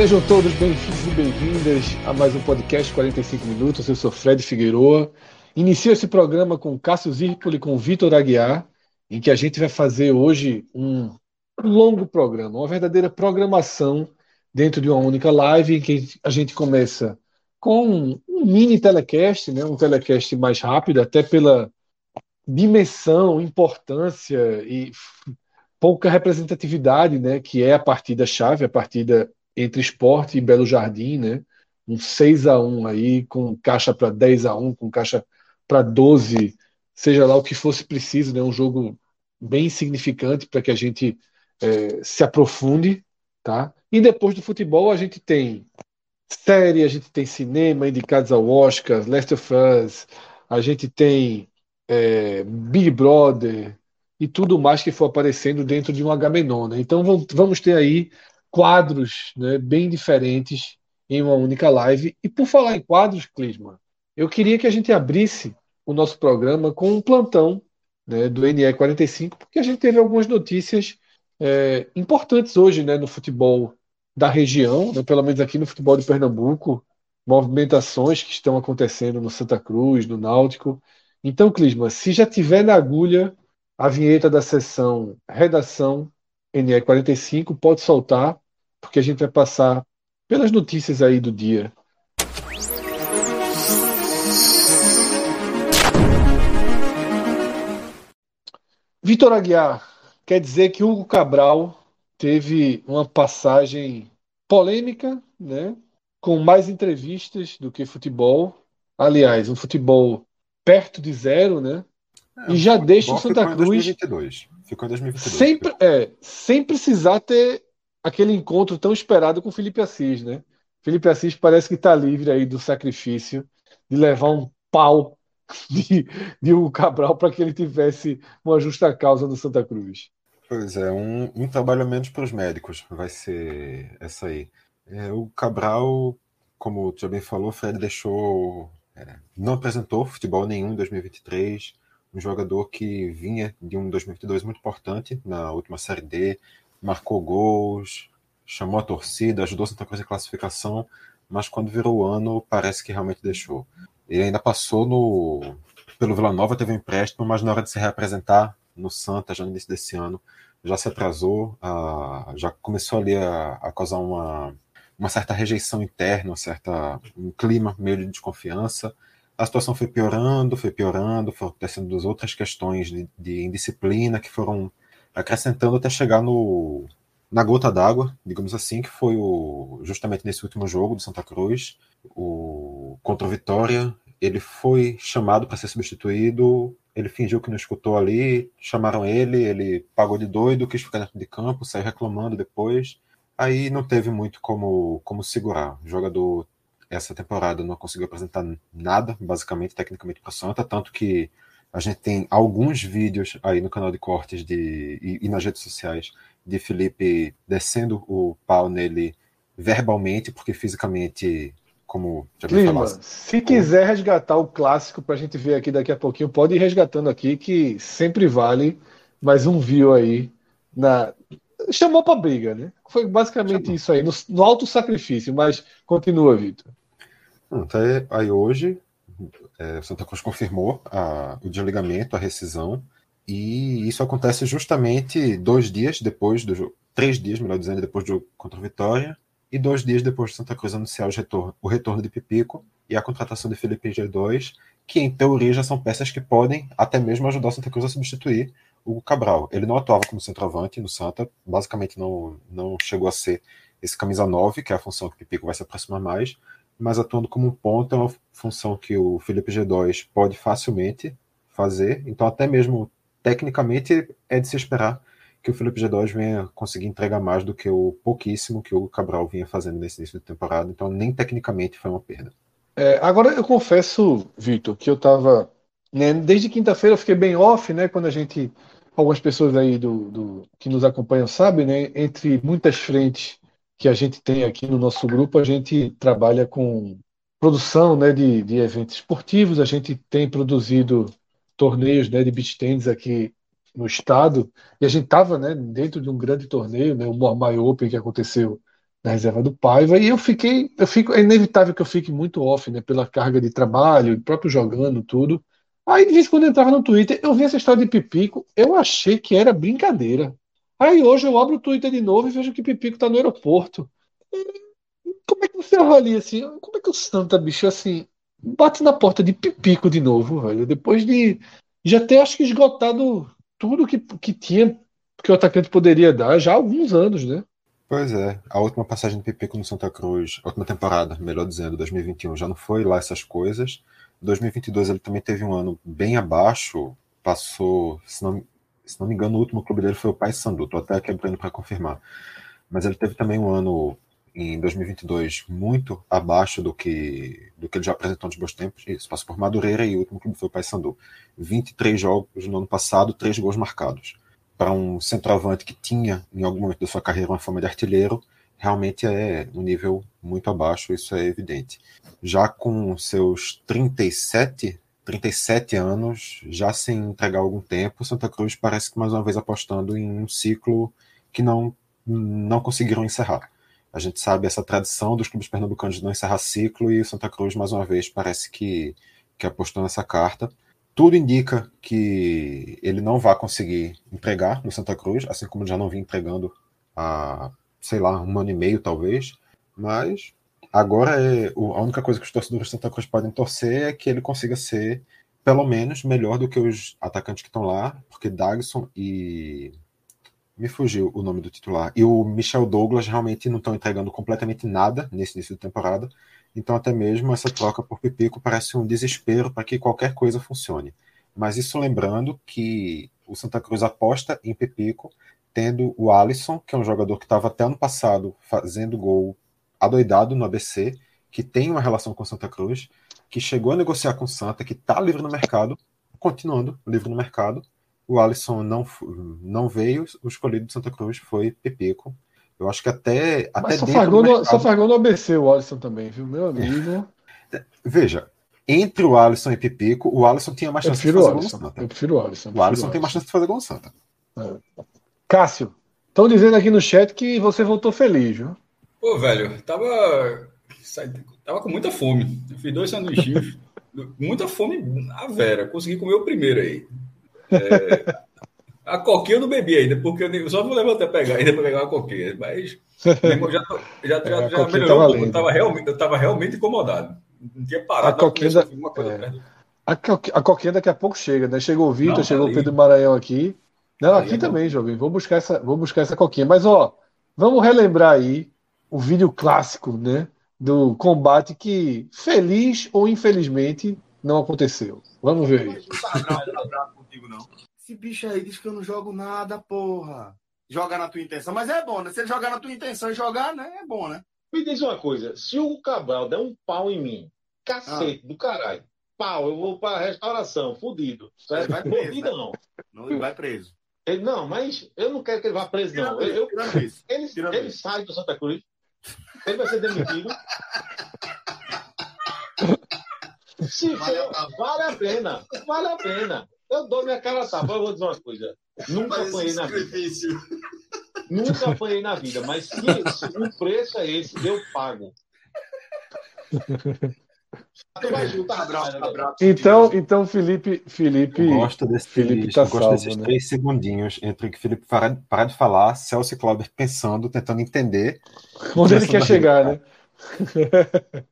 Sejam todos bem-vindos e bem-vindas a mais um podcast 45 minutos. Eu sou Fred Figueroa. Inicio esse programa com Cássio Zirpoli e com Vitor Aguiar, em que a gente vai fazer hoje um longo programa, uma verdadeira programação dentro de uma única live, em que a gente começa com um mini telecast, né, um telecast mais rápido, até pela dimensão, importância e pouca representatividade, né, que é a partida chave, a partida entre Esporte e Belo Jardim, né? Um 6 a 1 aí, com caixa para 10 a 1 com caixa para 12, seja lá o que fosse preciso, né? Um jogo bem significante para que a gente é, se aprofunde, tá? E depois do futebol a gente tem série, a gente tem cinema indicados ao Oscar, Last of Us, a gente tem é, Big Brother e tudo mais que for aparecendo dentro de um Agamenon, né? Então vamos ter aí quadros né, bem diferentes em uma única live. E por falar em quadros, Clisman, eu queria que a gente abrisse o nosso programa com um plantão né, do NE45, porque a gente teve algumas notícias é, importantes hoje né, no futebol da região, né, pelo menos aqui no futebol de Pernambuco, movimentações que estão acontecendo no Santa Cruz, no Náutico. Então, Clisma, se já tiver na agulha a vinheta da sessão redação NE45, pode soltar, porque a gente vai passar pelas notícias aí do dia. Vitor Aguiar, quer dizer que Hugo Cabral teve uma passagem polêmica, né? com mais entrevistas do que futebol. Aliás, um futebol perto de zero, né? É, e já deixa o Santa Cruz. 2022. Ficou em 2022. Sem, é, sem precisar ter aquele encontro tão esperado com Felipe Assis, né? Felipe Assis parece que está livre aí do sacrifício de levar um pau de, de Hugo Cabral para que ele tivesse uma justa causa no Santa Cruz. Pois é, um, um trabalho menos para os médicos vai ser essa aí. É, o Cabral, como já bem falou, Fred deixou. É, não apresentou futebol nenhum em 2023 um jogador que vinha de um 2022 muito importante na última Série D, marcou gols, chamou a torcida, ajudou Santa Cruz em classificação, mas quando virou o ano parece que realmente deixou. Ele ainda passou no pelo Vila Nova, teve um empréstimo, mas na hora de se reapresentar no Santa, já no início desse ano, já se atrasou, já começou ali a, a causar uma, uma certa rejeição interna, uma certa, um clima meio de desconfiança a situação foi piorando, foi piorando, foram acontecendo outras questões de, de indisciplina que foram acrescentando até chegar no, na gota d'água, digamos assim, que foi o, justamente nesse último jogo do Santa Cruz, o, contra o Vitória. Ele foi chamado para ser substituído, ele fingiu que não escutou ali, chamaram ele, ele pagou de doido, quis ficar dentro de campo, saiu reclamando depois. Aí não teve muito como, como segurar. O jogador essa temporada não conseguiu apresentar nada, basicamente, tecnicamente para o Santa, tanto que a gente tem alguns vídeos aí no canal de cortes de, e, e, nas redes sociais de Felipe descendo o pau nele verbalmente, porque fisicamente, como já me falasse. Se quiser resgatar o clássico para a gente ver aqui daqui a pouquinho, pode ir resgatando aqui, que sempre vale mais um view aí na. Chamou para briga, né? Foi basicamente Chamou. isso aí, no, no alto sacrifício, mas continua, Vitor. Até aí hoje, é, Santa Cruz confirmou a, o desligamento, a rescisão, e isso acontece justamente dois dias depois do três dias, melhor dizendo, depois do contra Vitória, e dois dias depois de Santa Cruz anunciar o retorno de Pipico e a contratação de Felipe G2, que em teoria já são peças que podem até mesmo ajudar o Santa Cruz a substituir o Cabral. Ele não atuava como centroavante no Santa, basicamente não, não chegou a ser esse camisa 9, que é a função que o Pipico vai se aproximar mais, mas atuando como ponto é uma função que o Felipe G2 pode facilmente fazer, então até mesmo tecnicamente é de se esperar que o Felipe G2 venha conseguir entregar mais do que o pouquíssimo que o Cabral vinha fazendo nesse início de temporada, então nem tecnicamente foi uma perda. É, agora eu confesso, Vitor, que eu estava né, desde quinta-feira eu fiquei bem off, né? Quando a gente algumas pessoas aí do, do, que nos acompanham sabem, né? Entre muitas frentes que a gente tem aqui no nosso grupo, a gente trabalha com produção né, de, de eventos esportivos, a gente tem produzido torneios né, de beach tennis aqui no estado, e a gente estava né, dentro de um grande torneio, né, o Mormai Open, que aconteceu na reserva do Paiva, e eu fiquei, eu fico, é inevitável que eu fique muito off, né, pela carga de trabalho, próprio jogando, tudo. Aí, de vez em quando eu entrava no Twitter, eu vi essa história de Pipico, eu achei que era brincadeira. Aí hoje eu abro o Twitter de novo e vejo que Pipico tá no aeroporto. Como é que você avalia assim? Como é que o Santa, bicho, assim, bate na porta de Pipico de novo, velho? Depois de já ter, acho que, esgotado tudo que, que tinha, que o atacante poderia dar já há alguns anos, né? Pois é, a última passagem de Pipico no Santa Cruz, a última temporada, melhor dizendo, 2021, já não foi lá essas coisas. 2022 ele também teve um ano bem abaixo, passou, se não, se não me engano, o último clube dele foi o Paysandu, tô até quebrando para confirmar. Mas ele teve também um ano em 2022 muito abaixo do que do que ele já apresentou nos bons tempos. Isso, passou por Madureira e o último clube foi o Paysandu. 23 jogos no ano passado, 3 gols marcados. Para um centroavante que tinha, em algum momento da sua carreira, uma fama de artilheiro, realmente é um nível muito abaixo, isso é evidente. Já com seus 37 37 anos, já sem entregar algum tempo, Santa Cruz parece que mais uma vez apostando em um ciclo que não, não conseguiram encerrar. A gente sabe essa tradição dos clubes pernambucanos de não encerrar ciclo e o Santa Cruz, mais uma vez, parece que, que apostou nessa carta. Tudo indica que ele não vai conseguir entregar no Santa Cruz, assim como já não vinha entregando há, sei lá, um ano e meio talvez, mas Agora, é, a única coisa que os torcedores de Santa Cruz podem torcer é que ele consiga ser, pelo menos, melhor do que os atacantes que estão lá, porque Dagson e. Me fugiu o nome do titular. E o Michel Douglas realmente não estão entregando completamente nada nesse início de temporada. Então, até mesmo essa troca por Pipico parece um desespero para que qualquer coisa funcione. Mas isso lembrando que o Santa Cruz aposta em Pipico, tendo o Alisson, que é um jogador que estava até ano passado fazendo gol adoidado no ABC, que tem uma relação com Santa Cruz, que chegou a negociar com Santa, que está livre no mercado, continuando livre no mercado. O Alisson não, não veio, o escolhido de Santa Cruz foi Pepeco. Eu acho que até. até só, fargou mercado... no, só fargou no ABC o Alisson também, viu, meu amigo? Veja, entre o Alisson e Pipico, o Alisson tinha mais chance de fazer gol Santa. Eu prefiro o Alisson. O Alisson tem mais chance de fazer gol Santa. É. Cássio, estão dizendo aqui no chat que você voltou feliz, viu? Pô, velho, tava. Tava com muita fome. Eu fiz dois sanduíches. muita fome a Vera. Consegui comer o primeiro aí. É, a coquinha eu não bebi ainda, porque eu só vou levantar pegar ainda para pegar uma coquinha. Mas já, já, já, é, já melhorou. eu, tava realmente, eu tava realmente incomodado. Não tinha parado. A coquinha, da... é. a, coquinha, a coquinha daqui a pouco chega, né? Chegou o Vitor, chegou o Pedro Maranhão aqui. Não, aqui é também, jovem. Vou buscar, essa, vou buscar essa coquinha. Mas, ó, vamos relembrar aí o vídeo clássico, né? Do combate que, feliz ou infelizmente, não aconteceu. Vamos ver aí. Esse bicho aí diz que eu não jogo nada, porra. Joga na tua intenção. Mas é bom, né? Se ele jogar na tua intenção e jogar, né? É bom, né? Me diz uma coisa: se o Cabral der um pau em mim, cacete ah. do caralho, pau, eu vou pra restauração, fudido. Certo? Vai preso, fudido, né? não. Não, vai preso. Ele, não, mas eu não quero que ele vá preso, não. Eu, eu, ele, ele sai do Santa Cruz, ele vai ser demitido. Se for, vale a pena. Vale a pena. Eu dou minha cara a tapa. Eu vou dizer uma coisa. Nunca apanhei na vida. Nunca apanhei na vida. Mas se, se o preço é esse, eu pago. Então, então Felipe, Felipe, eu gosto desse, Felipe tá gosto salvo, desses né? três segundinhos entre que Felipe para, para de falar, Celso e Cláudio pensando, tentando entender onde ele quer chegar, né?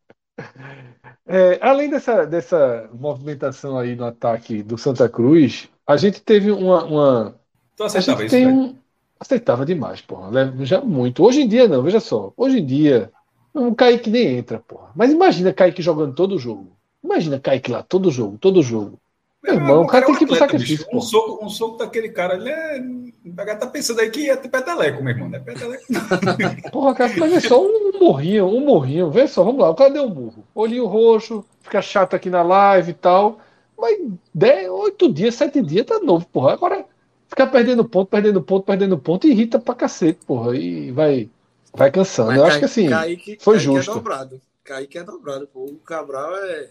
é, além dessa, dessa movimentação aí no ataque do Santa Cruz, a gente teve uma, uma, Tu aceitava isso? Tem um... Aceitava demais, porra. Já muito. Hoje em dia não, veja só. Hoje em dia, um Kaique nem entra, porra. Mas imagina Kaique jogando todo o jogo. Imagina Kaique lá, todo jogo, todo jogo. Meu irmão, o cara, tem que ir pro sacrifício. Um soco, um soco daquele cara, ele é. O tá pensando aí que é peteleco, meu irmão. Não é peteleco, não. Porra, cara, mas é só um morrinho, um morrinho. Vê só, vamos lá. O cara deu um burro. Olhinho roxo, fica chato aqui na live e tal. Mas dez, oito dias, sete dias tá novo, porra. Agora, ficar perdendo ponto, perdendo ponto, perdendo ponto, irrita pra cacete, porra. E vai, vai cansando. Mas Eu acho que assim, Kaique, foi Kaique é justo. É dobrado. Kaique é dobrado, pô. O Cabral é.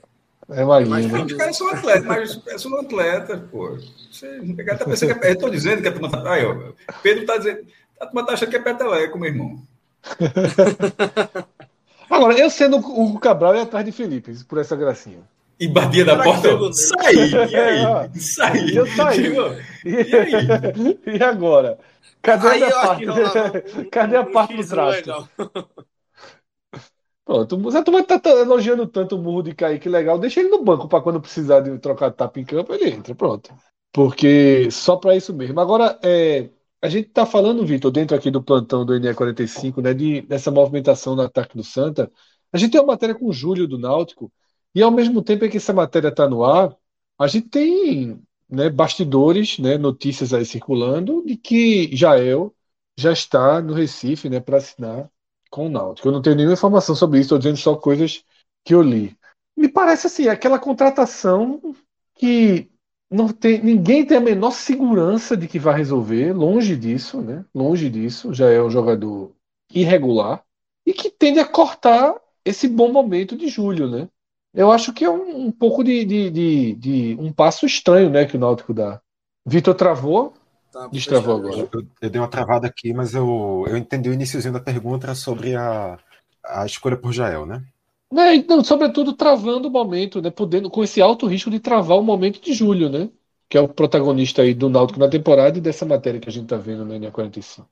É uma linha. Os caras são atletas, mas são atletas, pô. Você, tá pensando que é, eu tô dizendo que a turma tá. Aí, ó, Pedro tá dizendo. A turma tá achando que é peteleco, meu irmão. Agora, eu sendo o Cabral e atrás de Felipe, por essa gracinha. E batia na porta. Saí, e aí? Saí. Eu saí. E, aí? e agora? Cadê aí, a parte? Cadê a parte do trato? Pronto, você turma tá elogiando tanto o murro de Kaique legal, deixa ele no banco para quando precisar de trocar tapa em campo, ele entra, pronto. Porque só para isso mesmo. Agora, é, a gente tá falando, Vitor, dentro aqui do plantão do NE45, né, de, dessa movimentação no ataque do Santa. A gente tem uma matéria com o Júlio do Náutico, e ao mesmo tempo em que essa matéria está no ar, a gente tem né, bastidores, né, notícias aí circulando de que Jael já está no Recife né, para assinar com o Náutico. Eu não tenho nenhuma informação sobre isso, estou dizendo só coisas que eu li. Me parece assim, aquela contratação que não tem, ninguém tem a menor segurança de que vai resolver, longe disso, né? Longe disso, já é um jogador irregular e que tende a cortar esse bom momento de julho, né? Eu acho que é um, um pouco de, de, de, de, um passo estranho, né, que o Náutico dá. Vitor travou, Tá, Destravou agora. Eu, eu, dei uma travada aqui, mas eu, eu entendi o iníciozinho da pergunta sobre a, a escolha por Jael, né? É, não, sobretudo travando o momento, né? Podendo, com esse alto risco de travar o momento de julho, né? Que é o protagonista aí do Náutico na temporada e dessa matéria que a gente tá vendo no NA45.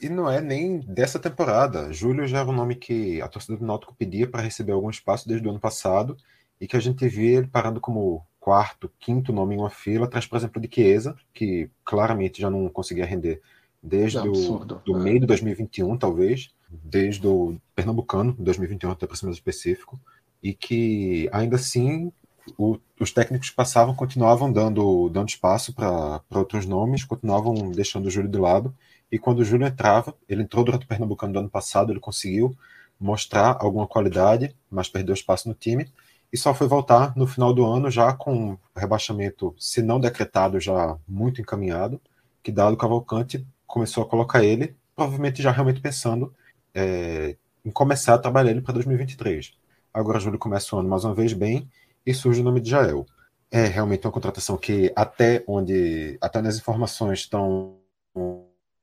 E não é nem dessa temporada. Júlio já era um nome que a torcida do Náutico pedia para receber algum espaço desde o ano passado e que a gente via ele parando como quarto, quinto nome em uma fila, atrás, por exemplo, de Chiesa, que claramente já não conseguia render desde o do é. meio de 2021, talvez, desde o Pernambucano, 2021 até para ser mais específico, e que ainda assim o, os técnicos passavam, continuavam dando, dando espaço para outros nomes, continuavam deixando o Júlio de lado, e quando o Júlio entrava, ele entrou durante o Pernambucano do ano passado, ele conseguiu mostrar alguma qualidade, mas perdeu espaço no time, e só foi voltar no final do ano já com rebaixamento, se não decretado, já muito encaminhado, que Dado Cavalcante começou a colocar ele, provavelmente já realmente pensando é, em começar a trabalhar ele para 2023. Agora Júlio começa o ano mais uma vez bem e surge o nome de Jael. É realmente uma contratação que até onde, até onde as informações estão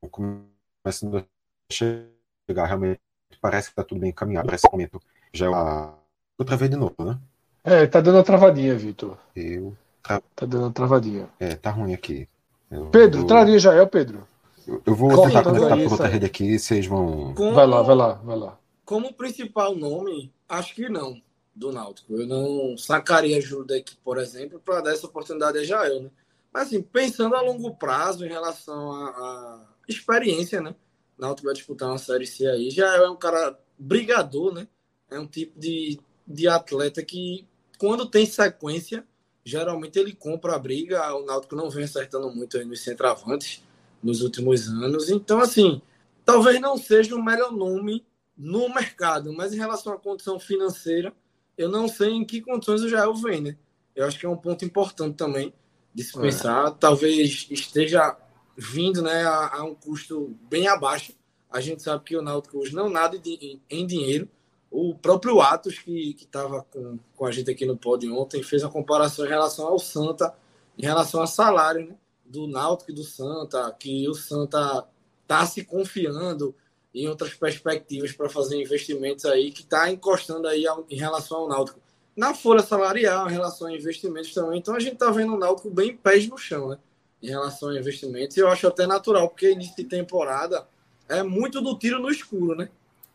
começando a chegar, realmente parece que está tudo bem encaminhado. Parece que momento já é a... outra vez de novo, né? É, tá dando uma travadinha, Vitor. Eu. Tá... tá dando uma travadinha. É, tá ruim aqui. Eu Pedro, vou... traria já é o Pedro. Eu, eu vou Como tentar conectar por outra rede aqui, vocês vão. Como... Vai lá, vai lá, vai lá. Como principal nome, acho que não, do Náutico. Eu não sacaria ajuda daqui, por exemplo, para dar essa oportunidade a Jael, né? Mas assim, pensando a longo prazo em relação à experiência, né? Náutico vai disputar uma série C aí. Já é um cara brigador, né? É um tipo de, de atleta que quando tem sequência, geralmente ele compra a briga. O Náutico não vem acertando muito aí nos centravantes nos últimos anos. Então, assim, talvez não seja o melhor nome no mercado, mas em relação à condição financeira, eu não sei em que condições o Jael vem, né? Eu acho que é um ponto importante também de se é. pensar. É. Talvez esteja vindo né, a, a, um custo bem abaixo. A gente sabe que o Náutico hoje não nada de, em dinheiro, o próprio Atos, que estava com, com a gente aqui no pódio ontem, fez a comparação em relação ao Santa, em relação ao salário né, do Náutico e do Santa, que o Santa está se confiando em outras perspectivas para fazer investimentos aí, que está encostando aí em relação ao Náutico. Na folha salarial, em relação a investimentos também. Então a gente está vendo o Náutico bem pés no chão, né? Em relação a investimentos. E eu acho até natural, porque início de temporada é muito do tiro no escuro, né?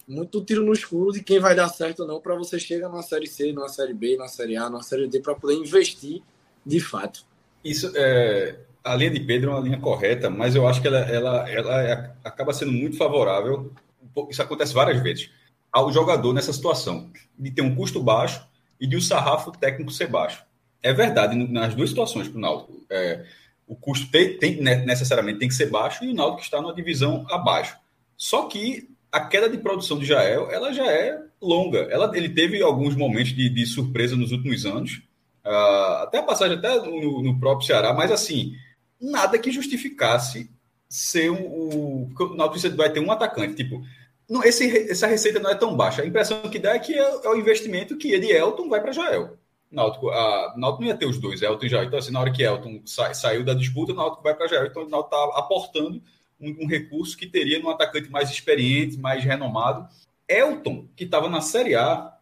muito tiro no escuro de quem vai dar certo ou não para você chegar numa série C, numa série B, numa série A, numa série D para poder investir de fato. Isso é a linha de Pedro é uma linha correta, mas eu acho que ela, ela, ela é, acaba sendo muito favorável. Isso acontece várias vezes ao jogador nessa situação de ter um custo baixo e de o um sarrafo técnico ser baixo. É verdade nas duas situações para o Náutico. É, o custo tem, tem, né, necessariamente tem que ser baixo e o Náutico está numa divisão abaixo. Só que a queda de produção de Jael ela já é longa. Ela, ele teve alguns momentos de, de surpresa nos últimos anos, uh, até a passagem até no, no, próprio Ceará, mas assim, nada que justificasse ser o. o o Náutico vai ter um atacante. Tipo, não, esse, essa receita não é tão baixa. A impressão que dá é que é, é o investimento que de Elton vai para Jael. Náutico, a Náutico não ia ter os dois, Elton e Jael. Então, assim, na hora que Elton sa, saiu da disputa, o Náutico vai para Jael. Então, o Náutico está aportando um, um, recurso que teria num atacante mais experiente, mais renomado. Elton, que estava na Série A,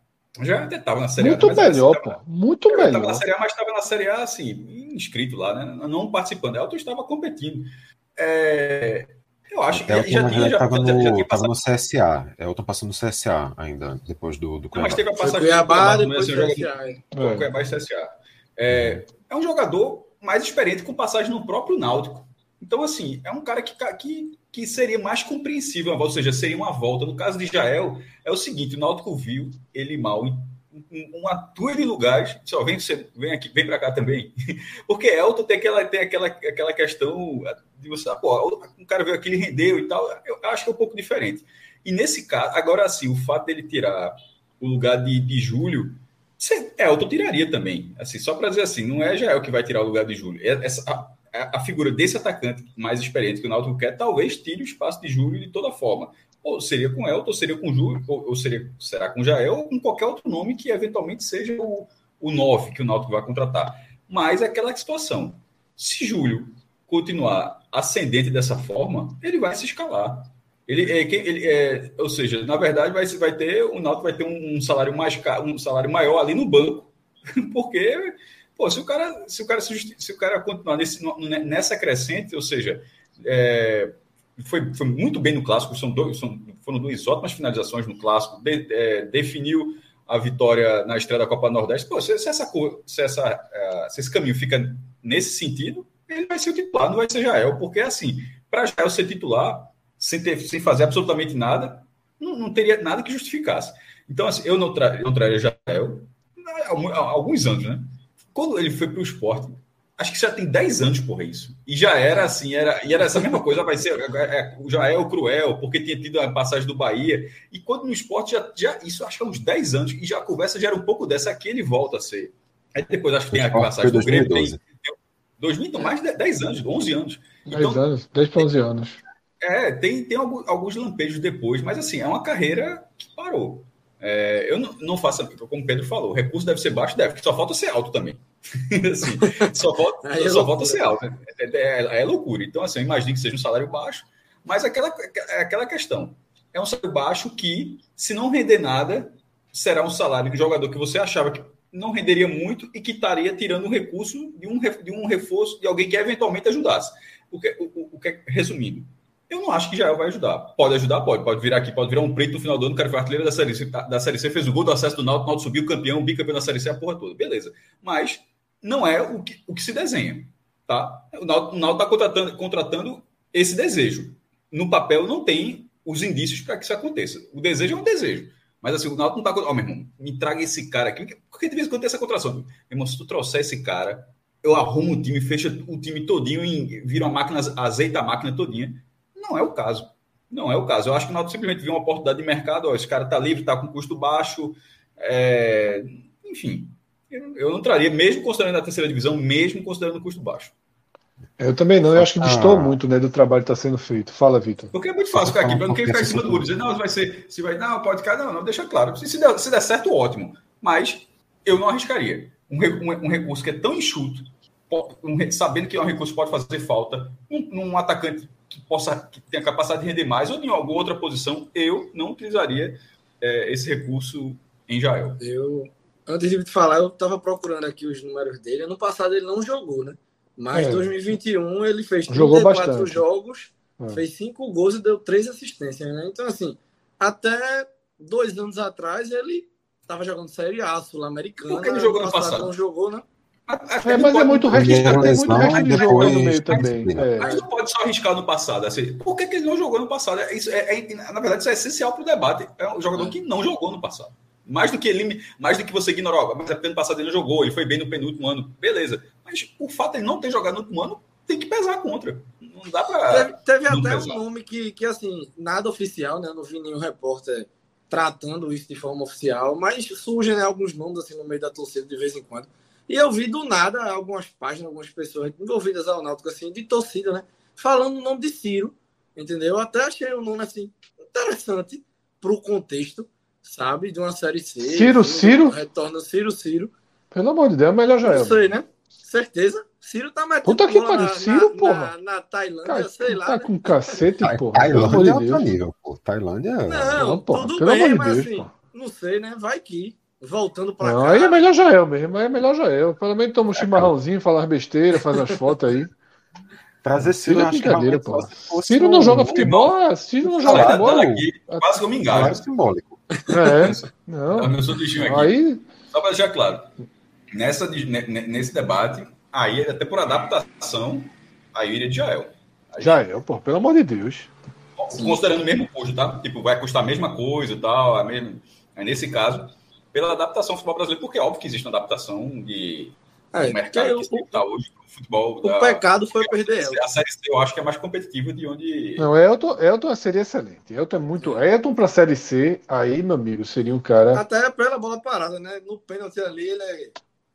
já até estava na Série Muito A. Melhor, pô. Muito melhor. Estava na Série A, mas estava na Série A, assim, inscrito lá, né? Não participando. Elton estava competindo. É, eu acho que Elton, já tinha. Já, no, já, já tinha passado no CSA. Elton passou no CSA ainda, depois do, do Cuiabá. Não, mas teve a passagem do Cuiabá, depois CSA. É. Cuiabá e CSA. É, é um jogador mais experiente com passagem no próprio Náutico. Então, assim, é um cara que, que, que seria mais compreensível, ou seja, seria uma volta. No caso de Jael, é o seguinte: o Náutico viu ele mal em uma tua de lugares, só vem, vem aqui, vem para cá também. Porque Elton tem aquela, tem aquela, aquela questão de você, ah, pô, o cara veio aqui, ele rendeu e tal. Eu acho que é um pouco diferente. E nesse caso, agora assim, o fato dele tirar o lugar de, de Júlio, Elton tiraria também. Assim, só para dizer assim, não é Jael que vai tirar o lugar de Júlio. É, essa, a, a, figura desse atacante mais experiente que o Náutico quer, talvez tire o espaço de Júlio de toda forma ou seria com Elton, ou seria com Júlio, ou, ou seria, será com Jael, ou com qualquer outro nome que eventualmente seja o, o 9 que o Náutico vai contratar. Mas é aquela situação. Se Júlio continuar ascendente dessa forma, ele vai se escalar. Ele, é, ele é, ou seja, na verdade vai, vai ter o Náutico vai ter um, salário mais um salário maior ali no banco, porque pô, se o cara se o cara se, se o cara continuar nesse, nessa crescente, ou seja, é, foi, foi muito bem no clássico, são dois, são, foram duas ótimas finalizações no clássico, de, é, definiu a vitória na estreia da Copa Nordeste. Pô, se, se, essa, se, essa, uh, se esse caminho fica nesse sentido, ele vai ser o titular, não vai ser Jael, porque assim, para Jael ser titular, sem, ter, sem fazer absolutamente nada, não, não teria nada que justificasse. Então, assim, eu não, tra, não traria Jael há, há alguns anos, né? Quando ele foi para o esporte, Acho que já tem 10 anos, porra, isso. E já era assim, era, e era essa mesma coisa, vai ser, é, já é o cruel, porque tinha tido a passagem do Bahia. E quando no esporte, já, já isso acho que há uns 10 anos, e já a conversa já era um pouco dessa, aqui ele volta a ser. Aí depois acho que tem a passagem do Grêmio. Tem, tem, 2000, então, mais de 10 anos, 11 anos. 10 então, anos, 10 para 11 anos. É, tem, tem alguns, alguns lampejos depois, mas assim, é uma carreira que parou. É, eu não, não faço, como o Pedro falou, o recurso deve ser baixo, deve, só falta ser alto também. assim, só falta, é só falta ser alto. Né? É, é, é, loucura. Então, assim, eu imagino que seja um salário baixo, mas aquela, é aquela questão. É um salário baixo que, se não render nada, será um salário de jogador que você achava que não renderia muito e que estaria tirando um recurso de um, de um reforço de alguém que eventualmente ajudasse. Porque, o, o, o que, resumindo, eu não acho que Jael vai ajudar. Pode ajudar, pode. Pode virar aqui, pode virar um preto no final do ano. O cara foi artilheiro da Série C, da série C fez o gol do acesso do Náutico, o Náutico subiu campeão, bicampeão da Série C, a porra toda. Beleza. Mas não é o que, o que se desenha. Tá? O Náutico está contratando, contratando esse desejo. No papel não tem os indícios para que isso aconteça. O desejo é um desejo. Mas assim, o Náutico não está... Ó, oh, meu irmão, me traga esse cara aqui. Porque de vez em quando tem essa contração. Meu irmão, se tu trouxer esse cara, eu arrumo o time, fecha o time todinho e vira uma máquina, azeita a máquina todinha não é o caso. Não é o caso. Eu acho que o Náutico simplesmente viu uma oportunidade de mercado. Ó, esse cara está livre, está com custo baixo. É... Enfim, eu, não traria, mesmo considerando a terceira divisão, mesmo considerando o custo baixo. Eu também não, eu acho que distou ah. muito né, do trabalho que está sendo feito. Fala, Vitor. Porque é muito fácil ficar aqui, para não ficar em cima do muro, dizer, não, vai ser, se vai, não, pode ficar, não, não, deixa claro. Se, se, der, se der certo, ótimo. Mas eu não arriscaria. Um, um, um recurso que é tão enxuto, um, sabendo que é um recurso pode fazer falta, um, um atacante que possa que tenha capacidade de render mais ou em alguma outra posição, eu não utilizaria é, esse recurso em Jael. Eu, antes de te falar, eu estava procurando aqui os números dele. Ano passado ele não jogou, né? Mas em é. 2021 ele fez 34 jogos, é. fez 5 gols e deu 3 assistências, né? Então, assim, até dois anos atrás ele estava jogando Série A, Sul-Americana. Por que ele jogou ano passado? Não jogou, né? É, mas é muito resto, muito de jogo aí no meio também. É. Mas não pode só arriscar no passado. Assim, por que, que ele não jogou no passado? É, isso é, é- na verdade, isso é essencial para o debate. É um jogador que não jogou no passado. Mais do que ele, mais do que você ignorar, mas é porque no passado ele não jogou, ele foi bem no penúltimo ano, beleza. Mas o fato de ele não ter jogado no último ano tem que pesar contra. Não dá para. Teve, teve até pesar. um nome que, que, assim, nada oficial, né? Não vi nenhum repórter tratando isso de forma oficial, mas surgem né, alguns nomes assim no meio da torcida de vez em quando. E eu vi do nada algumas páginas, algumas pessoas envolvidas ao Náutico, assim, de torcida, né? Falando o nome de Ciro, entendeu? Eu até achei um nome, assim, interessante pro contexto, sabe? De uma série C. Ciro, Ciro? Retorna Ciro, Ciro. Pelo amor de Deus, é melhor já Não é. sei, né? Certeza. Ciro tá metendo Puta que pariu, Ciro, na, porra. Na, na Tailândia, Cara, sei lá, tá né? com cacete, porra. Tailândia é outro nível, pô. Tailândia é. Não, Não, porra, tudo pelo bem, amor de mas Deus, assim, não sei, né? Vai que. Voltando pra Não, cá. aí é melhor Jael mesmo, aí é melhor Jael. Pelo menos toma um chimarrãozinho, fala as besteiras, faz as fotos aí. Trazer Ciro, Ciro é eu brincadeira, pô. fosse Ciro não um- joga futebol, Ciro não joga futebol. quase que eu me Claro, engajo. simbólico. É, Tá não. meu sanduichinho aqui. Aí, Só para deixar claro, nessa, ne- ne- nesse debate, aí até por adaptação, aí eu iria de Jael. Jael, pô, pelo amor de Deus. Considerando o mesmo custo, tá? Tipo, vai custar a mesma coisa e tal, a mesma... Aí, nesse caso, pela adaptação ao futebol brasileiro, porque é óbvio que existe uma adaptação de É, do mercado porque que está hoje no futebol. o, o pecado foi perder ela. A Série C eu acho que é mais competitiva de onde... Não, Elton, Elton seria excelente. Elton é muito. Elton pra Série C, aí, meu amigo, seria um cara. Até pela bola parada, né? No pênalti ali, ele é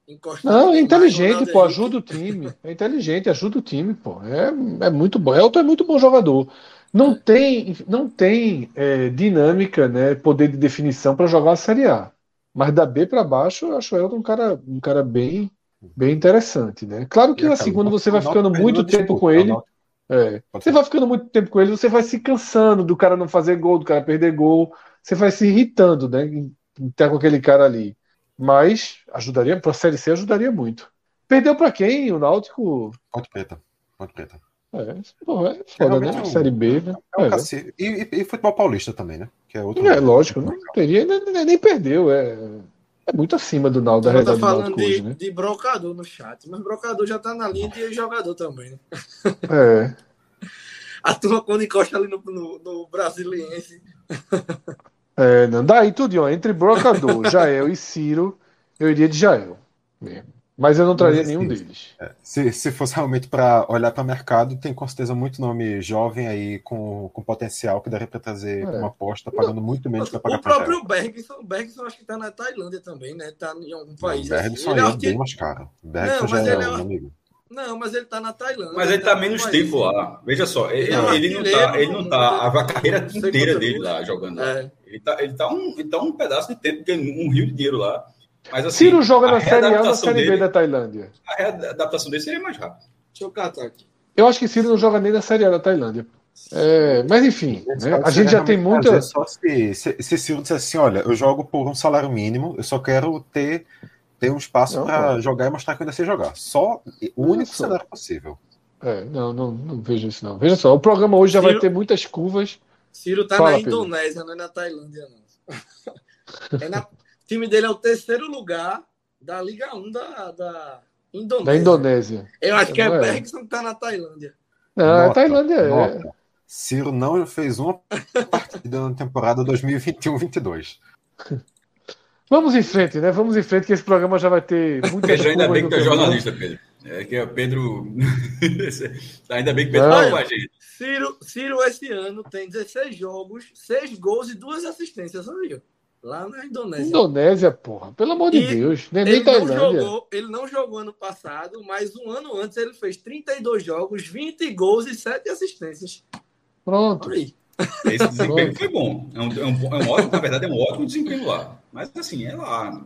encostado. Não, é inteligente, pô, Henrique. ajuda o time. É inteligente, ajuda o time, pô. É, é muito bom. Elton é muito bom jogador. Não tem, não tem é, dinâmica, né, poder de definição para jogar a Série A. Mas da B para baixo, eu acho o Elton um cara, um cara bem, bem interessante, né? Claro que E assim, quando você vai ficando muito tempo com ele, é, você vai ficando muito tempo com ele, você vai se cansando do cara não fazer gol, do cara perder gol, você vai se irritando, né, em estar com aquele cara ali. Mas ajudaria, para a Série C ajudaria muito. Perdeu para quem? O Náutico? Ponte Preta. Ponte Preta. É, pô, é foda, né? realmente um- Série B, né? É um É. E, e- e futebol paulista também, né? Que é outro. É, lógico, não teria, nem- nem perdeu. É, é muito acima do Náutico, da Ela tá realidade do falando Náutico de, hoje, né? de brocador no chat, mas brocador já tá na linha de jogador também, né? É. A turma quando encosta ali no, no, no brasiliense. É, não, daí tudo, ó, entre Brocador, Jael e Ciro, eu iria de Jael mesmo. Mas eu não traria Mas, nenhum assim, deles. Se, se fosse realmente para olhar para o mercado, tem com certeza muito nome jovem aí com, com potencial que daria para trazer É. uma aposta, pagando muito menos para pagar O próprio Bergson, o Bergson acho que tá na Tailândia também, né? Tá em algum O país. assim. Bergson Ele aí é é bem mais caro. O Bergson Não, já mas é ele é um amigo. Não, mas ele tá na Tailândia. Mas ele tá em menos tempo país. lá. Veja só, ele, Ele é ele não artilheiro tá, ele não tá mundo. a carreira Não inteira dele lá jogando. lá. É. Ele tá, ele tá um, ele tá um pedaço de tempo, um rio de dinheiro lá. Mas assim, Ciro joga na Série A ou na Série B dele- da Tailândia? a readaptação dele seria mais rápida. Deixa eu catar aqui. Eu acho que Ciro não joga nem na Série A da Tailândia. É, mas enfim, né, a gente já tem muita. Só se, se, se Ciro dissesse assim: olha, eu jogo por um salário mínimo, eu só quero ter, ter um espaço para jogar e mostrar que eu ainda sei jogar. Só o Não, único só. cenário possível. É, não, não, não vejo isso não. Veja só, o programa hoje já vai Ciro- ter muitas curvas. Ciro tá Fala, na Pedro. Indonésia, não é na Tailândia, não. É na- time dele é o terceiro lugar da Liga 1 da, da Indonésia. Da Indonésia. Eu acho que é é. Bergson que tá na Tailândia. Não, a Nota, Tailândia é. Ciro não fez uma partida na temporada 2021-22. Vamos em frente, né? Vamos em frente, que esse programa já vai ter muitas Pedro, ainda bem que é jornalista, Pedro. É que é o Pedro. ainda bem que o Pedro Não. tá com a gente. Ciro, Ciro esse ano tem 16 jogos, 6 gols e 2 assistências, sabia? Lá na Indonésia. Indonésia, porra. Pelo amor de E Deus. Nem, nem Ele não, Tailândia. jogou, ele não jogou ano passado, mas um ano antes ele fez 32 jogos, 20 gols e 7 assistências. Pronto. Olha aí. Esse desempenho foi bom. É um, é, um, bom- é um ótimo, na verdade, é um ótimo desempenho lá. Mas assim, é lá.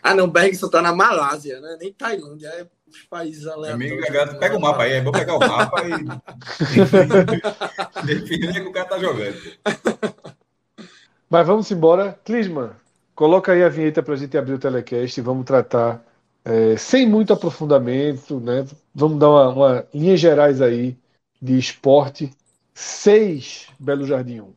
Ah, não, Bergson tá na Malásia, né? Nem Tailândia, é os países Amigo, aleatórios. gato, pega o mapa aí, é bom pegar o mapa e. Definir onde é que o cara tá jogando. Mas vamos embora. Clisman, coloca aí a vinheta para a gente abrir o telecast e vamos tratar é, sem muito aprofundamento, né? Vamos dar uma, uma linhas gerais aí de esporte. 6 Belo Jardim 1.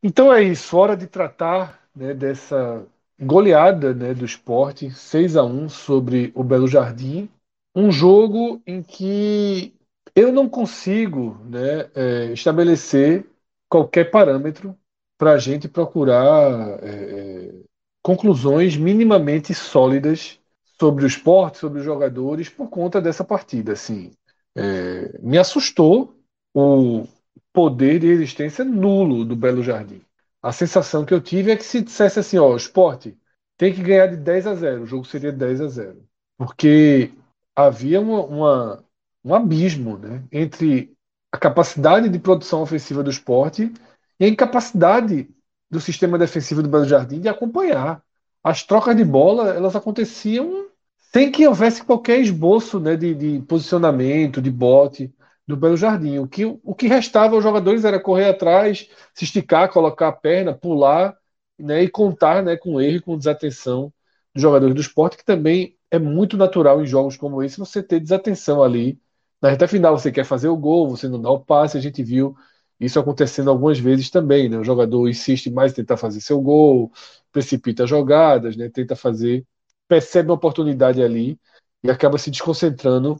Então é isso, hora de tratar né, dessa goleada né, do esporte, 6 a 1 sobre o Belo Jardim. Um jogo em que eu não consigo né, é, estabelecer qualquer parâmetro para a gente procurar é, é, conclusões minimamente sólidas sobre o esporte, sobre os jogadores, por conta dessa partida. Assim, é, me assustou o poder de resistência nulo do Belo Jardim. A sensação que eu tive é que se dissesse assim, ó, o esporte tem que ganhar de 10 a 0, o jogo seria 10 a 0. Porque havia uma, uma, um abismo né, entre a capacidade de produção ofensiva do esporte e a incapacidade do sistema defensivo do Belo Jardim de acompanhar. As trocas de bola elas aconteciam sem que houvesse qualquer esboço né, de, de posicionamento, de bote do Belo Jardim. O que, o que restava aos jogadores era correr atrás, se esticar, colocar a perna, pular né, e contar né, com erro e com desatenção dos jogadores do esporte, que também é muito natural em jogos como esse você ter desatenção ali. Na reta final você quer fazer o gol, você não dá o passe, a gente viu isso acontecendo algumas vezes também. Né? O jogador insiste mais em tentar fazer seu gol, precipita jogadas, né? tenta fazer, percebe uma oportunidade ali e acaba se desconcentrando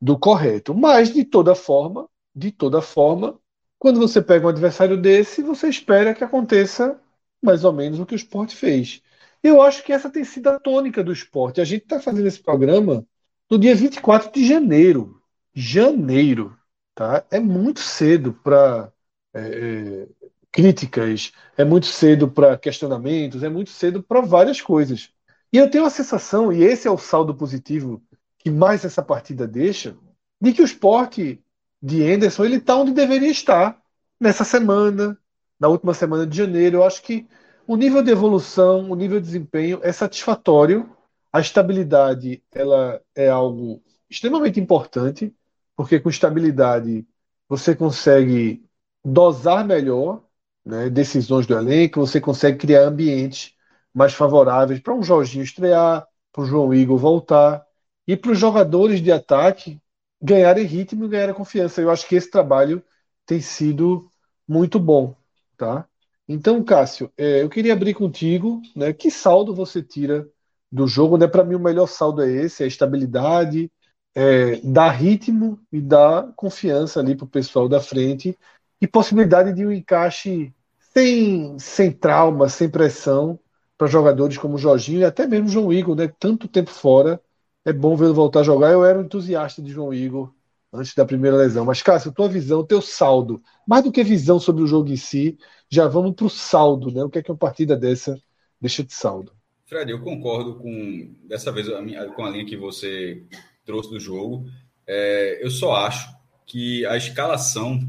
do correto. Mas, de toda forma, de toda forma, quando você pega um adversário desse, você espera que aconteça mais ou menos o que o esporte fez. Eu acho que essa tem sido a tônica do esporte. A gente está fazendo esse programa no dia 24 de janeiro. Janeiro. Tá? É muito cedo para é, é, críticas, é muito cedo para questionamentos, é muito cedo para várias coisas. E eu tenho a sensação, e esse é o saldo positivo que mais essa partida deixa, de que o esporte de Anderson ele está onde deveria estar nessa semana, na última semana de janeiro. Eu acho que o nível de evolução, o nível de desempenho é satisfatório. A estabilidade ela é algo extremamente importante, porque com estabilidade você consegue dosar melhor né, decisões do elenco, você consegue criar ambientes mais favoráveis para um Jorginho estrear, para o João Igor voltar e para os jogadores de ataque ganharem ritmo e ganharem confiança. Eu acho que esse trabalho tem sido muito bom, tá? Então, Cássio, é, eu queria abrir contigo, né? Que saldo você tira do jogo? Né? Para mim, o melhor saldo é esse: é a estabilidade, é, dar ritmo e dar confiança ali para o pessoal da frente e possibilidade de um encaixe sem, sem trauma, sem pressão para jogadores como o Jorginho e até mesmo o João Igor, né? Tanto tempo fora é bom vê-lo voltar a jogar. Eu era um entusiasta de João Igor antes da primeira lesão. Mas, Cássio, tua visão, teu saldo, mais do que visão sobre o jogo em si, já vamos para o saldo, né? O que é que uma partida dessa deixa de saldo? Fred, eu concordo com, dessa vez, com a linha que você trouxe do jogo. É, eu só acho que a escalação,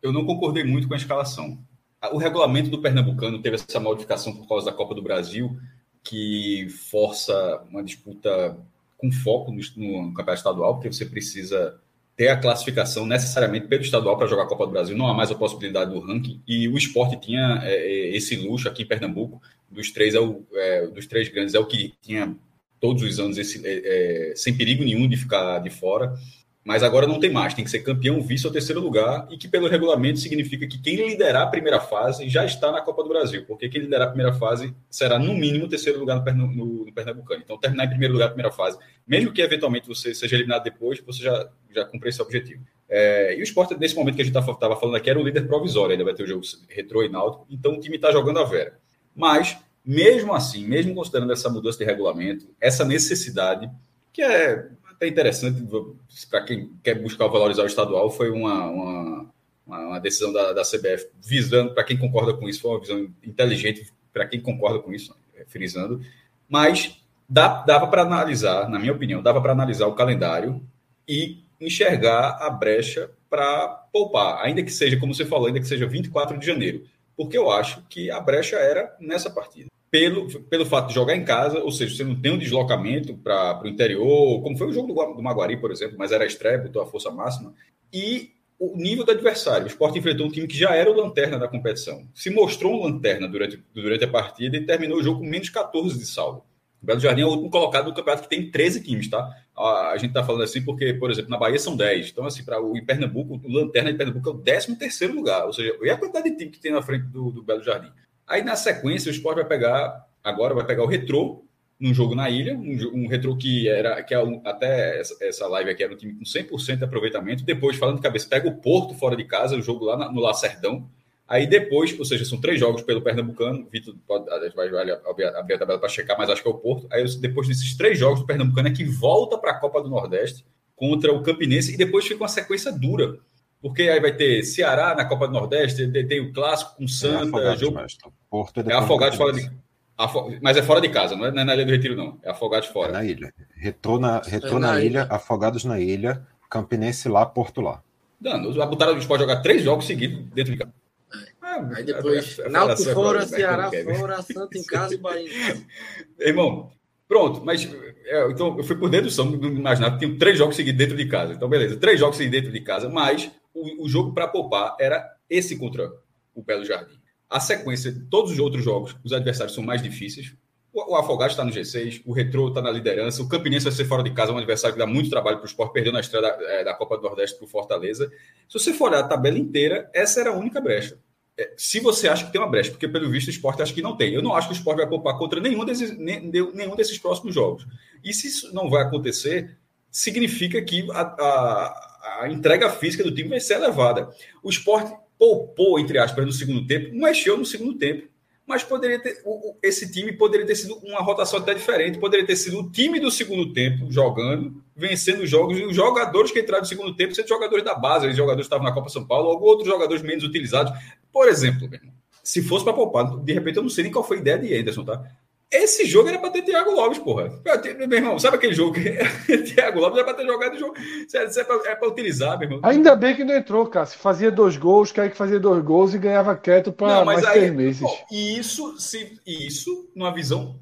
eu não concordei muito com a escalação. O regulamento do Pernambucano teve essa modificação por causa da Copa do Brasil, que força uma disputa com foco no, no campeonato estadual, porque você precisa ter a classificação necessariamente pelo estadual para jogar a Copa do Brasil. Não há mais a possibilidade do ranking. E o esporte tinha é, é, esse luxo aqui em Pernambuco. Dos três, é o, é, dos três grandes, é o que tinha todos os anos esse, é, é sem perigo nenhum de ficar de fora mas agora não tem mais, tem que ser campeão, vice ou terceiro lugar, e que pelo regulamento significa que quem liderar a primeira fase já está na Copa do Brasil, porque quem liderar a primeira fase será no mínimo terceiro lugar no, no, no Pernambucano. Então, terminar em primeiro lugar a primeira fase, mesmo que eventualmente você seja eliminado depois, você já, já cumpriu esse objetivo. É, e o esporte, nesse momento que a gente estava tá, falando aqui, era o líder provisório, ainda vai ter o jogo retrô e náutico, então o time está jogando a vera. Mas, mesmo assim, mesmo considerando essa mudança de regulamento, essa necessidade, que é até interessante para quem quer buscar valorizar o estadual, foi uma, uma, uma decisão da, da CBF visando, para quem concorda com isso, foi uma visão inteligente para quem concorda com isso, é, frisando, mas dá, dava para analisar, na minha opinião, dava para analisar o calendário e enxergar a brecha para poupar, ainda que seja, como você falou, ainda que seja 24 de janeiro, porque eu acho que a brecha era nessa partida pelo, pelo fato de jogar em casa, ou seja, você não tem um deslocamento para o interior, como foi o jogo do, do Maguari, por exemplo, mas era a estreia, botou a força máxima, e o nível do adversário. O Sport enfrentou um time que já era o lanterna da competição. Se mostrou um lanterna durante, durante a partida e terminou o jogo com menos 14 de saldo. O Belo Jardim é o último colocado no campeonato que tem 13 times, tá? A, gente tá falando assim porque, por exemplo, na Bahia são 10. Então, assim, para o em Pernambuco, o Lanterna de Pernambuco é o 13 terceiro lugar. Ou seja, e a quantidade de time que tem na frente do, do Belo Jardim. Aí, na sequência, o Sport vai pegar, agora vai pegar o Retrô, num jogo na ilha, um, um retrô que era que é até essa, essa, live aqui era um time com 100% de aproveitamento. Depois, falando de cabeça, pega o Porto fora de casa, o jogo lá na, no Lacerdão. Aí depois, ou seja, são três jogos pelo Pernambucano. Vitor pode, vai, vai abrir a tabela para checar, mas acho que é o Porto. Aí depois desses três jogos do Pernambucano é que volta para a Copa do Nordeste contra o Campinense e depois fica uma sequência dura. Porque aí vai ter Ceará na Copa do Nordeste, tem, tem o clássico com é Santa, é jogo. Porto é, é Afogados fora de mas é fora de casa, não é, não é na Ilha do Retiro, não. É Afogados fora. É na ilha. Retrô na, retrô é na, ilha, ilha, Afogados na ilha, Campinense lá, Porto lá. Dando, botaram o pode jogar três jogos seguidos dentro de casa. É, aí depois, é, Náutico fora, né? Ceará fora, Santa em casa e Bahia. Irmão, pronto, mas é, então eu fui por dedução, não imaginava que tinha três jogos seguidos dentro de casa. Então, beleza, três jogos seguidos dentro de casa, mas o, o jogo para poupar era esse contra o Belo Jardim. A sequência de todos os outros jogos, os adversários são mais difíceis. O, o Afogado está no G6, o Retro está na liderança, o Campinense vai ser fora de casa, um adversário que dá muito trabalho para o esporte, perdeu na estreia da, é, da Copa do Nordeste para o Fortaleza. Se você for olhar a tabela inteira, essa era a única brecha. É, se você acha que tem uma brecha, porque pelo visto o esporte acha que não tem. Eu não acho que o esporte vai poupar contra nenhum desses, nenhum desses próximos jogos. E se isso não vai acontecer, significa que a, a, a entrega física do time vai ser elevada. O esporte poupou, entre aspas, no segundo tempo, mexeu no segundo tempo. Mas poderia ter, esse time poderia ter sido uma rotação até diferente, poderia ter sido o time do segundo tempo jogando, vencendo os jogos, e os jogadores que entraram no segundo tempo sendo jogadores da base, os jogadores que estavam na Copa São Paulo, ou outros jogadores menos utilizados. Por exemplo, se fosse para poupar, de repente eu não sei nem qual foi a ideia de Anderson, tá? Esse jogo era para ter Thiago Lopes, porra. Meu irmão, sabe aquele jogo que Thiago Lopes era para ter jogado o jogo? Isso é para é utilizar, meu irmão. Ainda bem que não entrou, cara. Se fazia dois gols, que fazia dois gols e ganhava quieto para mais aí, três meses. Bom, isso, se, isso numa visão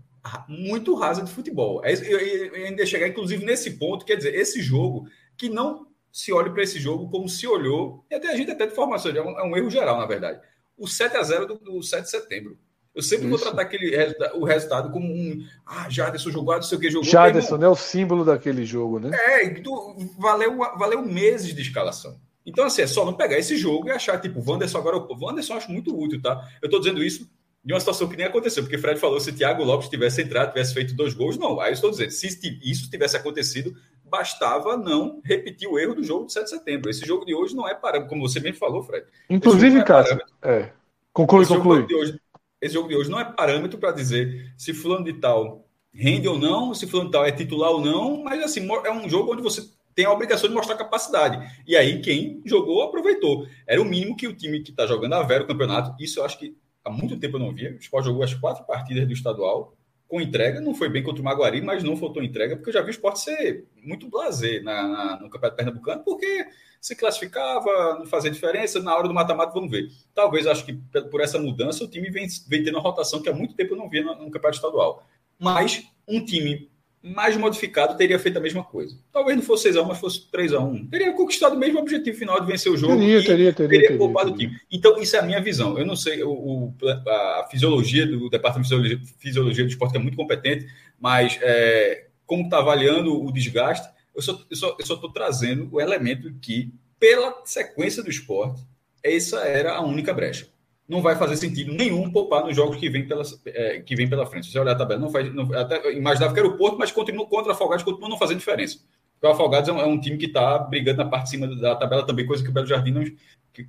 muito rasa de futebol. É eu, eu ainda chegar, inclusive, nesse ponto, quer dizer, esse jogo que não se olhe para esse jogo como se olhou, e até a gente até de formação, é um, é um erro geral, na verdade. O 7 a 0 do, do 7 de setembro. Eu sempre Isso. vou tratar aquele, o resultado como um. Ah, Jaderson jogou, não sei o que jogou. Jaderson, né? O símbolo daquele jogo, né? É, do, valeu, valeu meses de escalação. Então, assim, é só não pegar esse jogo e achar, tipo, Wanderson agora. O Wanderson eu acho muito útil, tá? Eu tô dizendo isso de uma situação que nem aconteceu, porque Fred falou se Thiago Lopes tivesse entrado, tivesse feito dois gols, não. Aí eu estou dizendo, se isso tivesse acontecido, bastava não repetir o erro do jogo de 7 de setembro. Esse jogo de hoje não é parâmetro, como você mesmo falou, Fred. Inclusive, é Cássio, é. Conclui, conclui. Hoje, esse jogo de hoje não é parâmetro para dizer se fulano de tal rende ou não, se fulano de tal é titular ou não, mas assim, é um jogo onde você tem a obrigação de mostrar capacidade. E aí, quem jogou, aproveitou. Era o mínimo que o time que está jogando a vera o campeonato. Isso eu acho que há muito tempo eu não via. O Sport jogou as quatro partidas do estadual com entrega. Não foi bem contra o Maguari, mas não faltou entrega, porque eu já vi o Sport ser muito blazer na, na, no Campeonato Pernambucano, porque se classificava, não fazia diferença, na hora do mata-mata vamos ver. Talvez, acho que por essa mudança, o time vem, vem tendo uma rotação que há muito tempo eu não via no, no campeonato estadual. Mas um time mais modificado teria feito a mesma coisa. Talvez não fosse 6x1, mas fosse 3x1. Teria conquistado o mesmo objetivo final de vencer o jogo. Teria, e teria, teria. Teria poupado o time. Então, isso é a minha visão. Eu não sei, o, o a fisiologia do Departamento de Fisiologia, Fisiologia do Esporte é muito competente, mas é, como está avaliando o desgaste, eu só estou só, só trazendo o elemento que, pela sequência do esporte, essa era a única brecha. Não vai fazer sentido nenhum poupar nos jogos que vem pela, é, que vem pela frente. Se você olhar a tabela, não faz. Não, até imaginava que era o Porto, mas continua contra o Afogados, continua não fazendo diferença. Porque o Afogados é um, é um time que está brigando na parte de cima da tabela também, coisa que o Belo Jardim não,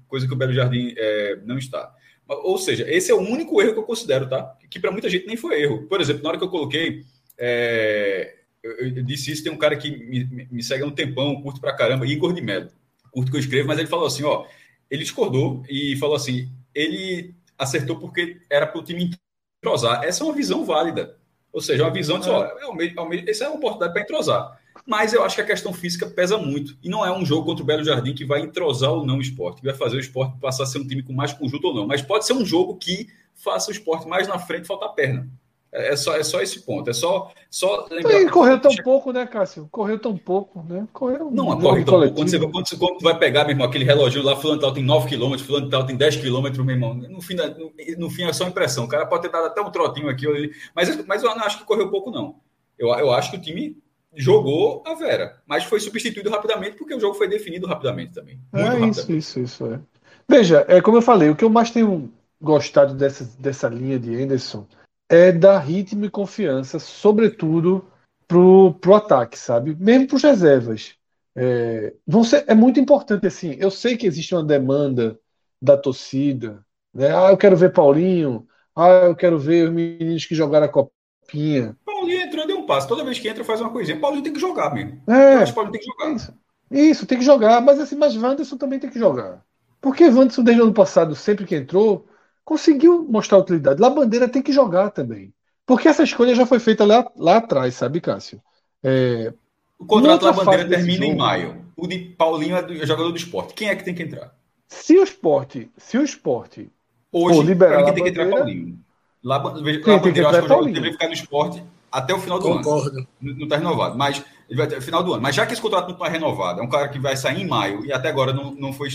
coisa que o Belo Jardim é, não está. Ou seja, esse é o único erro que eu considero, tá? Que para muita gente nem foi erro. Por exemplo, na hora que eu coloquei é, eu, eu, disse isso, tem um cara que me, me segue há um tempão, curto pra caramba, Igor de Mello. Curto que eu escrevo, mas ele falou assim, ó, ele discordou e falou assim, ele acertou porque era para o time entrosar. Essa é uma visão válida. Ou seja, uma visão de, ó, é o mesmo, é essa é uma oportunidade para entrosar. Mas eu acho que a questão física pesa muito. E não é um jogo contra o Belo Jardim que vai entrosar ou não o esporte, que vai fazer o esporte passar a ser um time com mais conjunto ou não. Mas pode ser um jogo que faça o esporte mais na frente faltar perna. É, é só, é só esse ponto. É só, só lembrar. Ele correu tão pouco, né, Cássio? Correu tão pouco, né? Correu não, um corre tão pouco. Quando você, quando, você, quando vai pegar, meu irmão, aquele relógio lá, fulano tal tem 9 km, fulano tal tem 10 km, meu irmão. No fim, no, no, fim é só impressão. O cara pode ter dado até um trotinho aqui. Mas, mas eu não acho que correu pouco, não. Eu, eu acho que o time jogou a Vera, mas foi substituído rapidamente porque o jogo foi definido rapidamente também. Muito é rapidamente. isso, isso, isso. É. Veja, é como eu falei, o que eu mais tenho gostado dessa, dessa linha de Anderson é dar ritmo e confiança, sobretudo pro, pro ataque, sabe? Mesmo para os reservas. É, ser, é muito importante assim. Eu sei que existe uma demanda da torcida, né? Ah, eu quero ver Paulinho. Ah, eu quero ver os meninos que jogaram a copinha. Paulinho entrou deu um passo. Toda vez que entra faz uma coisinha. Paulinho tem que jogar mesmo. É, eu acho que Paulinho tem que jogar. Isso, isso, tem que jogar. Mas assim, mas Wanderson também tem que jogar. Porque Wanderson desde o ano passado, sempre que entrou, conseguiu mostrar utilidade. Lá Bandeira tem que jogar também. Porque essa escolha já foi feita lá, lá atrás, sabe, Cássio? É, o contrato da Bandeira termina em maio. O de Paulinho é jogador do esporte. Quem é que tem que entrar? Se o esporte, se o esporte hoje liberar quem tem que entrar Paulinho. Lá, lá Bandeira, eu acho que o deveria ficar no esporte até o final do Concordo. ano. Não está renovado. Mas ele vai até o final do ano. Mas já que esse contrato não está renovado, é um cara que vai sair em maio e até agora não, não foi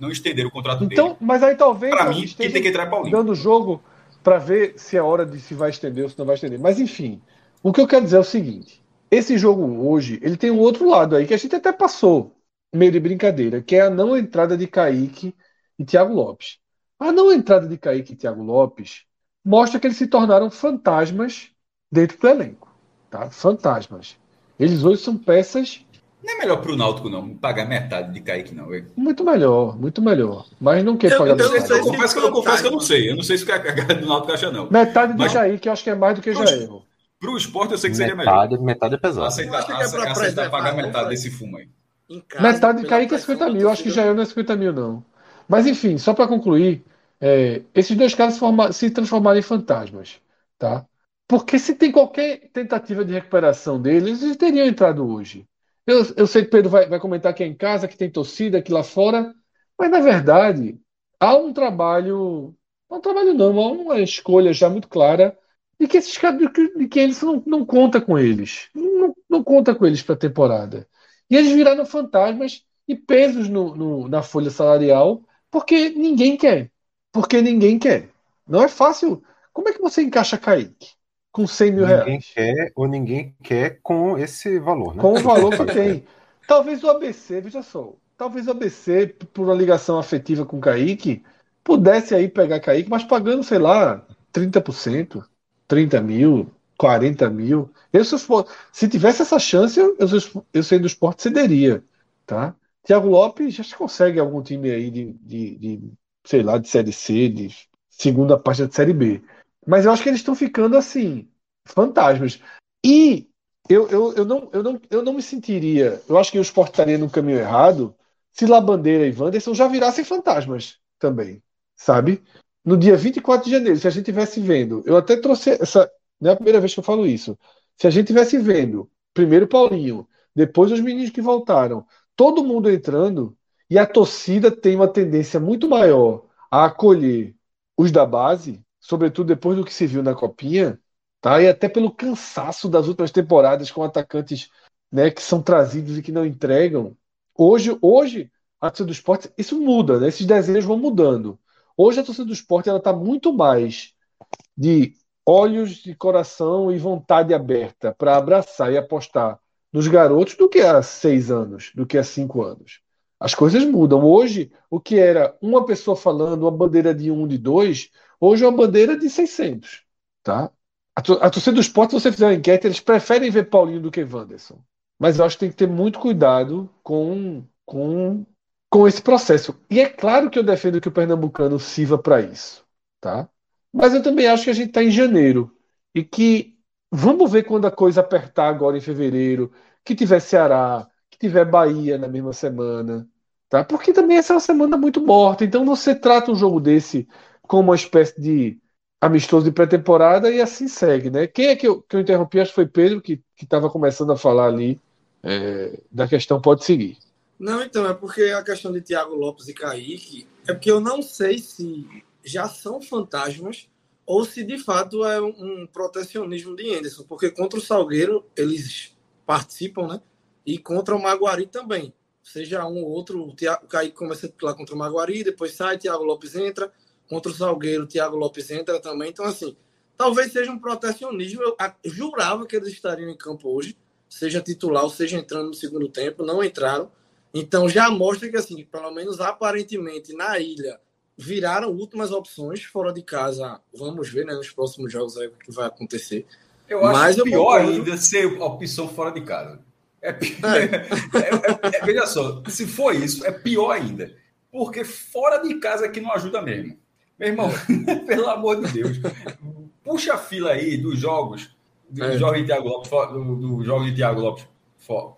não estender o contrato então, dele. Mas aí talvez. Para mim, quem tem que entrar é Paulinho. Dando jogo para ver se é hora de se vai estender ou se não vai estender. Mas enfim, o que eu quero dizer é o seguinte: esse jogo hoje, ele tem um outro lado aí que a gente até passou, meio de brincadeira, que é a não entrada de Kaique e Thiago Lopes. A não entrada de Kaique e Thiago Lopes mostra que eles se tornaram fantasmas dentro do elenco. Tá? Fantasmas. Eles hoje são peças não é melhor para o Náutico não pagar metade de Kaique, não, véio. Muito melhor, muito melhor. Mas não quer eu, pagar eu, metade. Eu, confesso, que, eu confesso que eu não sei. Eu não sei se o cara do Náutico acha, não. Metade de Mas... Kaique, eu acho que é mais do que Jair. Para o esporte, eu sei que seria metade, melhor. Metade é pesado. Aceitar, que é aceitar, aceitar pagar metade desse fumo aí. Casa, metade de Kaique é 50 mil. Eu acho que Jair não é 50 mil, não. Mas, enfim, só para concluir, é, esses dois caras se, se transformaram em fantasmas. Tá? Porque se tem qualquer tentativa de recuperação deles, eles teriam entrado hoje. Eu, eu sei que Pedro vai, vai comentar que é em casa, que tem torcida aqui lá fora, mas na verdade há um trabalho, não um trabalho não, há uma escolha já muito clara de que esses caras, de que, de que eles não, não conta com eles, não, não conta com eles para a temporada. E eles viraram fantasmas e pesos no, no, na folha salarial porque ninguém quer. Porque ninguém quer. Não é fácil. Como é que você encaixa Kaique? Com 100 mil ninguém reais. quer ou ninguém quer com esse valor, né? Com o valor que tem. Talvez o ABC, veja só, talvez o ABC, por uma ligação afetiva com o Kaique, pudesse aí pegar Kaique, mas pagando, sei lá, 30%, 30 mil, 40 mil. Eu, se, se tivesse essa chance, eu, eu, eu sendo do esporte, cederia. Tá? Tiago Lopes já se consegue algum time aí de, de, de, sei lá, de Série C, de segunda parte de Série B. Mas eu acho que eles estão ficando assim, fantasmas. E eu, eu, eu, não, eu, não, eu não me sentiria. Eu acho que o esporte estaria no caminho errado se Labandeira e Wanderson já virassem fantasmas também, sabe? No dia 24 de janeiro, se a gente tivesse vendo, eu até trouxe essa. Não é a primeira vez que eu falo isso. Se a gente tivesse vendo, primeiro Paulinho, depois os meninos que voltaram, todo mundo entrando, e a torcida tem uma tendência muito maior a acolher os da base, sobretudo depois do que se viu na Copinha, tá? E até pelo cansaço das últimas temporadas com atacantes, né, que são trazidos e que não entregam. Hoje, hoje a torcida do esporte, isso muda, né? Esses desenhos vão mudando. Hoje a torcida do esporte ela está muito mais de olhos de coração e vontade aberta para abraçar e apostar nos garotos do que há seis anos, do que há cinco anos. As coisas mudam. Hoje, o que era uma pessoa falando, uma bandeira de um, de dois, Hoje é uma bandeira de 600. Tá? A, torcida do esporte, se você fizer uma enquete, eles preferem ver Paulinho do que Wanderson. Mas eu acho que tem que ter muito cuidado com, com, com esse processo. E é claro que eu defendo que o pernambucano sirva para isso. Tá? Mas eu também acho que a gente está em janeiro. E que vamos ver quando a coisa apertar agora em fevereiro, que tiver Ceará, que tiver Bahia na mesma semana. Tá? Porque também essa é uma semana muito morta. Então você trata um jogo desse como uma espécie de amistoso de pré-temporada e assim segue, né? Quem é que eu, que eu interrompi? Acho que foi Pedro que estava começando a falar ali é, da questão. Pode seguir. Não, então, é porque a questão de Thiago Lopes e Kaique é porque eu não sei se já são fantasmas ou se de fato é um, um protecionismo de Anderson, porque contra o Salgueiro eles participam, né? E contra o Maguari também. Seja um ou outro, o, Kaique começa lá contra o Maguari, depois sai, Thiago Lopes entra, contra o Salgueiro, Thiago Lopes entra também. Então, assim, talvez seja um protecionismo. Eu, jurava que eles estariam em campo hoje, seja titular ou seja entrando no segundo tempo, não entraram. Então já mostra que, assim, pelo menos aparentemente na ilha, viraram últimas opções fora de casa. Vamos ver, né, nos próximos jogos aí o que vai acontecer. Eu acho Mas pior eu ainda ser opção fora de casa. É, é. é, é, veja só, se for isso, é pior ainda. Porque fora de casa é que não ajuda mesmo. Meu irmão, pelo amor de Deus, puxa a fila aí dos jogos, do é. jogo de Thiago Lopes, do, do jogo de Thiago Lopes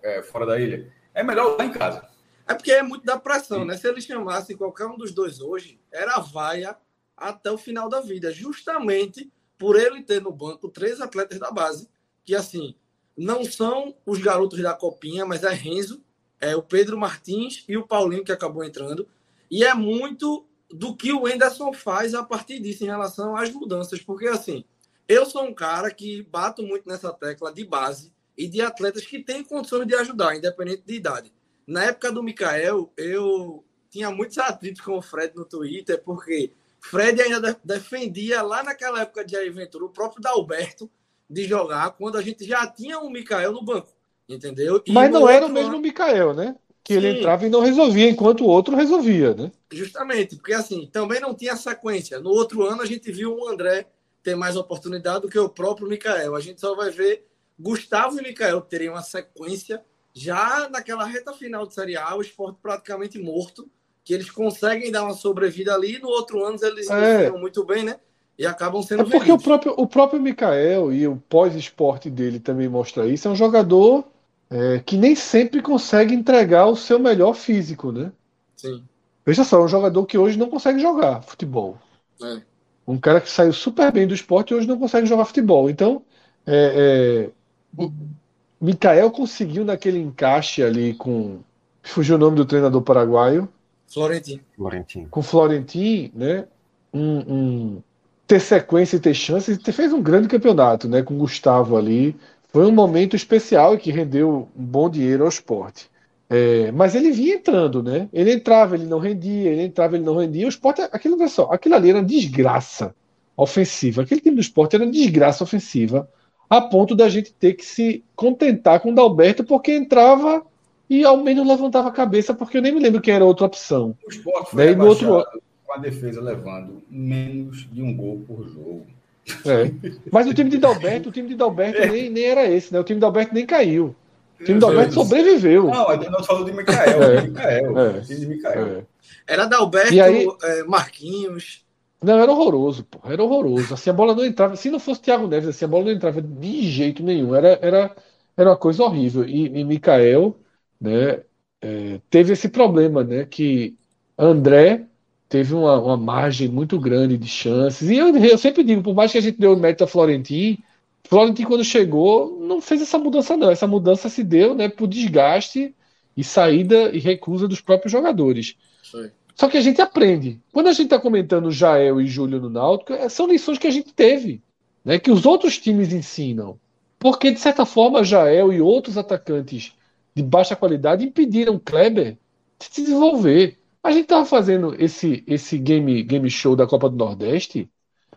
é, fora da ilha. É melhor lá em casa. É porque é muito da pressão, Sim. né? Se eles chamassem qualquer um dos dois hoje, era vaia até o final da vida, justamente por ele ter no banco três atletas da base, que assim, não são os garotos da copinha, mas é Renzo, é o Pedro Martins e o Paulinho que acabou entrando. E é muito do que o Enderson faz a partir disso em relação às mudanças, porque assim, eu sou um cara que bato muito nessa tecla de base e de atletas que têm condições de ajudar, independente de idade. Na época do Mikael, eu tinha muitos atritos com o Fred no Twitter, porque Fred ainda defendia lá naquela época de Jair Ventura, o próprio Dalberto, de jogar quando a gente já tinha um Mikael no banco, entendeu? E Mas não era o mesmo ano... Mikael, né? Que Sim. ele entrava e não resolvia, enquanto o outro resolvia, né? Justamente, porque assim, também não tinha sequência. No outro ano a gente viu o André ter mais oportunidade do que o próprio Mikael. A gente só vai ver Gustavo e Mikael terem uma sequência já naquela reta final de Série A, o esporte praticamente morto, que eles conseguem dar uma sobrevida ali, no outro ano eles é. muito bem, né? E acabam sendo é porque o próprio, o próprio Mikael e o pós-esporte dele também mostra isso, é um jogador é, que nem sempre consegue entregar o seu melhor físico, né? Sim. Veja só, é um jogador que hoje não consegue jogar futebol. É. Um cara que saiu super bem do esporte e hoje não consegue jogar futebol. Então, é, é, Mikael conseguiu naquele encaixe ali com. Fugiu o nome do treinador paraguaio. Florentin. Florentin. Com Florentin, né? Um, um, ter sequência e ter chances. E fez um grande campeonato, né? Com Gustavo ali. Foi um momento especial e que rendeu um bom dinheiro ao esporte. É, mas ele vinha entrando, né? Ele entrava, ele não rendia, ele entrava, ele não rendia. O esporte, aquilo, só, aquilo ali era desgraça ofensiva. Aquele time do esporte era desgraça ofensiva a ponto da gente ter que se contentar com o Dalberto, porque entrava e ao menos levantava a cabeça, porque eu nem me lembro quem era outra opção. O esporte foi no outro... com a defesa levando menos de um gol por jogo. É. Mas o time de Dalberto, o time de Dalberto é. nem, nem era esse, né? O time de Dalberto nem caiu. O time de Dalberto sobreviveu. Não, nós falamos de Micael. É. Micael, é. de Micael. É. Era Dalberto, aí... É, Marquinhos. Não, era horroroso, pô. Era horroroso. Assim, a bola não entrava. Se não fosse Thiago Neves, assim, a bola não entrava de jeito nenhum. Era, era, era uma coisa horrível. E, e Mikael, né, é, teve esse problema, né? Que André teve uma, uma margem muito grande de chances. E eu, eu sempre digo, por mais que a gente deu o mérito a Florentin, Florentin, quando chegou, não fez essa mudança, não. Essa mudança se deu né, por desgaste e saída e recusa dos próprios jogadores. Sim. Só que a gente aprende. Quando a gente está comentando Jael e Júlio no Náutico, é, são lições que a gente teve, né, que os outros times ensinam. Porque, de certa forma, Jael e outros atacantes de baixa qualidade impediram Kleber de se desenvolver. A gente estava fazendo esse, esse game, game show da Copa do Nordeste.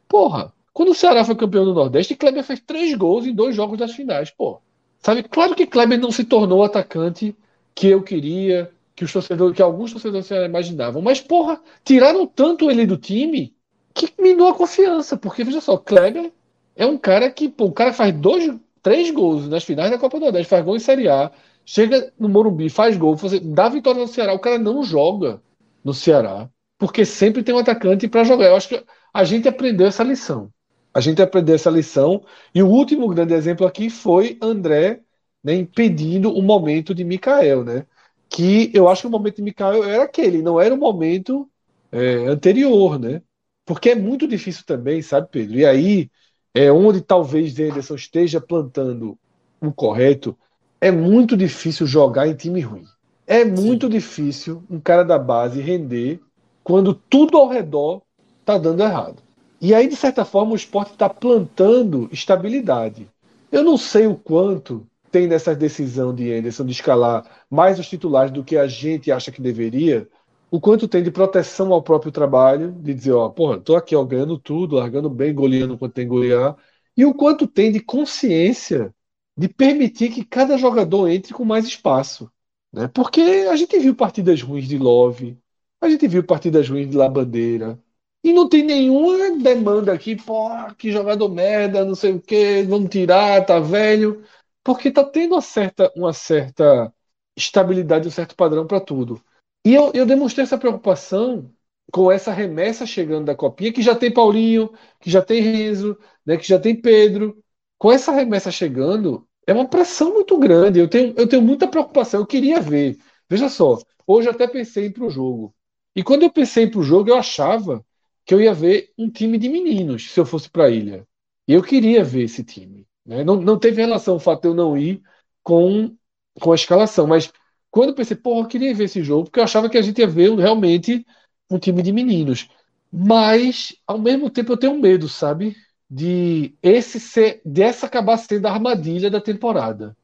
Porra, quando o Ceará foi campeão do Nordeste, Kleber fez três gols em dois jogos das finais. Pô, sabe? Claro que Kleber não se tornou o atacante que eu queria, que os torcedores, que alguns torcedores imaginavam. Mas, porra, tiraram tanto ele do time que minou a confiança. Porque, veja só, Kleber é um cara que, pô, o cara faz dois, três gols nas finais da Copa do Nordeste, faz gol em Série A, chega no Morumbi, faz gol, dá vitória no Ceará, o cara não joga no Ceará, porque sempre tem um atacante para jogar. Eu acho que a gente aprendeu essa lição. A gente aprendeu essa lição. E o último grande exemplo aqui foi André né, impedindo o momento de Mikael, né? que eu acho que o momento de Mikael era aquele, não era o momento é, anterior, né? Porque é muito difícil também, sabe, Pedro? E aí é onde talvez Anderson esteja plantando o correto. É muito difícil jogar em time ruim. É muito Sim. difícil um cara da base render quando tudo ao redor tá dando errado. E aí, de certa forma, o esporte está plantando estabilidade. Eu não sei o quanto tem nessa decisão de Anderson de escalar mais os titulares do que a gente acha que deveria, o quanto tem de proteção ao próprio trabalho, de dizer, ó, porra, tô aqui ó, ganhando tudo, largando bem, goleando quando tem golear, e o quanto tem de consciência de permitir que cada jogador entre com mais espaço. Né? Porque a gente viu partidas ruins de Love, a gente viu partidas ruins de La Bandeira, e não tem nenhuma demanda aqui, pô, que jogador merda, não sei o que, vamos tirar, tá velho. Porque tá tendo uma certa, uma certa estabilidade, um certo padrão para tudo. E eu, eu demonstrei essa preocupação com essa remessa chegando da Copinha, que já tem Paulinho, que já tem Renzo, né, que já tem Pedro. Com essa remessa chegando, é uma pressão muito grande. Eu tenho, eu tenho muita preocupação. Eu queria ver. Veja só, hoje eu até pensei para o jogo. E quando eu pensei para o jogo, eu achava que eu ia ver um time de meninos se eu fosse para a ilha. E eu queria ver esse time. Né? Não, não teve relação o fato de eu não ir com, com a escalação, mas quando eu pensei, porra, eu queria ver esse jogo, porque eu achava que a gente ia ver realmente um time de meninos. Mas, ao mesmo tempo, eu tenho medo, sabe? De esse ser, dessa acabar sendo a armadilha da temporada.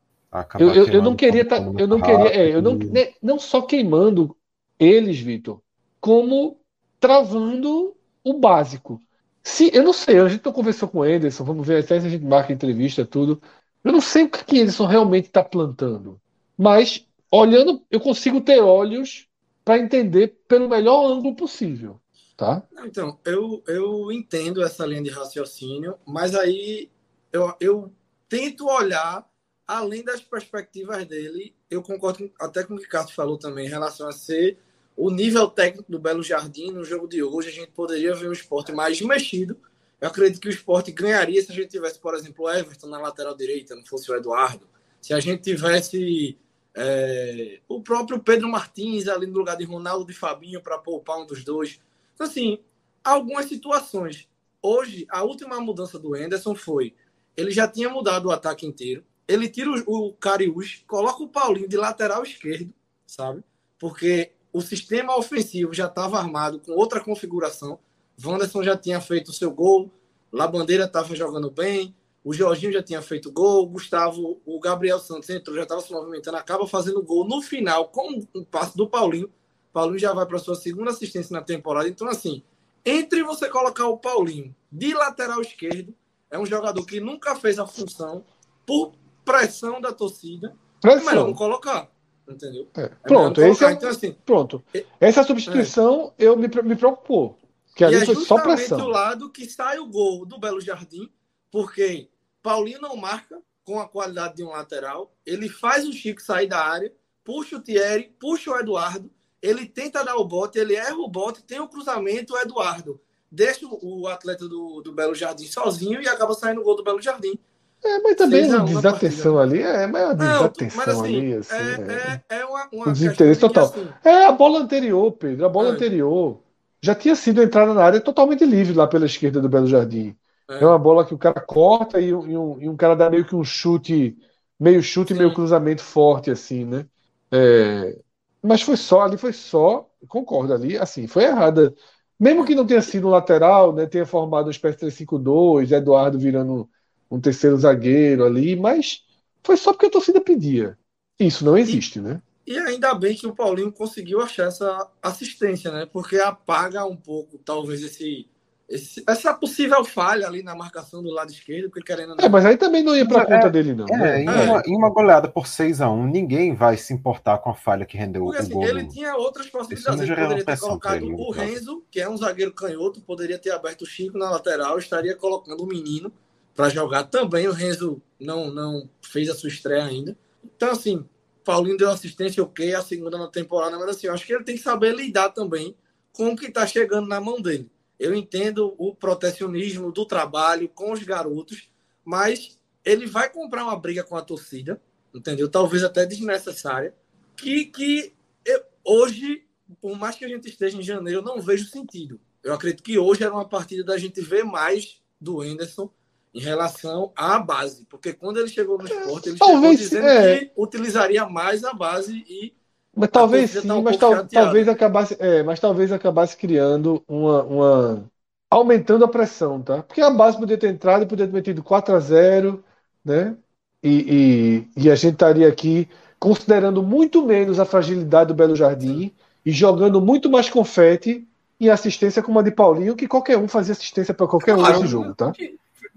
Eu, eu, eu, não queria tá, eu não queria, é, eu não, né, não só queimando eles, Vitor, como travando o básico. Se, eu não sei, a gente não conversou com o Anderson, vamos ver até se a gente marca entrevista, tudo. Eu não sei o que o Anderson realmente está plantando. Mas, olhando, eu consigo ter olhos para entender pelo melhor ângulo possível. Tá? Então, eu, eu entendo essa linha de raciocínio, mas aí eu, eu tento olhar além das perspectivas dele. Eu concordo até com o que o Cássio falou também em relação a ser o nível técnico do Belo Jardim no jogo de hoje, a gente poderia ver um esporte mais mexido. Eu acredito que o esporte ganharia se a gente tivesse, por exemplo, o Everton na lateral direita, não fosse o Eduardo. Se a gente tivesse é, o próprio Pedro Martins ali no lugar de Ronaldo e Fabinho para poupar um dos dois. Então, assim, algumas situações. Hoje, a última mudança do Enderson foi: ele já tinha mudado o ataque inteiro. Ele tira o, o Cariús, coloca o Paulinho de lateral esquerdo, sabe? Porque o sistema ofensivo já estava armado com outra configuração. Wanderson já tinha feito o seu gol, Labandeira estava jogando bem, o Jorginho já tinha feito gol, Gustavo, o Gabriel Santos entrou, já estava se movimentando, acaba fazendo gol no final com o passe do Paulinho. Paulinho já vai para sua segunda assistência na temporada. Então, assim, entre você colocar o Paulinho de lateral esquerdo, é um jogador que nunca fez a função por pressão da torcida. Pressão. É melhor não colocar. Entendeu? É. é pronto, esse é, então, assim, pronto. Essa substituição é. eu me, me preocupou. Que ali e é foi só pressão. o lado que sai o gol do Belo Jardim, porque Paulinho não marca com a qualidade de um lateral, ele faz o Chico sair da área, puxa o Thierry, puxa o Eduardo, ele tenta dar o bote, ele erra o bote, tem o cruzamento, o Eduardo deixa o atleta do, do Belo Jardim sozinho e acaba saindo o gol do Belo Jardim. É, mas também a desatenção ali, é, mas a desatenção mas, assim, ali, assim, é, é, é uma, uma desinteresse total. assim, é a bola anterior, Pedro, a bola é. anterior já tinha sido entrada na área totalmente livre lá pela esquerda do Belo Jardim. É, é uma bola que o cara corta e, e, um, e, um, cara dá meio que um chute, meio chute, e meio cruzamento forte, assim, né? É, mas foi só, ali foi só, concordo ali, assim, foi errada. Mesmo que não tenha sido lateral, né? Tenha formado uma espécie 3-5-2, Eduardo virando um terceiro zagueiro ali, mas foi só porque a torcida pedia. Isso não existe, e, né? E ainda bem que o Paulinho conseguiu achar essa assistência, né? Porque apaga um pouco, talvez, esse, esse essa possível falha ali na marcação do lado esquerdo, porque querendo. É, mas aí também não ia para conta é, dele, não. É, né? em, uma, em, uma, goleada por 6 a 1 ninguém vai se importar com a falha que rendeu porque, o assim, gol. Ele tinha outras possibilidades. Ele poderia ter colocado ele, o Renzo, que é um zagueiro canhoto, poderia ter aberto o Chico na lateral, estaria colocando o menino para jogar também. O Renzo não, não fez a sua estreia ainda. Então, assim, Paulinho deu assistência, ok, a segunda na temporada, mas assim, eu acho que ele tem que saber lidar também com o que está chegando na mão dele. Eu entendo o protecionismo do trabalho com os garotos, mas ele vai comprar uma briga com a torcida, entendeu? Talvez até desnecessária, que, que eu, hoje, por mais que a gente esteja em janeiro, eu não vejo sentido. Eu acredito que hoje era uma partida da gente ver mais do Enderson em relação à base, porque quando ele chegou no esporte, ele talvez, chegou dizendo é. que utilizaria mais a base e mas talvez sim, um mas tal, talvez acabasse, é, mas talvez acabasse criando uma, uma aumentando a pressão, tá? Porque a base poderia ter entrado e poderia ter metido 4 a 0 né? E, e, e a gente estaria aqui considerando muito menos a fragilidade do Belo Jardim e jogando muito mais confete em assistência como a de Paulinho, que qualquer um fazia assistência para qualquer claro, um nesse jogo, tá?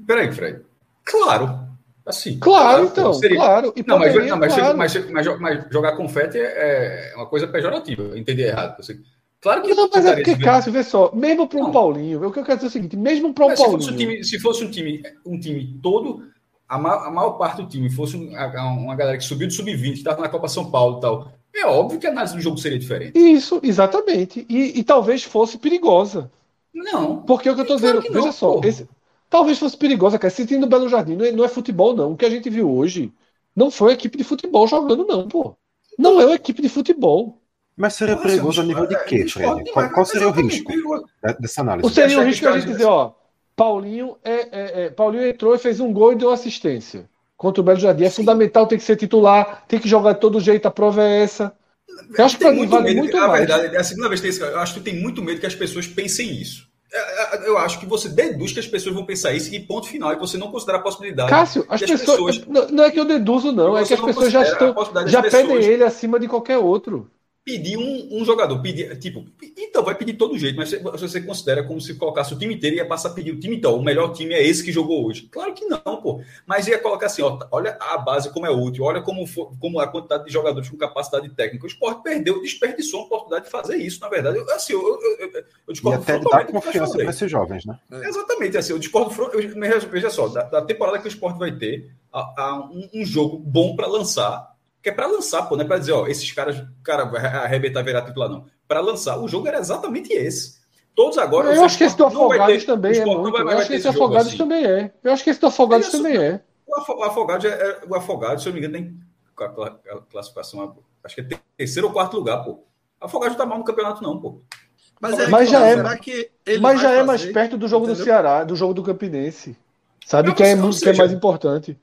Peraí, Fred. Claro. Assim, claro, claro então, seria... claro. E não, mas, não, mas, claro. Mas, mas, jogar confete é, é uma coisa pejorativa, entender errado. Você... Claro que não, mas é porque, Cássio, vê só, mesmo para um Paulinho, o que eu quero dizer é o seguinte, mesmo para um Paulinho. Se fosse um time, se fosse um time, um time todo a, ma a maior parte do time fosse uma galera que subiu do sub-20, estava na Copa São Paulo e tal, é óbvio que a análise do jogo seria diferente. Isso, exatamente. E, e talvez fosse perigosa. Não. Porque o que eu estou dizendo, veja só, esse, talvez fosse perigosa, cara. Esse time do Belo Jardim não é, não é, futebol, não. O que a gente viu hoje não foi uma equipe de futebol jogando, não, pô. Não é uma equipe de futebol. Mas seria Nossa, perigoso a nível de quê, Fred? Qual, qual seria o risco dessa análise? O seria o risco a gente dizer, ó, Paulinho, é, é, é, Paulinho entrou e fez um gol e deu assistência. Contra o Belo Jardim. É Sim. fundamental, tem que ser titular, tem que jogar de todo jeito, a prova é essa. Eu acho que muito vale medo, muito a mais. verdade, é a segunda vez que tem isso, eu acho que tem muito medo que as pessoas pensem isso. É, é, eu acho que você deduz que as pessoas vão pensar isso e ponto final, e você não considera a possibilidade. Cássio, as, pessoas, pessoas, Não é que eu deduzo, não, é que as pessoas já estão. Já pedem ele acima de qualquer outro pedir um, um, jogador, pedir, tipo, então vai pedir todo jeito, mas se você considera como se colocasse o time inteiro e ia passar a pedir o time, então, o melhor time é esse que jogou hoje. Claro que não, pô. Mas ia colocar assim, ó, olha a base como é útil, olha como, for, como a quantidade de jogadores com capacidade técnica. O esporte perdeu, desperdiçou a oportunidade de fazer isso, na verdade. Eu, assim, eu, eu, eu, eu discordo e até dar confiança para esses jovens, né? É. Exatamente, assim, eu discordo, eu, veja só, da, da, temporada que o esporte vai ter, há, um, um jogo bom para lançar que é para lançar, pô, não é para dizer, ó, esses caras, cara, vai arrebentar, virar titular, não. Para lançar, o jogo era exatamente esse. Todos agora. Eu acho que esse do Afogados também é muito. eu acho que esse Afogados assim. também é. Eu acho que esse do Afogados também é. O Afogados, é, o Afogados, se eu não me engano, tem a classificação, acho que é terceiro ou quarto lugar, pô. Afogados não tá mal no campeonato, não, pô. Mas, é, mas já é, mas já é mais perto do jogo entendeu? do Ceará, do jogo do Campinense. Sabe que é, que é mais importante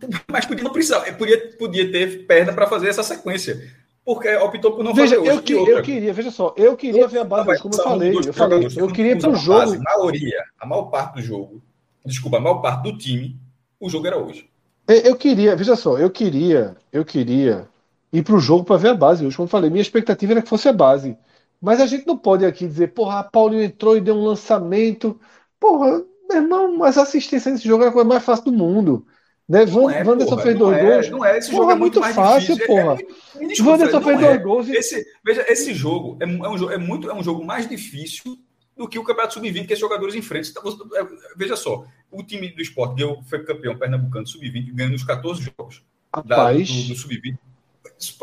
mas podia não precisar, podia, podia ter perna para fazer essa sequência. Porque optou por não veja, fazer hoje. Eu, que, eu queria, veja só, eu queria ver a base, como eu falei. Eu, falei, eu queria para o jogo. Base, a maioria, a maior parte do jogo, desculpa, a maior parte do time, o jogo era hoje. Eu queria, veja só, eu queria, eu queria ir para o jogo para ver a base hoje. Como eu falei, minha expectativa era que fosse a base. Mas a gente não pode aqui dizer, porra, a Paulinho entrou e deu um lançamento. Porra, meu irmão, mas a assistência nesse jogo é a coisa mais fácil do mundo. Né? Não é, Wanderson fez dois é, gols. Não é, esse jogo porra, é muito, muito fácil, difícil. porra. É, é, Wanderson fez dois gols. E... Esse, veja, esse jogo é, é, um jogo é muito é um jogo mais difícil do que o Campeonato Sub-20 que os jogadores enfrentam. É, veja só, o time do esporte deu, foi campeão pernambucano Sub-20 ganhando os 14 jogos da, do, do Sub-20.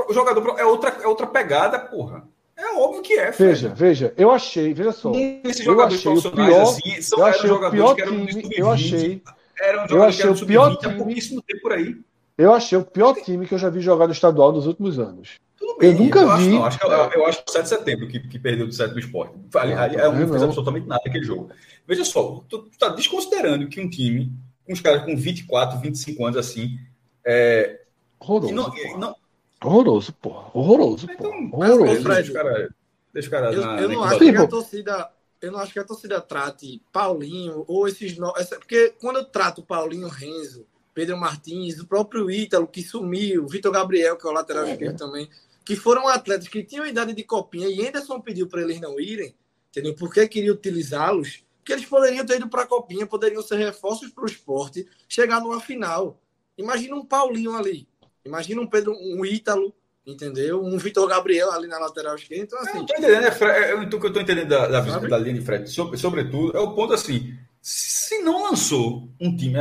O jogador é outra, é outra pegada, porra. É óbvio que é. Veja, veja, eu achei, veja só. Esses jogadores eu achei o pior, assim, são, eu achei o pior time, eu achei era um eu achei o pior time, há pouquíssimo tempo por aí. Eu achei o pior time que eu já vi jogar no estadual nos últimos anos. Bem, eu nunca eu vi. Acho, não, acho, que, eu, acho que o 7 de setembro que, que perdeu do 7 do esporte. Ali, ali, é, não fez absolutamente nada aquele jogo. Veja só, tu, está desconsiderando que um time, com os caras com 24, 25 anos assim. É, Horroroso. Não, não... Horroroso, porra. Horroroso. Então, Horroroso. Deixa o cara, deixa o cara eu, na, eu não acho que a torcida eu não acho que a torcida trate Paulinho ou esses. No... Porque quando eu trato Paulinho Renzo, Pedro Martins, o próprio Ítalo, que sumiu, Vitor Gabriel, que é o lateral é. esquerdo também, que foram atletas que tinham idade de copinha e Anderson pediu para eles não irem, entendeu? Porque queria utilizá-los, que eles poderiam ter ido para a copinha, poderiam ser reforços para o esporte, chegar numa final. Imagina um Paulinho ali, imagina um Pedro, um Ítalo, entendeu? Um Vitor Gabriel ali na lateral esquerda. Então, assim. Eu tô entendendo, né, Fred? É, o que eu tô entendendo da, da da linha de Fred, sobre, sobretudo, é o ponto assim. Se não lançou um time,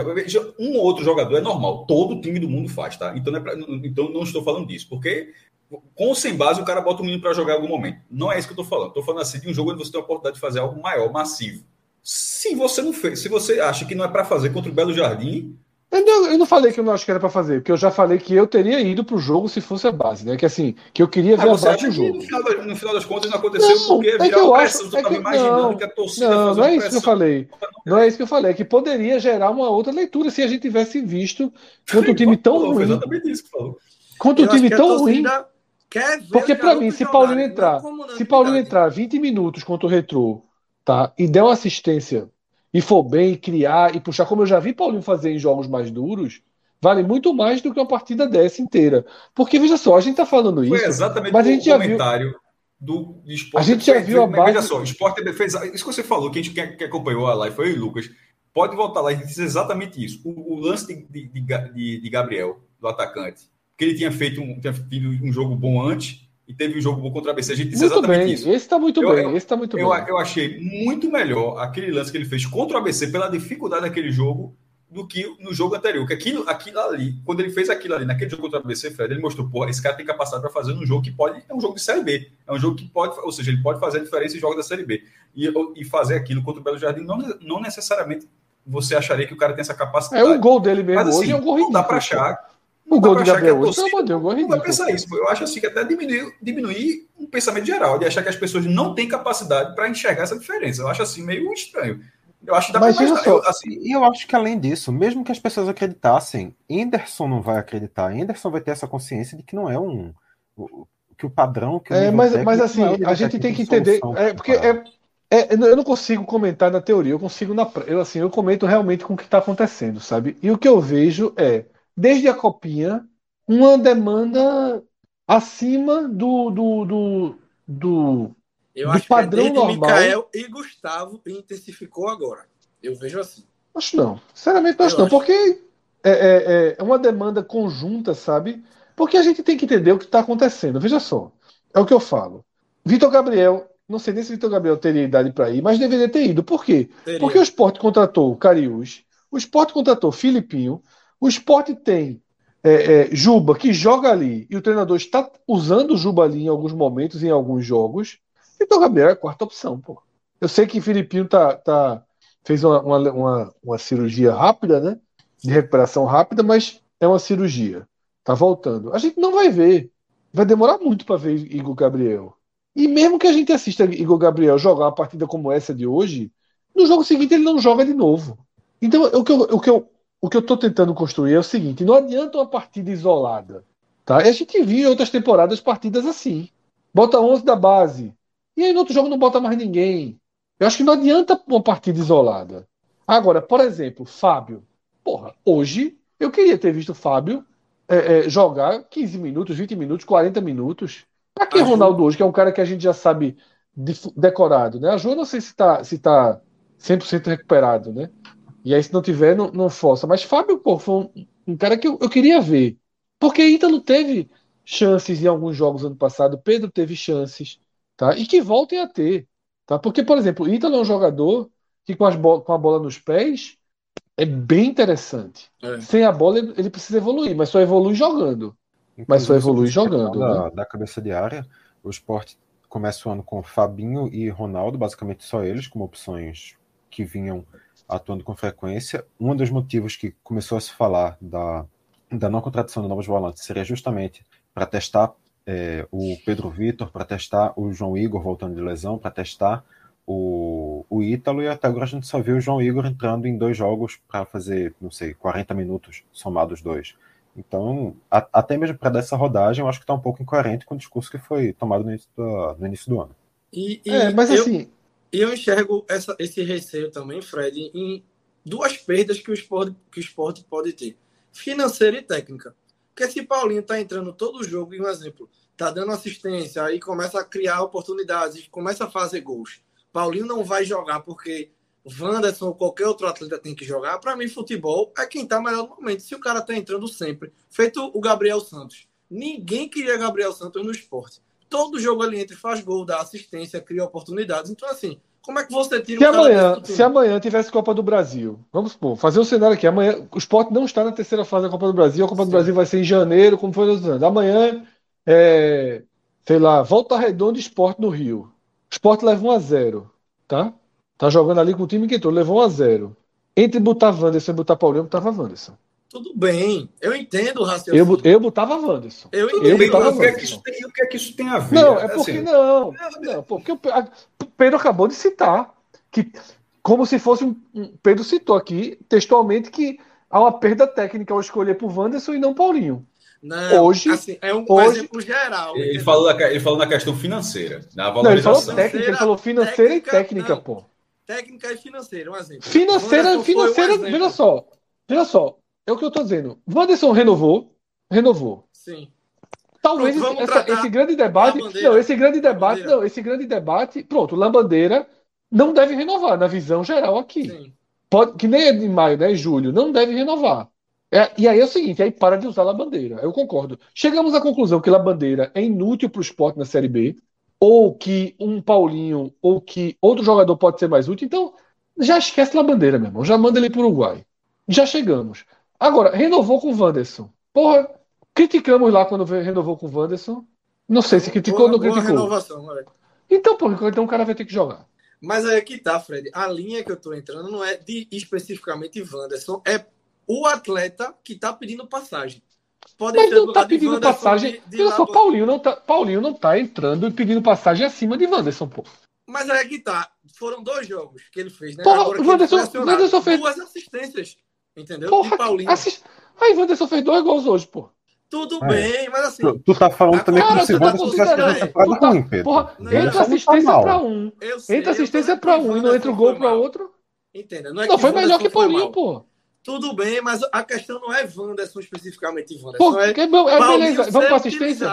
um ou outro jogador é normal, todo time do mundo faz, tá? Então não, é pra, então não estou falando disso, porque com ou sem base o cara bota o menino para jogar em algum momento. Não é isso que eu estou falando. Estou falando assim de um jogo onde você tem a oportunidade de fazer algo maior, massivo. Se você não fez, se você acha que não é para fazer contra o Belo Jardim, eu não, eu não, falei que eu não acho que era para fazer, porque eu já falei que eu teria ido pro jogo se fosse a base, né? Que assim, que eu queria ah, ver a base do jogo. No final, das, no final, das contas não aconteceu não, porque é que eu acho, é que, imaginando não, que a torcida Não, não é isso que eu falei. Não é isso que eu falei, é que poderia gerar uma outra leitura se a gente tivesse visto contra um time tão falou, ruim. exatamente isso que falou. Contra um time tão ruim. Porque para mim, se Paulinho entrar, se Paulinho entrar 20 minutos contra o Retrô tá? E der uma assistência e for bem, criar e puxar, como eu já vi Paulinho fazer em jogos mais duros, vale muito mais do que uma partida dessa inteira. Porque, veja só, a gente tá falando Foi isso. exatamente mas a gente já viu. comentário do, do Sport. A gente já viu a mas Veja base- só, o Sport TV fez. Isso que você falou, que a gente que, acompanhou a live foi e o Lucas. Pode voltar lá e dizer exatamente isso. O, o lance de, de, de- de Gabriel, do atacante, que ele tinha feito um, tinha tido um jogo bom antes e teve um jogo bom contra a ABC. A gente disse Muito exatamente bem. isso. Esse tá muito Eu- bem. eu- esse tá muito Eu, bem. eu achei muito melhor aquele lance que ele fez contra o ABC pela dificuldade daquele jogo do que no jogo anterior. Que aquilo, aquilo ali, quando ele fez aquilo ali naquele jogo contra o ABC, Fred, ele mostrou, pô, esse cara tem capacidade para fazer num jogo que pode. É um jogo de Série B. É um jogo que pode, ou seja, ele pode fazer a diferença em jogos da Série B. E, e fazer aquilo contra o Belo Jardim, não, não necessariamente você acharia que o cara tem essa É capacidade. o gol dele mesmo Mas assim, hoje é um gol não dá para ridículo. achar. O gol de achar que a Gabriel hoje, torcida- pelo amor de Deus, gol não vai pensar isso. Eu acho assim que até diminuir, diminuir um pensamento geral, de achar que as pessoas não têm capacidade para enxergar essa diferença. Eu acho assim meio estranho. Eu acho que dá Mas veja só, Eu, assim, E eu acho que além disso, mesmo que as pessoas acreditassem, Anderson não vai acreditar. Anderson vai ter essa consciência de que não é um. Que o padrão. Que o É, mas, mas assim, é nível a gente tem que de entender. É, porque é, é, eu não consigo comentar na teoria, eu consigo na. Eu, assim, eu comento realmente com o que está acontecendo, sabe? E o que eu vejo é, desde a copinha, uma demanda acima do, do, do, do- Eu Do acho padrão que é normal. Mikael e Gustavo intensificou agora. Eu vejo assim. Acho não. Sinceramente, acho Eu não. acho. Porque é, é, é uma demanda conjunta, sabe? Porque a gente tem que entender o que está acontecendo. Veja só. É o que eu falo. Vitor Gabriel, não sei nem se Vitor Gabriel teria idade para ir, mas deveria ter ido. Por quê? Teria. Porque o Sport contratou o Cariús, o Sport contratou o Filipinho, o Sport tem é, é, Juba, que joga ali, e o treinador está usando o Juba ali em alguns momentos, em alguns jogos. Vitor Gabriel é a quarta opção, pô. Eu sei que Filipinho tá, tá, fez uma, uma, uma, uma cirurgia rápida, né? De recuperação rápida, mas é uma cirurgia. Tá voltando. A gente não vai ver. Vai demorar muito para ver Igor Gabriel. E mesmo que a gente assista Igor Gabriel jogar uma partida como essa de hoje, no jogo seguinte ele não joga de novo. Então, o que eu, o que eu, o que eu tô tentando construir é o seguinte: não adianta uma partida isolada. Tá? E a gente viu em outras temporadas partidas assim. Bota 11 da base. E aí no outro jogo não bota mais ninguém. Eu acho que não adianta uma partida isolada. Agora, por exemplo, Fábio. Porra, hoje eu queria ter visto o Fábio é, é, jogar 15 minutos, 20 minutos, 40 minutos. Pra que Ronaldo hoje, que é um cara que a gente já sabe de- decorado, né? A Ju eu não sei se tá, se tá 100% recuperado, né? E aí se não tiver, não, não força. Mas Fábio, pô, foi um, um cara que eu, eu queria ver. Porque Ítalo teve chances em alguns jogos ano passado, Pedro teve chances, tá? E que voltem a ter, tá? Porque, por exemplo, Ítalo é um jogador que com, as bo- com a bola nos pés é bem interessante. É. Sem a bola ele, precisa evoluir, mas só evolui jogando. Mas só Inclusive, evolui jogando, questão né? Da, da cabeça de área, o esporte começa o ano com Fabinho e Ronaldo, basicamente só eles, como opções que vinham atuando com frequência. Um dos motivos que começou a se falar da, da não contratação de novos volantes seria justamente para testar é, o Pedro Vitor, para testar o João Igor voltando de lesão, para testar o, o Ítalo, e até agora a gente só viu o João Igor entrando em dois jogos para fazer, não sei, 40 minutos somados dois. Então, a- até mesmo para dar essa rodagem, eu acho que está um pouco incoerente com o discurso que foi tomado no início do, no início do ano. E, e É, mas eu, assim, e eu enxergo essa- esse receio também, Fred, em duas perdas que o esporte, que o esporte pode ter: financeira e técnica. Porque se Paulinho está entrando todo jogo, e um exemplo, tá dando assistência, aí começa a criar oportunidades, começa a fazer gols. Paulinho não vai jogar porque Wanderson ou qualquer outro atleta tem que jogar. Para mim, futebol é quem tá melhor no momento. Se o cara tá entrando sempre, feito o Gabriel Santos. Ninguém queria Gabriel Santos no esporte. Todo jogo ali entre faz gol, dá assistência, cria oportunidades. Então, assim, como é que você tira se o cara amanhã, do se amanhã tivesse Copa do Brasil, vamos supor, fazer um cenário aqui. Amanhã o Sport não está na terceira fase da Copa do Brasil. A Copa do Sim. Brasil vai ser em janeiro, como foi nos anos. Amanhã, é, sei lá, Volta Redonda e Sport no Rio. O Sport leva 1 a 0 tá? Tá jogando ali com o time que entrou, levou 1 a 0 Entre botar Wanderson e botar Paulinho, botava Wanderson. Tudo bem, eu entendo o Eu, raciocínio. bo- eu botava Wanderson. Eu tudo Eu bem, botava o que, é que isso tem, o que é que isso tem a ver? Não, é porque Assim, não. não porque o Pedro acabou de citar que, como se fosse um, um- Pedro citou aqui textualmente que há uma perda técnica ao escolher por Wanderson e não Paulinho. Não, Hoje- assim, é um, hoje- exemplo geral. Ele entendeu? falou, na, ele falou na questão financeira, na Não, ele falou valorização. técnica, ele falou financeira e Técnica, técnica, não. pô. técnica e financeira, um exemplo. Financeira, um financeira, exemplo. veja só. Veja só. É o que eu tô dizendo. Wanderson renovou. Renovou. Sim. Talvez Pronto, essa- esse grande debate. Não, esse grande debate. Não, esse grande debate. Pronto, Lambandeira não deve renovar, na visão geral aqui. Sim. Pode, que nem é de maio, né? Julho, não deve renovar. É, e aí é o seguinte, aí para de usar Labandeira. Eu concordo. Chegamos à conclusão que Labandeira é inútil para o esporte na Série B, ou que um Paulinho, ou que outro jogador pode ser mais útil. Então, já esquece Labandeira, meu irmão. Já manda ele para o Uruguai. Já chegamos. Agora, renovou com o Wanderson. Porra, criticamos lá quando renovou com o Wanderson. Não sei se criticou ou não criticou. renovação, moleque. Então, pô, então o cara vai ter que jogar. Mas aí que tá, Fred. A linha que eu tô entrando não é de especificamente Wanderson, é o atleta que tá pedindo passagem. Pode Mas não do tá pedindo Wanderson, passagem. de- de Olha só, Laban- Paulinho não tá, Paulinho não tá entrando e pedindo passagem acima de Wanderson, pô. Mas aí que tá. Foram dois jogos que ele fez, né? Porra, Agora Wanderson-. Wanderson fez- duas assistências. Entendeu? Porra, de Paulinho. assist... Aí Wanderson fez dois gols hoje, pô. Tudo É. bem, mas assim, Tu, tu tá falando Tá também claro, como se tu o tá considerando. fazendo temporada Tu tá- ruim, Pedro. Porra, Não, entra tá assistência mal. pra um, eu sei. entra assistência pra um e não Wanderson entra o gol pra mal. outro. Entenda? Não, é Não, que foi melhor que Paulinho, pô. Tudo bem, mas a questão não é Wanderson especificamente Wanderson. Pô, é é, beleza, vamos pra assistência?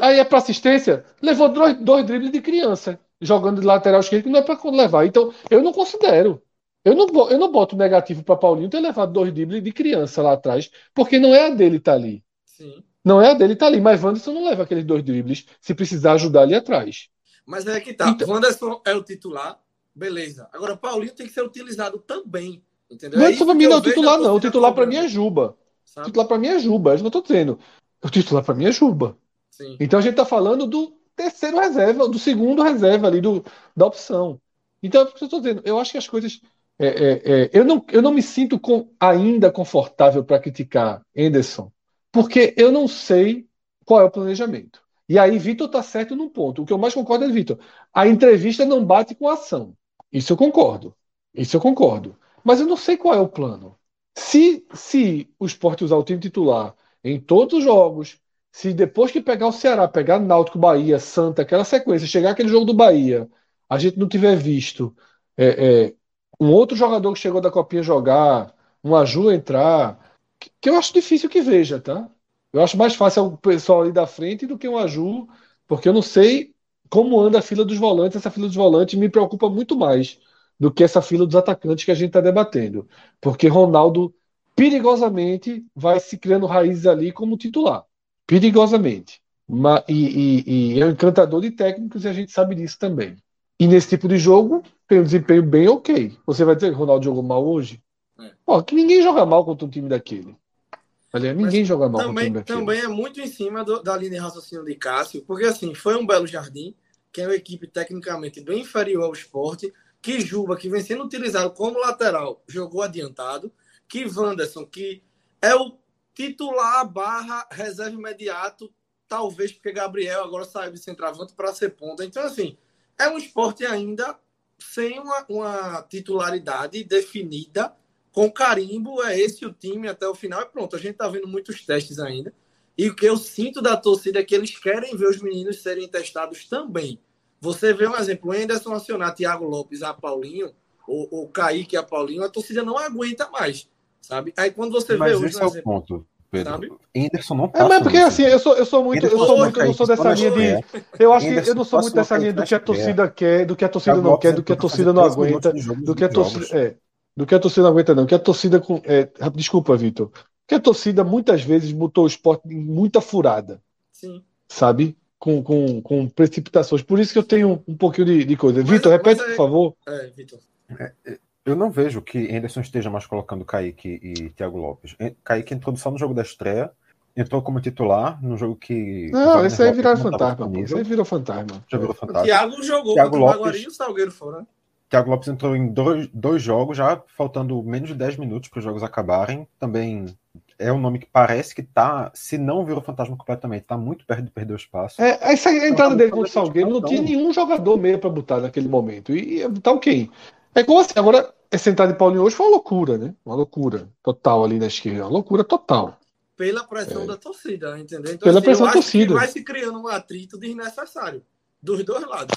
aí é pra assistência, levou dois, dois dribles de criança, jogando de lateral esquerdo, que não é pra levar. Então, eu não considero. Eu não, eu não boto negativo pra Paulinho ter levado dois dribles de criança lá atrás, porque não é a dele tá ali. Sim. Não é a dele tá ali, mas Wanderson não leva aqueles dois dribles se precisar ajudar ali atrás. Mas é que tá. Então- Wanderson é o titular, beleza. Agora, Paulinho tem que ser utilizado também. Entendeu? Wanderson pra isso mim não é o titular, não. O titular pra mim é Juba. O sabe? titular pra mim é Juba, é isso que eu tô dizendo. O titular pra mim é Juba. Sim. Então a gente tá falando do terceiro reserva, do segundo reserva ali, do, da opção. Então, é o que eu tô dizendo. Eu acho que as coisas. É, é, é, eu, não, eu não me sinto com- ainda confortável para criticar Henderson, porque eu não sei qual é o planejamento. E aí, Vitor tá certo num ponto. O que eu mais concordo é, Vitor, a entrevista não bate com a ação. Isso eu concordo. Isso eu concordo. Mas eu não sei qual é o plano. Se, se o Sport usar o time titular em todos os jogos, se depois que pegar o Ceará, pegar Náutico, Bahia, Santa, aquela sequência, chegar aquele jogo do Bahia, a gente não tiver visto é, é, um outro jogador que chegou da Copinha jogar, um Aju entrar, que, eu acho difícil que veja, tá? Eu acho mais fácil o pessoal ali da frente do que um Aju, porque eu não sei como anda a fila dos volantes. Essa fila dos volantes me preocupa muito mais do que essa fila dos atacantes que a gente está debatendo. Porque Ronaldo perigosamente vai se criando raízes ali como titular. Perigosamente. E, e- e é um encantador de técnicos e a gente sabe disso também. E nesse tipo de jogo, tem um desempenho bem ok. Você vai dizer que o Ronaldo jogou mal hoje? É. Ó, que ninguém joga mal contra um time daquele. Aliás, ninguém joga mal contra um Também, time daquele. também é muito em cima do- da linha de raciocínio de Cássio, porque assim, foi um belo jardim, que é uma equipe tecnicamente bem inferior ao esporte, que Juba, que vem sendo utilizado como lateral, jogou adiantado, que Wanderson, que é o titular barra reserva imediato, talvez porque Gabriel agora saiu de centroavante para ser ponta. Então, assim, é um esporte ainda sem uma, uma titularidade definida, com carimbo, é esse o time até o final e pronto. A gente tá vendo muitos testes ainda. E o que eu sinto da torcida é que eles querem ver os meninos serem testados também. Você vê um exemplo, o Anderson acionar Thiago Lopes a Paulinho, ou, ou Kaique a Paulinho, a torcida não aguenta mais, sabe? Aí quando você vê Mas hoje, esse um é o exemplo, ponto, Pedro. sabe? Henderson não É, passa mas porque assim, eu sou, eu sou muito, eu Henderson sou muito, eu não sou dessa linha de. Eu acho que Henderson eu não sou muito dessa linha do que a torcida quer, do que a torcida Thiago não quer, do que a torcida não 13 minutos aguenta, do que a torcida. É, do que a torcida não aguenta, não. Que a torcida com. é, desculpa, Vitor. Que a torcida muitas vezes botou o esporte em muita furada, Sim. sabe? Com, com, com precipitações. Por isso que eu tenho um pouquinho de, de coisa. Vitor, mas repete, é- por favor. É, Vitor. Eu não vejo que Henderson esteja mais colocando Kaique e Thiago Lopes. En- Kaique entrou só no jogo da estreia, entrou como titular no jogo que. Não, esse aí tava fantasma. Isso aí virou fantasma. Já virou O fantasma. Thiago jogou Thiago contra o Lopes. Baguari e o Salgueiro foram, né? Thiago Lopes entrou em dois, dois jogos, já faltando menos de 10 minutos para os jogos acabarem. Também é um nome que parece que tá, se não virou fantasma completamente, tá muito perto de perder o espaço. É, essa entrada Não, dele contra o Salgueiro não tinha nenhum jogador meio para botar naquele momento. E ia botar o quem? É como assim, agora, essa entrada de Paulinho hoje foi uma loucura, né? Uma loucura total ali na esquerda. Uma loucura total. Pela pressão da torcida, entendeu? Então, Pela assim, pressão da torcida. vai se criando um atrito desnecessário dos dois lados.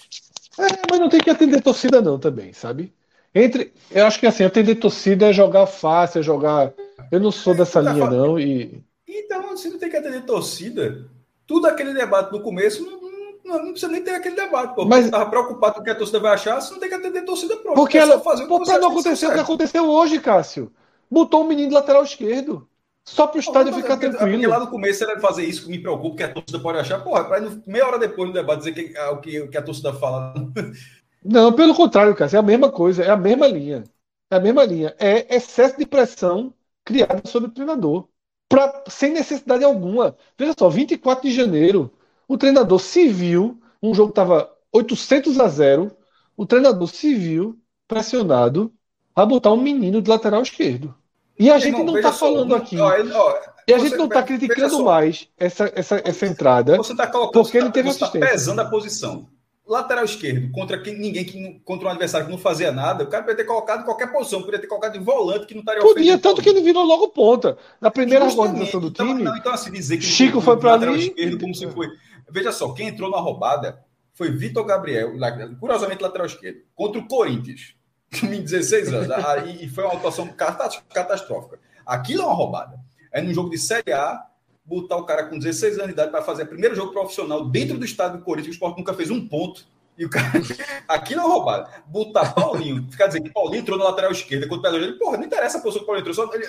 É, mas não tem que atender torcida, não, também, sabe? Entre, eu acho que assim, atender torcida é jogar fácil, é jogar. Eu não sou dessa Tá linha, não. E Então, se não tem que atender torcida, tudo aquele debate no começo não, não, não precisa nem ter aquele debate, pô. Mas- tava preocupado com o que a torcida vai achar, você não tem que atender torcida pronto. porque é ela, fazer o que pô, pra não acha que acontecer o que aconteceu hoje, Cássio. Botou um menino de lateral esquerdo. Só pro estádio Não, ficar porque- Porque tranquilo. lá no começo era fazer isso que me preocupa, que a torcida pode achar. Porra, pra no- meia hora depois do debate dizer que, ah, o, que, o que a torcida fala. Não, pelo contrário, Cássio, é a mesma coisa, é a mesma linha. É a mesma linha. É excesso de pressão criada sobre o treinador. Pra, sem necessidade alguma. Veja só, 24 de janeiro, o treinador se viu, um jogo estava 800 a 0, o treinador se viu pressionado a botar um menino de lateral esquerdo. E a gente não está falando aqui. ó, ó, E a gente não está criticando mais essa, essa, essa entrada. Você está colocando. Porque ele você teve tá, você tá assistência. pesando a posição. Lateral esquerdo, contra quem, ninguém que contra um adversário que não fazia nada, o cara poderia ter colocado em qualquer posição, poderia ter colocado de volante que não estaria Podia, tanto que ele virou logo ponta. Na primeira organização do então, time, Não, então, assim, dizer que Chico foi lateral ali. esquerdo, como se foi. Veja só, quem entrou na roubada foi Vitor Gabriel, curiosamente lateral esquerdo, contra o Corinthians, em 16 anos. E foi uma atuação catastrófica. Aquilo é uma roubada. É num jogo de Série A, botar o cara com 16 anos de idade para fazer o primeiro jogo profissional dentro do estádio do Corinthians, o Sport nunca fez um ponto. E o cara. Aquilo é uma roubada. Botar Paulinho, ficar dizendo que Paulinho entrou na lateral esquerda contra o Horizonte. Porra, não interessa a posição que Paulinho entrou, só, ele,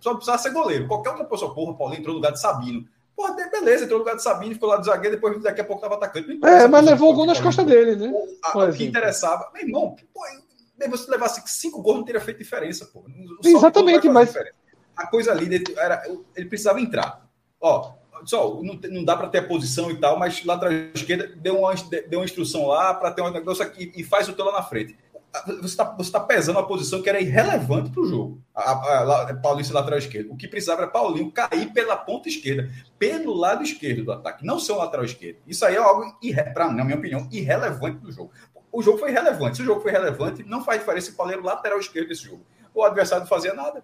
só precisava ser goleiro. Qualquer outra pessoa, porra, Paulinho entrou no lugar de Sabino. Porra, beleza, entrou no lugar de Sabino, ficou lá de zagueiro, depois daqui a pouco tava interessa É, mas levou o gol nas costas dele, né? a- o que interessava. Meu irmão, pô, mesmo se levasse cinco gols, não teria feito diferença, pô. Exatamente, mas- diferença. A coisa ali era, ele precisava entrar. Ó, só, não, não dá para ter a posição e tal, mas lateral esquerda deu uma, deu uma instrução lá para ter um negócio aqui e faz o teu lá na frente. Você está você tá pesando uma posição que era irrelevante para o jogo. A, a, a, Paulinho ser lateral esquerdo. O que precisava era Paulinho cair pela ponta esquerda, pelo lado esquerdo do ataque, não ser um lateral esquerdo. Isso aí é algo, pra, na minha opinião, irrelevante do jogo. O jogo foi irrelevante. Se o jogo foi relevante, não faz diferença o Paulinho era o lateral esquerdo desse jogo. O adversário não fazia nada.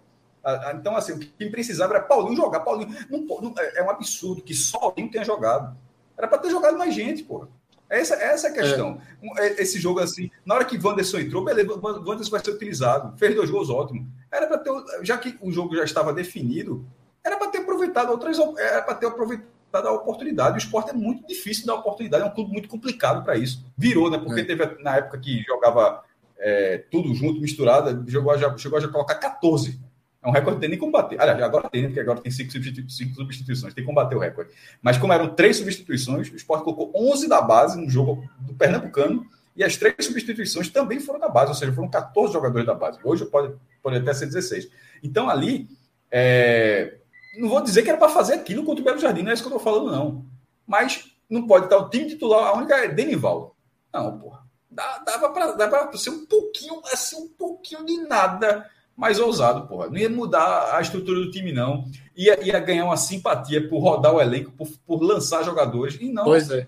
Então, assim, o que precisava era Paulinho jogar. Paulinho não, não- é é um absurdo que só Paulinho tenha jogado. Era para ter jogado mais gente, porra. Essa, essa é a questão. Um, é- Esse jogo, assim, na hora que Wanderson entrou, beleza, Wanderson vai ser utilizado. Fez dois gols, ótimo. Era para ter, já que o jogo já estava definido, era para ter aproveitado outras, era para ter aproveitado a oportunidade. O esporte é muito difícil dar oportunidade, é um clube muito complicado para isso. Virou, né? Porque É. teve na época que jogava é, tudo junto, misturado, jogou, já, chegou a já colocar 14. É um recorde que tem nem como bater. Aliás, agora tem, né? porque agora tem cinco, cinco substituições, tem como bater o recorde. Mas como eram três substituições, o Sport colocou 11 da base no jogo do Pernambucano e as três substituições também foram da base, ou seja, foram 14 jogadores da base. Hoje pode, pode até ser 16. Então ali, é, não vou dizer que era para fazer aquilo contra o Belo Jardim, não é isso que eu estou falando, não. Mas não pode estar o time titular, a única é Denival. Não, porra. Dava para ser um pouquinho, assim, um pouquinho de nada mais ousado, porra. Não ia mudar a estrutura do time, não. Ia, ia ganhar uma simpatia por rodar o elenco, por, por lançar jogadores. E não. Pois é.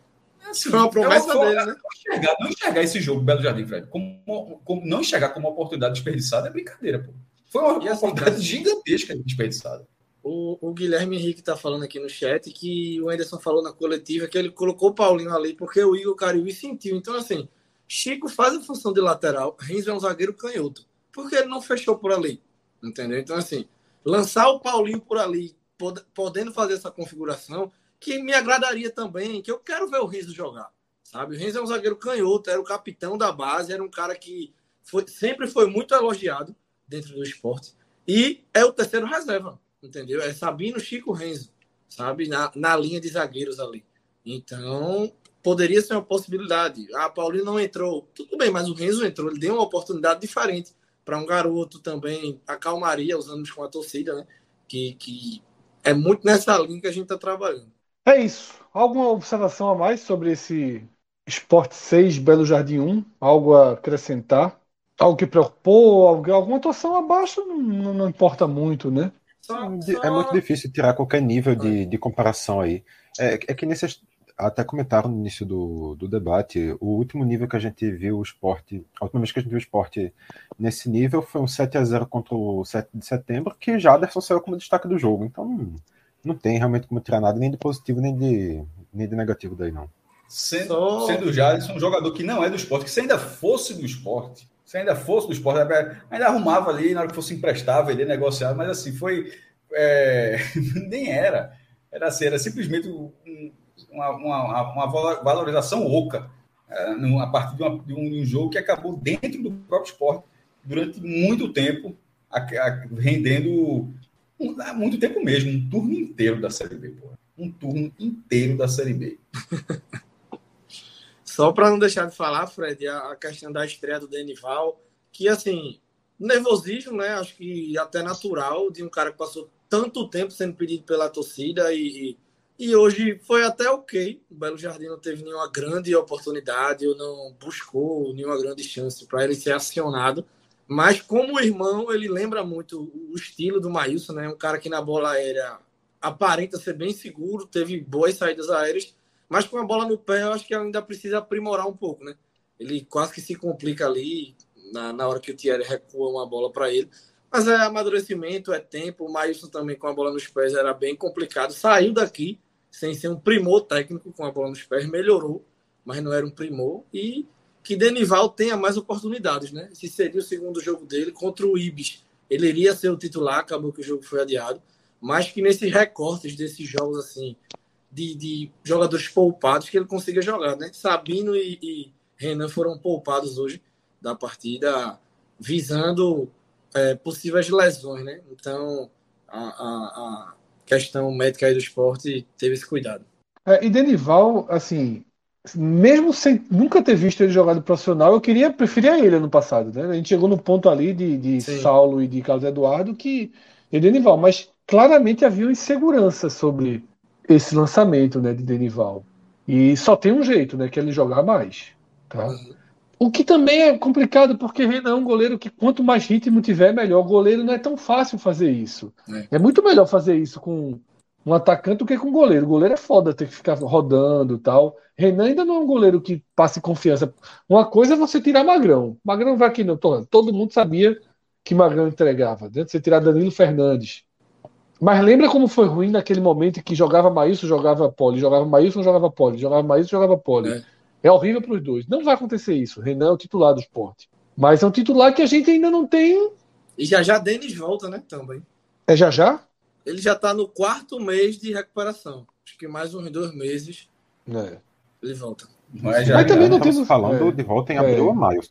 assim, Foi uma promessa dele, né? Não enxergar, não enxergar esse jogo, Belo Jardim, Fred, como, como- não enxergar como uma oportunidade desperdiçada é brincadeira, pô. Foi uma, E assim, oportunidade cara- gigantesca desperdiçada. O, o Guilherme Henrique tá falando aqui no chat que o Anderson falou na coletiva que ele colocou o Paulinho ali porque o Igor Cariúi sentiu. Então, assim, Chico faz a função de lateral, Renzo é um zagueiro canhoto. Por que ele não fechou por ali? Entendeu? Então, assim, lançar o Paulinho por ali, pod- podendo fazer essa configuração, que me agradaria também, que eu quero ver o Renzo jogar. Sabe? O Renzo é um zagueiro canhoto, era o capitão da base, era um cara que foi- sempre foi muito elogiado dentro do esporte. E é o terceiro reserva, entendeu? É Sabino, Chico, Renzo, sabe? Na, na linha de zagueiros ali. Então, poderia ser uma possibilidade. Ah, Paulinho não entrou. Tudo bem, mas o Renzo entrou. Ele deu uma oportunidade diferente para um garoto também. A calmaria, usando com a torcida, né? Que, que é muito nessa linha que a gente está trabalhando. É isso. Alguma observação a mais sobre esse Sport 6 Belo Jardim 1? Algo a acrescentar? Algo que preocupou? Alguma atuação abaixo não, não- importa muito, né? Só, É muito difícil tirar qualquer nível de, de comparação aí. É, é que nesses. Até comentaram no início do, do debate, o último nível que a gente viu o esporte, a última vez que a gente viu o esporte nesse nível foi um 7 a 0 contra o 7 de setembro, que Jaderson saiu como destaque do jogo. Então não, não tem realmente como tirar nada, nem de positivo, nem de, nem de negativo daí, não. Sendo, Só- sendo o Jadson um jogador que não é do esporte, que se ainda fosse do esporte, Se ainda fosse do esporte, ainda arrumava ali, na hora que fosse emprestar, vender, negociar, mas assim, foi. É, nem era. Era assim, era simplesmente uma, uma, uma valorização oca é, a partir de, uma, de, um, jogo que acabou dentro do próprio esporte durante muito tempo, a, a, rendendo um, muito tempo mesmo, um turno inteiro da Série B, porra. Um turno inteiro da Série B. Só para não deixar de falar, Fred, a, a questão da estreia do Denival, que assim, nervosismo, né? Acho que até natural de um cara que passou tanto tempo sendo pedido pela torcida e, e hoje foi até ok. O Belo Jardim não teve nenhuma grande oportunidade, ou não buscou nenhuma grande chance para ele ser acionado. Mas como irmão, ele lembra muito o estilo do Maílson, né? Um cara que na bola aérea aparenta ser bem seguro, teve boas saídas aéreas, mas com a bola no pé, eu acho que ainda precisa aprimorar um pouco, né? Ele quase que se complica ali na, na hora que o Thierry recua uma bola para ele. Mas é amadurecimento, é tempo. O Maílson também com a bola nos pés era bem complicado. Saiu daqui sem ser um primor técnico com a bola nos pés, melhorou, mas não era um primor. E que Denival tenha mais oportunidades, né? Esse seria o segundo jogo dele contra o Ibis. Ele iria ser o titular, acabou que o jogo foi adiado. Mas que nesses recortes desses jogos assim, de, de jogadores poupados, que ele consiga jogar, né? Sabino e, e Renan foram poupados hoje da partida, visando é, possíveis lesões, né? Então, a, a questão médica aí do esporte teve esse cuidado. É, e Denival, assim, mesmo sem nunca ter visto ele jogado profissional, eu queria preferia ele ano passado, né? A gente chegou no ponto ali de, de Saulo e de Carlos Eduardo que e Denival, mas claramente havia insegurança sobre esse lançamento, né, de Denival. E só tem um jeito, né, que é ele jogar mais, tá? Uhum. O que também é complicado, porque Renan é um goleiro que quanto mais ritmo tiver, melhor. O goleiro não é tão fácil fazer isso. É, é muito melhor fazer isso com um atacante do que com um goleiro. O goleiro é foda ter que ficar rodando e tal. Renan ainda não é um goleiro que passe confiança. Uma coisa é você tirar Magrão. Magrão vai aqui, não. Todo mundo sabia que Magrão entregava. Né? Você tirar Danilo Fernandes. Mas lembra como foi ruim naquele momento que jogava Maílson, jogava Poli, jogava Maílson, jogava Poli, jogava Maílson, jogava Poli. É. É horrível para os dois. Não vai acontecer isso. Renan é o titular do esporte. Mas é um titular que a gente ainda não tem. E já já Denis volta, né? Também. É já já? Ele já está no quarto mês de recuperação. Acho que mais uns dois meses. É. Ele volta. Mas, já, Mas também não temos falando é, de volta em abril é, ou maio,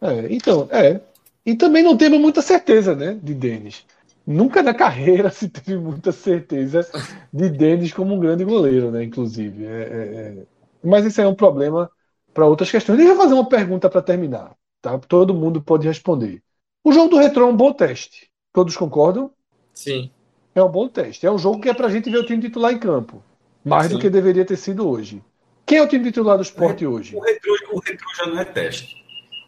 É, então, é. E também não temos muita certeza, né, de Denis. Nunca na carreira se teve muita certeza de Denis como um grande goleiro, né? Inclusive. É, é, é. Mas isso é um problema para outras questões. Deixa eu fazer uma pergunta para terminar. Tá? Todo mundo pode responder. O jogo do Retro é um bom teste. Todos concordam? Sim. É um bom teste. É um jogo que é para a gente ver o time titular em campo. Mais Sim. do que deveria ter sido hoje. Quem é o time titular do esporte hoje? O retro, o retro já não é teste.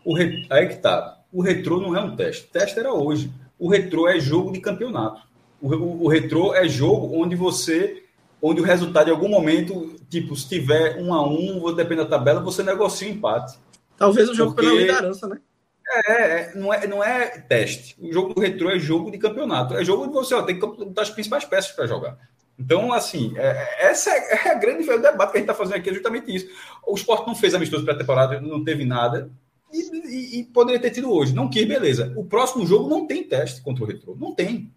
O re... Aí que tá. O retrô não é um teste. O teste era hoje. O retrô é jogo de campeonato. O, o, o retrô é jogo onde você onde o resultado em algum momento, tipo, se tiver um a um, depende da tabela, você negocia o empate. Talvez o jogo Porque... pela liderança, né? É, é, não é, não é teste. O jogo do retrô é jogo de campeonato. É jogo de você ó, tem que botar as principais peças para jogar. Então, assim, é, essa é, é a grande o debate que a gente está fazendo aqui, é justamente isso. O esporte não fez amistoso pré-temporada, não teve nada, e, e, e, poderia ter tido hoje. Não quis, beleza. O próximo jogo não tem teste contra o retrô. Não tem.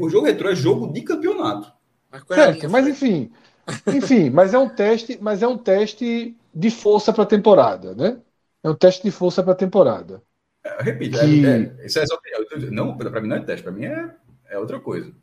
O jogo retrô é jogo de campeonato. Mas, é certo, mas enfim, enfim, mas é um teste, mas é um teste de força para a temporada, né? É um teste de força para a temporada. É, repito, que... é, é, isso é só, não, para mim não é teste, para mim é, é outra coisa.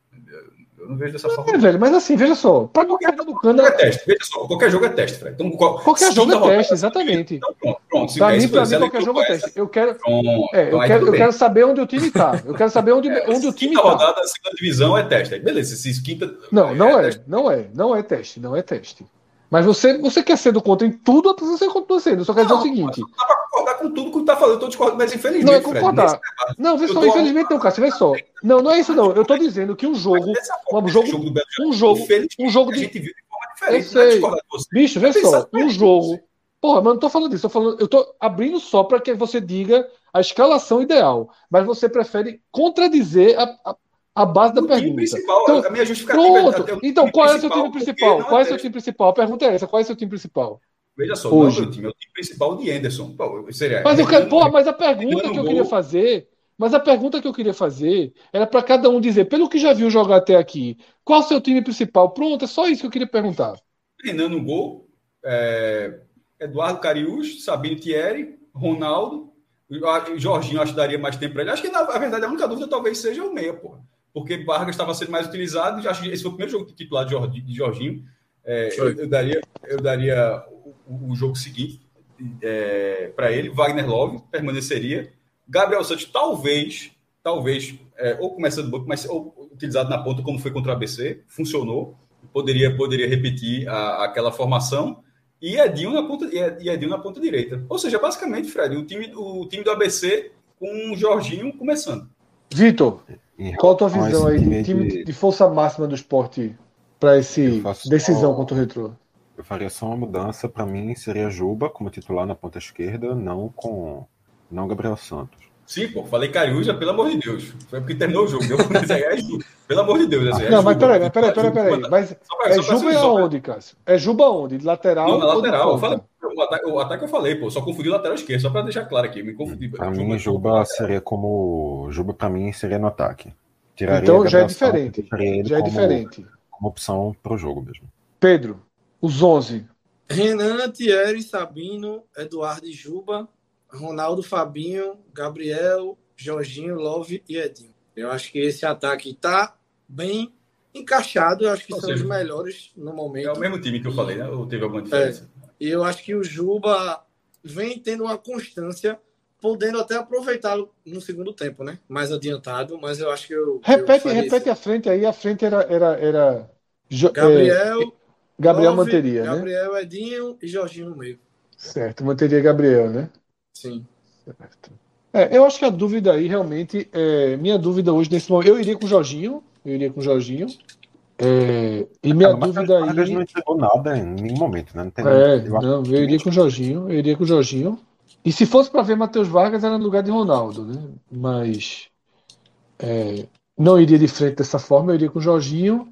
Eu não vejo dessa forma. É, velho, mas assim, veja só. Para qualquer jogo é teste. Veja só, qualquer jogo é teste, Fred. Então, qual, qualquer jogo é teste, exatamente. Então, pronto, pronto. Para mim, para mim, qualquer jogo é teste. Eu quero, pronto, é, eu, quero, eu quero saber onde o time está. Eu quero saber onde, é, onde o time está. rodada, a segunda divisão é teste. Beleza, se quinta. Não, não é, é não é, não é teste, não é teste. Mas você, você quer ser do contra em tudo, você continua sendo. Eu só quero dizer o seguinte. Concordar com tudo que tu tá falando, eu tô discordando, mas infelizmente. Não é concordar. Fred, não, vê só, infelizmente não, Cássio, vê só. Não, não é isso, não. Eu tô dizendo que um jogo. Um jogo, um jogo, um jogo de. Eu sei. Bicho, vê só. Um jogo. Porra, mas não tô falando disso. Eu tô, falando, eu tô abrindo só para que você diga a escalação ideal. Mas você prefere contradizer a, a a base da pergunta. Então, a minha justificativa é pronto. É então, qual é o seu time principal? Qual é o seu time principal? A pergunta é essa: qual é o seu time principal? Veja só, Hoje. não é o time, é o time principal de Anderson. Pô, seria, Mas, eu quero, Renan- porra, mas a pergunta Renan que eu no queria gol. fazer, mas a pergunta que eu queria fazer era para cada um dizer, pelo que já viu jogar até aqui, qual o seu time principal? Pronto, é só isso que eu queria perguntar. Renan no gol, é, Eduardo Cariús, Sabino Thierry, Ronaldo, Jorginho acho que daria mais tempo para ele. Acho que, na verdade, a única dúvida talvez seja o meia, pô. Porque Vargas estava sendo mais utilizado, acho que esse foi o primeiro jogo titular de Jorginho. É, eu, eu daria, eu daria o, o jogo seguinte para ele, Wagner Love permaneceria. Gabriel Santos, talvez, talvez, é, ou começando do banco, mas ou utilizado na ponta, como foi contra o ABC, funcionou. Poderia, poderia repetir a- aquela formação. E Edinho na ponta, e Edinho na ponta direita. Ou seja, basicamente, Fred, o time, o time do ABC com o Jorginho começando. Vitor, qual a tua visão aí time de- força máxima do esporte para faço decisão contra o Retrô? Eu faria só uma mudança, para mim seria Juba como titular na ponta esquerda, não com não Gabriel Santos. Sim, pô, falei Cariúja, pelo amor de Deus. Foi porque terminou o jogo. É pelo amor de Deus. assim, é Não, mas Juba. peraí, peraí, peraí, peraí. Juba- Mas pra- é Juba pra- aonde, Cássio? É Juba aonde? De lateral Não, lateral. Eu falei, o, ataque, o ataque eu falei, pô. Só confundi o lateral esquerdo, só pra deixar claro aqui. Me confundi. Para mim, Juba seria como Juba para mim seria no ataque. Tiraria Então já é Santos, diferente. Já é como, diferente. como opção para o jogo mesmo. Pedro, os 11. Renan, Thierry, Sabino, Eduardo e Juba, Ronaldo, Fabinho, Gabriel, Jorginho, Love e Edinho. Eu acho que esse ataque está bem encaixado. Eu acho que Ou são seja, os melhores no É momento. o mesmo time que eu falei, né? Ou teve alguma diferença? E eu acho que o Juba vem tendo uma constância, podendo até aproveitá-lo no segundo tempo, né? Mais adiantado, mas eu acho que eu. eu Repete, faria repete a frente aí. A frente era. era, era Jo- é, Gabriel. Love, manteria, né? Gabriel, Edinho e Jorginho no meio. Certo, manteria Gabriel, né? Sim. Certo. É, eu acho que a dúvida aí realmente é minha dúvida hoje nesse momento. Eu iria com o Jorginho, eu iria com o Jorginho. É, e minha Cara, dúvida o Vargas aí não entregou nada em nenhum momento, né? Não tem é, eu acho não, eu iria com o Jorginho, eu iria com o Jorginho. E se fosse para ver Matheus Vargas era no lugar de Ronaldo, né? Mas é, não iria de frente dessa forma, eu iria com o Jorginho,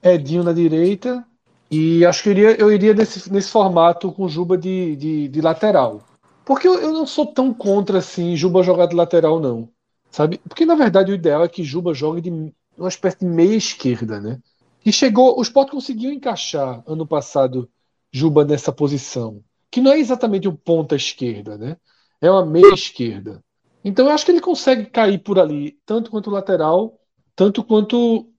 Edinho na direita e acho que eu iria, eu iria nesse, nesse formato com Juba de, de, de lateral. Porque eu, eu não sou tão contra assim Juba jogar de lateral, não. Sabe? Porque na verdade o ideal é que Juba jogue de uma espécie de meia esquerda, né? E chegou, o Sport conseguiu encaixar ano passado Juba nessa posição, que não é exatamente um ponta esquerda, né? É uma meia esquerda. Então eu acho que ele consegue cair por ali, tanto quanto lateral, tanto quanto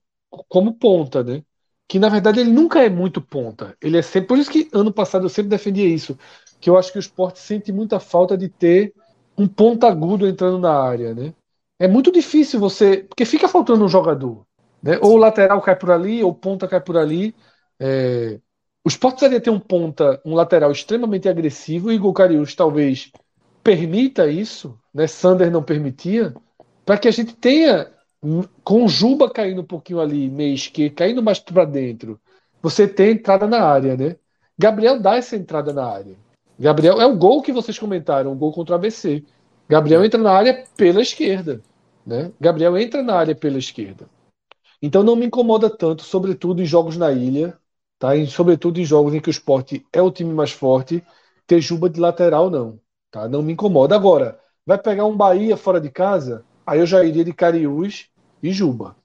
como ponta, né? Que na verdade ele nunca é muito ponta. Ele é sempre, por isso que ano passado eu sempre defendia isso, que eu acho que o Sport sente muita falta de ter um ponta agudo entrando na área, né? É muito difícil você, porque fica faltando um jogador, né? Ou o lateral cai por ali, ou ponta cai por ali. É, o Sport precisaria ter um ponta, um lateral extremamente agressivo, e Igor Cariús talvez permita isso, né? Sander não permitia, para que a gente tenha, com Juba caindo um pouquinho ali, meio esquerdo, caindo mais para dentro, você tem entrada na área, né? Gabriel dá essa entrada na área. Gabriel é o gol que vocês comentaram, o gol contra o ABC. Gabriel entra na área pela esquerda, né? Gabriel entra na área pela esquerda. Então não me incomoda tanto, sobretudo em jogos na ilha, tá? E sobretudo em jogos em que o esporte é o time mais forte, ter Juba de lateral não, tá? Não me incomoda. Agora, vai pegar um Bahia fora de casa, aí eu já iria de Cariús e Juba.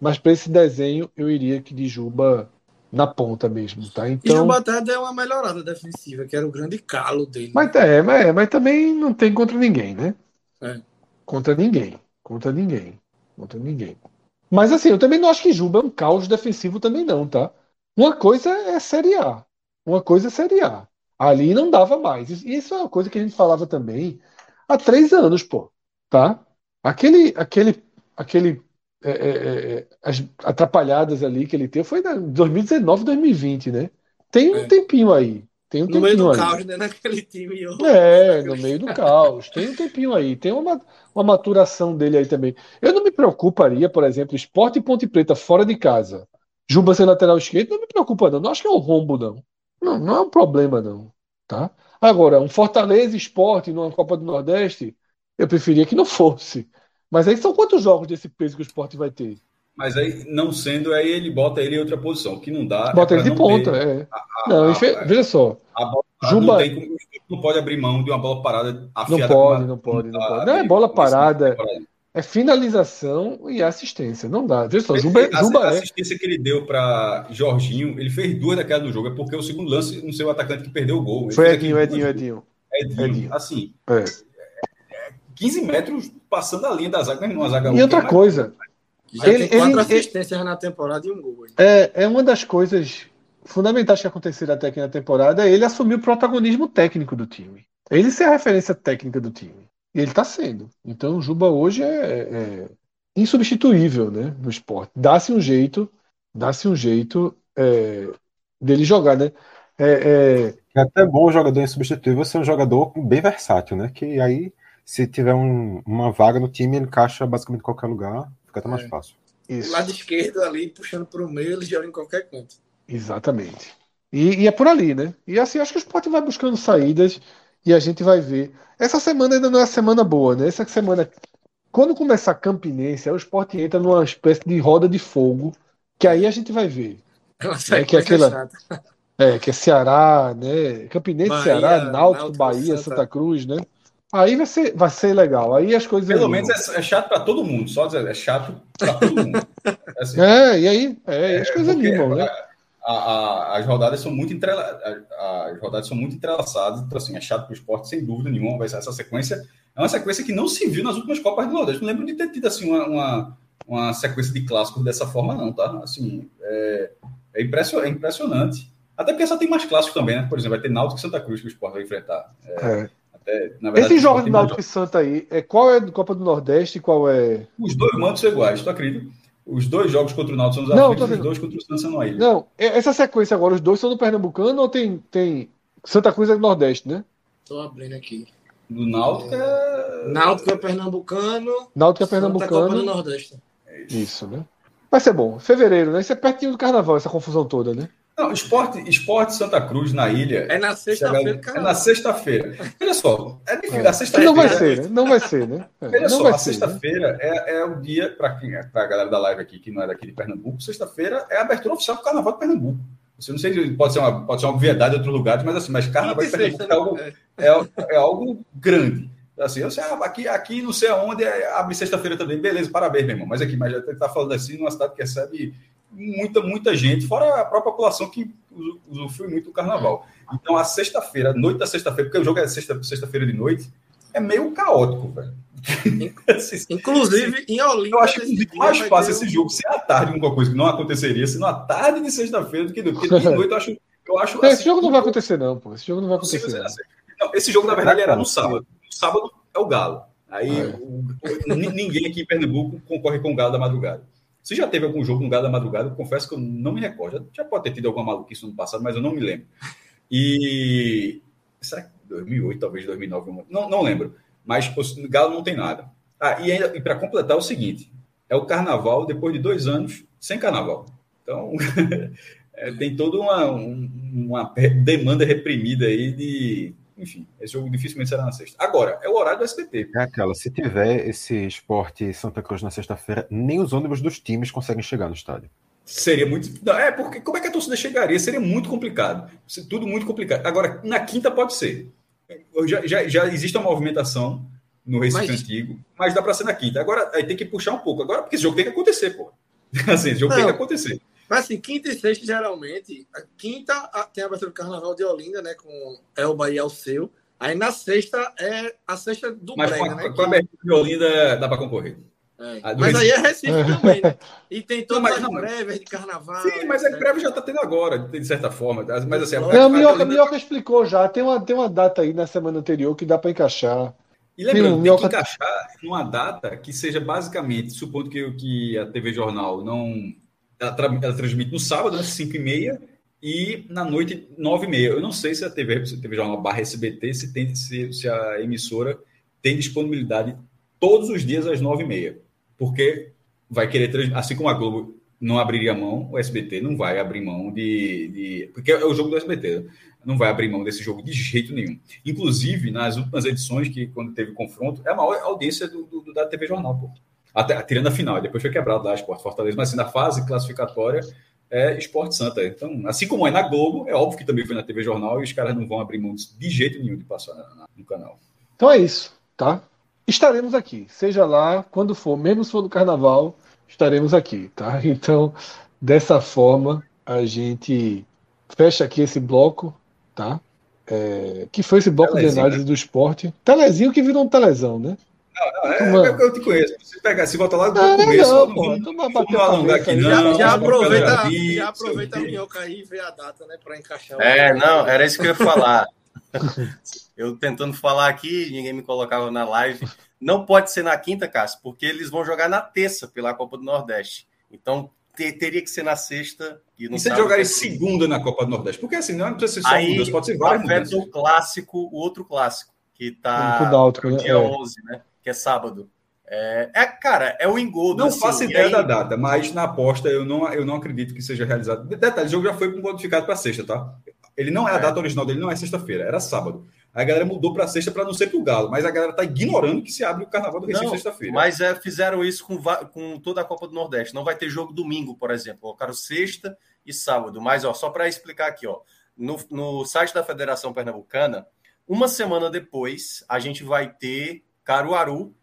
Mas para esse desenho eu iria que de Juba na ponta mesmo, tá? E Então, Juba até deu uma melhorada defensiva, que era o grande calo dele. mas é, mas, é, mas também não tem contra ninguém, né? É. Contra ninguém, contra ninguém, contra ninguém. Mas assim, eu também não acho que Juba é um caos defensivo também não, tá? Uma coisa é Série A, uma coisa é Série A. Ali não dava mais. E isso é uma coisa que a gente falava também há três anos, pô, tá? Aquele, aquele, aquele, é, é, é, as atrapalhadas ali que ele teve foi em 2019, 2020, né? Tem um É. tempinho aí, tem um no meio tempinho do aí. caos, né? Naquele time. Eu... É, no meio do caos. Tem um tempinho aí. Tem uma, uma maturação dele aí também. Eu não me preocuparia, por exemplo, Sport e Ponte Preta fora de casa. Juba ser lateral esquerdo, não me preocupa, não. Não acho que é um rombo, não. Não, não é um problema, não. Tá? Agora, um Fortaleza Sport numa Copa do Nordeste, eu preferia que não fosse. Mas aí são quantos jogos desse peso que o Sport vai ter? Mas aí, não sendo, aí ele bota ele em outra posição, que não dá. Bota é ele de ponta, é. A, a, não, a, veja só. A bola Juba... não, tem, não pode abrir mão de uma bola parada afiada. Não pode, não pode, não pode. Não é bola parada. É finalização e assistência. Não dá. Veja só, Juba, a, Juba a é. assistência que ele deu para Jorginho, ele fez duas daquela do jogo. É porque o segundo lance, não sei o atacante que perdeu o gol. Foi Edinho, Edinho, Edinho, Edinho. Edinho. Assim, é. 15 metros passando a linha da zaga, não, zaga E outra coisa. Ele, tem quatro ele, assistências ele, na temporada e um gol. É, é uma das coisas fundamentais que aconteceram até aqui na temporada. É ele assumir o protagonismo técnico do time. Ele ser a referência técnica do time. E ele está sendo. Então o Juba hoje é, é, insubstituível né, no esporte. Dá-se um jeito, dá-se um jeito é, dele jogar, né? É, é, é até bom o jogador insubstituível ser um jogador bem versátil, né? Que aí, se tiver um, uma vaga no time, ele encaixa basicamente em qualquer lugar, fica até mais é. fácil. Isso. O lado esquerdo ali, puxando para o meio, ele joga em qualquer canto. Exatamente. E, e, é por ali, né? E assim, acho que o esporte vai buscando saídas e a gente vai ver. Essa semana ainda não é a semana boa, né? Essa semana, quando começar a Campinense, o esporte entra numa espécie de roda de fogo, que aí a gente vai ver. É, que é aquela, é, que é Ceará, né? Campinense, Bahia, Ceará, Náutico, Náutico Bahia, Santa... Santa... Cruz, né? Aí vai ser, vai ser legal. Aí as coisas. Pelo menos é, é, chato para todo mundo, só dizer, é chato para todo mundo. É, assim, é, e aí? É, as coisas animam, né? a, a, as rodadas são muito entrela, as rodadas são muito entrelaçadas, então assim, é chato para o esporte, sem dúvida nenhuma, vai ser essa sequência. É uma sequência que não se viu nas últimas Copas do Nordeste. Não lembro de ter tido assim, uma, uma, uma sequência de clássicos dessa forma, não, tá? Assim, é, é, impressionante, é impressionante. Até porque só tem mais clássicos também, né? Por exemplo, vai ter Náutico e Santa Cruz que o esporte vai enfrentar. É, é. Verdade, Esse jogo de Náutico e Santa aí, é, qual é do Copa do Nordeste e qual é. Os dois mandos são iguais, tu acredita? Os dois jogos contra o Náutico são os aflitos, os dois contra o Santos são aí. Não, essa sequência agora, os dois são do Pernambucano ou tem, tem Santa Cruz é do Nordeste, né? Tô abrindo aqui. Do Náutico é... Náutico é Pernambucano. Náutico é Pernambucano. Copa do Nordeste. Isso, né? Vai ser bom. Fevereiro, né? Isso é pertinho do carnaval, essa confusão toda, né? Não, esporte, esporte Santa Cruz na ilha. É na sexta-feira, É na sexta-feira. Olha só, é difícil. É. sexta-feira. Não vai ser, né? Não vai ser, né? É. Olha só, a né? sexta-feira né? é, é o dia, para quem é, para a galera da live aqui, que não é daqui de Pernambuco, sexta-feira é a abertura oficial do Carnaval de Pernambuco. Você não sei se pode ser uma, pode ser uma obviedade em outros lugares, mas assim, mas Carnaval de Pernambuco é algo, né? é, é algo grande. Assim, eu sei, ah, aqui, aqui não sei aonde abre sexta-feira também. Beleza, parabéns, meu irmão. Mas aqui, mas já está falando assim, numa cidade que recebe muita, muita gente, fora a própria população que usufrui muito do carnaval. Então, a sexta-feira, noite da sexta-feira, porque o jogo é sexta-feira sexta de noite, é meio caótico, velho. Inclusive, em Olinda. Eu acho que mais fácil esse jogo ser à tarde, alguma coisa que não aconteceria, se à tarde de sexta-feira do que Porque de noite eu acho. Eu acho assim, esse jogo não vai acontecer, não, pô. Esse jogo não vai acontecer. Não, não, esse jogo, na verdade, era no sábado. No sábado é o Galo. Aí ah, é. o, ninguém aqui em Pernambuco concorre com o Galo da madrugada. Se já teve algum jogo no Galo da Madrugada, eu confesso que eu não me recordo. Já pode ter tido alguma maluquice no passado, mas eu não me lembro. E. Será que 2008, talvez 2009? Não, não lembro. Mas o Galo não tem nada. Ah, e, e para completar, é o seguinte: é o carnaval depois de dois anos sem carnaval. Então, é, tem toda uma, uma demanda reprimida aí de enfim, esse jogo dificilmente será na sexta. Agora, é o horário do SBT. É aquela, se tiver esse esporte Santa Cruz na sexta-feira, nem os ônibus dos times conseguem chegar no estádio. Seria muito. Não, é, porque como é que a torcida chegaria? Seria muito complicado. Tudo muito complicado. Agora, na quinta pode ser. Já, já, já existe uma movimentação no Recife mas... Antigo, mas dá para ser na quinta. Agora, aí tem que puxar um pouco. Agora, porque esse jogo tem que acontecer, pô. Assim, esse jogo Não. tem que acontecer. Mas assim, quinta e sexta, geralmente, a quinta tem a abertura do Carnaval de Olinda, né? Com Elba e Alceu. Aí na sexta é a sexta do Mas Brega, com, né? Com a abertura de Olinda dá para concorrer. É. Mas aí é Recife também, né? E tem todas não, mas, as prévias de carnaval. Sim, mas a prévia já está tendo agora, de certa forma. Mas assim, não, a, Minhoca, Olinda... Minhoca explicou já. Tem uma, tem uma data aí na semana anterior que dá para encaixar. E lembrando, tem, Minhoca... tem que encaixar numa data que seja basicamente, supondo que, que a TV Jornal não ela, tra ela transmite no sábado, às 5 e meia, e na noite, 9 e meia. Eu não sei se a TV, se a TV Jornal barra SBT, se, tem, se, se a emissora tem disponibilidade todos os dias às 9 e meia. Porque vai querer, assim como a Globo não abriria mão, o SBT não vai abrir mão de, de. Porque é o jogo do SBT, não vai abrir mão desse jogo de jeito nenhum. Inclusive, nas últimas edições, que quando teve confronto, é a maior audiência do, do da TV Jornal, pô. Até, tirando a final, depois foi quebrado lá, Esporte Fortaleza, mas assim, na fase classificatória é Esporte Santa. Então, assim como é na Globo, é óbvio que também foi na TV Jornal e os caras não vão abrir mão de jeito nenhum de passar na, na, no canal. Então é isso, tá? Estaremos aqui, seja lá quando for, mesmo se for no carnaval, estaremos aqui, tá? Então, dessa forma, a gente fecha aqui esse bloco, tá? É, que foi esse bloco Telezinho, de análise né? do esporte. Telezinho que virou um telezão, né? Não, não, é, é, eu te conheço. Se pegar, se volta lá do não, começo, não, não, pô, não, não alongar aqui, não. Já, já aproveita, ali, já aproveita a minhoca aí e vê a data, né? Para encaixar. É, não, era isso que eu ia falar. eu tentando falar aqui, ninguém me colocava na live. Não pode ser na quinta, Cássio, porque eles vão jogar na terça pela Copa do Nordeste. Então ter, teria que ser na sexta. E, e se jogar em segunda na Copa do Nordeste? Porque assim, não precisa ser só Aí, um, pode ser vários. o clássico, o outro clássico, que tá no dia é. 11, né? Que é sábado. É, é, cara, é o engodo. Não assim, faço ideia aí... da data, mas na aposta eu não, eu não acredito que seja realizado. Detalhe, o jogo já foi modificado para sexta, tá? Ele não é a é. data original dele, não é sexta-feira, era sábado. A galera mudou para sexta para não ser pro Galo, mas a galera tá ignorando que se abre o Carnaval do Recife sexta-feira. Mas é, fizeram isso com, com toda a Copa do Nordeste. Não vai ter jogo domingo, por exemplo. Colocaram sexta e sábado. Mas ó, só para explicar aqui, ó, no, no site da Federação Pernambucana, uma semana depois, a gente vai ter Caruaru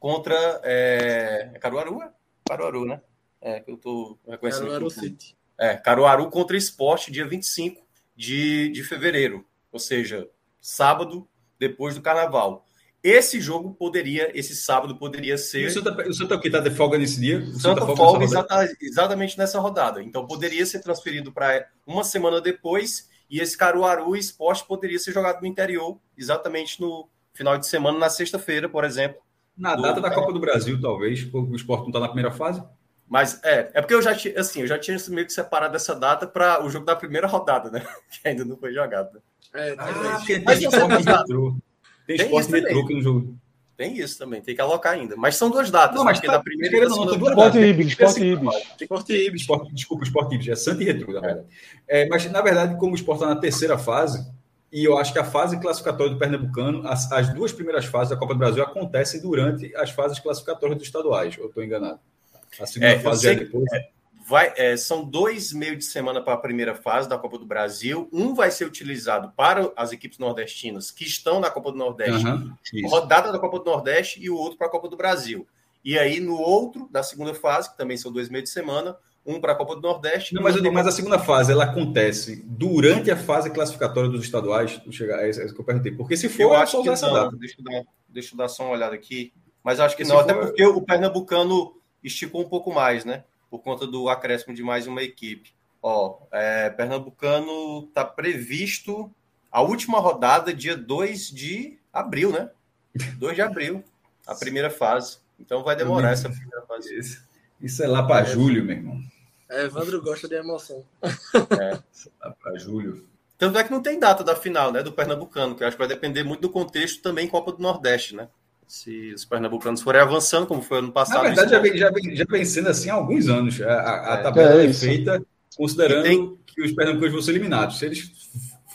contra. É, é Caruaru? É? Caruaru, né? É, que eu tô reconhecendo. Caruaru City. É, Caruaru contra Esporte, dia 25 de, de fevereiro. Ou seja, sábado, depois do carnaval. Esse jogo poderia, esse sábado poderia ser. E o Santa, o Santa está de folga nesse dia? O Santa, Santa folga exata, exatamente nessa rodada. Então poderia ser transferido para uma semana depois e esse Caruaru Esporte poderia ser jogado no interior, exatamente no final de semana, na sexta-feira, por exemplo. Na do... data da Copa do Brasil, talvez, porque o esporte não está na primeira fase. Mas é, é porque eu já tinha, assim, eu já tinha meio que separado essa data para o jogo da primeira rodada, né? Que ainda não foi jogado. Né? É, ah, tem, tem esporte metrô. Tem, tem esporte metrô que no jogo. Tem isso também, tem que alocar ainda. Mas são duas datas. Não, mas tá, da primeira e da segunda. Esporte Ibis, Esporte Ibis. Esporte Ibis. Esporte, desculpa, Esporte Ibis. É Santa e Retro, na verdade. É, mas, na verdade, como o esporte está na terceira fase, e eu acho que a fase classificatória do Pernambucano, as, as, duas primeiras fases da Copa do Brasil acontecem durante as fases classificatórias dos estaduais, eu estou enganado. A segunda é, fase é depois. É, vai, é, são dois meio de semana para a primeira fase da Copa do Brasil. Um vai ser utilizado para as equipes nordestinas que estão na Copa do Nordeste, uhum, rodada da Copa do Nordeste, e o outro para a Copa do Brasil. E aí, no outro, da segunda fase, que também são dois meios de semana, um para a Copa do Nordeste. Não, mas, digo, mas a segunda fase ela acontece durante a fase classificatória dos estaduais. Chegar, é isso que eu perguntei. Porque se for, eu acho que essa data. Deixa eu, dar, deixa eu dar só uma olhada aqui. Mas acho que não, até porque o Pernambucano esticou um pouco mais, né? por conta do acréscimo de mais uma equipe. Ó, é, Pernambucano está previsto a última rodada, dia 2 de abril, né? 2 de abril, a primeira fase. Então vai demorar essa primeira fase. Isso, isso é lá para é. julho, meu irmão. É, Evandro gosta de emoção. É, para julho. Tanto é que não tem data da final, né, do Pernambucano, que eu acho que vai depender muito do contexto também Copa do Nordeste, né? se os pernambucanos forem avançando, como foi ano passado. Na verdade, já vem, já, vem, já vem sendo assim há alguns anos. A, a, a é. tabela é, é feita considerando tem... que os pernambucanos vão ser eliminados. Se eles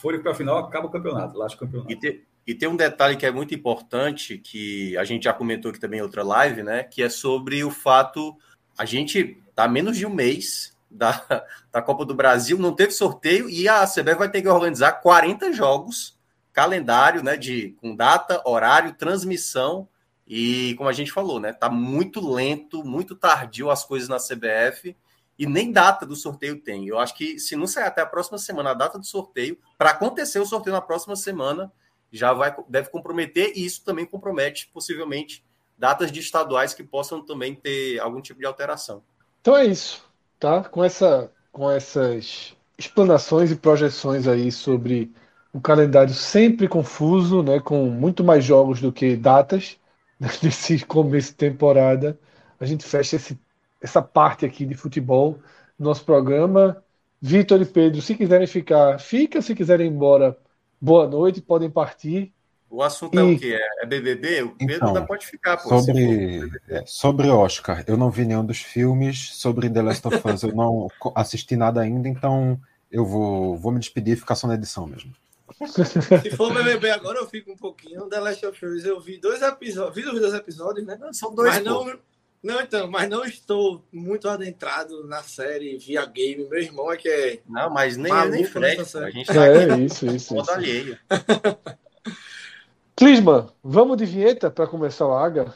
forem para a final, acaba o campeonato, lá o campeonato. E, te, e tem um detalhe que é muito importante, que a gente já comentou aqui também em outra live, né? Que é sobre o fato, a gente tá menos de um mês da, da Copa do Brasil, não teve sorteio e a CBF vai ter que organizar 40 jogos calendário, né, de com data, horário, transmissão e como a gente falou, né, tá muito lento, muito tardio as coisas na CBF e nem data do sorteio tem. Eu acho que se não sair até a próxima semana a data do sorteio, para acontecer o sorteio na próxima semana, já vai deve comprometer e isso também compromete possivelmente datas de estaduais que possam também ter algum tipo de alteração. Então é isso, tá? Com essa com essas explanações e projeções aí sobre um calendário sempre confuso, né, com muito mais jogos do que datas nesse começo de temporada. A gente fecha esse, essa parte aqui de futebol no nosso programa. Vitor e Pedro, se quiserem ficar, fica. Se quiserem ir embora, boa noite, podem partir. O assunto é e... é o que? É BBB? O Pedro então, ainda pode ficar. Pô, sobre, é, sobre Oscar, eu não vi nenhum dos filmes. Sobre The Last of Us, eu não assisti nada ainda, então eu vou, vou me despedir e ficar só na edição mesmo. Se for BBB agora, eu fico um pouquinho. The Last of Us, eu vi dois episódios, vi os dois episódios, né? São dois, mas não, Não, então, mas não estou muito adentrado na série via game. Meu irmão é que é. Não, mas nem eu nem Fred. A gente tá é, aqui isso, isso. isso. alheio. Clisman, vamos de vinheta para começar o Aga?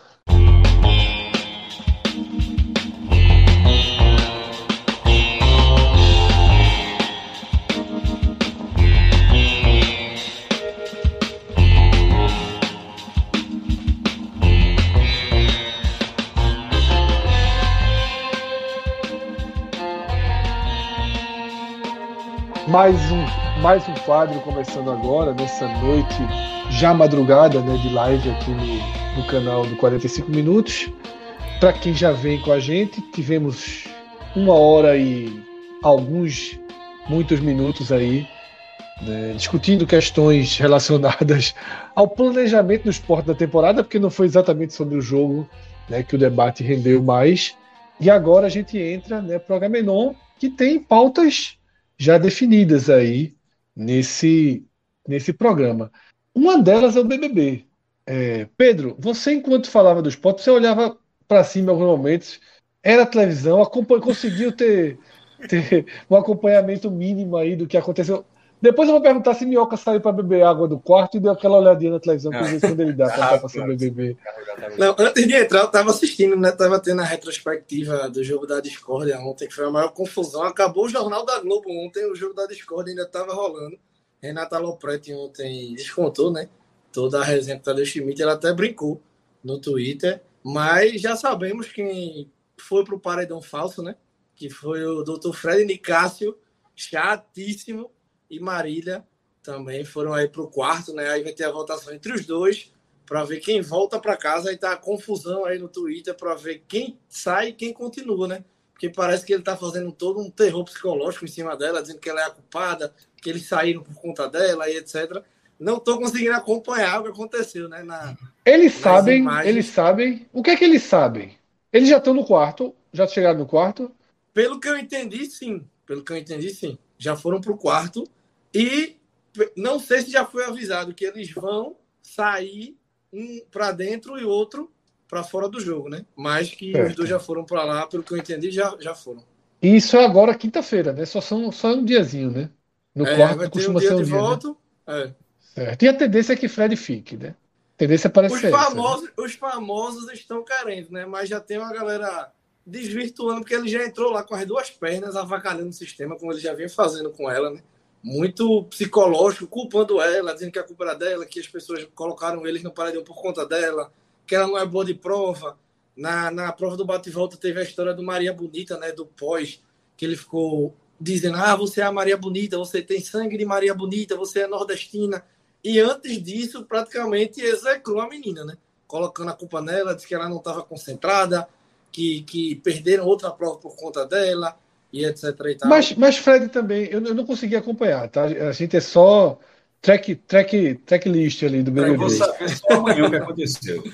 mais um, mais um quadro começando agora, nessa noite já madrugada né, de live aqui no, no canal do 45 Minutos. Para quem já vem com a gente, tivemos uma hora e alguns, muitos minutos aí, né, discutindo questões relacionadas ao planejamento do esporte da temporada, porque não foi exatamente sobre o jogo né, que o debate rendeu mais. E agora a gente entra né, para o Agamenon, que tem pautas já definidas aí nesse, nesse programa. Uma delas é o BBB. É, Pedro, você enquanto falava do esporte, você olhava para cima em alguns momentos, era televisão, conseguiu ter, ter um acompanhamento mínimo aí do que aconteceu. Depois eu vou perguntar se Minhoca saiu para beber água do quarto e deu aquela olhadinha na televisão que vezes quando ele dá quando tá passando BBB. Não, antes de entrar, eu tava assistindo, né? Tava tendo a retrospectiva do jogo da Discord ontem, que foi a maior confusão. Acabou o Jornal da Globo ontem, o jogo da Discord ainda tava rolando. Renata Lopretti ontem descontou, né? Toda a resenha com Tadeu Schmidt, ela até brincou no Twitter, mas já sabemos quem foi pro paredão falso, né? Que foi o Dr. Fred Nicásio, chatíssimo e Marília também foram aí para o quarto, né? Aí vai ter a votação entre os dois para ver quem volta para casa. Aí tá a confusão aí no Twitter para ver quem sai e quem continua, né? Porque parece que ele tá fazendo todo um terror psicológico em cima dela, dizendo que ela é a culpada, que eles saíram por conta dela e etc. Não tô conseguindo acompanhar o que aconteceu, né? Na, eles sabem, imagens. eles sabem. O que é que eles sabem? Eles já estão no quarto, já chegaram no quarto? Pelo que eu entendi, sim. Pelo que eu entendi, sim. Já foram pro quarto e não sei se já foi avisado que eles vão sair um para dentro e outro para fora do jogo, né? Mas que certo. os dois já foram para lá, pelo que eu entendi, já, já foram. E isso é agora quinta-feira, né? Só são só um diazinho, né? No é, quarto costuma um dia ser um de dia, volta. Né? É. Certo. E a tendência é que Fred fique, né? A tendência é parecer. Os famosos, essa, né? os famosos estão carentes, né? Mas já tem uma galera desvirtuando, porque ele já entrou lá com as duas pernas, avacalhando o sistema, como ele já vinha fazendo com ela, né? muito psicológico, culpando ela, dizendo que a culpa era dela, que as pessoas colocaram eles no paredão por conta dela, que ela não é boa de prova. Na, na prova do bate-volta teve a história do Maria Bonita, né, do pós, que ele ficou dizendo: Ah, você é a Maria Bonita, você tem sangue de Maria Bonita, você é nordestina. E antes disso, praticamente execrou a menina, né? Colocando a culpa nela, disse que ela não estava concentrada, que, que perderam outra prova por conta dela e etc. E tal. Mas, mas Fred também, eu, eu não consegui acompanhar, tá? A gente é só track, track, tracklist ali do BBB. Eu vou saber só amanhã o que aconteceu.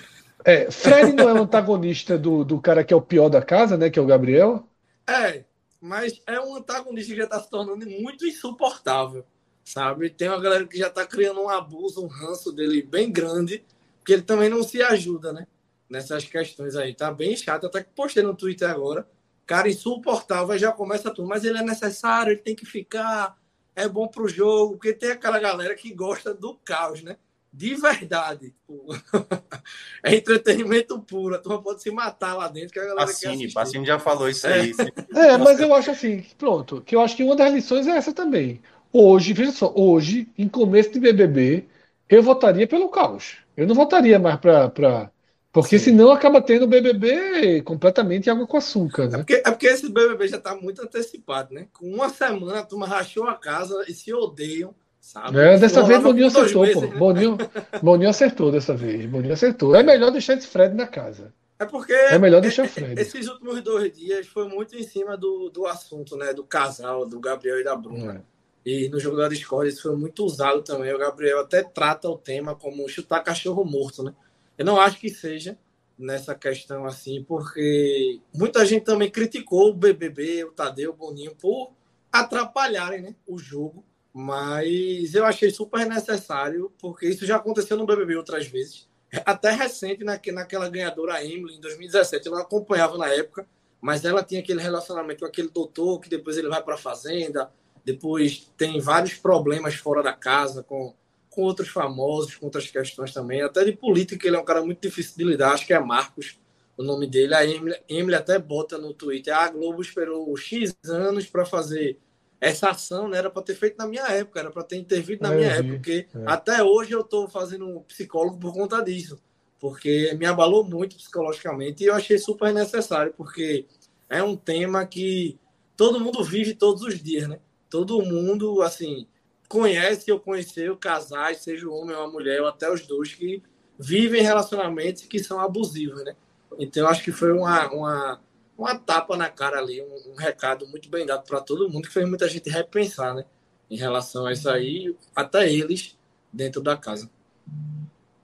É, Fred não é o antagonista do, do cara que é o pior da casa, né? Que é o Gabriel? É, mas é um antagonista que já está se tornando muito insuportável, sabe? Tem uma galera que já está criando um abuso, um ranço dele bem grande, porque ele também não se ajuda, né? Nessas questões aí. Tá bem chato. Até que postei no Twitter agora cara insuportável, já começa tudo. Mas ele é necessário, ele tem que ficar, é bom pro jogo, porque tem aquela galera que gosta do caos, né? De verdade. é entretenimento puro. A turma pode se matar lá dentro. Que a galera Pacini, Pacini já falou isso é. aí. É, mas eu acho assim, pronto, que eu acho que uma das lições é essa também. Hoje, veja só, hoje, em começo de BBB, eu votaria pelo caos. Eu não votaria mais para porque Sim. senão acaba tendo o BBB completamente água com açúcar, né? É porque, é porque esse BBB já está muito antecipado, né? Com uma semana a turma rachou a casa e se odeiam, sabe? É, dessa vez Boninho acertou, meses, pô. Né? Boninho, Boninho acertou dessa vez. Boninho acertou. É melhor deixar esse Fred na casa. É porque é melhor deixar o Fred. Esses últimos dois dias foi muito em cima do, do assunto, né? Do casal, do Gabriel e da Bruna. É. E no jogo da Discord isso foi muito usado também. O Gabriel até trata o tema como chutar cachorro morto, né? Eu não acho que seja nessa questão assim, porque muita gente também criticou o BBB, o Tadeu, o Boninho, por atrapalharem né, o jogo. Mas eu achei super necessário, porque isso já aconteceu no BBB outras vezes. até recente na, naquela ganhadora Emily em 2017. Eu acompanhava na época, mas ela tinha aquele relacionamento com aquele doutor que depois ele vai para a fazenda, depois tem vários problemas fora da casa com, com outros famosos, com outras questões também. Até de política, ele é um cara muito difícil de lidar, acho que é Marcos o nome dele. A Emily, Emily até bota no Twitter: ah, a Globo esperou X anos para fazer essa ação, né? Era para ter feito na minha época, era para ter intervido na é, minha época, porque é. até hoje eu estou fazendo um psicólogo por conta disso, porque me abalou muito psicologicamente e eu achei super necessário, porque é um tema que todo mundo vive todos os dias, né? Todo mundo, assim, conhece ou conheceu casais, seja o homem ou a mulher, ou até os dois, que vivem relacionamentos que são abusivos, né? Então, acho que foi uma, uma, uma tapa na cara ali, um, um recado muito bem dado para todo mundo, que fez muita gente repensar, né? Em relação a isso aí, até eles dentro da casa.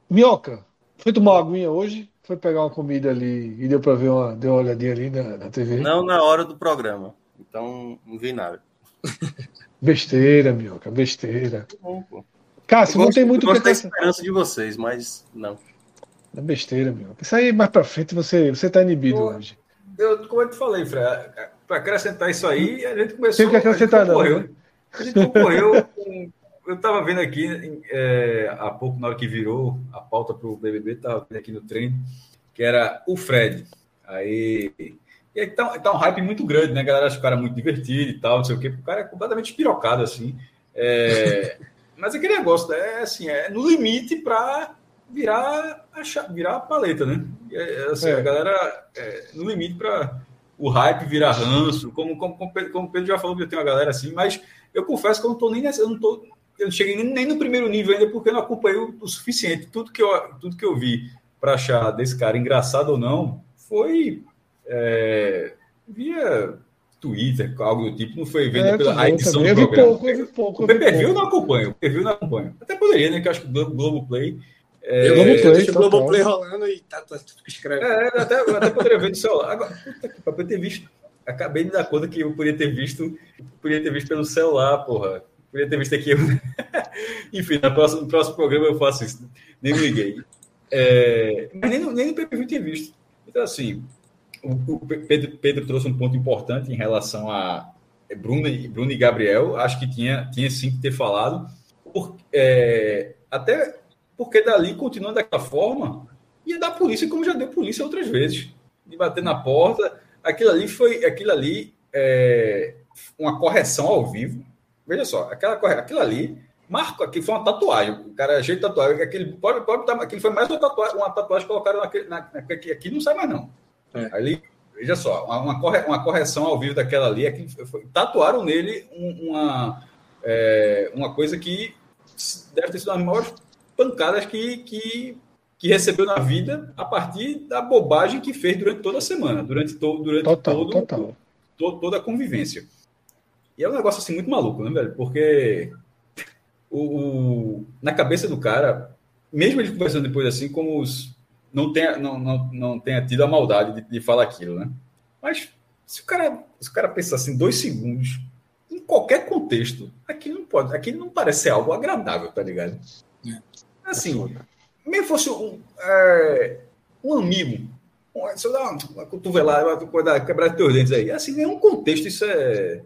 Minhoca, foi tomar uma aguinha hoje? Foi pegar uma comida ali e deu para ver uma, deu uma olhadinha ali na, na TV? Não na hora do programa. Então, não vi nada. besteira, Minhoca, besteira. Bom, Cássio, não tem muito o que ter esperança de vocês, mas não. É besteira, meu. Isso aí mais pra frente você, você tá inibido eu, hoje. Eu, como eu te falei, Fred, para acrescentar isso aí, a gente começou. Tem que acrescentar, a não. Né? A gente concorreu com, Eu estava vendo aqui é, há pouco, na hora que virou a pauta para o BBB, estava vendo aqui no treino, que era o Fred. Aí. E aí tá, tá um hype muito grande, né? A galera acha o cara muito divertido e tal, não sei o quê. O cara é completamente espirocado, assim. É, mas aquele negócio, é assim, é no limite para virar a, virar a paleta, né? É, assim, é. A galera, é, no limite para o hype virar ranço, como, como, como, como o Pedro já falou que eu tenho uma galera assim, mas eu confesso que eu não tô nem nessa, eu não tô, eu não cheguei nem, nem no primeiro nível ainda porque eu não acompanhei o, o suficiente. Tudo que eu, tudo que eu vi para achar desse cara engraçado ou não foi é, via Twitter, algo do tipo, não foi vendo é, pela a edição do programa. Pouco, eu vi pouco, o PPV eu não acompanho, o PPV eu não acompanho. Até poderia, né? Que eu acho que o Globo Play é, Globoplay, deixa o Globoplay rolando e tá, tá, escreve. É, até, até poderia ver no celular. Agora, puta que papo, eu ter visto. Acabei de dar conta que eu poderia ter visto. Poderia ter visto pelo celular, porra. Poderia ter visto aqui. Enfim, no próximo, no próximo programa eu faço isso. Nem me liguei. É, mas nem no, nem no PPV eu tinha visto. Então, assim, o, Pedro, Pedro, trouxe um ponto importante em relação a Bruno, Bruno e Gabriel. Acho que tinha, tinha sim que ter falado. Por, é, até porque dali, continuando daquela forma, ia dar polícia como já deu polícia outras vezes. De bater na porta. Aquilo ali foi aquilo ali é, uma correção ao vivo. Veja só, aquela, aquilo ali, marco aqui foi uma tatuagem. O cara jeito de tatuagem. Aquele, pode, pode botar, aquilo foi mais uma tatuagem, uma tatuagem que colocaram naquele, na, aqui, aqui não sai mais, não. É. Ali, veja só, uma, corre, uma correção ao vivo daquela ali, aqui, foi, tatuaram nele uma, é, uma coisa que deve ter sido uma das maiores pancadas que, que, que recebeu na vida a partir da bobagem que fez durante toda a semana, durante, to, durante total, todo, total. To, toda a convivência. E é um negócio assim muito maluco, né, velho? Porque o, o, na cabeça do cara, mesmo ele conversando depois assim, como os, não, tenha, não, não, não tenha tido a maldade de, de falar aquilo, né? Mas se o cara, se o cara pensar assim, dois segundos, em qualquer contexto, aquilo não pode, aquilo não parece ser algo agradável, tá ligado? É. Assim, mesmo fosse um, é, um amigo, se eu dar uma, uma cotovelada, uma coisa, quebrar teus dentes aí, assim, nenhum contexto isso é.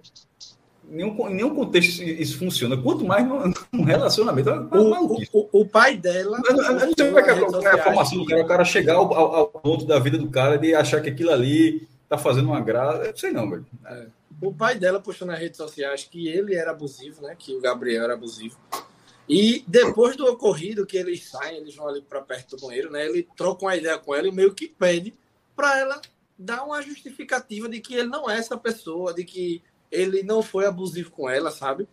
Nenhum, nenhum contexto isso funciona, quanto mais num relacionamento. É o, o, o, pai dela. Eu, eu, não sei como é que é, é a formação do cara, o cara chegar ao, ao, ao, ponto da vida do cara de achar que aquilo ali tá fazendo uma graça. Eu sei não, velho. É. O pai dela postou nas redes sociais que ele era abusivo, né? Que o Gabriel era abusivo. E depois do ocorrido, que eles saem, eles vão ali para perto do banheiro, né? Ele troca uma ideia com ela e meio que pede para ela dar uma justificativa de que ele não é essa pessoa, de que ele não foi abusivo com ela, sabe?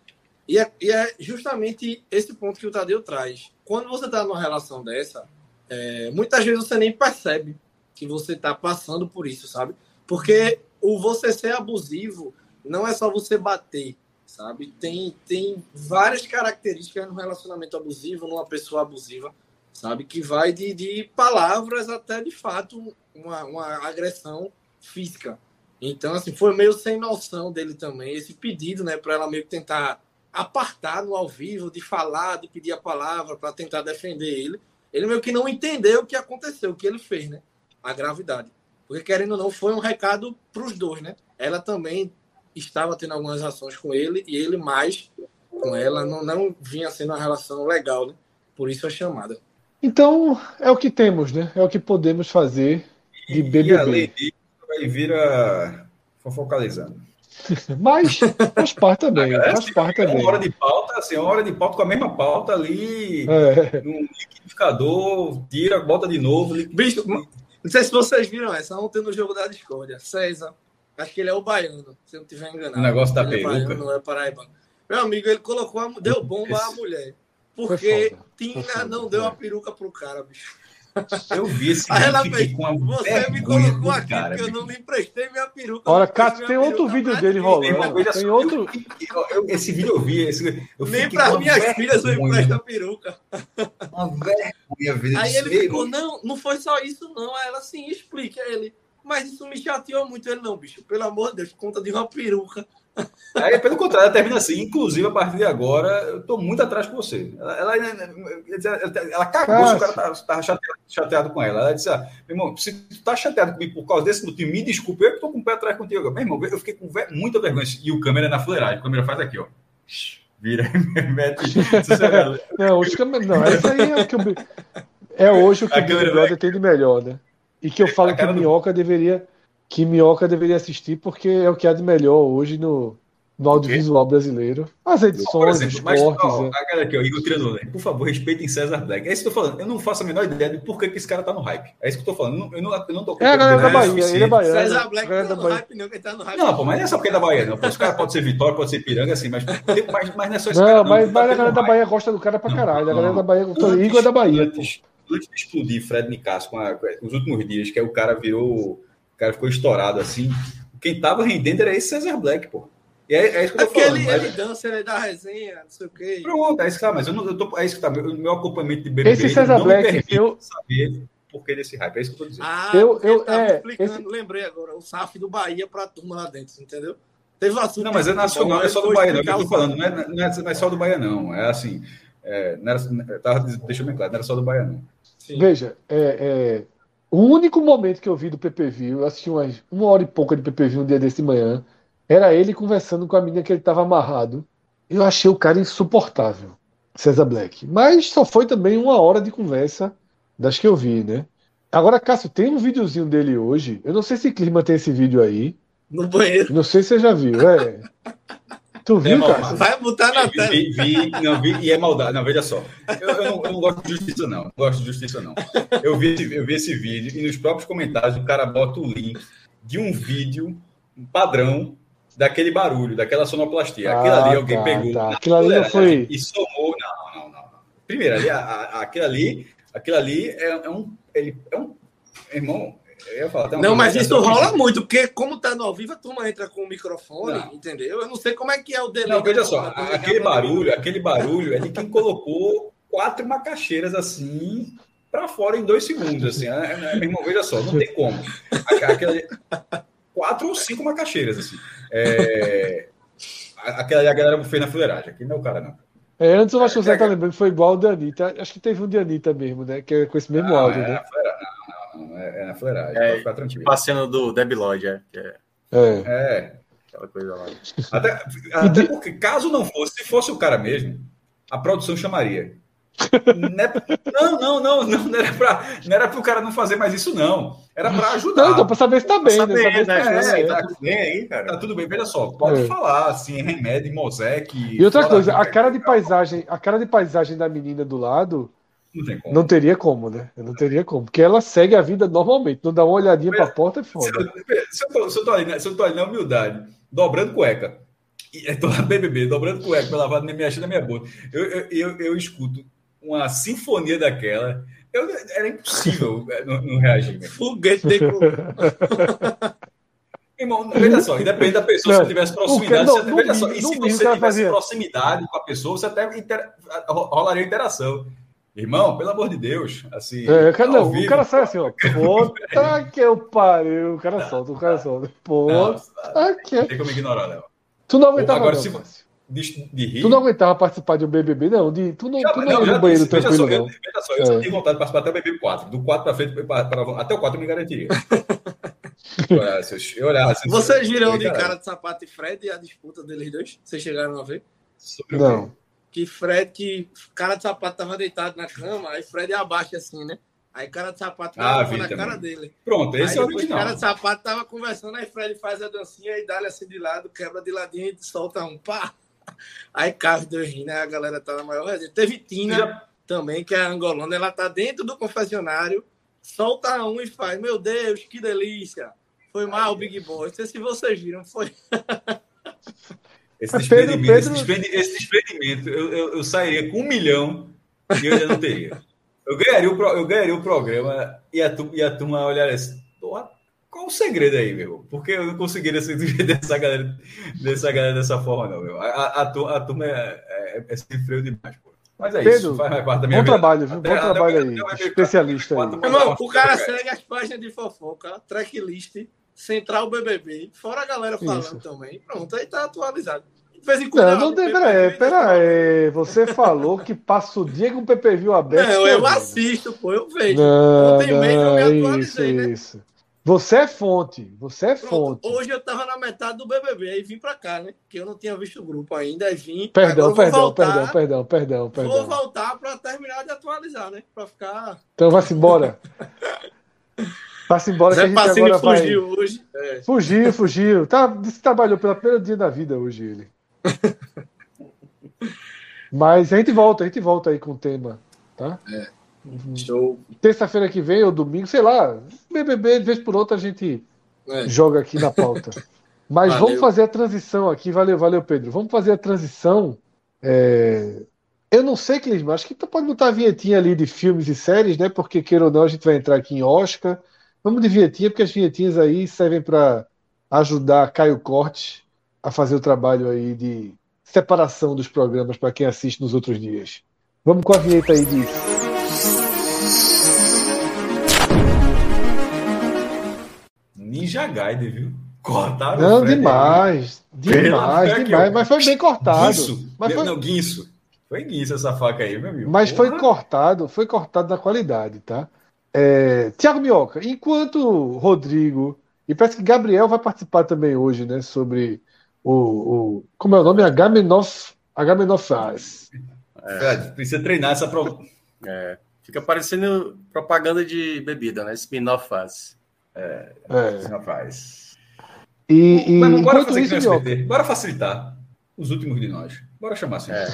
E é, e é justamente esse ponto que o Tadeu traz. Quando você está numa relação dessa, é, muitas vezes você nem percebe que você está passando por isso, sabe? Porque o você ser abusivo não é só você bater, sabe? Tem, tem várias características no relacionamento abusivo, numa pessoa abusiva, sabe? Que vai de, de palavras até, de fato, uma, uma agressão física. Então, assim, foi meio sem noção dele também, esse pedido, né, para ela meio que tentar apartar no ao vivo, de falar, de pedir a palavra para tentar defender ele. Ele meio que não entendeu o que aconteceu, o que ele fez, né? A gravidade. Porque, querendo ou não, foi um recado para os dois, né? Ela também estava tendo algumas ações com ele e ele mais com ela. Não, não vinha sendo uma relação legal, né? Por isso a chamada. Então, é o que temos, né? É o que podemos fazer de BBB. E além disso, vai vira fofocalizando. Mas faz parte também, É, faz assim, parte é também. uma hora de pauta, assim, uma hora de pauta com a mesma pauta ali, É. no liquidificador, tira, bota de novo. Bicho, não sei se vocês viram essa ontem no jogo da discórdia. César, acho que ele é o baiano, se eu não estiver enganado. O negócio da ele é peruca. baiano, não é paraibano. Meu amigo, ele colocou, a, deu bomba à Esse- mulher. Foi Porque foda, Tina não deu a peruca pro cara, bicho. Eu vi esse Aí ela fez, você me colocou aqui cara, porque eu não lhe emprestei minha peruca. Olha, Cássio, tem outro peruca vídeo dele rolando. Tem outro- eu- eu- esse vídeo eu vi, esse, eu Nem para minhas filhas eu empresto a peruca. Uma vergonha ver Aí ele ficou, não, não foi só isso, não. Aí ela assim, explica Aí ele. Mas isso me chateou muito. Ele, não, bicho, pelo amor de Deus, conta de uma peruca. Aí, pelo contrário, ela termina assim. Inclusive, a partir de agora, eu tô muito atrás com você. Ela, ela, ela- ela cagou se o cara tava chateado, chateado com ela. Ela disse: ah, meu irmão, se tu tá chateado comigo por causa desse motivo, me desculpa, eu que tô com o pé atrás contigo. Meu irmão, eu fiquei com muita vergonha. E o câmera é na fuleiragem. A câmera faz aqui, ó. Vira, mete. Não, os câmeras. Não, esse aí é o que eu. É hoje o que A o Big câmera Brother tem de melhor, né? E que eu falo A que do- Minhoca deveria. Que Minhoca deveria assistir, porque é o que há de melhor hoje no, no audiovisual brasileiro. As Por edições, exemplo, os mas, cortes. ó, é. cara aqui, ó, Igor Trianon, por favor, respeitem César Black. É isso que eu tô falando. Eu não faço a menor ideia de por que, que esse cara tá no hype. É isso que eu tô falando. Eu não, eu não, não tô É a galera da Bahia, ele é baiano. César Black galera tá da no Bahia. hype, não, quem tá no hype. Não, pô, mas não é só porque é da Bahia, não. Pô, Os caras podem ser Vitória, pode ser Piranga, assim, mas, mas, mas não é só esse Não, cara. mas, Tá mas a galera da. Bahia gosta do cara pra caralho. A galera Não. da Bahia gosta do Igor é da Bahia. pô. Antes, antes de explodir Fred Nicasso com, a- com os últimos dias, que aí o cara virou. O cara ficou estourado assim. Quem tava rendendo era esse César Black, pô. E é, é isso que eu tô porque falando. ele, mas- ele dança, ele dá resenha, não sei o quê. Pronto, é isso que tá, mas eu não, eu tô, é isso que tá. Meu, meu acompanhamento de BBB Esse César não Black, me permite eu- saber por que desse hype. É isso que eu tô dizendo. Ah, Eu- eu- é, explicando, esse- lembrei agora, o SAF do Bahia pra turma lá dentro, entendeu? Teve um assunto não, mas é nacional, é só do Bahia, não. é o que Eu tô o falando, não é, não, é, não é só do Bahia, não. É assim. É, não era, tava, deixa eu bem claro, não era só do Bahia, não. Sim. Veja, é, é, o único momento que eu vi do PPV, eu assisti umas, uma hora e pouca de PPV um dia desse de manhã, era ele conversando com a menina que ele estava amarrado. Eu achei o cara insuportável, César Black. Mas só foi também uma hora de conversa das que eu vi, né? Agora, Cássio, tem um videozinho dele hoje. Eu não sei se Clima tem esse vídeo aí. No banheiro. Não sei se você já viu. É. Tu viu, mal, Cássio? Vai botar na tela. vi, vi, não, vi, e é maldade. Não, veja só. Eu, eu não, eu não gosto de justiça, não. Não gosto de justiça, não. Eu vi, esse- eu vi esse vídeo e nos próprios comentários o cara bota o link de um vídeo um padrão daquele barulho, daquela sonoplastia. Aquilo Ah, ali alguém tá, pegou. tá. Aquilo ali foi- E somou. Não, não, não. não. Primeiro, ali, a, a, aquilo ali, aquilo ali é, é um. Ele, é um. Irmão, falar. Não, mas isso rola muito, porque como tá no ao vivo, a turma entra com o microfone, Não. entendeu? Eu não sei como é que é o delay. Não, veja só, aquele barulho, aquele barulho é de quem colocou quatro macaxeiras assim para fora em dois segundos, assim. É, é, meu irmão, veja só, não tem como. Aquela- quatro ou cinco macaxeiras, assim. É, a- aquela ali a galera fez na fuleiragem. Aqui não é o cara, não. É, antes eu acho que você É, tá lembrando que foi igual o da Anitta. Acho que teve um de Anitta mesmo, né? Que é com esse mesmo Não, áudio, é né? Não, é, é na fuleiragem. É, pode ficar tranquilo. Tipo a cena do Debi Lloyd, é, é É. É. aquela coisa lá. Até, até porque, caso não fosse, se fosse o cara mesmo, a produção chamaria. Não, é- não, não, não, não, não era para não era o cara não fazer mais isso, não. Era para ajudar. Não, então, pra saber se tá bem, né? saber, Saber se tá né? bem, É, é. tá, Tudo bem aí, cara? tá tudo bem, veja só, pode É. falar assim, remédio, Mosec. E outra coisa, a cara de paisagem, a cara de paisagem da menina do lado Não não teria como, né? Não teria como, porque ela segue a vida normalmente, não dá uma olhadinha pra porta e Se foda. se, eu tô, se, eu tô ali, né, se eu tô ali na humildade, dobrando cueca, e eu tô na BBB, dobrando cueca, meu lavado me achando na minha boca, eu, eu, eu, eu escuto uma sinfonia daquela, eu, era impossível é, não, não reagir. Foguete de. Irmão, veja só, independe da pessoa, se Não, você tivesse proximidade, que- você, veja só, e se você tivesse fazia. proximidade com a pessoa, você até inter- rolaria interação. Irmão, pelo amor de Deus, assim. É, cara, ao não, o vivo, cara sai assim, ó. Puta que eu pariu. O cara solta, o cara solta. não, Puta que. tem como ignorar, Léo. Tu não aguentava Agora, não, se- de, de rir. Tu não aguentava participar de um BBB, não? De, tu não, Já- tu não, não, ia já banheiro disse, veja tranquilo, só, eu, não. veja só, eu só É. tenho vontade de participar até o BB 4. Do 4 para frente, para- para- até o 4 eu me garantiria. eu olhasse, eu olhasse, Vocês viram de cara de sapato e Fred e a disputa deles dois? Vocês chegaram a ver? Sobre o quê? Não. Que Fred, que cara de sapato tava deitado na cama, aí Fred abaixa assim, né? Aí cara de sapato Ah, gravou vi na também. cara dele. Pronto, aí esse é o original. cara de sapato tava conversando, aí Fred faz a dancinha e dá-lhe assim de lado, quebra de ladinho e solta um pá. Aí cai os dois rindo, aí a galera tá na maior resenha. Teve Tina Já- também, que é a angolana, ela tá dentro do confessionário, solta um e faz, meu Deus, que delícia. Foi mal, Big Boy. Não sei se vocês viram, foi. Esse Mas Pedro- desprendimento, esse Pedro- desprendi- esse desprendimento, eu, eu, eu sairia com um milhão e eu ainda não teria. Eu ganharia o, pro- eu ganharia o programa e a, tu- e a turma olharia assim, "Porra, qual o segredo aí, meu? Porque eu não conseguiria ser dessa galera, dessa galera dessa forma, não, meu. A, a, a tu- a turma é, é, é sem freio demais, pô. Mas é Pedro, isso, faz mais parte da minha Bom vida. trabalho, viu? Até- Bom trabalho até- aí. até- Especialista aí. quatro- Irmão, o cara Cara. segue as páginas de fofoca, tracklist, central BBB, fora a galera falando Isso. também. Pronto, aí tá atualizado. De vez em quando. Não, ah, não tem, PPV pera aí, tá pera aí. Você falou que passa o dia com o PPV aberto. Não, eu assisto, pô, eu vejo. Não, Ontem mesmo eu me não, isso, né? isso. Você é fonte, você é Pronto, fonte. hoje eu tava na metade do BBB, aí vim pra cá, né? Porque eu não tinha visto o grupo ainda, aí vim. Perdão, vou perdão, voltar, perdão, perdão, perdão, Vou perdão. voltar pra terminar de atualizar, né? Pra ficar. Então vai-se embora. Vai-se embora que a Zé gente Pacini agora vai... fugiu hoje. É. Fugiu, fugiu. Tá, trabalhou pelo primeiro dia da vida hoje ele. Mas a gente volta, a gente volta aí com o tema, tá? Show. Terça-feira que vem ou domingo, sei lá, BBB, de vez por outra a gente É. joga aqui na pauta. Mas Valeu. vamos fazer a transição aqui, valeu, valeu, Pedro. Vamos fazer a transição. é, Eu não sei, Clisma, acho que tu pode botar a vinhetinha ali de filmes e séries, né? Porque, queira ou não, a gente vai entrar aqui em Oscar. Vamos de vinhetinha, porque as vinhetinhas aí servem para ajudar Caio Corte a fazer o trabalho aí de separação dos programas para quem assiste nos outros dias. Vamos com a vinheta aí de Ninja Gaiden, viu? Cortaram Não, demais. Demais, demais. Mas foi bem cortado. Guinso. Mas foi, Não, guinso. Foi guinso essa faca aí, meu amigo. mas foi Porra. cortado, foi cortado na qualidade, tá? É, Tiago Minhoca, enquanto Rodrigo e parece que Gabriel vai participar também hoje, né? Sobre o, o como é o nome? Agamenov, Agamenofaz. Fred, precisa treinar essa prova. É, fica parecendo propaganda de bebida, né? Spin-off faz. É. Rapaz. E, e Mas bora fazer isso, SBT. Bora facilitar os últimos de nós. Bora chamar assim. É.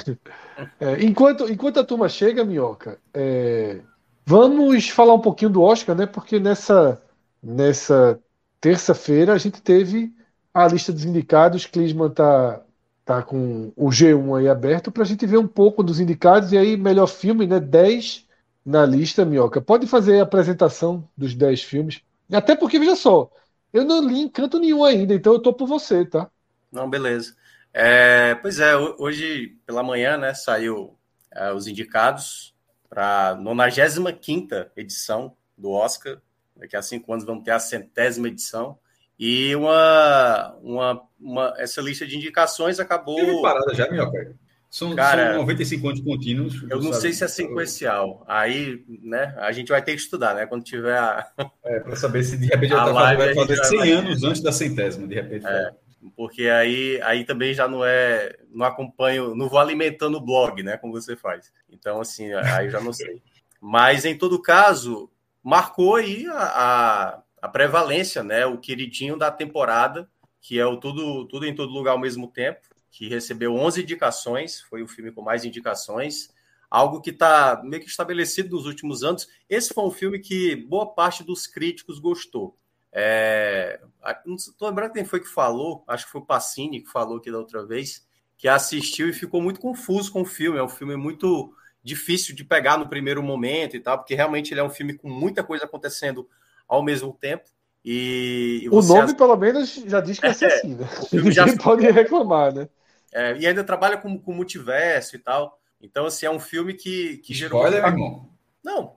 É, enquanto, enquanto a turma chega, Minhoca, é, vamos falar um pouquinho do Oscar, né? Porque nessa, nessa terça-feira a gente teve a lista dos indicados. Clisman tá, tá com o G1 aí aberto para a gente ver um pouco dos indicados. E aí, melhor filme, né? 10 na lista, Minhoca. Pode fazer a apresentação dos 10 filmes. Até porque, veja só, eu não li encanto nenhum ainda, então eu tô por você, tá? Não, beleza. É, pois é, ho- hoje pela manhã, né, saiu é, os indicados para a 95 edição do Oscar. Daqui a cinco anos vamos ter a centésima edição. E uma, uma, uma- essa lista de indicações acabou. Teve parada já, Minhoca? São, Cara, são 95 anos contínuos. Eu não sabe? sei se é sequencial. Aí, né, a gente vai ter que estudar, né? Quando tiver a. É, para saber se de repente A tá live a vai fazer vai- 100 anos antes da centésima, de repente. É. Porque aí, aí também já não é. Não acompanho, não vou alimentando o blog, né? Como você faz. Então, assim, aí já não sei. Mas, em todo caso, marcou aí a, a, a prevalência, né? O queridinho da temporada, que é o Tudo, Tudo em Todo Lugar ao mesmo tempo, que recebeu 11 indicações, foi o filme com mais indicações. Algo que está meio que estabelecido nos últimos anos. Esse foi um filme que boa parte dos críticos gostou. É, não tô lembrando quem foi que falou, acho que foi o Pacini que falou aqui da outra vez, que assistiu e ficou muito confuso com o filme. É um filme muito difícil de pegar no primeiro momento e tal, porque realmente ele é um filme com muita coisa acontecendo ao mesmo tempo. E, e O nome, pelo menos, já diz que É, filme já- pode reclamar, né? é, e ainda trabalha com, com multiverso e tal. Então, assim, é um filme que, que gerou. Spoiler, irmão. Não,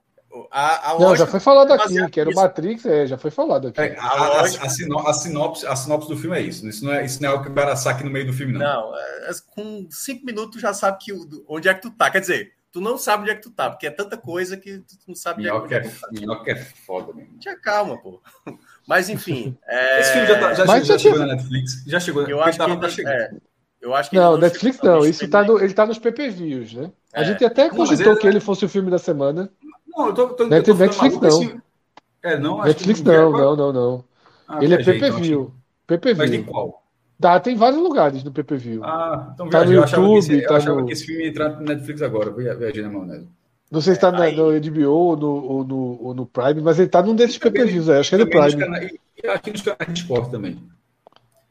A, a Não, já foi falado aqui, baseada que era o. Matrix, é, já foi falado aqui. É, a, a, a, sino- a sinopse, a sinopse do filme é isso. Isso não é, isso não é o que o cara saque no meio do filme, não. Não, é, com cinco minutos tu já sabe que, onde é que tu tá. Quer dizer, tu não sabe onde é que tu tá, porque é tanta coisa que tu não sabe onde é que é, tu tá. minhoca é foda, mesmo. Tinha calma, pô. Mas enfim. é, Esse filme já, tá- já já já chegou na Netflix? Já chegou. Eu acho que ainda- é, eu acho que Não, ainda Netflix chegou, não, isso tá no, ele tá nos PPVs, né? A É. gente até Não, cogitou ele- que ele fosse o filme da semana. Não, eu tô, tô, Net- eu tô ficando Netflix não. esse- É, não, acho Netflix que não, é- não, não, não. Ah, Ele é viajei, então, PPV. Mas de PPV. qual? Tá, tem vários lugares no PPV. Ah, então Tá viajei. no eu achava, que esse, YouTube, eu tá achava no- que esse filme ia entrar no Netflix agora. Via- Viajei na maionese. Não sei se tá na- aí- no HBO ou no, ou, no, ou no Prime, mas ele tá num desses PPVs, acho que é no Prime. canais- e aqui nos canais de esporte também.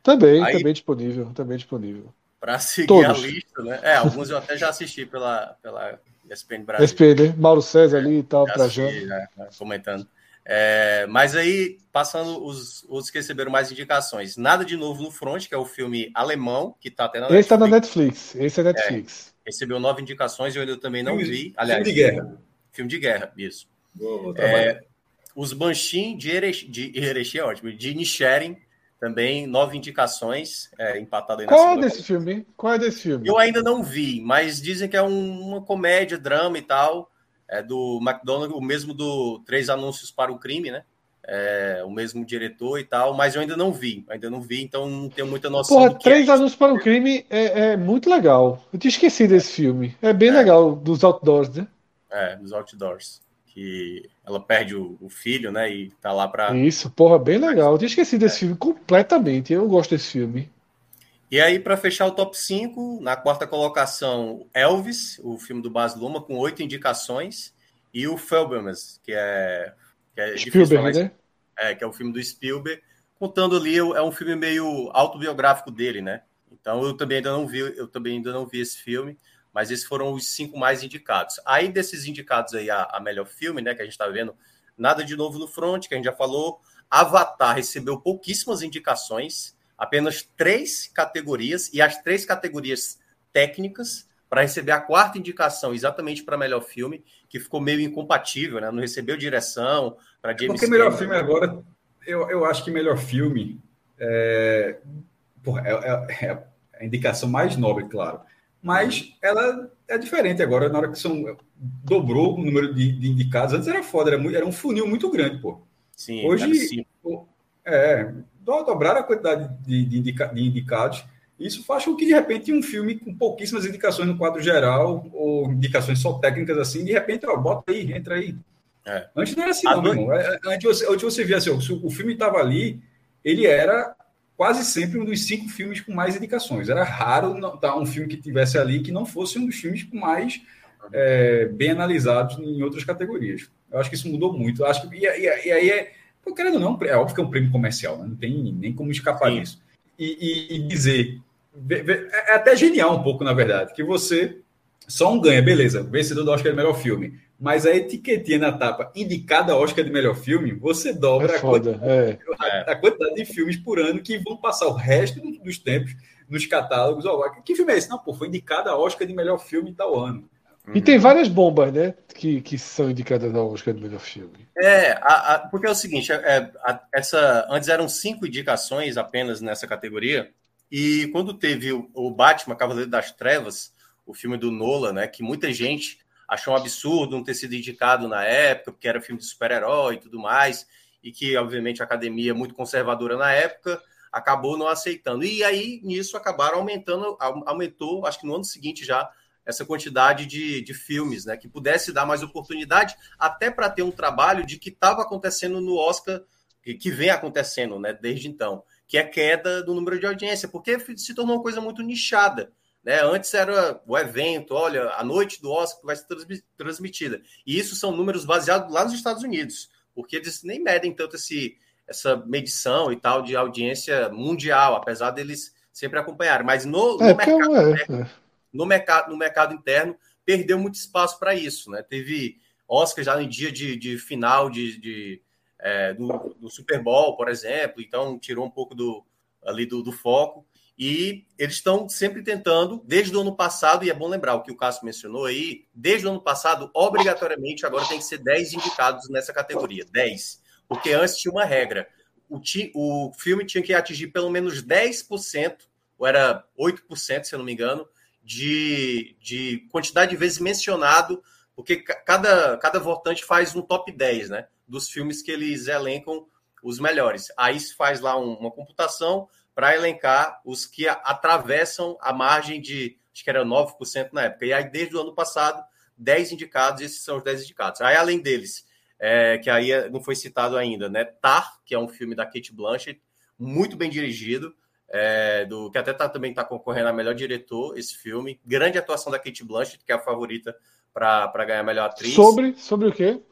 Também, Aí- também disponível, também disponível. Para seguir Todos. a lista, né? É, alguns eu até já assisti pela, pela ESPN Brasil. SP, né? Mauro César ali e tal, já, já comentando. É, mas aí, passando os outros que receberam mais indicações. Nada de novo no front, que é o filme alemão, que tá até na Esse tá na Netflix. Esse é Netflix. Recebeu nove indicações, eu ainda também não Filme- vi. Aliás, filme de guerra. Filme de guerra, isso. Vou, vou trabalhar. Os Banshin de Erechim, de Erechim é ótimo, de Nisharin, também nove indicações, é, empatado aí na Qual é desse filme? Qual é desse filme? Eu ainda não vi, mas dizem que é um- uma comédia, drama e tal. É do McDonald's, o mesmo do Três Anúncios para o Crime, né? É, o mesmo diretor e tal, mas eu ainda não vi, ainda não vi, então não tenho muita noção Porra, que Três é. Anúncios para o Crime é, é muito legal. Eu tinha esquecido desse filme. É bem É. legal, dos outdoors, né? É, dos Outdoors. Que ela perde o, o filho, né? E tá lá pra. Isso, porra, bem legal. Eu tinha esquecido desse filme completamente. Eu gosto desse filme. E aí, para fechar o top 5, na quarta colocação, Elvis, o filme do Baz Luhrmann, com oito indicações, e o Felbermas, que é, que é difícil Spielberg, né? é, que é o filme do Spielberg, contando ali, é um filme meio autobiográfico dele, né? Então eu também ainda não vi, eu também ainda não vi esse filme, mas esses foram os cinco mais indicados. Aí desses indicados aí a, a melhor filme, né, que a gente está vendo, nada de novo no front, que a gente já falou. Avatar recebeu pouquíssimas indicações, apenas três categorias e as três categorias técnicas para receber a quarta indicação exatamente para melhor filme, que ficou meio incompatível, né? Não recebeu direção para James Porque melhor Cameron. filme agora, eu, eu acho que melhor filme é, porra, é, é- é a indicação mais nobre, claro. Mas ela é diferente agora, na hora que são. Dobrou o número de, de indicados. Antes era foda, era, muito- era um funil muito grande, pô. Sim, Hoje-. É, do- dobraram a quantidade de, de indica- de indicados. Isso faz com que, de repente, um filme com pouquíssimas indicações no quadro geral, ou indicações só técnicas assim, de repente, ó, bota aí, entra aí. É. Antes não era assim, não, meu irmão. É, Antes você, antes você via assim, ó, o filme estava ali, ele era quase sempre um dos cinco filmes com mais indicações. Era raro não, tá, um filme que tivesse ali que não fosse um dos filmes com mais é, bem analisados em outras categorias. Eu acho que isso mudou muito. Eu acho que, e, e- e aí é, pô, querendo ou não, é óbvio que é um prêmio comercial, né? não tem nem como escapar Sim. disso. E, e- dizer, vê- é até genial um pouco, na verdade, que você só um ganha, beleza, vencedor do Oscar de melhor filme. Mas a etiquetinha na tapa indicada ao Oscar de melhor filme, você dobra É a quanti- foda. É. a, a quantidade de filmes por ano que vão passar o resto do- dos tempos nos catálogos. Ó, que filme é esse? Não, pô, foi indicado a Oscar de melhor filme em tal ano. E tem várias bombas, né? Que, que são indicadas ao Oscar do melhor filme. É, a- a- porque é o seguinte, é, a- essa, antes eram cinco indicações apenas nessa categoria, e quando teve o, o Batman, Cavaleiro das Trevas, o filme do Nolan, né, que muita gente achou um absurdo não ter sido indicado na época, porque era filme de super-herói e tudo mais, e que, obviamente, a academia, muito conservadora na época, acabou não aceitando. E aí, nisso, acabaram aumentando, au- aumentou, acho que no ano seguinte já, essa quantidade de, de filmes, né, que pudesse dar mais oportunidade, até para ter um trabalho de que estava acontecendo no Oscar, que, que vem acontecendo, né, desde então, que é queda do número de audiência, porque se tornou uma coisa muito nichada. Né? Antes era o evento, olha, a noite do Oscar vai ser transmi- transmitida. E isso são números baseados lá nos Estados Unidos, porque eles nem medem tanto esse, essa medição e tal de audiência mundial, apesar deles sempre acompanharem. Mas no, É, porque mercado é, é. no mercado, no mercado interno, perdeu muito espaço para isso. Né? Teve Oscar já no dia de, de final de, de, é, do, do Super Bowl, por exemplo, então tirou um pouco do, ali do, do foco. E eles estão sempre tentando, desde o ano passado, e é bom lembrar o que o Cássio mencionou aí, desde o ano passado, obrigatoriamente, agora tem que ser 10 indicados nessa categoria. 10. Porque antes tinha uma regra. O, ti, o filme tinha que atingir pelo menos 10%, ou era 8%, se eu não me engano, de, de quantidade de vezes mencionado, porque cada, cada votante faz um top 10, né? Dos filmes que eles elencam os melhores. Aí se faz lá um, uma computação para elencar os que atravessam a margem de, acho que era 9% na época. E aí, desde o ano passado, 10 indicados, esses são os 10 indicados. Aí, além deles, é, que aí não foi citado ainda, né? Tar, que é um filme da Kate Blanchett, muito bem dirigido, é, do que até tá, também está concorrendo a melhor diretor, esse filme. Grande atuação da Kate Blanchett, que é a favorita para ganhar a melhor atriz. Sobre, sobre o quê?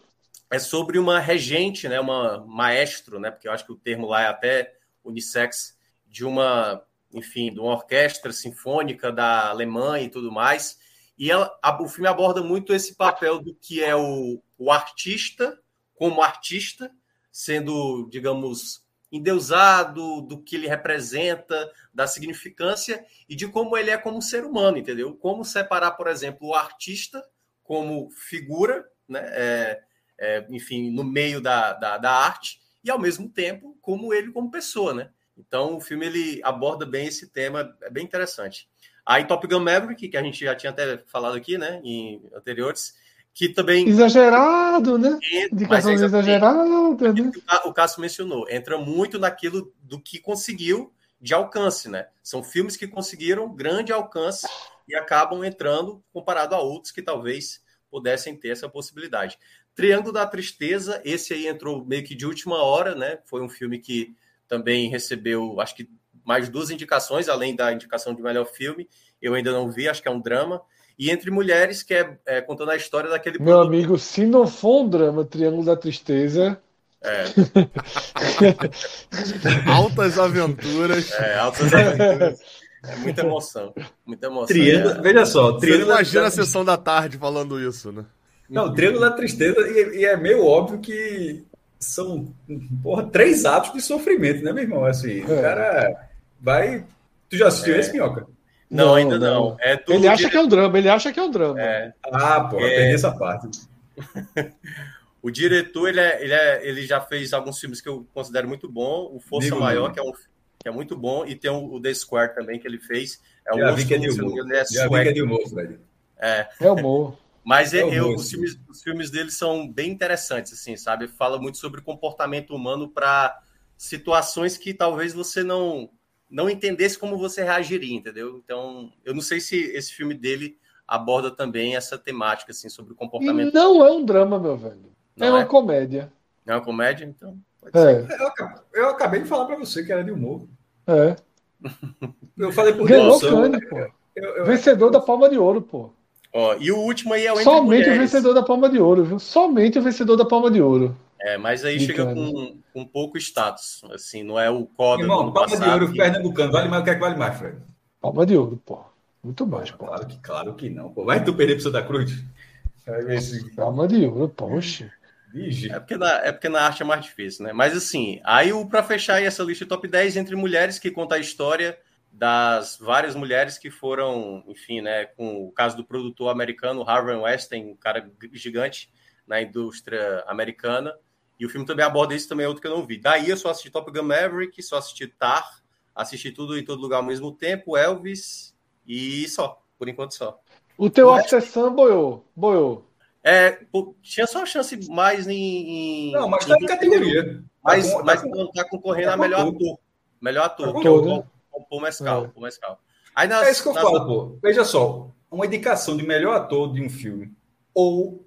É sobre uma regente, né? Uma maestro, né? Porque eu acho que o termo lá é até unissex de uma, enfim, de uma orquestra sinfônica da Alemanha e tudo mais. E ela, a, o filme aborda muito esse papel do que é o, o artista como artista, sendo, digamos, endeusado, do que ele representa, da significância e de como ele é como ser humano, entendeu? Como separar, por exemplo, o artista como figura, né? É, é, enfim, no meio da, da, da, arte, e ao mesmo tempo como ele como pessoa, né? Então, o filme ele aborda bem esse tema, é bem interessante. Aí, Top Gun Maverick, que a gente já tinha até falado aqui, né, em anteriores, que também... Exagerado, né? Indicação é exagerada, né? O Cássio mencionou, entra muito naquilo do que conseguiu de alcance, né? São filmes que conseguiram grande alcance e acabam entrando comparado a outros que talvez pudessem ter essa possibilidade. Triângulo da Tristeza, esse aí entrou meio que de última hora, né? Foi um filme que também recebeu, acho que mais duas indicações, além da indicação de melhor filme. Eu ainda não vi, acho que é um drama. E Entre Mulheres, que é, é contando a história daquele. Meu produto. amigo, se não for um drama, Triângulo da Tristeza. É. altas aventuras. É, altas aventuras. É muita emoção. Muita emoção. Triângulo, é. Veja só, Triângulo. Você imagina da... a sessão da tarde falando isso, né? Não, Triângulo da Tristeza, e, e é meio óbvio que são porra, três atos de sofrimento, né, meu irmão? Assim, é. o cara vai. Tu já assistiu é. esse, Minhoca? Não, não ainda não. não. É ele acha que é um drama, ele acha que é um drama. É. Ah, pô, é... perdi essa parte. o diretor, ele, é, ele, é, ele já fez alguns filmes que eu considero muito bom. O Força Digo Maior, que é, um, que é muito bom, e tem o, o The Square também, que ele fez. É um já vi que é de humor. É já vi que é de humor, Fred. É. É humor. Mas é, eu, os, filmes, os filmes dele são bem interessantes, assim, sabe? Fala muito sobre comportamento humano para situações que talvez você não não entendesse como você reagiria, entendeu? Então, eu não sei se esse filme dele aborda também essa temática, assim, sobre o comportamento. E não é um drama, meu velho. Não é uma é? comédia. Não é uma comédia, então? É. Eu, eu, acabei de falar para você que era de humor. É. Eu falei por Ganhou Cane, pô. Eu, eu, Vencedor da Palma de Ouro, pô. Ó, e o último aí é o Entre Somente Mulheres. o vencedor da Palma de Ouro, viu? Somente o vencedor da Palma de Ouro. É, mas aí chega com, com pouco status. Assim, não é o código. Irmão, Palma passado, de Ouro, que... Pernambucano, vale mais o que é que vale mais, Fred? Palma de Ouro, pô. Muito mais, pô. Claro que, claro que não, pô. Vai tu perder pro Santa Cruz? Palma de Ouro, poxa. É porque, na, é porque na arte é mais difícil, né? Mas assim, aí para fechar aí essa lista top 10 entre mulheres que conta a história das várias mulheres que foram, enfim, né, com o caso do produtor americano Harvey Weinstein, um cara gigante na indústria americana, e o filme também aborda isso, também é outro que eu não vi. Daí eu só assisti Top Gun Maverick, só assisti Tar, assisti tudo em todo lugar ao mesmo tempo, Elvis, e só, por enquanto só. O teu After Sun boiou, boiou. É, pô, tinha só chance mais em... Não, mas tá em categoria. Mas, tá mas não tá concorrendo tá a melhor ator. Melhor ator. Tá Paul Mescal, é. Paul Mescal. Aí nas, é isso que eu nas... falo, pô. Veja só, uma indicação de melhor ator de um filme, ou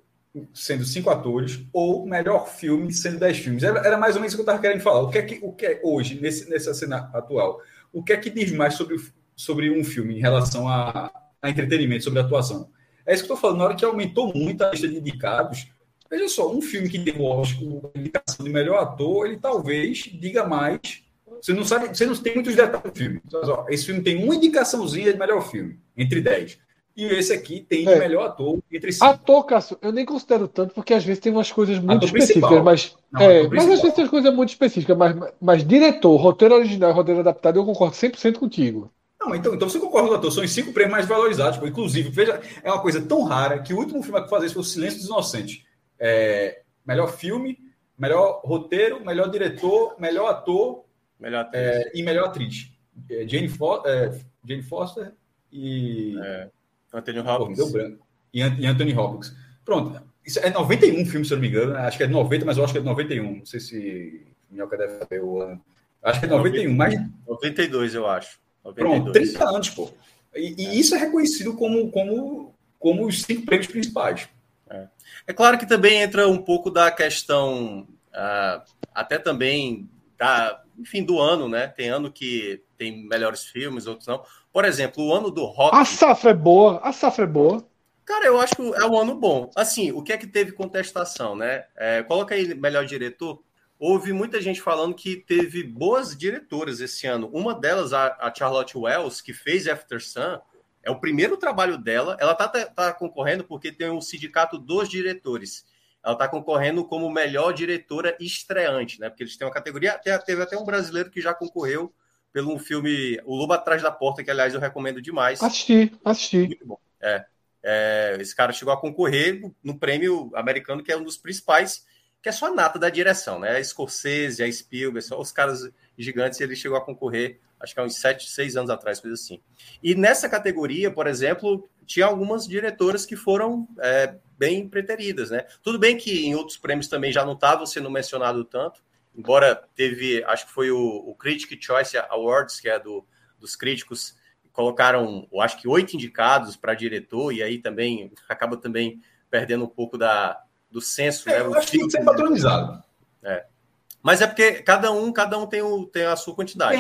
sendo cinco atores, ou melhor filme sendo dez filmes. Era, era mais ou menos isso que eu estava querendo falar. O que é que o que é hoje, nesse, nessa cena atual, o que é que diz mais sobre, sobre um filme em relação a, a entretenimento, sobre a atuação? É isso que eu estou falando. Na hora que aumentou muito a lista de indicados, veja só, um filme que tem, lógico, indicação de melhor ator, ele talvez diga mais você não sabe, você não tem muitos detalhes do filme. esse filme tem uma indicaçãozinha de melhor filme, entre 10. E esse aqui tem é. melhor ator entre cinco. Ator, Cássio, eu nem considero tanto, porque às vezes tem umas coisas muito ator específicas, principal. mas. Não, é, mas às vezes tem coisas muito específicas, mas, mas diretor, roteiro original roteiro adaptado, eu concordo 100% contigo. Não, então, então você concorda com o ator, são os cinco prêmios mais valorizados. Pô. Inclusive, veja, é uma coisa tão rara que o último filme a fazer foi O Silêncio dos Inocentes. É, melhor filme, melhor roteiro, melhor diretor, melhor ator melhor é, e melhor atriz. É, Jane, Fo é, Jane Foster e. É, Anthony Hopkins. Pô, branco. E, e Anthony Hopkins. Pronto. Isso é 91 filme, se eu não me engano. Acho que é 90, mas eu acho que é 91. Não sei se Minhoca deve saber o ano. Acho que é 91, 90, mas. 92, eu acho. 92. Pronto, 30 anos, pô. E, e, isso é reconhecido como, como, como os cinco prêmios principais. É. é claro que também entra um pouco da questão, uh, até também da, enfim, do ano, né? Tem ano que tem melhores filmes, outros não. Por exemplo, o ano do rock. A safra é boa, a safra é boa. Cara, eu acho que é um ano bom. Assim, o que é que teve contestação, né? É, coloca aí melhor diretor. Houve muita gente falando que teve boas diretoras esse ano. Uma delas, a, a Charlotte Wells, que fez After Sun, é o primeiro trabalho dela. Ela tá, tá concorrendo porque tem o um sindicato dos diretores. Ela está concorrendo como melhor diretora estreante, né? Porque eles têm uma categoria. Até, teve até um brasileiro que já concorreu pelo um filme O Lobo Atrás da Porta, que aliás eu recomendo demais. Assisti, assisti. Muito bom. É. É, esse cara chegou a concorrer no prêmio americano, que é um dos principais, que é só a nata da direção, né? A Scorsese, a Spielberg, só os caras gigantes, ele chegou a concorrer, acho que há uns sete, seis anos atrás, coisa assim. E nessa categoria, por exemplo, tinha algumas diretoras que foram é, bem preteridas, né? Tudo bem que em outros prêmios também já não estavam sendo mencionado tanto, embora teve, acho que foi o, o Critic Choice Awards, que é do, dos críticos, colocaram, eu acho que oito indicados para diretor, e aí também acaba também perdendo um pouco da, do senso. É, né? Eu acho que tem que ser patronizado. É. Mas é porque cada um, cada um tem, o, tem a sua quantidade.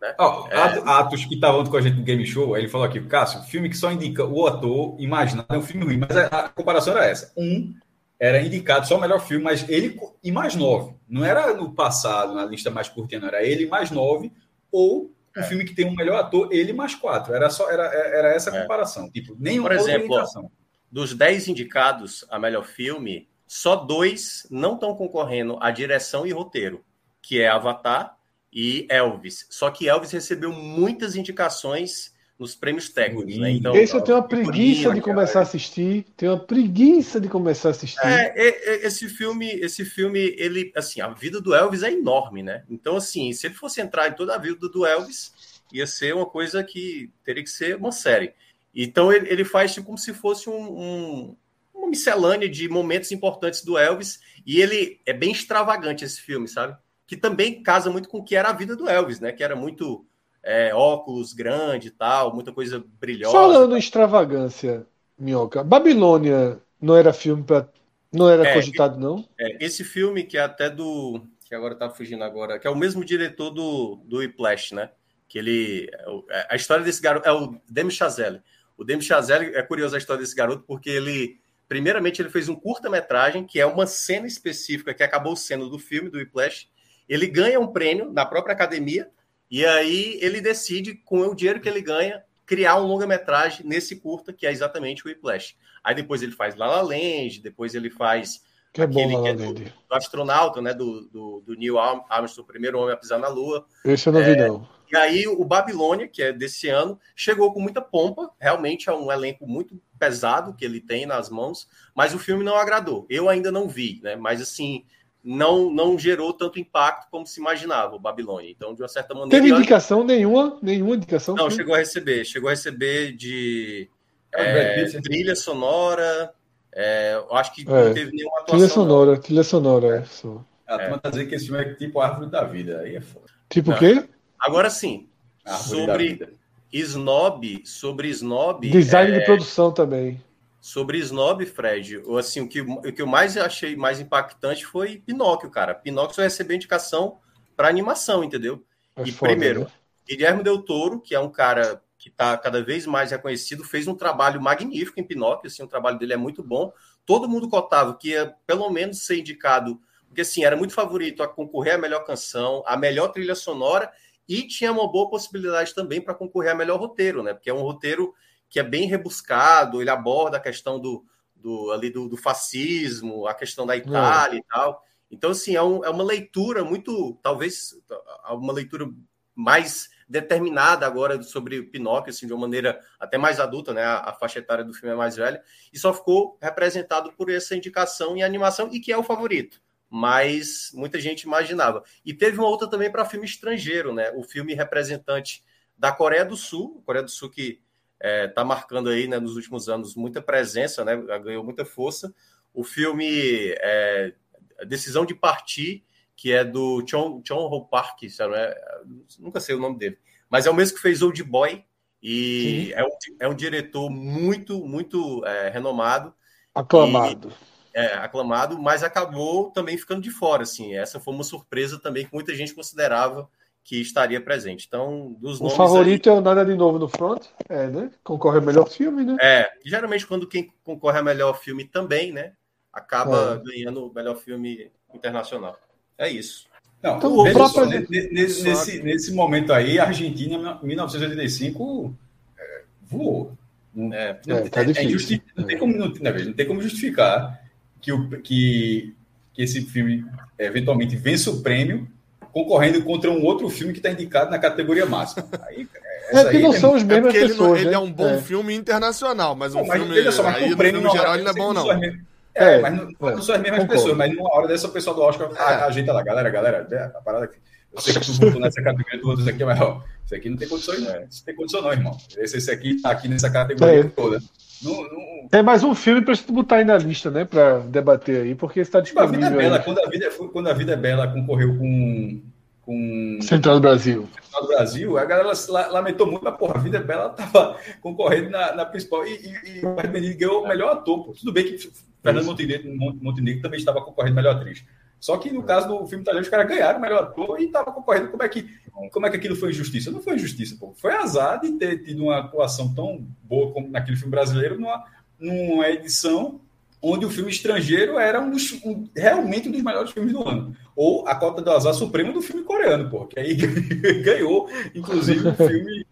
Né? Oh, é... Atos que estavam com a gente no Game Show, ele falou aqui, Cássio, filme que só indica o ator imaginado é um filme ruim, mas a, a comparação era essa. Um era indicado só o melhor filme, mas ele e mais nove. Não era no passado, na lista mais curtinha, não. Era ele mais nove, ou um é. filme que tem um melhor ator, ele mais quatro. Era só era, era essa a é. comparação. Tipo, nenhuma Por exemplo, dos dez indicados a melhor filme, só dois não estão concorrendo a direção e roteiro, que é Avatar e Elvis. Só que Elvis recebeu muitas indicações nos prêmios técnicos, né? Então, esse eu tenho uma preguiça de começar a assistir. Tenho uma preguiça de começar a assistir. É, é, é, esse filme, esse filme, ele, assim, a vida do Elvis é enorme, né? Então, assim, se ele fosse entrar em toda a vida do Elvis, ia ser uma coisa que teria que ser uma série. Então, ele, ele faz tipo, como se fosse um, um, uma miscelânea de momentos importantes do Elvis, e ele é bem extravagante esse filme, sabe? Que também casa muito com o que era a vida do Elvis, né? Que era muito é, óculos grande e tal, muita coisa brilhosa. Falando em extravagância, Minhoca, Babilônia não era filme para. Não era é, cogitado, não? É, esse filme que é até do. Que agora tá fugindo agora, que é o mesmo diretor do, do Whiplash, né? Que ele. É a história desse garoto é o Demi Chazelle. O Demi Chazelle é curioso a história desse garoto, porque ele. Primeiramente, ele fez um curta-metragem, que é uma cena específica que acabou sendo do filme do Whiplash. Ele ganha um prêmio na própria academia e aí ele decide, com o dinheiro que ele ganha, criar um longa-metragem nesse curta, que é exatamente o Whiplash. Aí depois ele faz La La Land, depois ele faz que é bom, que é do, do, astronauta, né, do, do, do Neil Armstrong, o primeiro homem a pisar na Lua. Esse eu não vi, é, não. E aí o Babilônia, que é desse ano, chegou com muita pompa, realmente é um elenco muito pesado que ele tem nas mãos, mas o filme não agradou. Eu ainda não vi, né, mas assim, não, não gerou tanto impacto como se imaginava o Babilônia. Então, de uma certa maneira. Teve indicação nenhuma? Nenhuma indicação? Não, chegou a receber. Chegou a receber de é, é, trilha sonora. É, eu acho que não é, teve nenhuma atuação. Trilha sonora, não. trilha sonora. É. Só. A turma tá dizendo que esse filme é tipo Árvore da Vida. Aí é foda. Tipo o quê? Agora sim. Sobre Snob, sobre Snob. Design de produção também. Sobre Snob, Fred, assim, o que, o que eu mais achei mais impactante foi Pinóquio, cara. Pinóquio só recebeu indicação para animação, entendeu? É e foda, primeiro, né? Guilherme Del Toro, que é um cara que está cada vez mais reconhecido, fez um trabalho magnífico em Pinóquio, assim, o trabalho dele é muito bom. Todo mundo cotava que ia pelo menos ser indicado, porque assim, era muito favorito a concorrer à melhor canção, a melhor trilha sonora e tinha uma boa possibilidade também para concorrer a melhor roteiro, né? Porque é um roteiro que é bem rebuscado, ele aborda a questão do, do, ali do, do fascismo, a questão da Itália é. e tal. Então, assim, é, um, é, uma leitura muito, talvez, uma leitura mais determinada agora sobre Pinóquio, assim, de uma maneira até mais adulta, né? A, a faixa etária do filme é mais velha, e só ficou representado por essa indicação em animação, e que é o favorito. Mas muita gente imaginava. E teve uma outra também para filme estrangeiro, né? O filme representante da Coreia do Sul, Coreia do Sul que está é, tá marcando aí né, nos últimos anos muita presença, né? Ganhou muita força. O filme é, Decisão de Partir, que é do Chong, Chong Ho Park, sabe? É, nunca sei o nome dele, mas é o mesmo que fez Old Boy e é um, é um, diretor muito, muito é, renomado. Aclamado. E, é, aclamado, mas acabou também ficando de fora, assim. Essa foi uma surpresa também que muita gente considerava que estaria presente. Então, dos o favorito aí, é o Nada de Novo no Front, é, né? Concorre ao melhor filme, né? É, geralmente quando quem concorre ao melhor filme também, né? Acaba é. ganhando o melhor filme internacional. É isso. Não, então, veja só, nesse, nesse, nesse momento aí, a Argentina, em 1985, é, voou. É, não, é, tá não, tem como, não, não, tem como justificar que, o, que, que esse filme eventualmente vença o prêmio concorrendo contra um outro filme que está indicado na categoria máxima. Aí, é que não são os mesmos é pessoas. Ele, né? ele, é um bom filme internacional, mas um mas filme só, mas aí, no filme geral ele não é bom, não. É, mas não, não são as mesmas concordo. pessoas, mas numa hora dessa o pessoal do Oscar é. ajeita lá, galera, galera, a parada aqui. Eu sei que tu botou nessa categoria, tu isso aqui, mas ó, isso aqui não tem condições, não. Isso tem condição, não, irmão. Esse, esse aqui tá aqui nessa categoria é. toda. Não, não... É mais um filme para tu botar aí na lista, né? Para debater aí, porque está disponível. A vida é bela, quando a vida, quando a vida é bela concorreu com com Central do Brasil. Central do Brasil, a galera lamentou muito, mas porra, a Vida é Bela estava concorrendo na, na, principal e, e, e o ganhou o melhor ator. Pô. Tudo bem que Fernando Montenegro, Montenegro também estava concorrendo melhor atriz. Só que no caso do filme italiano, os caras ganharam o melhor ator e estavam concorrendo. Como é, que, como é que aquilo foi injustiça? Não foi injustiça, pô. Foi azar de ter tido uma atuação tão boa como naquele filme brasileiro numa, numa edição onde o filme estrangeiro era um dos, um, realmente um dos melhores filmes do ano. Ou a cota do azar suprema do filme coreano, pô, que aí ganhou, inclusive, o filme.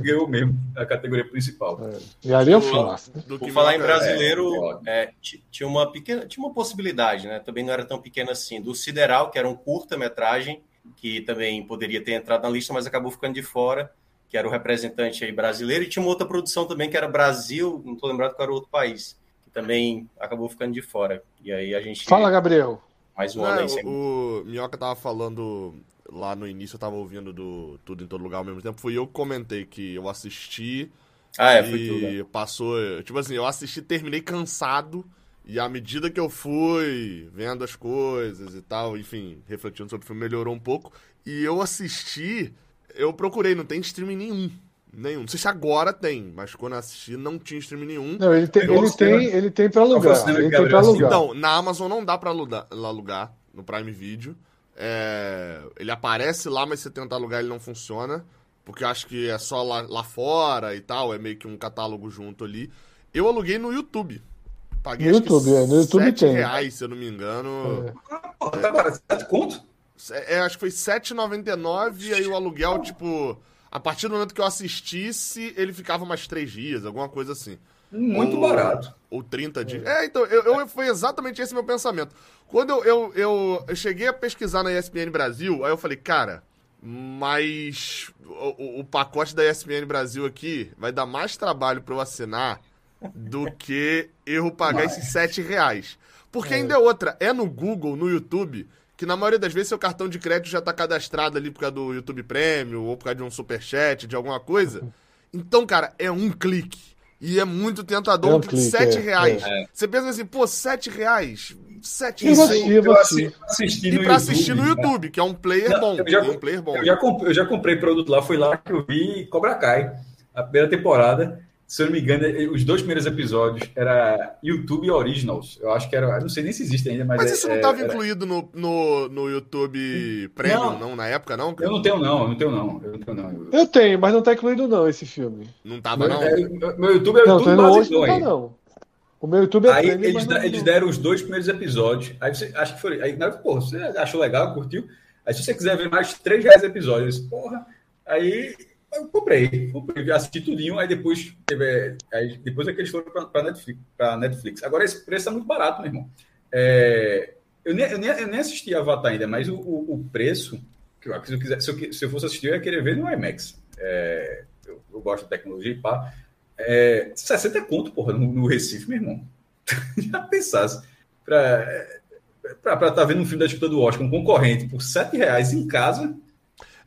Ganhou mesmo a categoria principal. É. E ali eu faço. Do que falar em brasileiro, é, é tinha uma pequena, tinha uma possibilidade, né? Também não era tão pequena assim. Do Sideral, que era um curta-metragem, que também poderia ter entrado na lista, mas acabou ficando de fora, que era o representante aí brasileiro, e tinha uma outra produção também que era Brasil, não estou lembrado qual era o outro país também acabou ficando de fora. E aí a gente. Fala, Gabriel. Mais um ano aí sem... O Minhoca tava falando lá no início, eu tava ouvindo do Tudo em Todo Lugar ao mesmo tempo. Fui eu que comentei que eu assisti. Ah, é, foi tudo. E passou. Tipo assim, eu assisti, terminei cansado. E à medida que eu fui vendo as coisas e tal, enfim, refletindo sobre o filme, melhorou um pouco. E eu assisti, eu procurei, não tem streaming nenhum. Nenhum. Não sei se agora tem, mas quando eu assisti não tinha stream nenhum. Não, ele tem, ele tem, ele tem pra alugar. Ele tem pra alugar. Então, na Amazon não dá pra alugar, alugar no Prime Video. É, ele aparece lá, mas você tenta alugar ele não funciona. Porque eu acho que é só lá, lá fora e tal, é meio que um catálogo junto ali. Eu aluguei no YouTube. Paguei no YouTube, é, no YouTube 7 tem. reais, se eu não me engano. É. 7 conto? É, acho que foi R$7,99 e aí o aluguel, tipo a partir do momento que eu assistisse, ele ficava mais três dias, alguma coisa assim. Muito ou, barato. Ou 30 dias. É, então, eu, eu, foi exatamente esse meu pensamento. Quando eu, eu, eu, eu cheguei a pesquisar na ESPN Brasil, aí eu falei, cara, mas o, o, pacote da ESPN Brasil aqui vai dar mais trabalho para eu assinar do que eu pagar esses 7 reais. Porque é. ainda é outra, é no Google, no YouTube, que na maioria das vezes seu cartão de crédito já está cadastrado ali por causa do YouTube Premium ou por causa de um superchat, de alguma coisa. Então, cara, é um clique. E é muito tentador, é um clique, 7 é, reais. É. Você pensa assim, pô, 7 reais? 7 reais. Eu assisti, e pra assistir no YouTube, que é um player Não, bom. Já, um player bom. Eu já, comprei, eu já comprei produto lá, foi lá que eu vi Cobra Kai, a primeira temporada se eu não me engano, os dois primeiros episódios era YouTube Originals. Eu acho que era. Não sei nem se existe ainda, mas. Mas é, isso não estava é, incluído no, no, no YouTube Premium, não, não, na época, não? Eu não tenho, não, eu não tenho, não. Eu, não tenho, não. eu tenho, mas não está incluído, não, esse filme. Não tava, não? É, meu YouTube é o YouTube não, hoje não tá, não. O meu YouTube é Aí eles, não, eles deram os dois primeiros episódios. Aí você acho que foi. Aí, pô, você achou legal, curtiu? Aí se você quiser ver mais três reais episódios, porra. Aí eu comprei, comprei, assisti tudinho, aí depois teve, aí depois é que eles foram para Netflix, Netflix. Agora esse preço é muito barato, meu irmão. É, eu, nem, eu, nem, eu nem assisti Avatar ainda, mas o, o, o preço Se eu, quiser, se, eu, se eu fosse assistir, eu ia querer ver no IMAX. É, eu, eu, gosto de tecnologia e pá. É, 60 conto, porra, no, no Recife, meu irmão. Já pensasse. Pra estar tá vendo um filme da disputa do Oscar, um concorrente, por 7 reais em casa.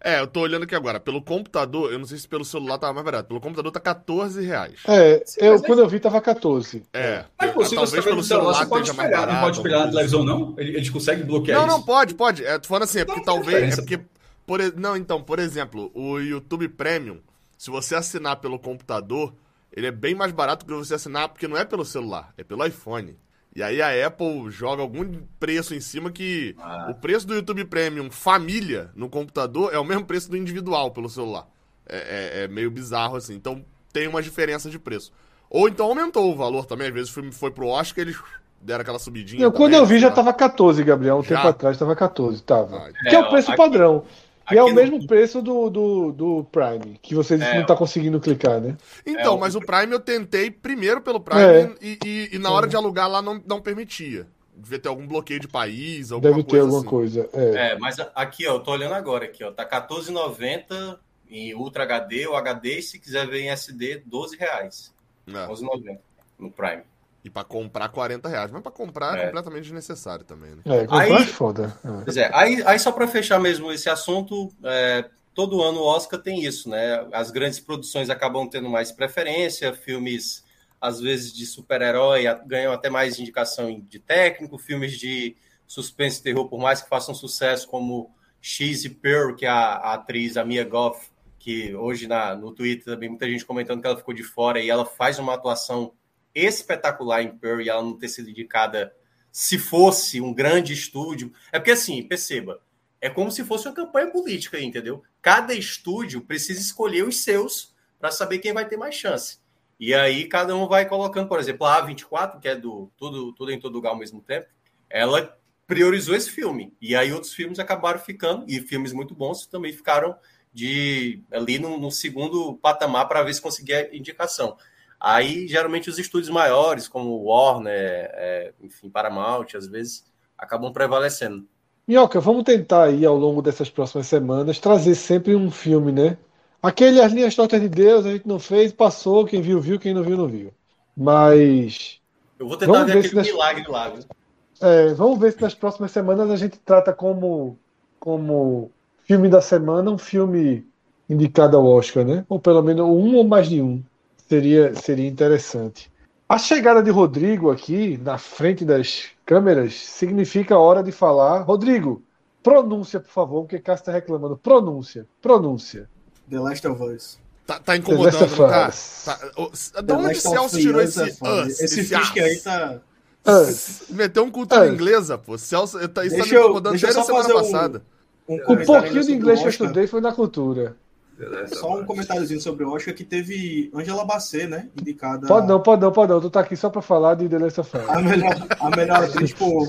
É, eu tô olhando aqui agora. Pelo computador, eu não sei se pelo celular tava mais barato. Pelo computador tá 14 reais. É, eu, quando eu vi tava 14. É. Mas, pô, se talvez tá pelo celular, celular pode espelhar, barato, não pode espelhar na televisão, não? Eles conseguem bloquear não, isso? Não, não, pode, pode. É, tô falando assim, é porque talvez. É porque. Por, não, então, por exemplo, o YouTube Premium, se você assinar pelo computador, ele é bem mais barato que você assinar, porque não é pelo celular, é pelo iPhone. E aí a Apple joga algum preço em cima que ah. o preço do YouTube Premium família no computador é o mesmo preço do individual pelo celular. É, é, é meio bizarro assim. Então tem uma diferença de preço. Ou então aumentou o valor também. Às vezes foi, foi pro Oscar eles deram aquela subidinha. Eu, quando eu vi já tava 14, Gabriel. Um já? tempo atrás tava 14. Tava. Ah, que é, é o preço aqui, padrão. E é o mesmo no... preço do, do, do, Prime, que você é, não tá conseguindo clicar, né? Então, é, mas o Prime eu tentei primeiro pelo Prime é. e, e, e, na hora de alugar lá não, não permitia. Devia ter algum bloqueio de país, alguma Deve ter alguma assim. coisa. É. é. mas aqui, ó, eu tô olhando agora aqui, ó. Tá R$14,90 em Ultra HD ou HD, se quiser ver em SD, 12 reais. É. 11,90 no Prime. E para comprar 40 reais. Mas para comprar é. é. completamente desnecessário também, né? É, comprar aí, é foda. Pois é, aí, aí só para fechar mesmo esse assunto, é, todo ano o Oscar tem isso, né? As grandes produções acabam tendo mais preferência, filmes, às vezes, de super-herói ganham até mais indicação de técnico, filmes de suspense e terror, por mais que façam sucesso, como X e Pearl, que é a, a atriz, a Mia Goff, que hoje na, no Twitter também muita gente comentando que ela ficou de fora e ela faz uma atuação espetacular em Pearl e ela não ter sido indicada se fosse um grande estúdio. É porque, assim, perceba, é como se fosse uma campanha política, entendeu? Cada estúdio precisa escolher os seus para saber quem vai ter mais chance. E aí cada um vai colocando, por exemplo, a A24, que é do Tudo, tudo em Todo Lugar ao mesmo tempo, ela priorizou esse filme. E aí outros filmes acabaram ficando, e filmes muito bons também ficaram de ali no, no segundo patamar para ver se conseguia indicação. Aí, geralmente, os estúdios maiores, como Warner, é, enfim, Paramount, às vezes, acabam prevalecendo. Minhoca, vamos tentar aí, ao longo dessas próximas semanas, trazer sempre um filme, né? Aquele As Linhas Tortas de Deus, a gente não fez, passou, quem viu, viu, quem não viu, não viu. Mas... Eu vou tentar ver, ver aquele nas... milagre lá. É, vamos ver se nas próximas semanas a gente trata como, como filme da semana um filme indicado ao Oscar, né? Ou pelo menos um ou mais de um. Seria, seria interessante. A chegada de Rodrigo aqui na frente das câmeras significa a hora de falar. Rodrigo, pronúncia, por favor, porque Cássio está reclamando. Pronúncia, pronúncia. The Last of Us. Tá, tá incomodando, tá? tá? De onde Celso tirou esse é us? Esse, esse aí tá. Us. Meteu um cultura us. inglesa, pô. Celso, tá, isso deixa tá me incomodando desde a semana passada. Um, um o pouquinho de inglês que eu estudei foi na cultura. Só um comentáriozinho sobre o Oscar que teve Angela Bassett, né? Indicada. Pode não, pode não, pode não. Tu tá aqui só pra falar de The Last of Us. A melhor, a melhor atriz por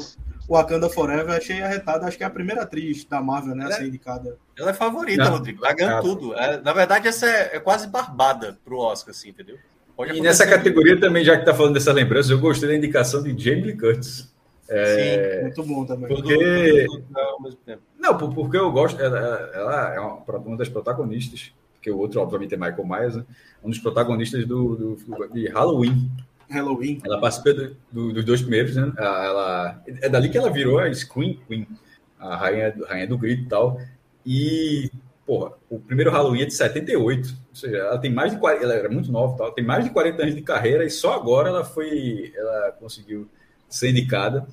Wakanda Forever, achei arretada. Acho que é a primeira atriz da Marvel, né? A ser é- indicada. Ela é favorita, não. Rodrigo. Ela ganha tudo. É, na verdade, essa é, é, quase barbada pro Oscar, assim, entendeu? Pode e nessa categoria também, já que tá falando dessa lembrança, eu gostei da indicação de Jamie Curtis. É, Sim, muito bom também. Porque... Não, porque eu gosto. Ela, ela é uma, das protagonistas, porque o outro, obviamente, é Michael Myers, né? um dos protagonistas do, do, de Halloween. Halloween. Ela participa do, do, dos dois primeiros, né? Ela, é dali que ela virou a Scream Queen, a rainha, rainha do grito e tal. E, porra, o primeiro Halloween é de 78, ou seja, ela tem mais de 40, ela era muito nova, tal, tem mais de 40 anos de carreira e só agora ela foi, ela conseguiu ser indicada.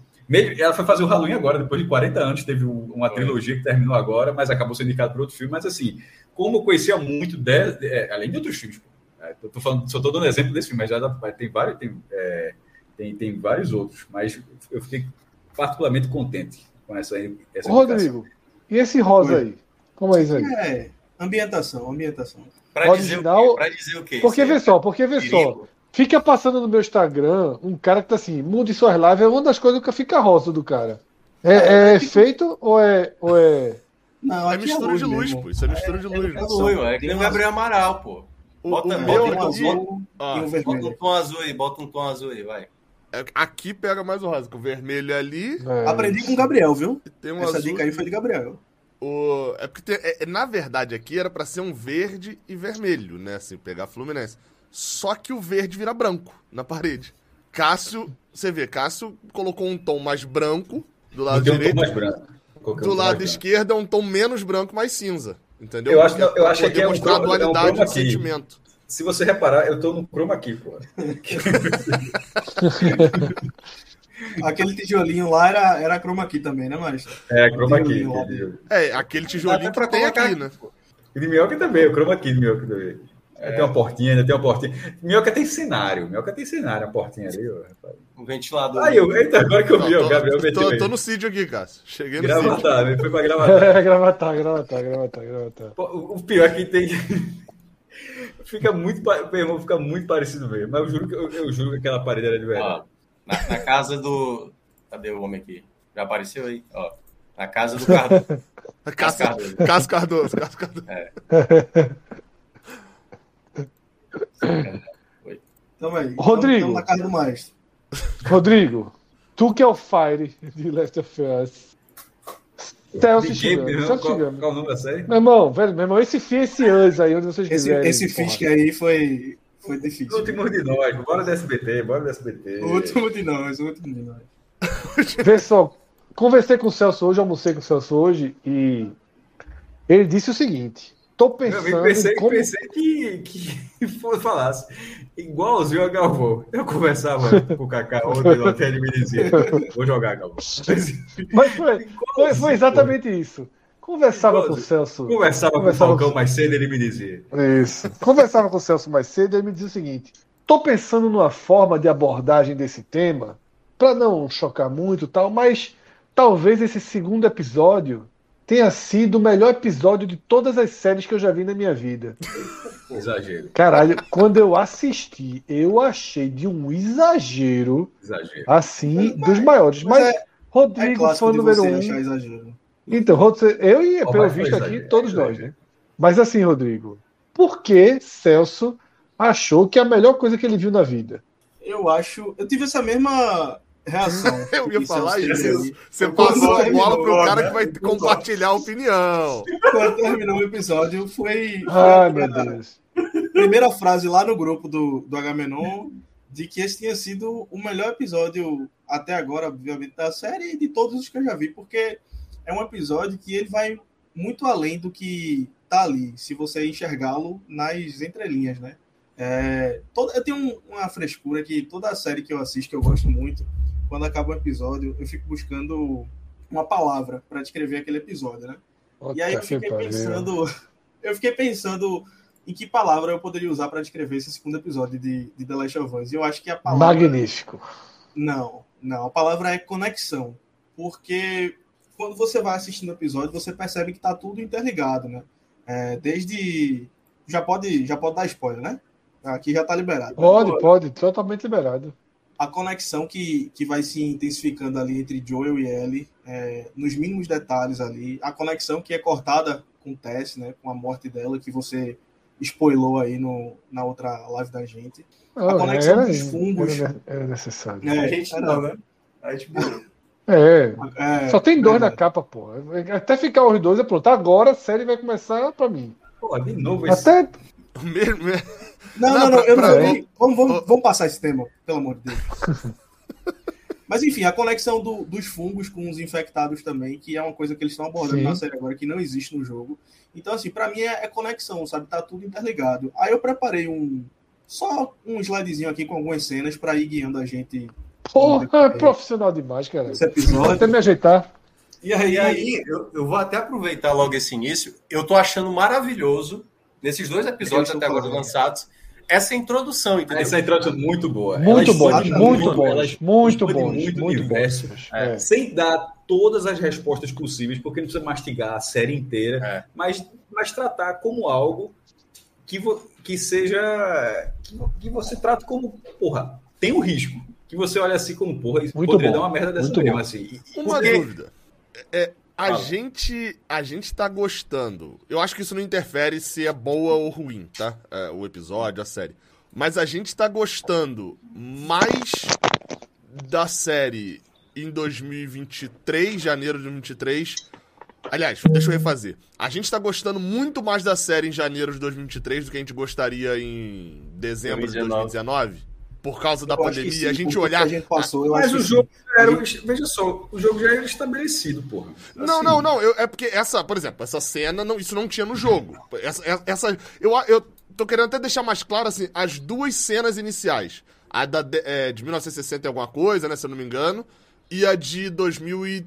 Ela foi fazer o Halloween agora, depois de 40 anos, teve uma trilogia que terminou agora, mas acabou sendo indicada para outro filme. Mas assim, como eu conhecia muito, de, de, é, além de outros filmes, é, tô, tô falando, só estou dando exemplo desse filme, mas já tem vários, tem, é, tem, tem, vários outros. Mas eu fiquei particularmente contente com essa. essa Rodrigo, e esse rosa aí? Como é isso aí? É, ambientação, ambientação. Para dizer, dizer o quê? Porque vê só, porque vê só. Fica passando no meu Instagram um cara que tá assim, mude suas lives, é uma das coisas que fica rosa do cara. É, é, é feito ou é. Ou é... Não, é, é mistura de luz, pô. Isso é mistura de luz. É, é, é que nem o Gabriel Amaral, pô. Bota, o bota, bota, aqui, bota, bota um tom azul aí, bota um tom azul aí, vai. Aqui pega mais o rosa, com o vermelho ali. Aprendi com o Gabriel, viu? Um Essa azul... dica aí foi de Gabriel. O, é porque, tem- é- é- na verdade, aqui era pra ser um verde e vermelho, né? Assim, pegar Fluminense. Só que o verde vira branco na parede. Cássio, você vê, Cássio colocou um tom mais branco do lado Tem um tom direito. mais branco. Um Do tom lado mais branco. esquerdo é um tom menos branco, mais cinza. Entendeu? Eu acho, Porque- eu acho que é um a chroma- é um dualidade do sentimento. Se você reparar, eu tô no chroma aqui, pô. Aquele tijolinho lá era, era chroma key também, né, mas É, chroma entendeu? É, aquele tijolinho pra que tem aqui, né? E de minhoca também, o chroma key de minhoca também. Aí Tem uma portinha, ainda tem uma portinha. Minhoca tem cenário, minhoca tem cenário, a portinha ali, rapaz. Um ventilador. Aí, eu, eita, agora que eu vi, Não, o Gabriel tô, meteu tô, aí. tô no sítio aqui, Cássio. Cheguei no sítio. Gravatar, né? Foi pra gravatar. É, gravatar, gravatar, gravatar, gravatar. O o pior é que tem. fica muito. Meu irmão, fica muito parecido mesmo. Mas eu juro que, eu, eu juro que aquela parede era de verdade. Ó, na, na casa do. Cadê o homem aqui? Já apareceu aí? Ó, na casa do Cardoso. Cássio, Cardoso. Cássio Cardoso. Cássio Cardoso. Tamo aí. Rodrigo. Tamo na casa do maestro. Rodrigo, tu que é o Fire de Last of Us. Celso. Celso qual, qual o nome da série? Meu irmão, velho, meu irmão, esse fim, esse us aí, onde vocês Esse, quiserem. esse. Fisk aí foi, foi difícil. últimos de nós. Bora do SBT, bora do SBT. O último de nós, o último de nós. Vê só, conversei com o Celso hoje, almocei com o Celso hoje e ele disse o seguinte: tô pensando pensei, em como. pensei que, que falasse igualzinho a Galvão. Eu conversava com o Kaká ontem, no hotel, ele me dizia: Vou jogar, Galvão. Mas foi, foi, foi exatamente isso. Conversava com o Celso. Conversava com o Conversava Falcão mais cedo, ele me dizia. Isso. Conversava com o Celso mais cedo e ele me dizia o seguinte: tô pensando numa forma de abordagem desse tema, para não chocar muito e tal, mas talvez esse segundo episódio tenha sido o melhor episódio de todas as séries que eu já vi na minha vida. Exagero, Caralho, quando eu assisti, eu achei de um exagero, exagero. assim, dos maiores. Mas, Mas é- É Rodrigo, clássico fã de número um. exagero. Então, eu e, Ó, pelo mas foi visto aqui, exagero, todos é nós, exagero. né? Mas assim, Rodrigo, por que Celso achou que é a melhor coisa que ele viu na vida? Eu acho. Eu tive essa mesma reação. Eu ia que falar teve isso. Você passou a bola pro cara né? que vai compartilhar a opinião. Quando terminou o episódio, foi. Ai, a- meu Deus. primeira frase lá no grupo do, do Agamenon de que esse tinha sido o melhor episódio até agora, obviamente, da série e de todos os que eu já vi, porque é um episódio que ele vai muito além do que tá ali, se você enxergá-lo nas entrelinhas, né? É, toda, eu tenho um- uma frescura que toda série que eu assisto, que eu gosto muito, quando acaba um episódio, eu fico buscando uma palavra para descrever aquele episódio, né? E aí eu fiquei pensando, eu fiquei pensando em que palavra eu poderia usar para descrever esse segundo episódio de, de The Last of Us. E eu acho que a palavra Magnífico. não, não, a palavra é conexão, porque quando você vai assistindo o episódio, você percebe que tá tudo interligado, né? É, desde já pode já pode dar spoiler, né? Aqui já tá liberado. Pode, pode, totalmente liberado. A conexão que, que vai se intensificando ali entre Joel e Ellie, é, nos mínimos detalhes ali, a conexão que é cortada com Tess, né, com a morte dela, que você spoilou aí no, na outra live da gente. Não, conexão era, dos fungos. Era, era necessário. É, A gente não, né? A gente morreu. É. é, Só tem dois na capa, pô. Até ficar os dois é pronto. Agora a série vai começar pra mim. Pô, de novo esse. Mesmo, Não, Não, não, não, eu não Vamos, vamos, vamos passar esse tema, pelo amor de Deus. Mas enfim, a conexão do- dos fungos com os infectados também, que é uma coisa que eles estão abordando Sim. na série agora, que não existe no jogo. Então, assim, pra mim é, é conexão, sabe? Tá tudo interligado. Aí eu preparei um. Só um slidezinho aqui com algumas cenas pra ir guiando a gente Porra, é profissional demais, cara. nesse Vou episódio. até me ajeitar. E aí, E aí, eu, eu vou até aproveitar logo esse início. Eu tô achando maravilhoso, nesses dois episódios até agora falando. lançados, essa introdução, entendeu? Essa introdução é muito boa. Muito expande muito bons, muito bons, muito bons. É. Sem dar todas as respostas possíveis, porque não precisa mastigar a série inteira, É. mas, mas tratar como algo que, vo- que seja. Que, que você trata como, porra, tem um risco. Que você olha assim como, porra, isso Muito poderia bom, dar uma merda dessa mesmo, assim. E- Uma porque- dúvida. É, a Fala. gente a gente tá gostando. Eu acho que isso não interfere se é boa ou ruim, tá? É, o episódio, a série. Mas a gente tá gostando mais da série em 2023, janeiro de 2023, Aliás, deixa eu refazer. A gente tá gostando muito mais da série em janeiro de 2023 do que a gente gostaria em dezembro de 2019? Por causa da Eu pandemia, a gente olhar. a gente passou, eu Mas acho o jogo sim. já era. Veja só, o jogo já era estabelecido, porra. Não, Assim, não, não. eu- é porque essa, por exemplo, essa cena, não, isso não tinha no jogo. Essa, essa- eu, eu tô querendo até deixar mais claro, assim, as duas cenas iniciais. A da, de, é, de 1960 e alguma coisa, né, se eu não me engano, e a de 2000 e... é,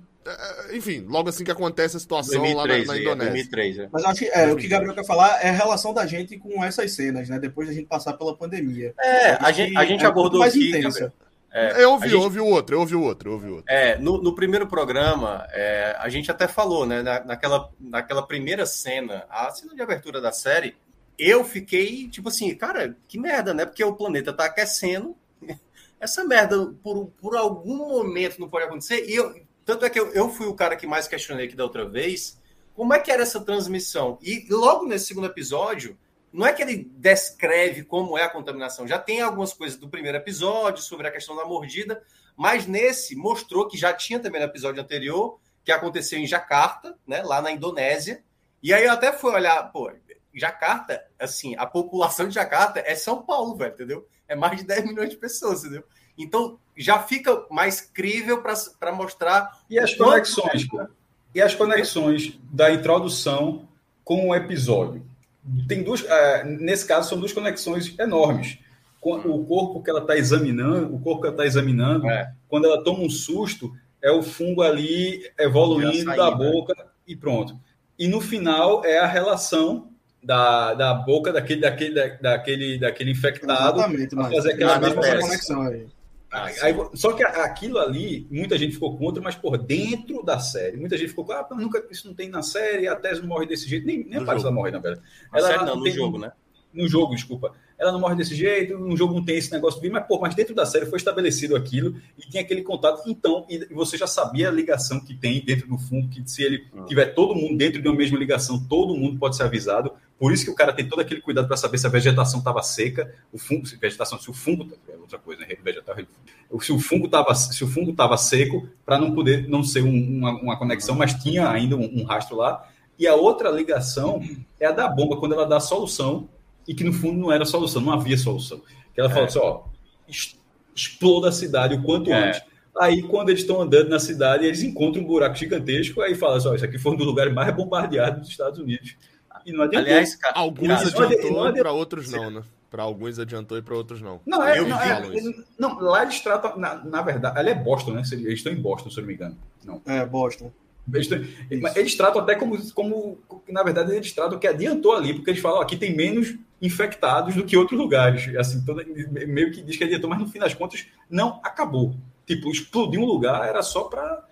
Enfim, logo assim que acontece a situação lá na, 2003, na é, Indonésia. 2003, é. Mas acho que é, o que Gabriel quer falar é a relação da gente com essas cenas, né? Depois da gente passar pela pandemia. É, a gente, a gente é abordou mais aqui. intensa. É, eu ouvi, gente- ouvi o outro, eu ouvi o outro, eu ouvi o outro. É, no, no primeiro programa, é, a gente até falou, né? na- naquela, naquela primeira cena, a cena de abertura da série, eu fiquei tipo assim, cara, que merda, né? Porque o planeta tá aquecendo. Essa merda, por, por algum momento, não pode acontecer. E eu, tanto é que eu, eu fui o cara que mais questionei aqui da outra vez. Como é que era essa transmissão? E logo nesse segundo episódio, não é que ele descreve como é a contaminação, já tem algumas coisas do primeiro episódio sobre a questão da mordida, mas nesse mostrou que já tinha também no episódio anterior, que aconteceu em Jacarta, né, lá na Indonésia. E aí eu até fui olhar, pô, Jacarta, assim, a população de Jacarta é São Paulo, velho, entendeu? É mais de 10 milhões de pessoas, entendeu? Então já fica mais crível para mostrar. E as conexões? E as conexões da introdução com o episódio. Tem duas, eh, nesse caso, são duas conexões enormes. O corpo que ela está examinando, o corpo que ela está examinando, É. quando ela toma um susto, é o fungo ali evoluindo da né? boca e pronto. E no final é a relação da, da boca daquele, daquele, da- daquele, daquele infectado Exatamente, mas fazer aquela Ah, mesma conexão aí. Aí- aí- só que aquilo ali, muita gente ficou contra, mas, por dentro da série, muita gente ficou com, ah, nunca, isso não tem na série, a não morre desse jeito, nem, nem No jogo. ela morrer, na verdade. Ela série não, no tem- jogo, né? No jogo, desculpa. Ela não morre desse jeito, no jogo não tem esse negócio de vir, mas, pô, mas dentro da série foi estabelecido aquilo e tinha aquele contato. Então, e você já sabia a ligação que tem dentro do fundo, que se ele Ah. tiver todo mundo dentro de uma mesma ligação, todo mundo pode ser avisado. Por isso que o cara tem todo aquele cuidado para saber se a vegetação estava seca, o fungo, se vegetação, se o fungo é outra coisa, né? Vegetal, se o fungo estava se o fungo estava seco, para não poder não ser um- uma, uma conexão, mas tinha ainda um, um rastro lá. E a outra ligação é a da bomba quando ela dá a solução e que no fundo não era solução, não havia solução. Que ela fala assim, ó, exploda a cidade o quanto É. antes. Aí, quando eles estão andando na cidade, eles encontram um buraco gigantesco, aí fala assim, ó, isso aqui foi um dos lugares mais bombardeados dos Estados Unidos. E não adianta. Aliás, cara, Alguns Cara, adiantou, pra outros não, né? Pra alguns adiantou e pra outros não. Não, é, Eu não, é- não, lá eles tratam, na, na verdade, ela é Boston, né? Eles estão em Boston, se eu não me engano. Não. É, Boston. Eles, eles tratam até como, como, na verdade, eles tratam que adiantou ali, porque eles falam, ó, aqui tem menos infectados do que outros lugares. Assim, toda, meio que diz que adiantou, mas no fim das contas, não acabou. Tipo, explodir um lugar era só para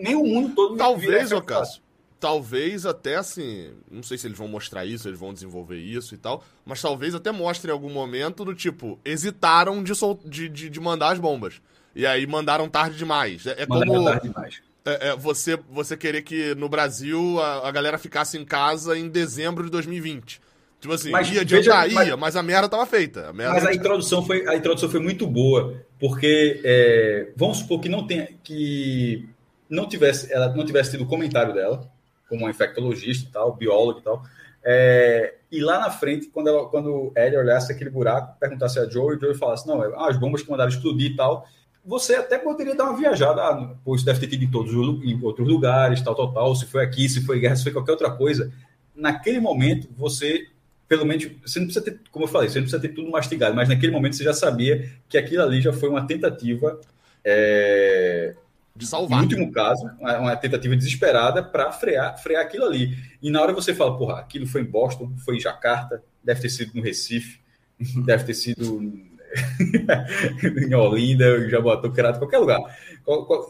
nem o mundo todo Talvez, ô. Cássio, talvez até assim, não sei se eles vão mostrar isso, eles vão desenvolver isso e tal, mas talvez até mostrem em algum momento do tipo, hesitaram de, sol- de, de, de mandar as bombas. E aí mandaram tarde demais. É, é Mandaram como tarde demais. é, é, você, você querer que no Brasil a, a galera ficasse em casa em dezembro de 2020. Tipo assim, Mas ia adiantar, veja- mas- ia, mas a merda tava feita. A merda Mas a introdução foi, a introdução foi muito boa, porque é, vamos supor que não tenha que não tivesse ela não tivesse tido o comentário dela, como uma infectologista e tal, bióloga e tal. é, e lá na frente, quando ela, quando Ellie olhasse aquele buraco, perguntasse a Joe, e Joe falasse, não, é, ah, as bombas que mandaram explodir e tal, você até poderia dar uma viajada, ah, pô, isso deve ter tido em todos os em outros lugares, tal, tal, tal, se foi aqui, se foi guerra, se foi qualquer outra coisa. Naquele momento, você pelo menos, você não precisa ter, como eu falei, você não precisa ter tudo mastigado, mas naquele momento você já sabia que aquilo ali já foi uma tentativa, é, de no salvar. último caso, uma, tentativa desesperada para frear, frear aquilo ali. E na hora você fala, porra, aquilo foi em Boston, foi em Jacarta, deve ter sido no Recife, deve ter sido em Olinda, Jaboatão, qualquer lugar.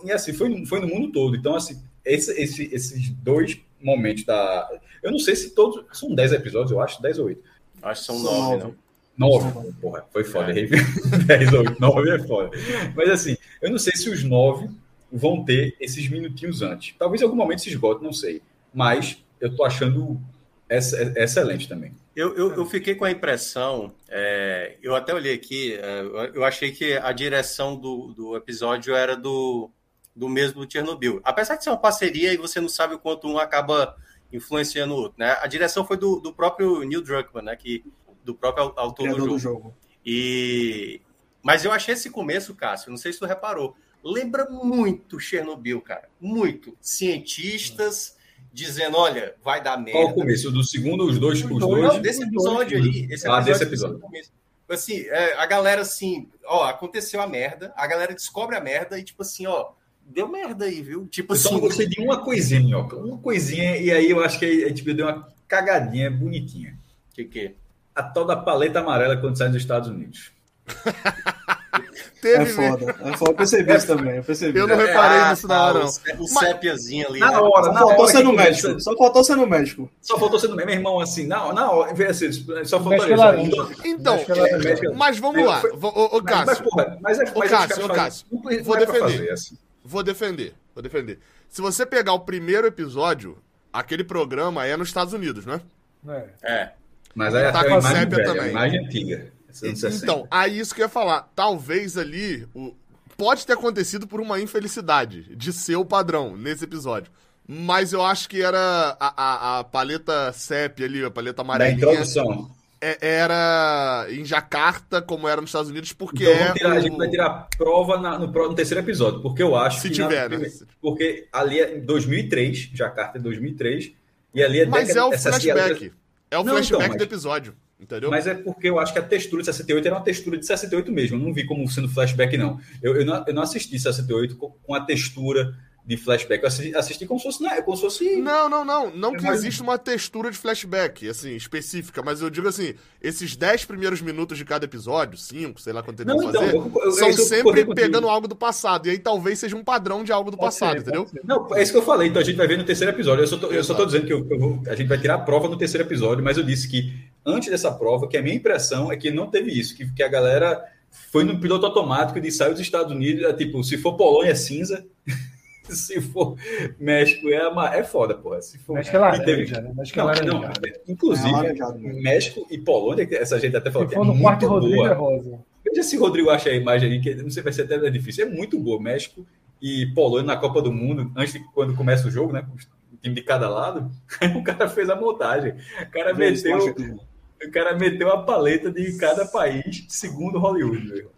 E assim, foi, no- foi no mundo todo. Então, assim, esse- esse- esses dois momentos da. Eu não sei se todos. São 10 episódios, eu acho, 10 ou 8. Acho que são São nove, nove. não. 9. Porra, foi foda. 10 ou 8, 9 é foda. Mas assim, eu não sei se os 9 vão ter esses minutinhos antes. Talvez em algum momento se esgote, não sei. Mas eu tô achando ex- excelente também. Eu, eu, eu fiquei com a impressão, é, eu até olhei aqui, é, eu- eu achei que a direção do, do episódio era do, do mesmo Chernobyl. Apesar de ser uma parceria e você não sabe o quanto um acaba influenciando o outro, né? A direção foi do, do próprio Neil Druckmann, né? Que, do próprio autor do jogo. do jogo. E... Mas eu achei esse começo, Cássio, não sei se tu reparou, lembra muito Chernobyl, cara. Muito. Cientistas dizendo, olha, vai dar merda. Qual o começo? Do segundo, os dois, os dois. Desse episódio ali. Esse Ah, desse episódio. episódio. Assim, é, a galera assim, ó, aconteceu a merda, a galera descobre a merda e tipo assim, ó, deu merda aí, viu? Tipo Eu só não assim, gostei de uma coisinha, ó. Uma coisinha, e aí eu acho que a HBO deu uma cagadinha bonitinha. que que? A tal da paleta amarela quando sai dos Estados Unidos. Teve É mesmo. foda. É foda. Eu percebi isso também. Eu percebi. Eu não É, reparei ah, nisso na hora, tá, não. O, o sépiazinho ali. Na né? hora, Só na faltou hora ser no. Só faltou ser no médico. Só faltou ser no meu irmão assim, na, na hora, vê assim, só faltou isso. Então, médico- mas vamos lá. Ô, ô, Mas, mas, Cássio, porra, mas é mas Cássio, Cássio, vou é pra defender. fazer, assim. Vou defender. Vou defender. Se você pegar o primeiro episódio, aquele programa é nos Estados Unidos, né? É. É. Mas aí Tá é com a imagem sépia velha, também. a imagem antiga. essa anos 60. Então, aí isso que eu ia falar. Talvez ali o... pode ter acontecido por uma infelicidade de ser o padrão nesse episódio. Mas eu acho que era a, a, a paleta CEP ali, a paleta da amarelinha. introdução. É- era em Jacarta, como era nos Estados Unidos, porque Então, é. tirar- a gente o- vai tirar prova na- no, no terceiro episódio, porque eu acho Se que. tiver, na- né? Porque ali é em 2003, Jacarta é 2003, e ali é Mas década- é o flashback. É o Não, flashback então, mas- do episódio. Entendeu? Mas é porque eu acho que a textura de 68 era uma textura de 68 mesmo. Eu não vi como sendo flashback, não. Eu, eu, não, eu não assisti 68 com, com a textura de flashback. Eu assisti, assisti como se fosse. Não, como se fosse. Não, não, não. Não que Mas- existe uma textura de flashback, assim, específica, mas eu digo assim, esses 10 primeiros minutos de cada episódio, 5, sei lá quanto eles vão então, fazer, eu- eu- são eu sempre pegando algo do passado. E aí talvez seja um padrão de algo do Pode passado, ser, entendeu? ser. Não, é isso que eu falei. Então a gente vai ver no terceiro episódio. Eu só tô, eu só tô dizendo que vou- a gente vai tirar a prova no terceiro episódio, mas eu disse que antes dessa prova, que a minha impressão é que não teve isso, que, que a galera foi no piloto automático de sair dos Estados Unidos, é tipo, se for Polônia é cinza, se for México é, ama- é foda, porra. Se for, México é laranja, teve- né? México é Não, laranja. não, É inclusive, alaranjado mesmo. México e Polônia, que essa gente até falou Se que é no quarto muito Rodrigo, é boa. rosa. Veja se o Rodrigo acha a imagem aí, que não sei, vai ser até difícil. É muito boa. México e Polônia na Copa do Mundo, antes de quando começa o jogo, né? O time de cada lado, o cara fez a montagem. O cara meteu, o cara meteu a paleta de cada país, segundo Hollywood. meu.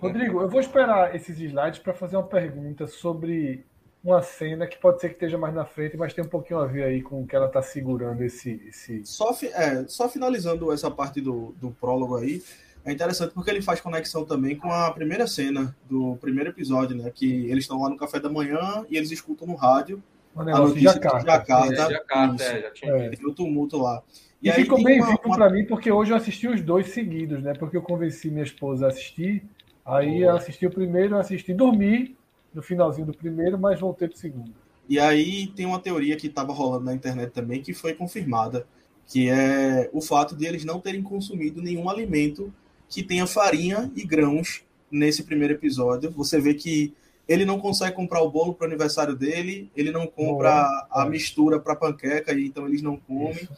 Rodrigo, eu vou esperar esses slides para fazer uma pergunta sobre uma cena que pode ser que esteja mais na frente, mas tem um pouquinho a ver aí com o que ela está segurando esse, esse. Só, fi- é, só finalizando essa parte do, do prólogo aí, é interessante porque ele faz conexão também com a primeira cena do primeiro episódio, né? Que eles estão lá no café da manhã e eles escutam no rádio Um a negócio de notícia Jacarta. de Jacarta. É, Jacarta, é, já tinha É. Tem o tumulto lá. E, aí ficou bem uma- vivo uma- para mim, porque hoje eu assisti os dois seguidos, né? Porque eu convenci minha esposa a assistir. Aí eu assisti o primeiro, assisti dormi no finalzinho do primeiro, mas voltei pro segundo. E aí tem uma teoria que estava rolando na internet também que foi confirmada, que é o fato de eles não terem consumido nenhum alimento que tenha farinha e grãos nesse primeiro episódio. Você vê que ele não consegue comprar o bolo para o aniversário dele, ele não compra a é. mistura para panqueca, então eles não comem.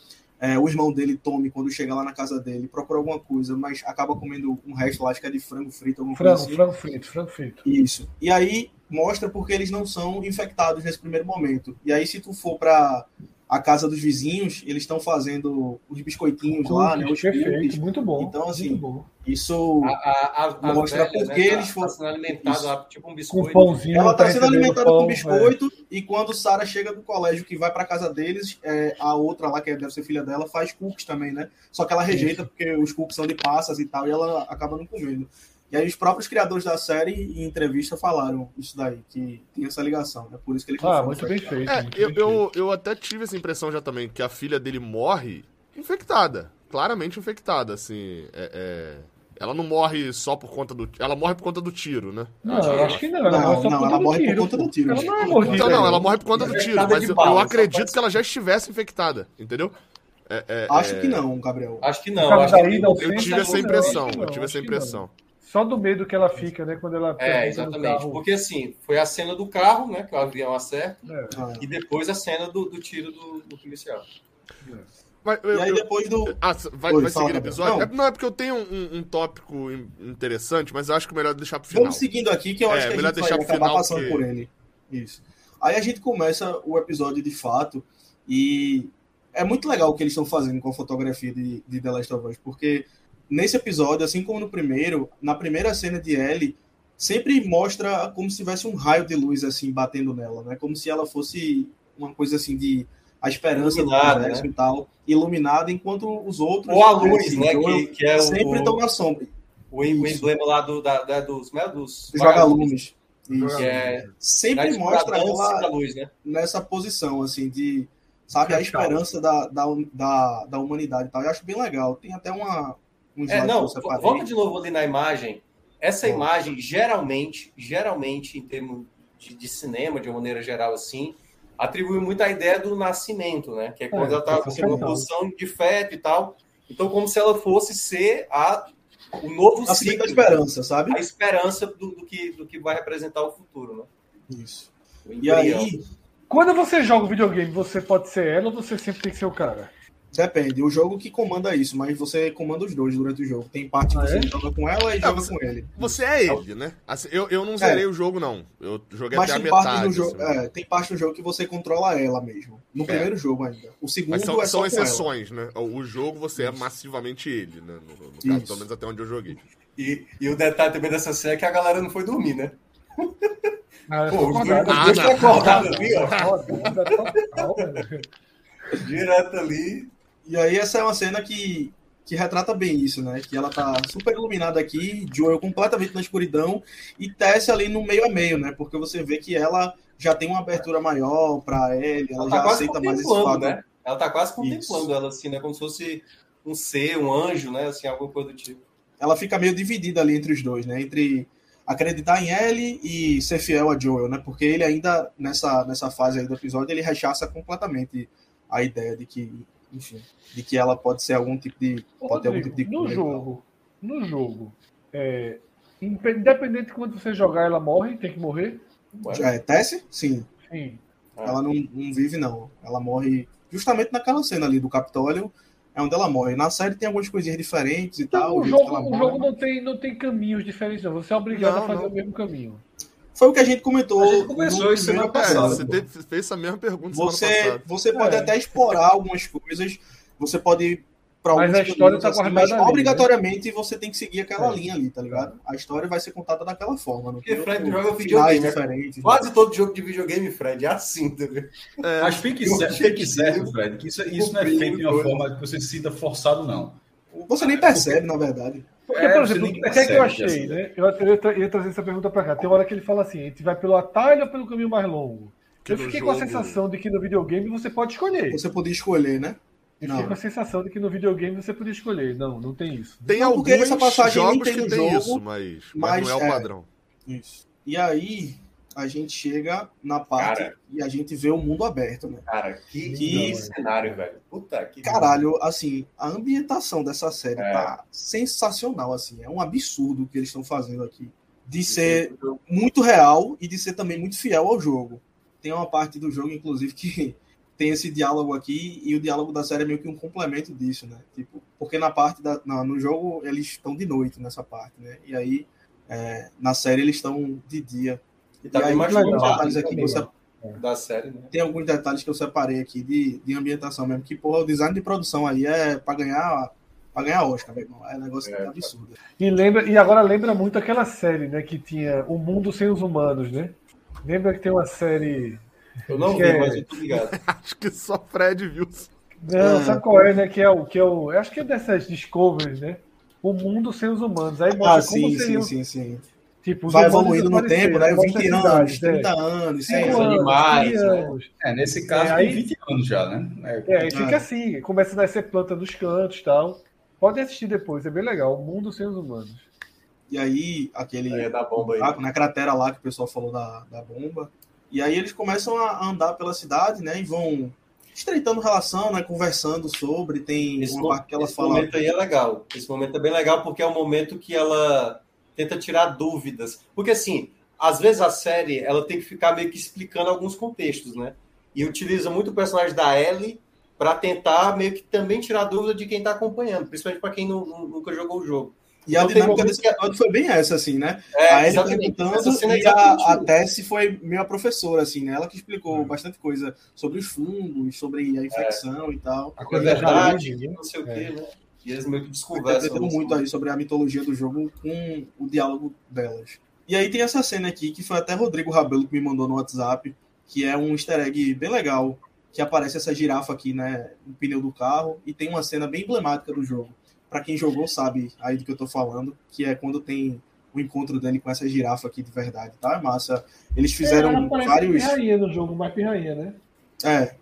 É, o irmão dele, Tommy, quando chega lá na casa dele, procura alguma coisa, mas acaba comendo um resto lá, acho que é de frango frito, alguma Frango, coisa assim. frango frito, frango frito. Isso. E aí mostra porque eles não são infectados nesse primeiro momento. E aí, se tu for para a casa dos vizinhos, eles estão fazendo os biscoitinhos lá, né? Os perfeito, cookies. muito bom. Então, assim, bom. Isso. A, a, a, a Mostra velha, por que né, tá- eles foram- Tá sendo alimentada Isso. lá, tipo um Com biscoito. pãozinho. Ela tá está sendo alimentada pão, com é. biscoito e quando Sara chega do colégio que vai para casa deles, é, a outra lá que deve ser filha dela faz cookies também, né? Só que ela rejeita porque os cookies são de passas e tal e ela acaba não comendo. E aí os próprios criadores da série em entrevista falaram isso daí, que tem essa ligação, né? Por isso que não Ah, muito bem feito. É, muito eu, bem feito. eu, eu até tive essa impressão já também, que a filha dele morre infectada. Claramente infectada, assim. é- é, Ela não morre só por conta do. Ela morre por conta do tiro, né? Não, eu acho que não. Ela Não, morre só não, por ela conta morre do por tiro. conta do tiro. Ela não é mordida. Então não, ela morre por conta do tiro, Infectada mas eu, bala, eu acredito que ela já estivesse infectada, entendeu? É, é, Acho é, que não, Gabriel. Acho que não. Acho que Eu tive essa impressão, acho eu tive essa acho impressão. Só do medo que ela fica, né? Quando ela É, exatamente. carro. Porque assim, foi a cena do carro, né? Que o avião acerta, É. Ah, e depois a cena do, do tiro do, do policial. Mas eu- E aí eu- depois do. Ah, vai, Oi, vai seguir o episódio? Não. É, não, é porque eu tenho um, um tópico in- interessante, mas eu acho que é melhor deixar pro final. Vamos seguindo aqui, que eu É, acho que a melhor gente deixar vai pro acabar final, passando porque- por ele. Isso. Aí a gente começa o episódio de fato e é muito legal o que eles estão fazendo com a fotografia de, de The Last of Us, porque nesse episódio, assim como no primeiro, na primeira cena de Ellie, sempre mostra como se tivesse um raio de luz assim batendo nela, né? Como se ela fosse uma coisa assim de a esperança Iluminada, do universo né? e tal, iluminada, enquanto os outros Ou a luz, né? Joel, Que, que é o, sempre estão na sombra. o, emblema lá do, da, da- dos, né, dos Joga-lumes. Isso. Que é Sempre da mostra ela luz, né? nessa posição, assim, de, sabe, a esperança da, da, da, da humanidade e tal. Eu acho bem legal. Tem até uma, um É, não, volta de novo ali na imagem. Essa Volta. imagem, geralmente, geralmente, em termos de, de cinema, de uma maneira geral, assim, atribui muito a ideia do nascimento, né? Que é quando É, ela está total. numa posição de feto e tal. Então, como se ela fosse ser a, o novo da ciclo, esperança, sabe? a esperança do, do que, do que vai representar o futuro, né? Isso. E aí, Quando você joga o videogame, você pode ser ela ou você sempre tem que ser o cara? Depende. O jogo que comanda isso, mas você comanda os dois durante o jogo. Tem parte que Ah, você é? joga com ela e Não, joga você- com ele. Você é ele, né? Assim, eu, eu não zerei o jogo, não. Eu joguei Mas até a tem parte, metade. do jogo, assim. é, tem parte do jogo que você controla ela mesmo. No É. primeiro jogo ainda. O segundo Mas são, é são só com ela. exceções, né? O jogo você é massivamente ele, né? No, no caso, Isso. pelo menos até onde eu joguei. E, e o detalhe também dessa cena é que a galera não foi dormir, né? Ah, Pô, os dois, Ah, estão acordados ali, ó. Direto ali. E aí essa é uma cena que, que retrata bem isso, né? Que ela tá super iluminada aqui, Joel completamente na escuridão e Tess ali no meio a meio, né? Porque você vê que ela já tem uma abertura maior para ele, ela, Ela já tá quase aceita mais esse fato. né? Ela tá quase contemplando Isso. ela, assim, né? Como se fosse um ser, um anjo, né? Assim, alguma coisa do tipo. Ela fica meio dividida ali entre os dois, né? Entre acreditar em Ellie e ser fiel a Joel, né? Porque ele ainda, nessa, nessa fase aí do episódio, ele rechaça completamente a ideia de que, enfim, de que ela pode ser algum tipo de. Pode ter algum Rodrigo, tipo de no jogo, no jogo, é, independente de quando você jogar, ela morre, tem que morrer. Ué, É, Tess? Sim. Sim. Ela não, não vive, não. Ela morre justamente naquela cena ali do Capitólio, é onde ela morre. Na série tem algumas coisinhas diferentes e Então, tal. o jogo, o morre. jogo não, tem, não tem caminhos diferentes, não. Você é obrigado Não, a fazer não. o mesmo caminho. Foi o que a gente comentou. A gente isso semana primeiro É, passada. você pô. fez essa mesma pergunta semana Você, passada. você pode É. até explorar algumas coisas, você pode ir pra Mas a história tá assim, guardada mas ali, né? obrigatoriamente você tem que seguir aquela É. linha ali, tá ligado? A história vai ser contada daquela forma. Não Porque Fred joga videogame, né? diferentes. Quase todo jogo de videogame, Fred, é assim, tá vendo? É, Mas fique, cer- fique certo, Fred, que isso, isso não é feito de uma forma que você se sinta forçado, não. Você nem percebe, na verdade. Porque, É, por você exemplo, o que é que eu achei, assim. né? Eu, eu ia tra- ia trazer essa pergunta pra cá. Tem uma hora que ele fala assim: a gente vai pelo atalho ou pelo caminho mais longo? Que eu fiquei com a jogo- sensação de que no videogame você pode escolher. Você podia escolher, né? Eu Não. fiquei com a sensação de que no videogame você podia escolher. Não, não tem isso. tem Não, porque alguns essa passagem jogos tem que tem jogo, isso, mas, mas, mas não é o é. padrão. Isso. E aí, a gente chega na parte Cara. e a gente vê o mundo aberto, né? Cara, que, Que- que cenário, velho. Puta que. Caralho, assim, a ambientação dessa série É. tá sensacional, assim. É um absurdo o que eles estão fazendo aqui. De ser muito real e de ser também muito fiel ao jogo. Tem uma parte do jogo, inclusive, que tem esse diálogo aqui e o diálogo da série é meio que um complemento disso, né? Tipo, porque na parte da, na- no jogo eles estão de noite nessa parte, né? E aí é, na série eles estão de dia. E tá e bem mais tem alguns legal. detalhes aqui que eu se- da série, né? tem alguns detalhes que eu separei aqui de, de ambientação mesmo, que porra, o design de produção aí é pra ganhar para ganhar Oscar, meu irmão. É um negócio É, absurdo. E, lembra, e agora lembra muito aquela série, né? Que tinha O Mundo Sem os Humanos, né? Lembra que tem uma série. Eu não Que vi, é- mas eu tô ligado. Acho que só Fred viu. Não, Ah. sabe qual é, né? Que é o. Que é o eu acho que é dessas Discoveries, né? O Mundo Sem os Humanos. Aí mostra Ah, como sim, sim, seriam. sim, sim. Tipo, os Vai evoluindo no tempo, né? mostra 20 as anos, cidades, é. 30 anos, 100 Cinco os anos. animais, né? anos. É, nesse caso, É, aí- tem 20 anos já, né? É, aí É. fica assim, começa a nascer planta nos cantos e tal. Pode assistir depois, é bem legal. O Mundo Sem os Humanos. E aí, aquele É, da bomba aí. buraco, na cratera lá que o pessoal falou da, da bomba. E aí eles começam a andar pela cidade, né? E vão estreitando relação, né? Conversando sobre. Tem Esse, uma parte que ela esse fala. momento aí é legal. Esse momento é bem legal porque é o momento que ela tenta tirar dúvidas. Porque, assim, às vezes a série ela tem que ficar meio que explicando alguns contextos, né? E utiliza muito o personagem da Ellie para tentar meio que também tirar dúvida de quem está acompanhando, principalmente para quem não, não, nunca jogou o jogo. E a Então, dinâmica desse episódio foi bem essa, assim, né? É, a Ellie perguntando cena é e a, a. Tessie foi meio a professora, assim, né? Ela que explicou bastante coisa sobre os fungos, sobre a infecção e tal. A É coisa da verdade, não sei o É. quê, né? E eles meio que desconversam. Assim. muito aí sobre a mitologia do jogo com o diálogo delas. E aí tem essa cena aqui, que foi até Rodrigo Rabelo que me mandou no WhatsApp, que é um easter egg bem legal, que aparece essa girafa aqui, né, no pneu do carro, e tem uma cena bem emblemática do jogo. Pra quem jogou sabe aí do que eu tô falando, que é quando tem o encontro dele com essa girafa aqui de verdade, tá? É massa. Eles fizeram Ela vários... pirrainha no jogo, mais pirrainha, né? É,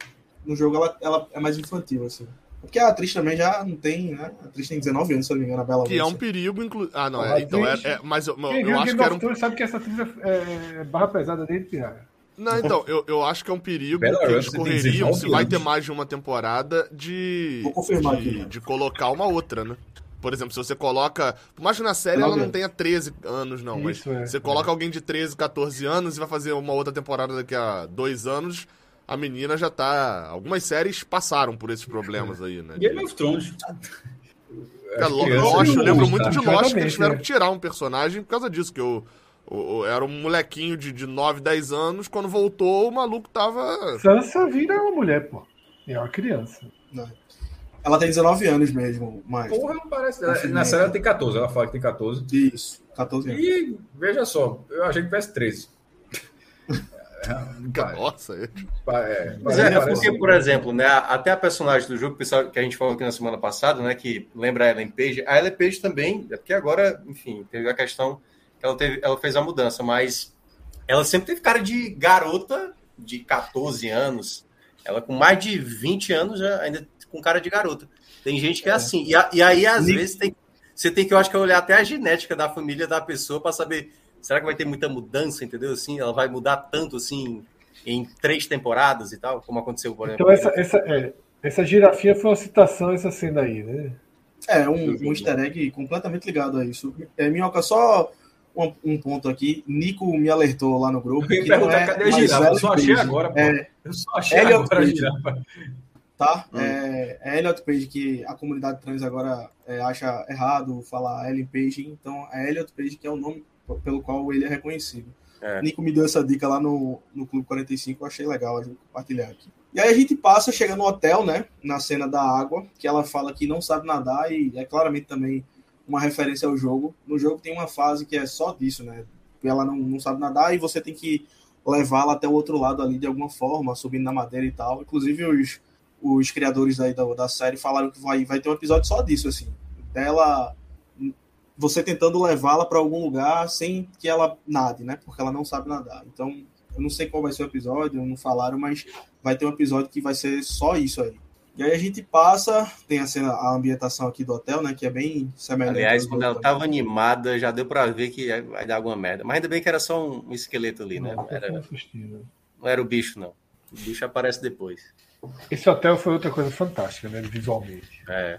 no jogo ela, ela é mais infantil, assim. Porque a atriz também já não tem, né? A atriz tem 19 anos, se eu não me engano, a Bela Que é um Lúcia. perigo, inclu... Ah, não, é, então é, é- Mas eu, Quem eu viu acho Game que era of um. Thrones sabe que essa atriz é, é barra pesada desde pirraia. Não, então, eu, eu acho que é um perigo Bela que eles correriam 19 se vai ter mais de uma temporada de. Vou confirmar de, aqui, né? de colocar uma outra, né? Por exemplo, se você coloca. Por mais que na série ela 19 não tenha 13 anos, não, mas Isso, é. você coloca alguém de 13, 14 anos e vai fazer uma outra temporada daqui a dois anos, a menina já tá. Algumas séries passaram por esses problemas aí, né? Game of Thrones. É, crianças Lost, eu não lembro gostam. muito de Lost que eles tiveram é. que tirar um personagem por causa disso, que eu, o- o- era um molequinho de, de 9, 10 anos, quando voltou o maluco tava... Sansa vira uma mulher, pô. É uma criança. Ela tem 19 anos mesmo, mas. Porra, não parece. Ela- Na série ela tem 14, ela fala que tem 14. Isso, 14 anos. E veja só, eu achei que tivesse 13. Nossa, é- É, Mas é, é porque, por exemplo, né, até a personagem do jogo, pessoal, que a gente falou aqui na semana passada, né, que lembra a Ellen Page, a Ellen Page também, é porque agora, enfim, teve a questão que ela, teve, ela fez a mudança, mas ela sempre teve cara de garota de 14 anos, ela com mais de 20 anos, já, ainda com cara de garota. Tem gente que é, assim, e, a- e aí, às Nick- vezes, tem, você tem que, eu acho que, olhar até a genética da família da pessoa para saber, será que vai ter muita mudança, entendeu? Assim, ela vai mudar tanto, assim, em três temporadas e tal, como aconteceu, por exemplo. Então essa, essa, é, essa girafinha foi uma citação, essa cena aí, né? É, um, um easter egg completamente ligado a isso. É, Minhoca, só um, um ponto aqui. Nico me alertou lá no grupo. Eu ia que não perguntar é cadê a girafa? Eu só achei Page. agora, pô. É, Eu só achei Elliot agora a Page. girafa. tá? Hum. É, é Elliot Page que a comunidade trans agora é, acha errado falar Ellen Page, então é Elliot Page que é o nome pelo qual ele é reconhecido. É. Nico me deu essa dica lá no, no Clube 45, eu achei legal a gente compartilhar aqui. E aí a gente passa, chega no hotel, né? Na cena da água, que ela fala que não sabe nadar e é claramente também uma referência ao jogo. No jogo tem uma fase que é só disso, né? Ela não, não sabe nadar e você tem que levá-la até o outro lado ali de alguma forma, subindo na madeira e tal. Inclusive os, os criadores aí da, da série falaram que vai, vai ter um episódio só disso, assim. Dela você tentando levá-la para algum lugar sem que ela nade, né? Porque ela não sabe nadar. Então, eu não sei qual vai ser o episódio, não falaram, mas vai ter um episódio que vai ser só isso aí. E aí a gente passa, tem a, cena, a ambientação aqui do hotel, né? Que é bem semelhante. Aliás, ao quando ela tava animada, já deu pra ver que vai dar alguma merda. Mas ainda bem que era só um esqueleto ali, né? Era, né? não era o bicho, não. O bicho aparece depois. Esse hotel foi outra coisa fantástica, né? Visualmente. É.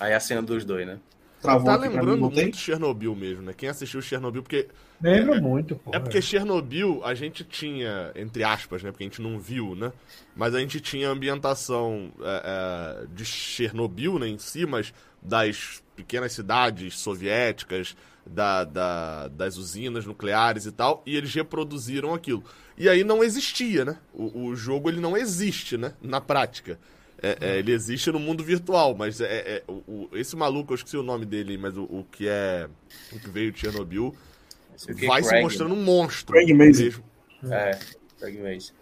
Aí a cena dos dois, né? Travou Tá mim, lembrando tem? muito Chernobyl mesmo, né? Quem assistiu Chernobyl, porque Lembra muito, pô. É porque Chernobyl a gente tinha, entre aspas, né? Porque a gente não viu, né? Mas a gente tinha a ambientação é, é, de Chernobyl né, em si, mas das pequenas cidades soviéticas, da, da- das usinas nucleares e tal, e eles reproduziram aquilo. E aí não existia, né? O, o jogo ele não existe, né? Na prática. É, é, ele existe no mundo virtual, mas é, é- o- o- esse maluco, eu esqueci o nome dele, mas o, o que é. O que veio de Chernobyl é vai se Craig, mostrando um monstro. Craig Mazin. mesmo. É, Craig Mason.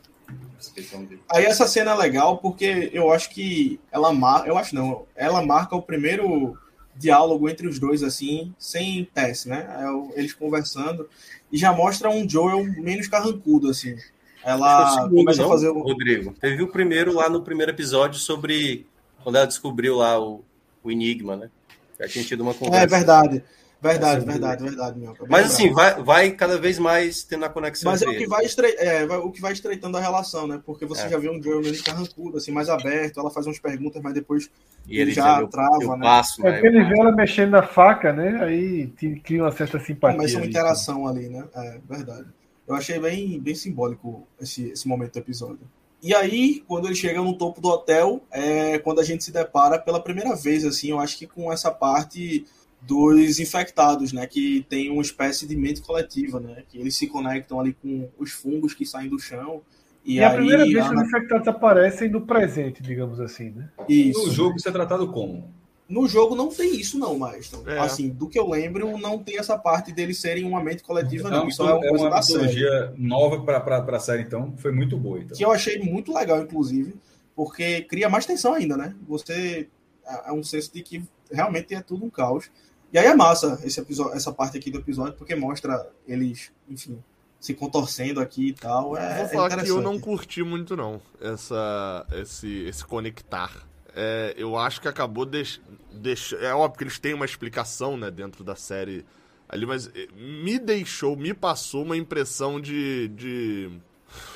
Aí essa cena é legal porque eu acho que ela marca, eu acho não, ela marca o primeiro diálogo entre os dois assim, sem teste, né? É eles conversando e já mostra um Joel menos carrancudo assim. Ela segundo, começa a fazer o Rodrigo. Teve o primeiro lá no primeiro episódio sobre quando ela descobriu lá o, o enigma, né? Já tinha tido uma conversa. É verdade. Verdade, Sobre- verdade, verdade, meu. Bem Mas assim, vai, vai cada vez mais tendo a conexão Mas é o que vai, estre... é, vai- o que vai estreitando a relação, né? Porque você É. já vê um Joel menos carrancudo, assim, mais aberto, ela faz umas perguntas, mas depois E ele já eu, trava, eu né? passo, É né? porque ele vê ela mexendo na faca, né? Aí cria uma certa simpatia. Começa uma ali. interação ali, né? É verdade. Eu achei bem, bem simbólico esse, esse momento do episódio. E aí, quando ele chega no topo do hotel, é quando a gente se depara pela primeira vez, assim, eu acho que com essa parte dos infectados, né, que tem uma espécie de mente coletiva, né, que eles se conectam ali com os fungos que saem do chão. E, e aí, a primeira vez que os infectados aparecem no presente, digamos assim, né? Isso. No jogo isso é tratado como? No jogo não tem isso, não, mais. É. Assim, do que eu lembro, não tem essa parte deles serem uma mente coletiva, não. Isso é uma, é uma mitologia nova para a série, então. Foi muito boa. Então. Que eu achei muito legal, inclusive, porque cria mais tensão ainda, né? Você. É, é um senso de que realmente é tudo um caos. E aí é massa esse episódio, essa parte aqui do episódio, porque mostra eles, enfim, se contorcendo aqui e tal. É, Vou falar é que eu não curti muito, não, essa, esse, esse conectar é, eu acho que acabou deixando. Deix... É óbvio que eles têm uma explicação, né, dentro da série ali, mas eh, me deixou, me passou uma impressão de. de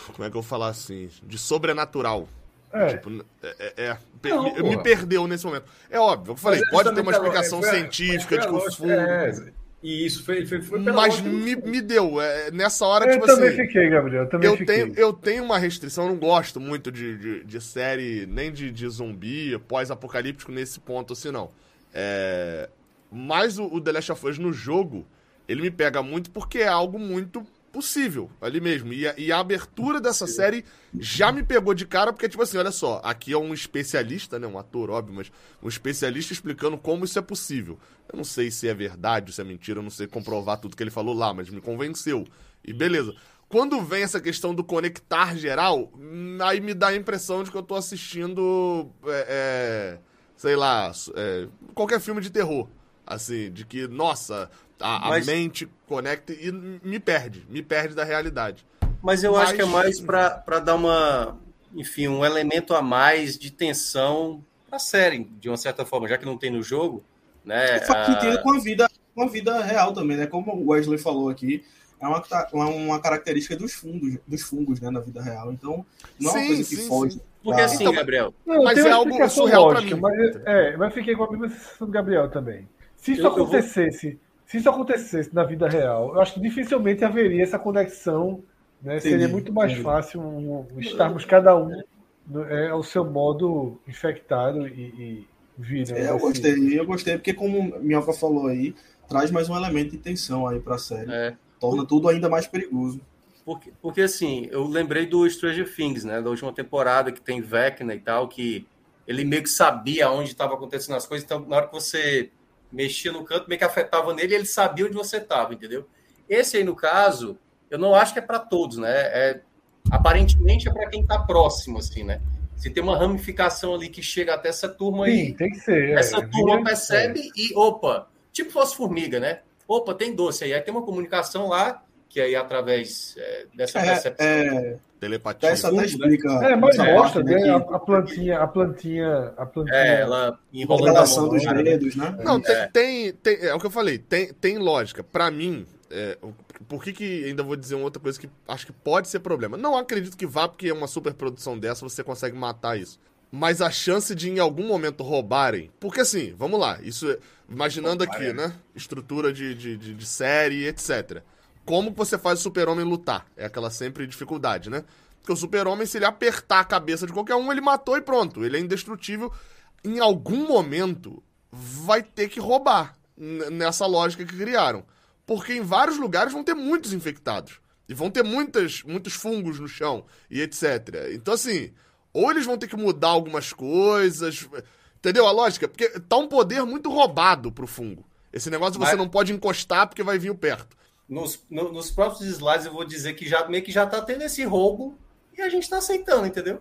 como é que eu vou falar assim? De sobrenatural. É. Tipo, é, é, é não, me, me, perdeu nesse momento. É óbvio, eu falei, pode ter uma explicação científica de que o fundo. E isso foi, foi, foi Mas me, me deu. É, nessa hora, eu tipo também assim. Fiquei, Gabriel, eu também eu fiquei. Tenho, eu tenho uma restrição, eu não gosto muito de, de, de série, nem de, de zumbi, pós-apocalíptico nesse ponto, assim, não. É, mas o, o The Last of Us no jogo, ele me pega muito porque é algo muito possível ali mesmo. E a, e a abertura dessa série já me pegou de cara, porque, tipo assim, olha só, aqui é um especialista, né? Um ator, óbvio, mas um especialista explicando como isso é possível. Eu não sei se é verdade, se é mentira, eu não sei comprovar tudo que ele falou lá, mas me convenceu. E beleza. Quando vem essa questão do conectar geral, aí me dá a impressão de que eu tô assistindo. É, é, sei lá, é, qualquer filme de terror. Assim, de que, nossa, a, Mas... a mente conecta e me perde, me perde da realidade. Mas eu Mas... acho que é mais para dar uma, enfim, um elemento a mais de tensão pra série, de uma certa forma, já que não tem no jogo, né? Faz sentido com a vida, com a vida real também, né? Como o Wesley falou aqui, é uma, uma característica dos fungos, dos fungos, né, na vida real. Então, não sim, é uma coisa que sim, foge. Sim. Porque assim, então, Gabriel. Não, mas é algo surreal para mim. Mas, é, mas fiquei com a mesma sensação do Gabriel também. Se isso eu, acontecesse, eu vou... se isso acontecesse na vida real, eu acho que dificilmente haveria essa conexão. Né? Seria muito mais fácil estarmos cada um é, ao seu modo infectado e, e. Né? É, eu assim. gostei, eu gostei, porque como o Minhoca falou aí, traz mais um elemento de tensão aí para a série. É. Torna tudo ainda mais perigoso. Porque, porque assim, eu lembrei do Stranger Things, né? Da última temporada que tem Vecna e tal, que ele meio que sabia onde estava acontecendo as coisas, então na hora que você mexia no canto, meio que afetava nele, e ele sabia onde você estava, entendeu? Esse aí, no caso, eu não acho que é para todos, né? É, aparentemente é para quem está próximo, assim, né? Se tem uma ramificação ali que chega até essa turma Sim, aí. tem que ser. É. Essa é, turma percebe é. e, opa, tipo fosse formiga, né? Opa, tem doce aí. Aí tem uma comunicação lá, que aí através é, dessa é, percepção. É, telepatia. Essa até explica. É, mas mostra, né? né? A, a, plantinha, a plantinha, a plantinha. É, ela envolvendo a mão dos dedos, né? Não, tem, tem, tem, é o que eu falei, tem, tem lógica. Para mim, é, por que, que ainda vou dizer uma outra coisa que acho que pode ser problema? Não acredito que vá, porque é uma super produção dessa, você consegue matar isso. Mas a chance de em algum momento roubarem. Porque assim, vamos lá, isso é, imaginando aqui, né? Estrutura de, de, de, de série, etc. Como você faz o super-homem lutar? É aquela sempre dificuldade, né? Porque o super-homem, se ele apertar a cabeça de qualquer um, ele matou e pronto. Ele é indestrutível. Em algum momento, vai ter que roubar nessa lógica que criaram. Porque em vários lugares vão ter muitos infectados. E vão ter muitas, muitos fungos no chão e etc. Então, assim, ou eles vão ter que mudar algumas coisas. Entendeu a lógica? Porque tá um poder muito roubado pro fungo. Esse negócio você Mas... não pode encostar porque vai vir perto. Nos, no, nos próprios slides eu vou dizer que já meio que já tá tendo esse roubo e a gente tá aceitando, entendeu?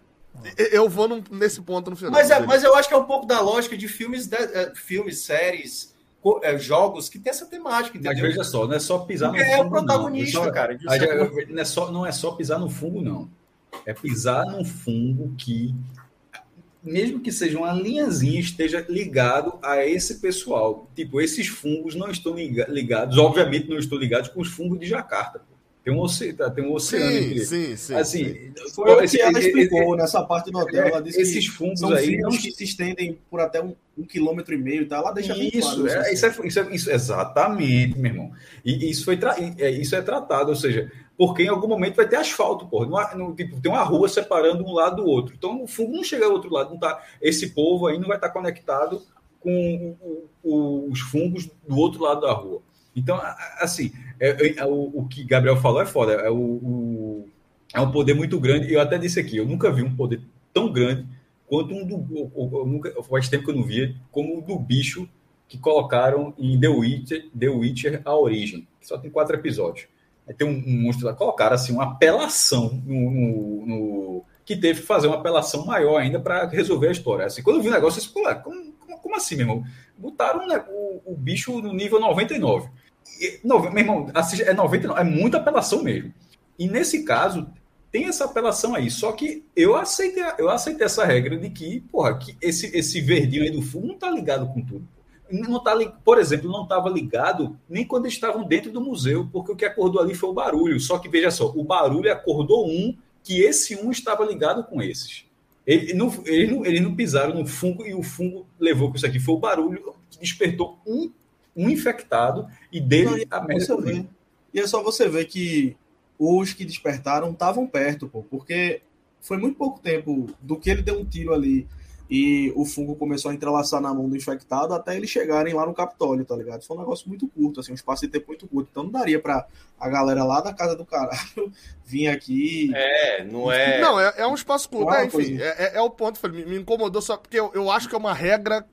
Eu vou num, nesse ponto no final. Mas, é, mas eu acho que é um pouco da lógica de filmes, de, é, filmes séries, é, jogos que tem essa temática, entendeu? Mas veja só, não é só pisar Porque no fungo. É o protagonista, não. cara. Não é, só, não é só pisar no fungo, não. É pisar num fungo que, mesmo que seja uma linhazinha, esteja ligado a esse pessoal. Tipo, esses fungos não estão ligados, obviamente não estão ligados com os fungos de Jacarta. Tem um, oceano, tem um oceano Sim, entre sim, sim. Assim, sim. Foi o que ela explicou nessa parte do hotel. Ela disse esses fungos aí não- que se estendem por até um, um quilômetro e meio. Tá? Ela deixa bem Isso, claro. é, isso, é, isso, é, isso- exatamente, meu irmão. E isso, foi tra- é, isso é tratado, ou seja, porque em algum momento vai ter asfalto, pô. Não, não- tipo, tem uma rua separando um lado do outro. Então o fungo não chega ao outro lado. Não tá, esse povo aí não vai estar conectado com o- o- os fungos do outro lado da rua. Então, assim, é- é- o, o que Gabriel falou é foda. É, o, é um poder muito grande. Eu até disse aqui, eu nunca vi um poder tão grande quanto um do. Nunca, faz tempo que eu não via, como o do bicho que colocaram em The Witcher, The Witcher A Origem, que só tem quatro episódios. Tem um, um monstro lá, colocaram assim, uma apelação no, no- no- que teve que fazer uma apelação maior ainda para resolver a história. Assim, quando eu vi o negócio, eu disse, pô, como, como, como assim, meu irmão? Botaram né, o, o bicho no nível 99. E, não, meu irmão, assiste, é 99, é muita apelação mesmo. E nesse caso, tem essa apelação aí. Só que eu aceitei, eu aceitei essa regra de que, porra, que esse, esse verdinho aí do fundo não tá ligado com tudo. Não tá, por exemplo, não estava ligado nem quando estavam dentro do museu, porque o que acordou ali foi o barulho. Só que veja só, o barulho acordou um que esse um estava ligado com esses. Ele não, eles, não, eles não pisaram no fungo e o fungo levou com isso aqui. Foi o barulho que despertou um, um infectado e dele Não, e a merda vê. E é só você ver que os que despertaram estavam perto, pô, porque foi muito pouco tempo do que ele deu um tiro ali e o fungo começou a entrelaçar na mão do infectado até eles chegarem lá no Capitólio, tá ligado? Foi um negócio muito curto, assim, um espaço de tempo muito curto. Então não daria pra a galera lá da casa do caralho vir aqui. É, não é. Não, é, é um espaço curto. É É, enfim, é, é- é o ponto. falei, Me, me incomodou só porque eu, eu acho que é uma regra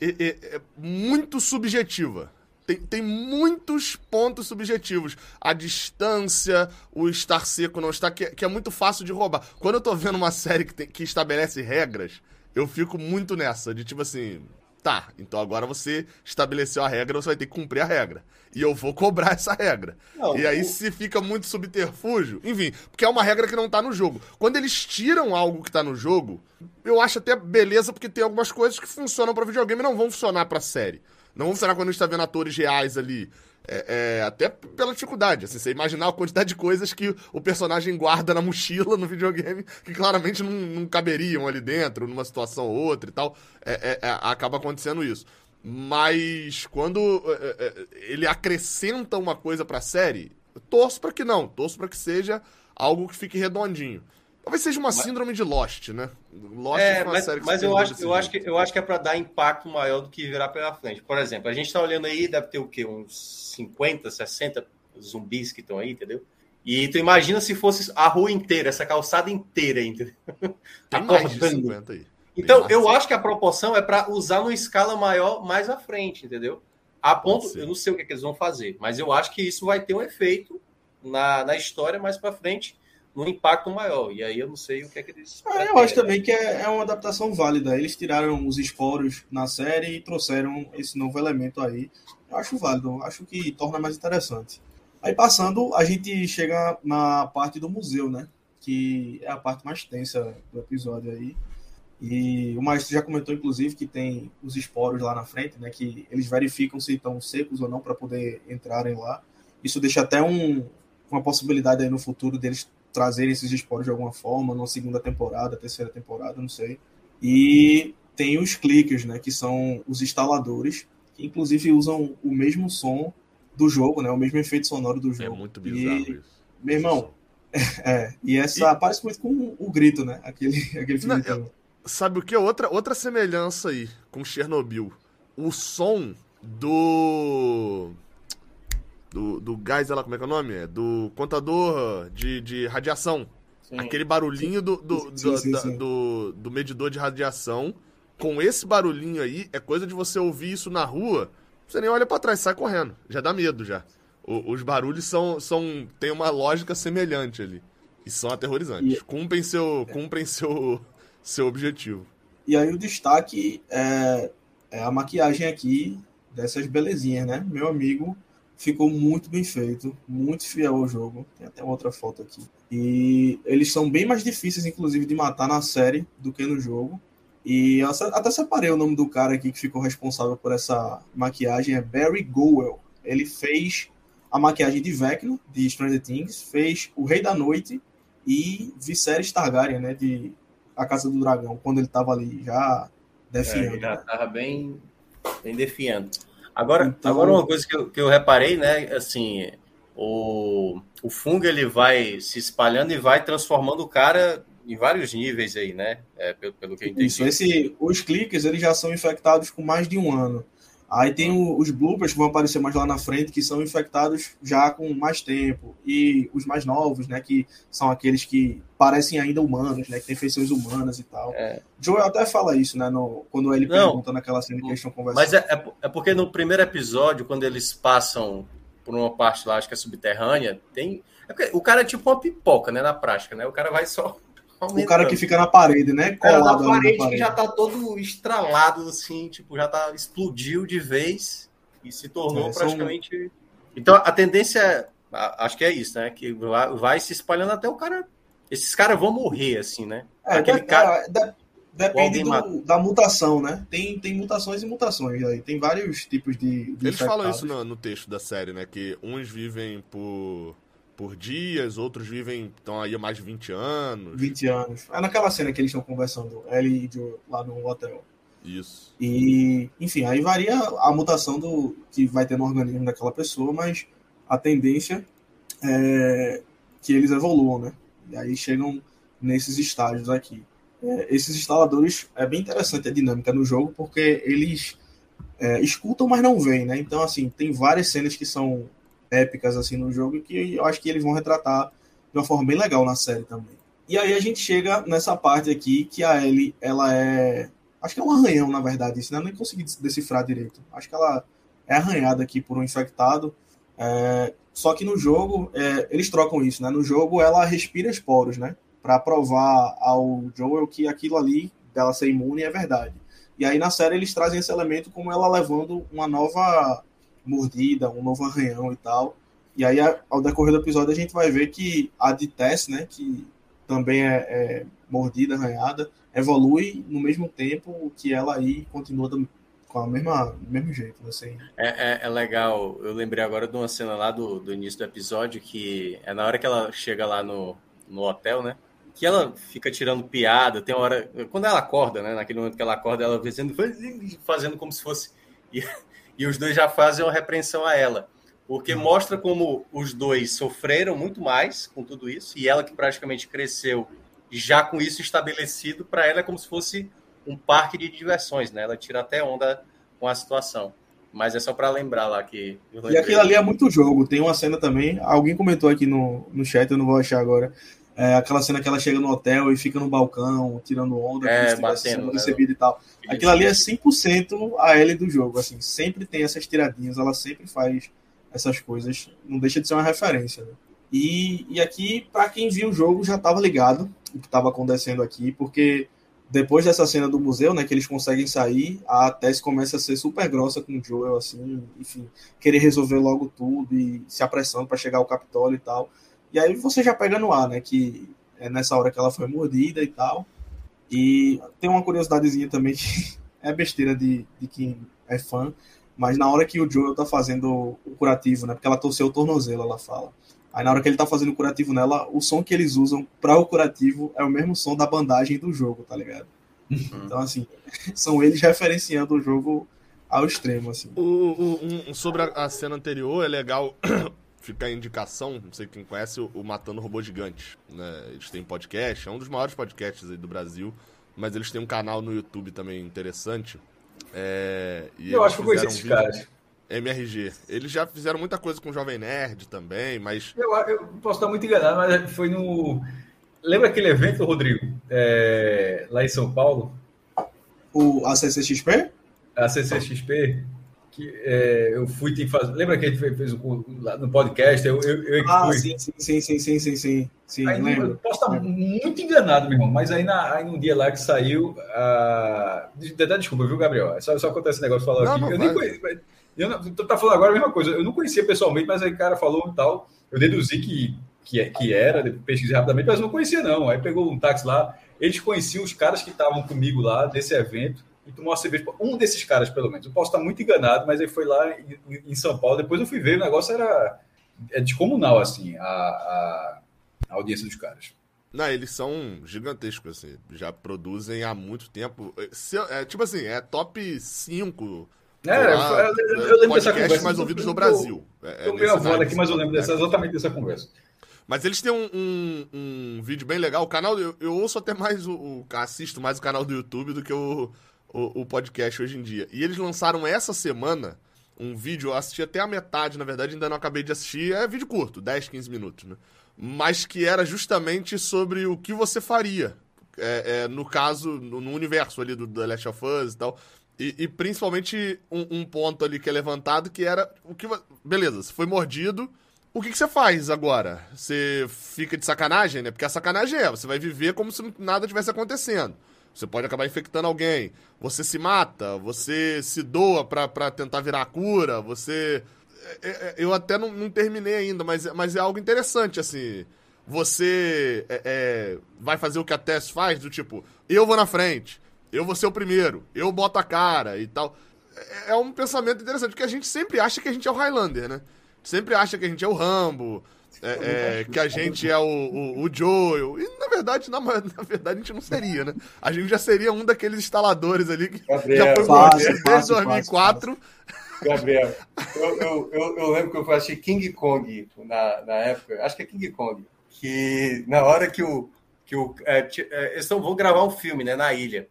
é, é- é muito subjetiva. Tem, tem muitos pontos subjetivos. A distância, o estar seco, não estar, que, que é muito fácil de roubar. Quando eu tô vendo uma série que, tem- que estabelece regras, eu fico muito nessa, de tipo assim. Tá, então agora você estabeleceu a regra, você vai ter que cumprir a regra. E eu vou cobrar essa regra. Não, e aí, o- se fica muito subterfúgio, enfim, porque é uma regra que não tá no jogo. Quando eles tiram algo que tá no jogo, eu acho até beleza, porque tem algumas coisas que funcionam pra videogame e não vão funcionar pra série. Não vão funcionar quando a gente tá vendo atores reais ali. É, é, até pela dificuldade, assim, você imaginar a quantidade de coisas que o personagem guarda na mochila no videogame que claramente não, não caberiam ali dentro, numa situação ou outra e tal. É, é, é, acaba acontecendo isso. Mas quando é, ele acrescenta uma coisa pra série, torço pra que não, torço pra que seja algo que fique redondinho. Talvez seja uma síndrome de Lost, né? Lost É, foi uma mas, série que mas eu, acho, eu, acho que, eu acho que é para dar impacto maior do que virar pela frente. Por exemplo, a gente tá olhando aí, deve ter o quê? Uns 50, 60 zumbis que estão aí, entendeu? E tu imagina se fosse a rua inteira, essa calçada inteira, entendeu? Tem mais de Acordando. 50 aí. Então, eu acho que a proporção é para usar numa escala maior mais à frente, entendeu? A ponto, eu não sei o que, é que eles vão fazer, mas eu acho que isso vai ter um efeito na, na história mais para frente, num impacto maior. E aí eu não sei o que é que eles. Ah, eu acho também que é, é uma adaptação válida. Eles tiraram os esporos na série e trouxeram esse novo elemento aí. Eu acho válido, acho que torna mais interessante. Aí passando, a gente chega na parte do museu, né? Que é a parte mais tensa do episódio aí. E o Maestro já comentou, inclusive, que tem os esporos lá na frente, né? Que eles verificam se estão secos ou não para poder entrarem lá. Isso deixa até um, uma possibilidade aí no futuro deles trazerem esses esporos de alguma forma, numa segunda temporada, terceira temporada, não sei. E tem os clickers, né? Que são os instaladores, que inclusive usam o mesmo som do jogo, né? O mesmo efeito sonoro do É jogo. muito bizarro E, isso. meu irmão, é, e essa parece muito com o grito, né? Aquele, aquele filme. Não, também. Sabe o que? Outra, outra semelhança aí com Chernobyl. O som do. Do, do gás, ela, como é que é o nome? É do contador de, de radiação. Aquele barulhinho do, do, Sim, do, sim, da- sim. do- do medidor de radiação. Com esse barulhinho aí, é coisa de você ouvir isso na rua. Você nem olha pra trás, sai correndo. Já dá medo já. O- os barulhos são, são. tem uma lógica semelhante ali. E são aterrorizantes. E- Cumprem seu. Cumprem seu. seu objetivo. E aí o destaque é, é a maquiagem aqui dessas belezinhas, né? Meu amigo ficou muito bem feito, muito fiel ao jogo. Tem até outra foto aqui. E eles são bem mais difíceis, inclusive, de matar na série do que no jogo. E eu até separei o nome do cara aqui que ficou responsável por essa maquiagem, é Barry Gowell. Ele fez a maquiagem de Vecna, de Stranger Things, fez O Rei da Noite e Viserys Targaryen, né, de A Casa do Dragão, quando ele estava ali já defiando. É, já estava bem, bem defiando. Agora, então... agora uma coisa que eu, que eu reparei, né, assim, o, o fungo ele vai se espalhando e vai transformando o cara em vários níveis aí, né? É, pelo, pelo que eu entendi. Isso, esse, os cliques eles já são infectados com mais de um ano. Aí tem o, os bloopers que vão aparecer mais lá na frente, que são infectados já com mais tempo. E os mais novos, né? Que são aqueles que parecem ainda humanos, né? Que têm feições humanas e tal. É. Joel até fala isso, né? No, quando ele Não, pergunta naquela cena que eles estão conversando. Mas é, é, é, porque no primeiro episódio, quando eles passam por uma parte lá, acho que é subterrânea, tem. É o cara é tipo uma pipoca, né? Na prática, né? O cara vai só Aumentando. O cara que fica na parede, né? Colado na parede, na parede que já tá todo estralado, assim, tipo, já tá explodiu de vez e se tornou é, praticamente. São... Então a tendência, acho que é isso, né? Que vai, vai se espalhando até o cara. Esses caras vão morrer, assim, né? É, Aquele cara. É, depende do, da mutação, né? Tem, tem mutações e mutações aí. Tem vários tipos de. de Eles falam isso no, no texto da série, né? Que uns vivem por por dias, outros vivem, estão aí há mais de 20 anos. 20 anos. É naquela cena que eles estão conversando, ele e Joe, lá no hotel. Isso. E, enfim, aí varia a mutação do que vai ter no organismo daquela pessoa, mas a tendência é que eles evoluam, né? E aí chegam nesses estágios aqui. É, esses instaladores, é bem interessante a dinâmica no jogo, porque eles é, escutam, mas não veem, né? Então, assim, tem várias cenas que são épicas assim no jogo que eu acho que eles vão retratar de uma forma bem legal na série também. E aí a gente chega nessa parte aqui que a Ellie, ela é. Acho que é um arranhão, na verdade, isso, né? Eu nem consegui decifrar direito. Acho que ela é arranhada aqui por um infectado. É... Só que no jogo, é... eles trocam isso, né? No jogo ela respira esporos, né? Para provar ao Joel que aquilo ali, dela ser imune, é verdade. E aí na série eles trazem esse elemento como ela levando uma nova mordida, um novo arranhão e tal. E aí, ao decorrer do episódio, a gente vai ver que a de Tess, né, que também é, é mordida, arranhada, evolui no mesmo tempo que ela aí continua com a mesma, do mesmo jeito. Assim. É, é, é, legal, eu lembrei agora de uma cena lá do, do início do episódio, que é na hora que ela chega lá no, no hotel, né? Que ela fica tirando piada, tem hora. Quando ela acorda, né? Naquele momento que ela acorda, ela fazendo, fazendo como se fosse e os dois já fazem uma repreensão a ela. Porque uhum. mostra como os dois sofreram muito mais com tudo isso, e ela que praticamente cresceu já com isso estabelecido, para ela é como se fosse um parque de diversões, né? Ela tira até onda com a situação. Mas é só para lembrar lá que. E aquilo ali é muito jogo. Tem uma cena também. Alguém comentou aqui no, no chat, eu não vou achar agora. É, aquela cena que ela chega no hotel e fica no balcão, tirando onda, é, batendo, né? recebida e tal. Aquilo ali é 100% a L do jogo, assim, sempre tem essas tiradinhas, ela sempre faz essas coisas, não deixa de ser uma referência. Né? E, e aqui, para quem viu o jogo, já estava ligado o que estava acontecendo aqui, porque depois dessa cena do museu, né, que eles conseguem sair, a Tess começa a ser super grossa com o Joel, assim, enfim, querer resolver logo tudo e se apressando para chegar ao Capitólio e tal. E aí você já pega no ar, né? Que é nessa hora que ela foi mordida e tal. E tem uma curiosidadezinha também que é besteira de, de quem é fã, mas na hora que o Joel tá fazendo o curativo, né? Porque ela torceu o tornozelo, ela fala. Aí na hora que ele tá fazendo o curativo nela, o som que eles usam para o curativo é o mesmo som da bandagem do jogo, tá ligado? Uhum. Então, assim, são eles referenciando o jogo ao extremo, assim. O, o um, sobre a, a, cena anterior, é legal fica a indicação, não sei quem conhece, o, Matando Robô Gigante. Né? Eles têm podcast, é um dos maiores podcasts aí do Brasil, mas eles têm um canal no YouTube também interessante. É, eu acho que eu conheci esses caras. MRG. Eles já fizeram muita coisa com o Jovem Nerd também, mas. Eu, eu posso estar muito enganado, mas foi no. Lembra aquele evento, Rodrigo? É... Lá em São Paulo? O ACCXP? A CCXP, que é, eu fui te fazer. Lembra que a gente fez, um, no podcast? Eu, eu, eu ah, fui. sim, sim, sim, sim, sim, sim, sim. sim aí, lembro. Posso estar muito enganado, meu irmão, mas aí, na, aí num dia lá que saiu. Uh... Desculpa, viu, Gabriel? Só, só acontece esse negócio falou aqui. Não, eu nem conheço. Eu não, tu tá falando agora a mesma coisa. Eu não conhecia pessoalmente, mas aí o cara falou e tal. Eu deduzi que, que, é, que era, pesquisei rapidamente, mas não conhecia, não. Aí pegou um táxi lá. Eles conheciam os caras que estavam comigo lá desse evento e tomou uma cerveja. Um desses caras, pelo menos. Eu posso estar muito enganado, mas ele foi lá em, São Paulo. Depois eu fui ver, o negócio era. é descomunal, assim, a, a, a audiência dos caras. Não, eles são gigantescos, assim. Já produzem há muito tempo. Se- é, tipo assim, é top 5 É, eu- eu- eu lembro dessa conversa. mais ouvidos no Brasil. É, Eu é meio nesse avó naipe, aqui, mas eu lembro né? dessa, exatamente dessa conversa. Mas eles têm um, um, um vídeo bem legal. O canal, eu, eu ouço até mais o, o- Assisto mais o canal do YouTube do que o, o, o podcast hoje em dia. E eles lançaram essa semana um vídeo, eu assisti até a metade, na verdade, ainda não acabei de assistir. É vídeo curto, 10, 15 minutos, né? Mas que era justamente sobre o que você faria. é, é, no caso, no, no universo ali do The Last of Us e tal. E, e principalmente um, um ponto ali que é levantado que era o que. Beleza, você foi mordido. O que, que você faz agora? Você fica de sacanagem, né? Porque a sacanagem é, você vai viver como se nada tivesse acontecendo. Você pode acabar infectando alguém. Você se mata, você se doa pra tentar virar a cura, você. é, é, Eu até não, não terminei ainda, mas, é- mas é algo interessante, assim. Você é, é, vai fazer o que a Tess faz, do tipo, eu vou na frente, eu vou ser o primeiro, eu boto a cara e tal. É, é um pensamento interessante, porque a gente sempre acha que a gente é o Highlander, né? Sempre acha que a gente é o Rambo, é, é, que a gente é o, o, o Joel. E na verdade, na, na verdade, a gente não seria, né? A gente já seria um daqueles instaladores ali que Gabriel, já foi fácil, desde fácil, 2004. Gabriel, eu, eu, eu, eu lembro que eu assistir King Kong na, na época, acho que é King Kong, que na hora que o. Que o é, é, eles vão gravar um filme né, na ilha.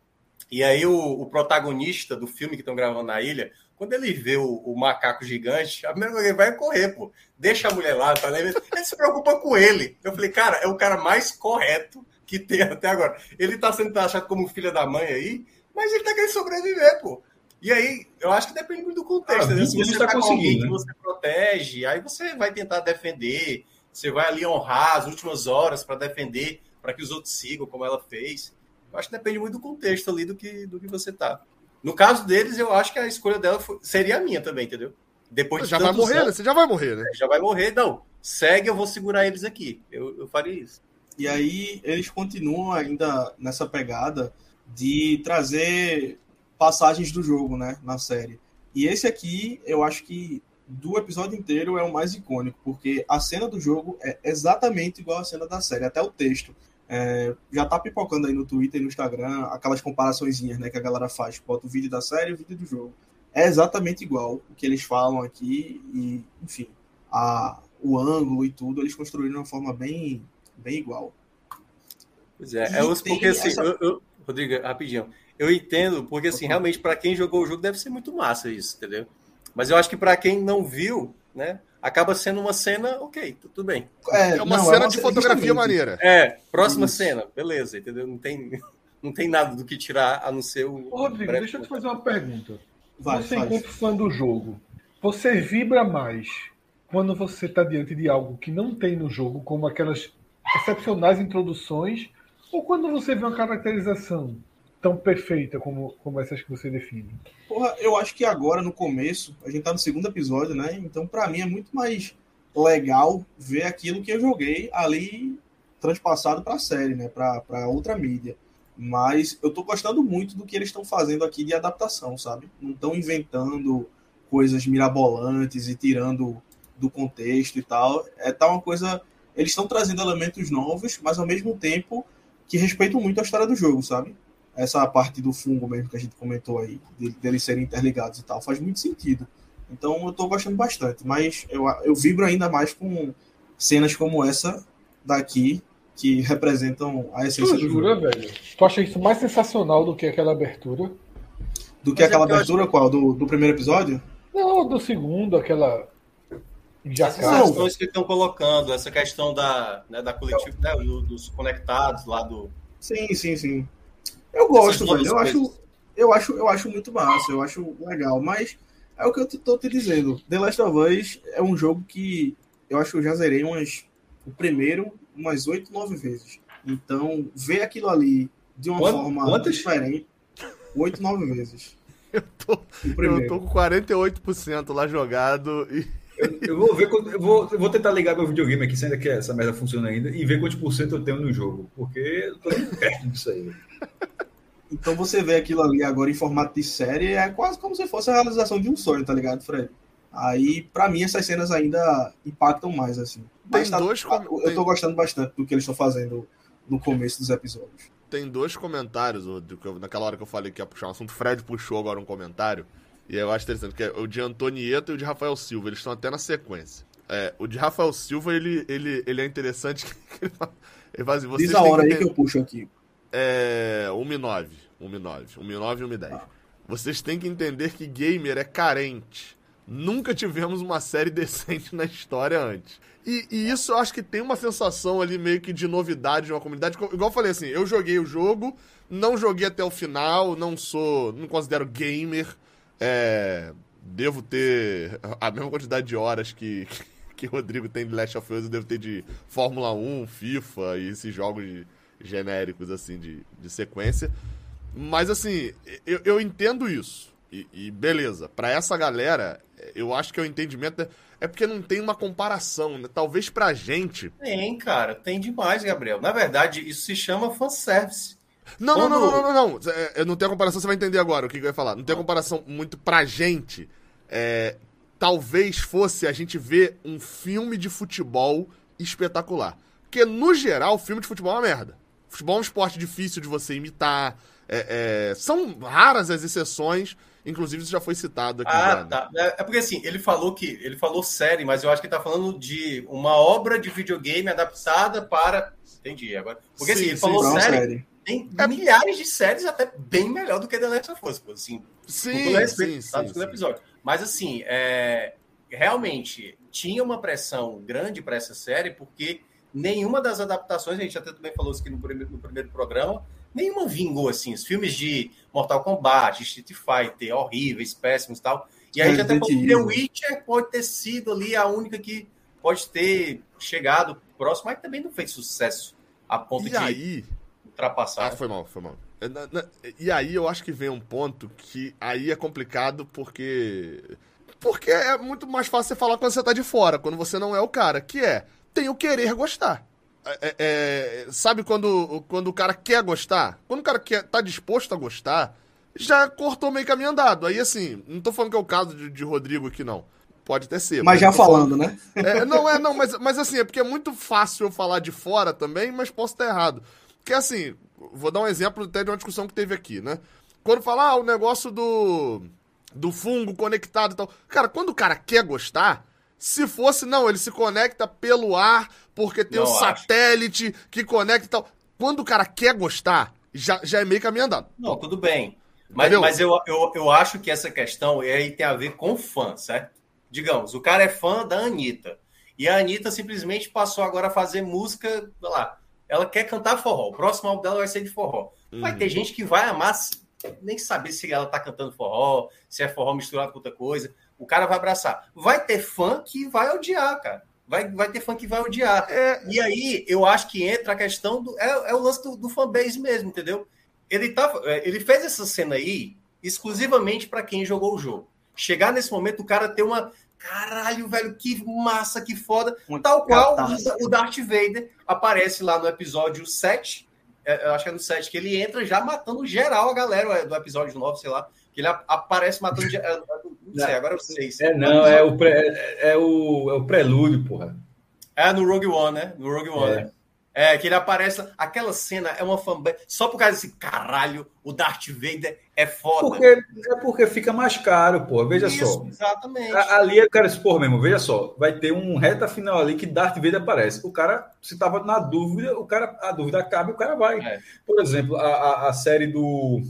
E aí o, o protagonista do filme que estão gravando na ilha, quando ele vê o, o macaco gigante, a primeira coisa que ele vai correr, pô. Deixa a mulher lá, tá? Ele, ele se preocupa com ele. Eu falei, cara, é o cara mais correto que tem até agora. Ele tá sendo taxado como filho da mãe aí, mas ele tá querendo sobreviver, pô. E aí, eu acho que depende muito do contexto. Ah, né? Se você tá tá com alguém conseguindo, que né? você protege, aí você vai tentar defender, você vai ali honrar as últimas horas para defender, para que os outros sigam como ela fez. Eu acho que depende muito do contexto ali do que, do que você tá. No caso deles, eu acho que a escolha dela foi- seria a minha também, entendeu? Depois de Já vai morrer, né? anos, Você já vai morrer, né? já vai morrer. Não, segue, eu vou segurar eles aqui. Eu, eu faria isso. E aí eles continuam ainda nessa pegada de trazer passagens do jogo, né, na série. E esse aqui, eu acho que do episódio inteiro é o mais icônico, porque a cena do jogo é exatamente igual à cena da série, até o texto. É, já tá pipocando aí no Twitter e no Instagram aquelas comparaçõezinhas, né, que a galera faz. Bota o vídeo da série e o vídeo do jogo. É exatamente igual o que eles falam aqui e, enfim, a, o ângulo e tudo, eles construíram de uma forma bem, bem igual. Pois é, E é porque assim, essa- eu, eu- Rodrigo, rapidinho. Eu entendo, porque assim, realmente, para quem jogou o jogo, deve ser muito massa isso, entendeu? Mas eu acho que para quem não viu, né, acaba sendo uma cena, ok, tu- tudo bem. É uma cena de fotografia justamente. maneira. É, próxima Isso. cena, beleza, entendeu? Não tem, não tem nada do que tirar a não ser o. Ô, Rodrigo, breve deixa eu te fazer uma pergunta. Vai, você, faz. enquanto fã do jogo, você vibra mais quando você está diante de algo que não tem no jogo, como aquelas excepcionais introduções, ou quando você vê uma caracterização tão perfeita como, como essas que você define? Porra, eu acho que agora, no começo, a gente tá no segundo episódio, né? Então, pra mim, é muito mais legal ver aquilo que eu joguei ali transpassado pra série, né? Pra outra mídia. Mas eu tô gostando muito do que eles estão fazendo aqui de adaptação, sabe? Não estão inventando coisas mirabolantes e tirando do contexto e tal. É tá uma coisa. Eles estão trazendo elementos novos, mas ao mesmo tempo que respeitam muito a história do jogo, sabe? Essa parte do fungo mesmo que a gente comentou aí, de- deles serem interligados e tal, faz muito sentido. Então eu tô gostando bastante, mas eu, eu vibro ainda mais com cenas como essa daqui, que representam a essência Tu do jura, jogo. velho? Tu acha isso mais sensacional do que aquela abertura? Do que Mas é aquela porque eu abertura, qual? Do, do primeiro episódio? Não, do segundo, aquela. Já Essas Não. questões que estão colocando, essa questão da, né, da coletiva, né, do- dos conectados lá do. Sim, sim, sim. Eu gosto, velho. Eu acho, eu, acho, eu acho muito massa, eu acho legal, mas é o que eu tô te dizendo. The Last of Us é um jogo que eu acho que eu já zerei umas, o primeiro umas oito, nove vezes. Então, ver aquilo ali de uma Quant- forma quantas? diferente, oito, nove vezes. tô- o Eu tô com 48% lá jogado e Eu, eu vou ver, quanto- eu vou, eu vou tentar ligar meu videogame aqui, se ainda que essa merda funciona ainda, e ver quantos por cento eu tenho no jogo. Porque eu tô perto disso aí. Então você vê aquilo ali agora em formato de série, é quase como se fosse a realização de um sonho, tá ligado, Fred? Aí, pra mim, essas cenas ainda impactam mais, assim. Mas Tem tá- dois com- eu tô gostando bastante do que eles estão fazendo no começo dos episódios. Tem dois comentários, o do que eu- naquela hora que eu falei que ia puxar um assunto, o Fred puxou agora um comentário, e eu acho interessante, que é o de Antonieta e o de Rafael Silva, eles estão até na sequência. É, o de Rafael Silva, ele, ele, ele é interessante, ele fala, ele fala assim, Diz a hora aí que eu puxo aqui. É. 1 e 9. 1 e 9. 1 e 9 e 1 e 10. Vocês têm que entender que gamer é carente. Nunca tivemos uma série decente na história antes. E, e isso eu acho que tem uma sensação ali meio que de novidade de uma comunidade. Igual eu falei assim, eu joguei o jogo, não joguei até o final, não sou. não considero gamer. É, devo ter a mesma quantidade de horas que, que o Rodrigo tem de Last of Us, eu devo ter de Fórmula 1, FIFA e esses jogos de- genéricos, assim, de, de sequência. Mas, assim, eu, eu entendo isso. E, e beleza, pra essa galera, eu acho que o entendimento é, é porque não tem uma comparação, né? Talvez pra gente. Tem, cara, tem demais, Gabriel. Na verdade, isso se chama fanservice. Não, não, não, Quando- não, não, não, não. É, eu não tenho comparação, você vai entender agora o que, que eu ia falar. Não tem comparação muito pra gente. É, talvez fosse a gente ver um filme de futebol espetacular. Porque, no geral, filme de futebol é uma merda. Futebol é um esporte difícil de você imitar. é, é, são raras as exceções. Inclusive, isso já foi citado aqui. já, Ah, né? tá. É é porque assim, ele falou que ele falou série, mas eu acho que ele tá falando de uma obra de videogame adaptada para. Entendi agora. Porque assim, Sim, ele sim, falou série, série. tem milhares de séries até bem melhor do que The Last of Us, assim, com Sim, todo respeito, sim, sabe, sim, sim. episódio. Mas assim, é, realmente tinha uma pressão grande para essa série, porque nenhuma das adaptações, a gente até também falou isso aqui no primeiro, no primeiro programa, nenhuma vingou assim. Os filmes de Mortal Kombat, Street Fighter, horríveis, péssimos e tal. E a gente até falou que The. Witcher pode ter sido ali a única que pode ter chegado próximo, mas também não fez sucesso a ponto E de aí. ultrapassar. Ah, foi mal, foi mal. É, E aí eu acho que vem um ponto que aí é complicado porque. Porque é muito mais fácil você falar quando você tá de fora, quando você não é o cara, que é, tem o querer gostar. É- é- é, sabe quando, quando o cara quer gostar? Quando o cara quer, tá disposto a gostar, já cortou meio caminho andado. Aí assim, não tô falando que é o caso de, de Rodrigo aqui, não. Pode até ser. Mas já tô falando, né? é, não, é, não, mas, mas assim, é porque é muito fácil eu falar de fora também, mas posso estar errado. Porque assim, vou dar um exemplo até de uma discussão que teve aqui, né? Quando falar ah, o negócio do, do fungo conectado e tal. Cara, quando o cara quer gostar, se fosse, não, ele se conecta pelo ar, porque tem Não o acho. satélite que conecta e tal. Quando o cara quer gostar, já, já é meio caminho andado. Não, tudo bem. Mas, Entendeu? mas eu, eu, eu acho que essa questão aí tem a ver com fã, certo? Digamos, o cara é fã da Anitta. E a Anitta simplesmente passou agora a fazer música, sei lá. Ela quer cantar forró. O próximo álbum dela vai ser de forró. Vai Uhum. ter gente que vai amar, nem saber se ela tá cantando forró, se é forró misturado com outra coisa. O cara vai abraçar. Vai ter fã que vai odiar, cara. Vai, vai ter fã que vai odiar. É, E aí, eu acho que entra a questão do. É, é o lance do, do fanbase mesmo, entendeu? Ele, tá, é, ele fez essa cena aí exclusivamente para quem jogou o jogo. Chegar nesse momento, o cara ter uma. Caralho, velho, que massa, que foda. Uma Tal qual o Darth Vader aparece lá no episódio 7. é, eu acho que é no 7, que ele entra já matando geral a galera é, do episódio 9, sei lá. Que ele aparece matando. ge- é, Não sei, agora é o 6. É, não, é o, pré, é, é o, é o prelúdio, porra. É no Rogue One, né? No Rogue One. É. né? É, que ele aparece. Aquela cena é uma fanbase. Só por causa desse caralho, o Darth Vader é foda. Porque, é porque fica mais caro, pô. Veja Isso, só. Exatamente. Ali, o cara porra, mesmo, veja só, vai ter um reta final ali que Darth Vader aparece. O cara, se tava na dúvida, o cara, a dúvida acaba e o cara vai. É. Por exemplo, a, a, a série do,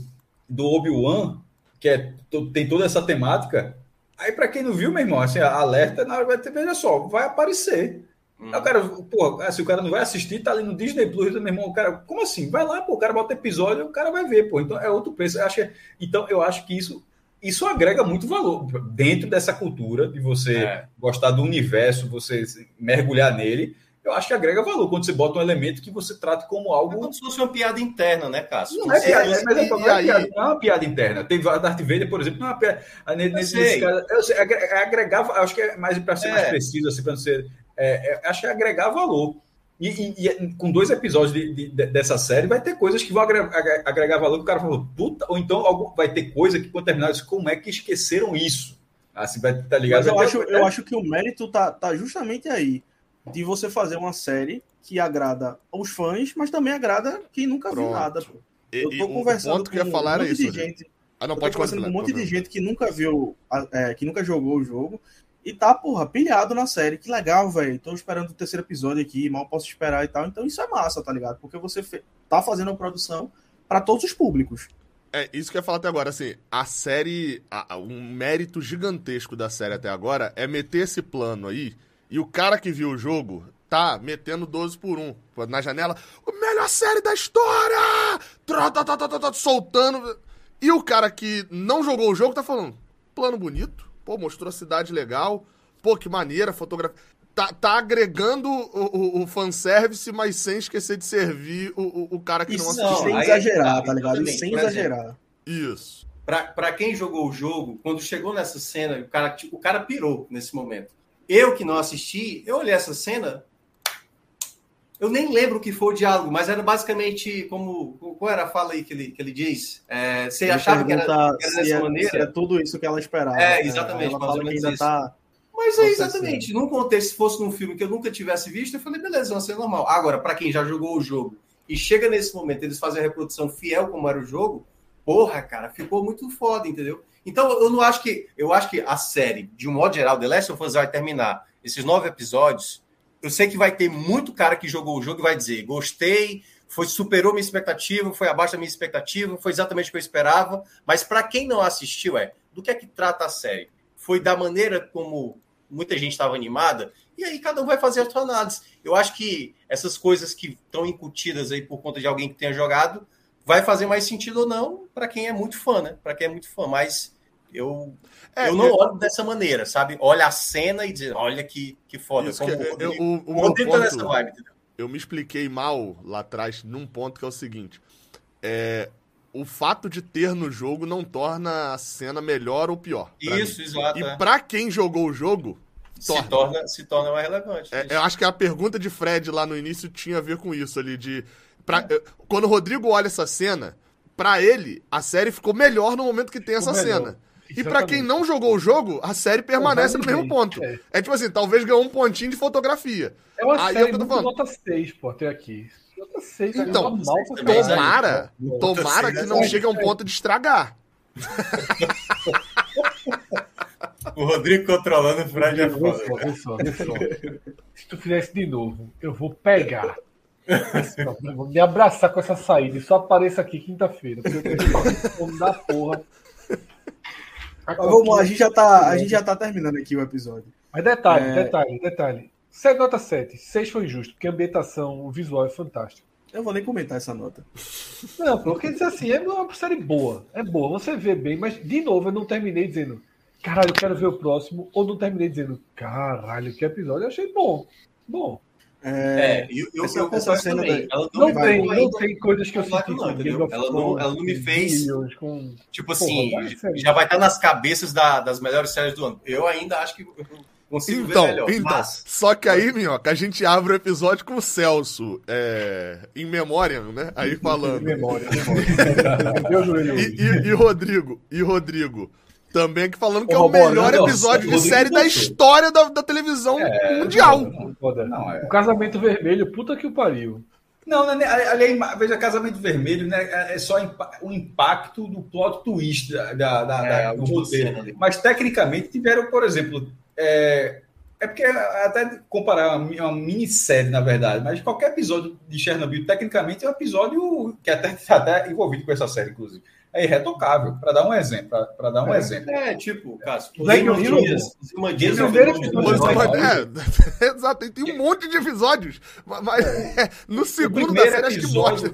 do Obi-Wan, que é, tem toda essa temática. Aí, pra quem não viu, meu irmão, assim, alerta na hora vai ter, veja só, vai aparecer. Hum. Aí o cara, pô, se o cara não vai assistir, tá ali no Disney Plus, meu irmão, o cara, como assim? Vai lá, pô, o cara bota episódio, o cara vai ver, pô. Então é outro preço. Eu acho que- então eu acho que isso isso agrega muito valor dentro dessa cultura de você É. gostar do universo, você mergulhar nele. Eu acho que agrega valor quando você bota um elemento que você trata como É algo como se fosse uma piada interna, né, Cássio? não é piada, e- mas é, não, é aí- piada, não é uma piada interna. Tem Darth Vader, por exemplo, não é uma piada. ah, ne- Nesse, sei. nesse caso, eu sei, é agregar, acho que é mais para ser É. mais preciso, assim, para não ser. é, é, acho que é agregar valor. E, e- e com dois episódios de- de- de- dessa série, vai ter coisas que vão agre- agre- agregar valor que o cara falou, puta, ou então algo, vai ter coisa que, quando terminar, isso, como é que esqueceram isso? Assim, vai tá ligado? Mas eu acho, eu acho que o mérito tá, tá justamente aí. De você fazer uma série que agrada aos fãs, mas também agrada quem nunca viu Pronto. nada. pô. E- Eu e tô o- conversando ponto que falar um era monte isso. de Rodrigo. gente. Ah, não, eu tô pode conversando com um monte de gente que nunca viu, é, que nunca jogou o jogo e tá, porra, pilhado na série. Que legal, velho. Tô esperando o terceiro episódio aqui, mal posso esperar e tal. Então isso é massa, tá ligado? Porque você tá fazendo uma produção pra todos os públicos. É, isso que eu ia falar até agora, assim, a série, a- um mérito gigantesco da série até agora é meter esse plano aí, e o cara que viu o jogo tá metendo 12 por 1 na janela, o melhor série da história! Tá, tá, tá, tá, tá, soltando. E o cara que não jogou o jogo tá falando, plano bonito, pô, mostrou a cidade legal, pô, que maneira, fotografia. Tá, tá agregando o, o, o fanservice, mas sem esquecer de servir o, o, o cara que Isso não sem assistiu. aí é exagerar, tá ligado? exatamente, sem exemplo. exagerar. Isso. Pra, pra quem jogou o jogo, quando chegou nessa cena, o cara, tipo, o cara pirou nesse momento. Eu que não assisti, eu olhei essa cena. Eu nem lembro o que foi o diálogo, mas era basicamente como. Qual era a fala aí que ele, que ele diz? É, você Ele achava que era, que era dessa é, maneira? é tudo isso que ela esperava. É, né? exatamente, Ela fala que ainda isso. tá. Mas é exatamente. Num contexto, se fosse num filme que eu nunca tivesse visto, eu falei, beleza, vai ser normal. Agora, para quem já jogou o jogo e chega nesse momento, eles fazem a reprodução fiel como era o jogo, porra, cara, ficou muito foda, entendeu? Então, eu não acho que. Eu acho que a série, de um modo geral, The Last of Us vai terminar esses nove episódios. Eu sei que vai ter muito cara que jogou o jogo e vai dizer: gostei, foi superou minha expectativa, foi abaixo da minha expectativa, foi exatamente o que eu esperava. Mas para quem não assistiu, é do que é que trata a série? Foi da maneira como muita gente estava animada, e aí cada um vai fazer a sua análise. Eu acho que essas coisas que estão incutidas aí por conta de alguém que tenha jogado, vai fazer mais sentido ou não para quem é muito fã, né? Para quem é muito fã, mas eu É, eu não eu- olho dessa maneira, sabe? Olha a cena e diz, olha que, que foda. Isso Como que- o eu- o- o o ponto- nessa vibe, entendeu? eu me expliquei mal lá atrás num ponto que é o seguinte: é, o fato de ter no jogo não torna a cena melhor ou pior. Isso, mim. exato. E é. pra quem jogou o jogo, se, torna. torna, se torna mais relevante. É, eu acho que a pergunta de Fred lá no início tinha a ver com isso ali de pra- eh, quando o Rodrigo olha essa cena, pra ele a série ficou melhor no momento que tem essa Ficou melhor. cena. E pra quem não jogou o jogo, a série permanece no mesmo ponto. É. É tipo assim, talvez ganhou um pontinho de fotografia. É uma Aí é série eu tô muito falando. nota 6, pô, até aqui. Nota 6, Então, normal pra também, caralho. Tomara, Pô, tomara que não é. chegue a um ponto de estragar. O Rodrigo controlando o Fred é foda. só, vê só, vê só. Se tu fizer isso de novo, eu vou pegar. Eu vou me abraçar com essa saída e só apareça aqui quinta-feira. Porque eu tenho da porra. Mas vamos lá, a gente, já tá, a gente já tá terminando aqui o episódio. Mas detalhe, É. detalhe, detalhe. 7 nota 7. 6 foi injusto, porque a ambientação, o visual é fantástico. Eu vou nem comentar essa nota. Não, porque dizer assim, é uma série boa. É boa, você vê bem, mas de novo eu não terminei dizendo, caralho, eu quero ver o próximo, ou não terminei dizendo, caralho, que episódio. Eu achei bom. Bom. É, eu, eu, essa- eu essa cena também. da- Ela não, Não tem, não ainda. tem coisas que eu senti não, entendeu? Ela não- ela não me fez- com... Tipo Porra, assim, vai, já vai estar nas cabeças da- das melhores séries do ano. Eu ainda acho que eu consigo Então, ver melhor. então. Mas, Só que aí, Minhoca, a gente abre o episódio com o Celso, é, em memória, né? Aí falando. Memória, memória. Joelho. E, e- e Rodrigo, e Rodrigo, também aqui falando que é o melhor episódio de série da história da, da televisão mundial. Foda. Não, é. O casamento vermelho, puta que o pariu. Não, não é nem- ali, veja, Casamento Vermelho né, é é só o impacto do plot twist da, da, da- É, da- do roteiro. Mas, tecnicamente, tiveram, por exemplo, é, é porque até comparar uma, uma minissérie, na verdade, mas qualquer episódio de Chernobyl, tecnicamente, é um episódio que até está até envolvido com essa série, inclusive. É irretocável, para dar um exemplo. Para dar um É. exemplo. é, tipo, Cássio, os Imandias, os Imandias O é primeiro episódio É, exato, tem um monte de episódios. Mas, mas, é, no segundo da série, acho que mostra.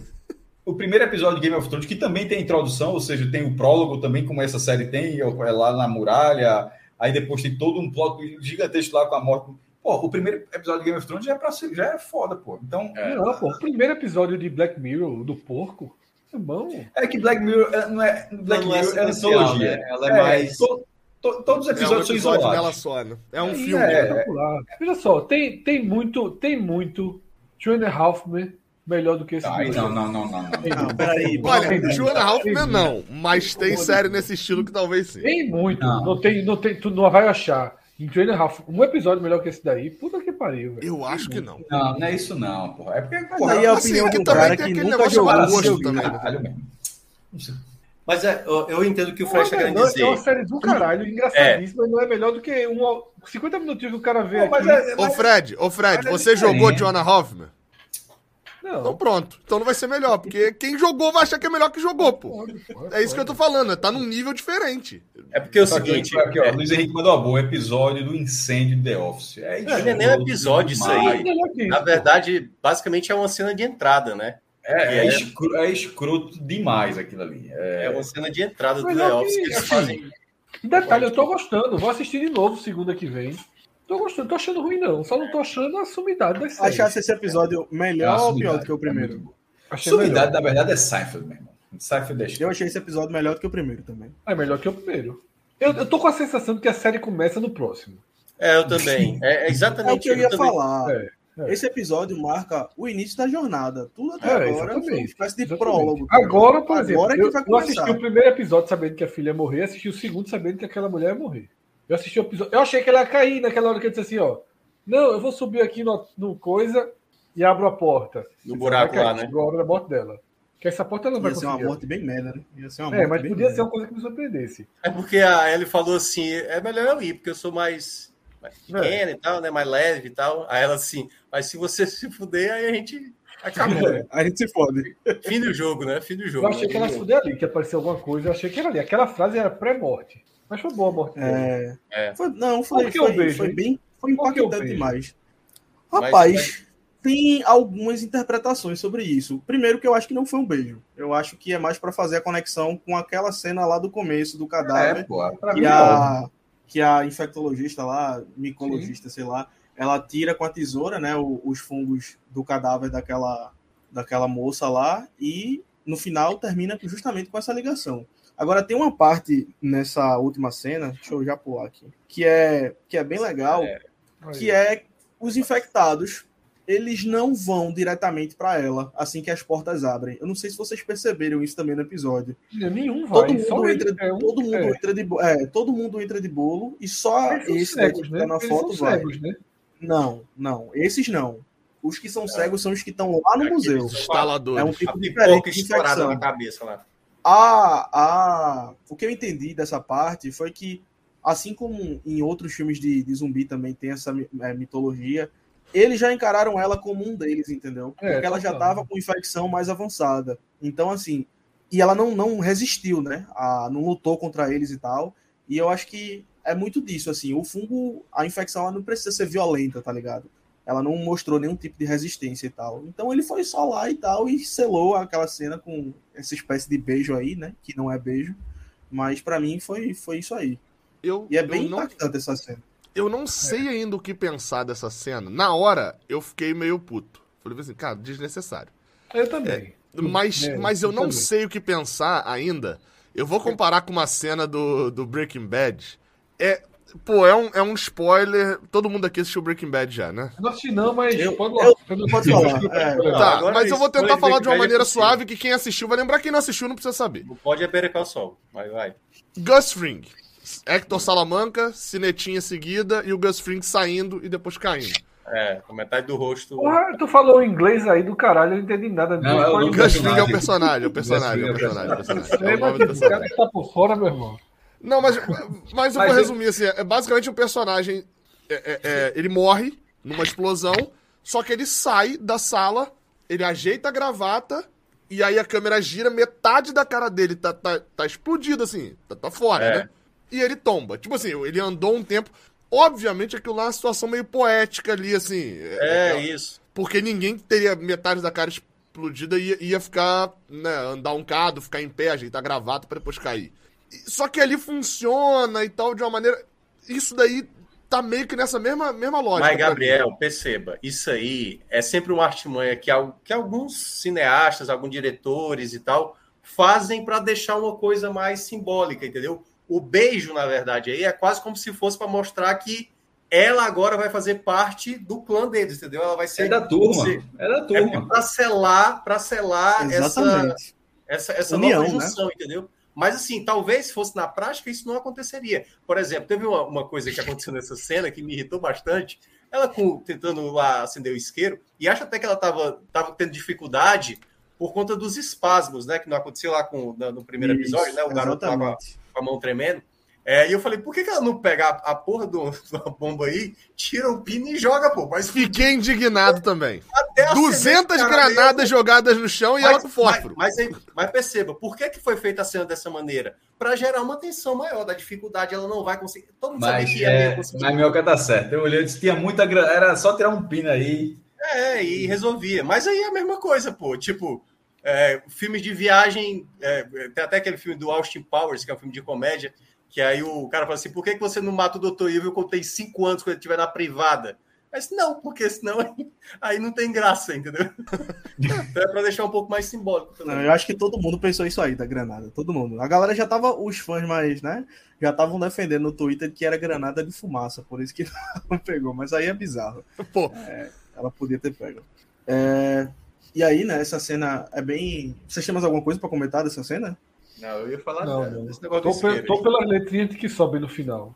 O primeiro episódio de Game of Thrones, que também tem introdução, ou seja, tem o prólogo também, como essa série tem, é lá na muralha, aí depois tem todo um plot gigantesco lá com a morte. Pô, o primeiro episódio de Game of Thrones já é, pra ser, já é foda, pô. Então, é, Não, pô, o primeiro episódio de Black Mirror, do porco, é bom. que Black Mirror é- não é. Black Não é Mirror é antologia. né? Ela é mais- to- to- todos os É um episódios são episódio isolados. nela só, né? É um É, filme. é. espetacular. Veja só, tem, tem muito, tem muito Two and a Half Men melhor do que esse. Ai, não, não, não, não, não. Não, peraí. Olha, não, Joana Halfman não, mas tem série nesse estilo que talvez sim. Tem muito. Não. Não. tem, não tem, tu não vai achar. Em Trainer Half, um episódio melhor que esse daí. Puta que pariu, velho. Eu acho que não. Não, não é isso não, porra. É porque, Mas porra, aí é a assim, opinião é que do também cara tem que aquele nunca negócio jogou o gosto jogo, também, né? né? caralho mesmo. Não sei. Mas é, eu, eu entendo que o Fred está Não, querendo não, dizer. É uma série do caralho, engraçadíssima, não é melhor do que um, 50 minutinhos que o cara vê mas aqui. é- Ô Fred, ô Fred, Mas é você diferente. jogou Joanna Hoffman? Então Não, pronto. Então não vai ser melhor, porque quem jogou vai achar que é melhor que jogou, pô. É isso que eu tô falando, tá num nível diferente. É porque é o que seguinte. aqui, ó, é, Luiz Henrique mandou uma boa episódio do incêndio de The Office. É Não, não é nem um episódio isso aí. na isso. verdade, basicamente é uma cena de entrada, né? É, é, É. escro- é escroto demais aquilo ali. É É, uma cena de entrada do Mas The é Office que, que eles assim, fazem. Detalhe, eu tô gostando. Vou assistir de novo segunda que vem. Tô gostando, tô achando ruim, não. Só não tô achando a sumidade das séries. Achasse esse episódio melhor ou pior sumidade. do que o primeiro? Achei Sumidade, melhor. na verdade, é Seinfeld, meu irmão. Seinfeld é Eu achei esse episódio melhor do que o primeiro também. É melhor que o primeiro. Eu, eu tô com a sensação de que a série começa no próximo. É, eu também. É É o exatamente que eu ia também- falar. É, é. Esse episódio marca o início da jornada. Tudo até É, agora foi exatamente. uma espécie de Exatamente. prólogo. Agora, por exemplo, Agora é que eu, vai eu assisti o primeiro episódio sabendo que a filha ia morrer, assisti o segundo sabendo que aquela mulher ia morrer. Eu assisti o episódio. Eu achei que ela ia cair naquela hora que ele disse assim, ó. Não, eu vou subir aqui no, no coisa e abro a porta. No buraco cair, lá, né? chegou a hora da morte dela. Que essa porta ela não vai Ia ser uma morte bem merda, né? Ia ser uma É, morte mas bem podia merda. ser uma coisa que me surpreendesse. É porque a Ellie falou assim: é melhor eu ir, porque eu sou mais, mais pequena e tal, né? Mais leve e tal. Aí ela assim, mas se você se fuder, aí a gente acabou. É, a gente se fode. Fim do jogo, né? Fim do jogo. Eu achei né? que ela ia fuder ali, que apareceu alguma coisa. Eu achei que era ali. Aquela frase era pré-morte. Mas foi boa a morte. É, É. Foi, não, foi, foi, beijo, foi hein? bem. Foi impactante demais. Rapaz, mas- tem algumas interpretações sobre isso. Primeiro, que eu acho que não foi um beijo. Eu acho que é mais pra fazer a conexão com aquela cena lá do começo do É, cadáver. pô. Que, não. a, que a infectologista lá, micologista, sei lá, ela tira com a tesoura, né, os fungos do cadáver daquela, daquela moça lá e no final termina justamente com essa ligação. Agora tem uma parte nessa última cena, deixa eu já pular aqui, que é que é bem legal, que é os infectados, eles não vão diretamente para ela assim que as portas abrem. Eu não sei se vocês perceberam isso também no episódio. Nenhum vai. Todo mundo, entra, é um- todo, mundo é. entra de, é, todo mundo entra de bolo e só Eles esse daqui cegos, que né? tá na Eles foto são vai. cegos, né? Não, não. Esses não. Os que são cegos são os que estão lá no museu. Instaladores. É um tipo pipoca diferente de estourada infecção. na cabeça lá. A, a, o que eu entendi dessa parte foi que, assim como em outros filmes de, de zumbi também tem essa é, mitologia, eles já encararam ela como um deles, entendeu? É, Porque ela já estava com infecção mais avançada. Então, assim, e ela não, não resistiu, né? A, não lutou contra eles e tal. E eu acho que é muito disso, assim. O fungo, a infecção, ela não precisa ser violenta, tá ligado? Ela não mostrou nenhum tipo de resistência e tal. Então ele foi só lá e tal e selou aquela cena com essa espécie de beijo aí, né? Que não é beijo. Mas pra mim foi, foi isso aí. Eu, E é eu bem não impactante essa cena. Eu não sei ainda o que pensar dessa cena. Na hora, eu fiquei meio puto. Falei assim, cara, desnecessário. Eu também. Mas, É, mas eu eu não também. sei o que pensar ainda. Eu vou comparar com uma cena do, do Breaking Bad. É, pô, é um, é um spoiler. Todo mundo aqui assistiu Breaking Bad já, né? Não assisti não, mas Eu- pode eu- eu não pode falar, é. tá, agora mas eu vou tentar falar de uma é maneira suave que quem assistiu vai lembrar. Quem não assistiu não precisa saber. Não pode é Better Call Saul, mas vai. Gus Fring. Hector Salamanca, cinetinha seguida e o Gus Fring saindo e depois caindo. É, com metade do rosto. Porra, tu falou inglês aí do caralho, eu não entendi nada. Não, é o Pode- nome Gus Fring é o personagem. personagem, é o personagem, é o personagem. É o. É, É o nome do personagem. tá por fora, meu irmão. Não, mas, mas eu Mas vou resumir assim: é basicamente um personagem. é, é, é, ele morre numa explosão, só que ele sai da sala, ele ajeita a gravata, e aí a câmera gira, metade da cara dele tá, tá, tá explodida, assim, tá, tá fora, É. né? E ele tomba. Tipo assim, ele andou um tempo. Obviamente aquilo lá é uma situação meio poética ali, assim. É, isso. Porque ninguém teria metade da cara explodida e ia, ia ficar, né, andar um cado, ficar em pé, ajeitar a gravata pra depois cair. Só que ali funciona e tal, de uma maneira. Isso daí tá meio que nessa mesma, mesma lógica. Mas, pra mim. Gabriel, perceba, isso aí é sempre uma artimanha que, que alguns cineastas, alguns diretores e tal, fazem para deixar uma coisa mais simbólica, entendeu? O beijo, na verdade, aí é quase como se fosse para mostrar que ela agora vai fazer parte do clã deles, entendeu? Ela vai ser. É da turma. É da turma. É para selar, para selar essa, Exatamente. essa, essa União, nova junção, entendeu? Mas assim, talvez se fosse na prática, isso não aconteceria. Por exemplo, teve uma, uma coisa que aconteceu nessa cena que me irritou bastante. Ela com, tentando lá acender o isqueiro, e acho até que ela estava tava tendo dificuldade por conta dos espasmos, né? Que não aconteceu lá com, no, no primeiro Isso, episódio, né? O garoto tava com a mão tremendo. É, e eu falei, por que, que ela não pega a, a porra do, da bomba aí, tira o pino e joga, pô? Mas Fiquei indignado também. até acender 200 o cara granadas mesmo. jogadas no chão e ela com fósforo. Mas, mas, aí- mas perceba, por que, que foi feita a cena dessa maneira? Para gerar uma tensão maior da dificuldade, ela não vai conseguir. Todo mundo Mas, sabia que é, ia conseguir. mas Minhoca tá certo. Eu olhei e disse: tinha muita grana. Era só tirar um pino aí. É, e resolvia. Mas aí é a mesma coisa, pô. Tipo, é, filmes de viagem. é, tem até aquele filme do Austin Powers, que é um filme de comédia, que aí o cara fala assim: por que, que você não mata o Dr. Evil quando tem cinco anos, quando ele estiver na privada? Mas não, porque senão aí, aí não tem graça, entendeu? então é pra deixar um pouco mais simbólico. Não, eu acho que todo mundo pensou isso aí da granada. Todo mundo. A galera já tava, os fãs mais, né? Já estavam defendendo no Twitter que era granada de fumaça, por isso que não pegou. Mas aí é bizarro. Pô, Ela podia ter pego. É, E aí, né, essa cena é bem. Vocês têm mais alguma coisa pra comentar dessa cena? Não, eu ia falar Não, não. desse negócio Tô, pe- tô pelas letrinhas que sobem no final.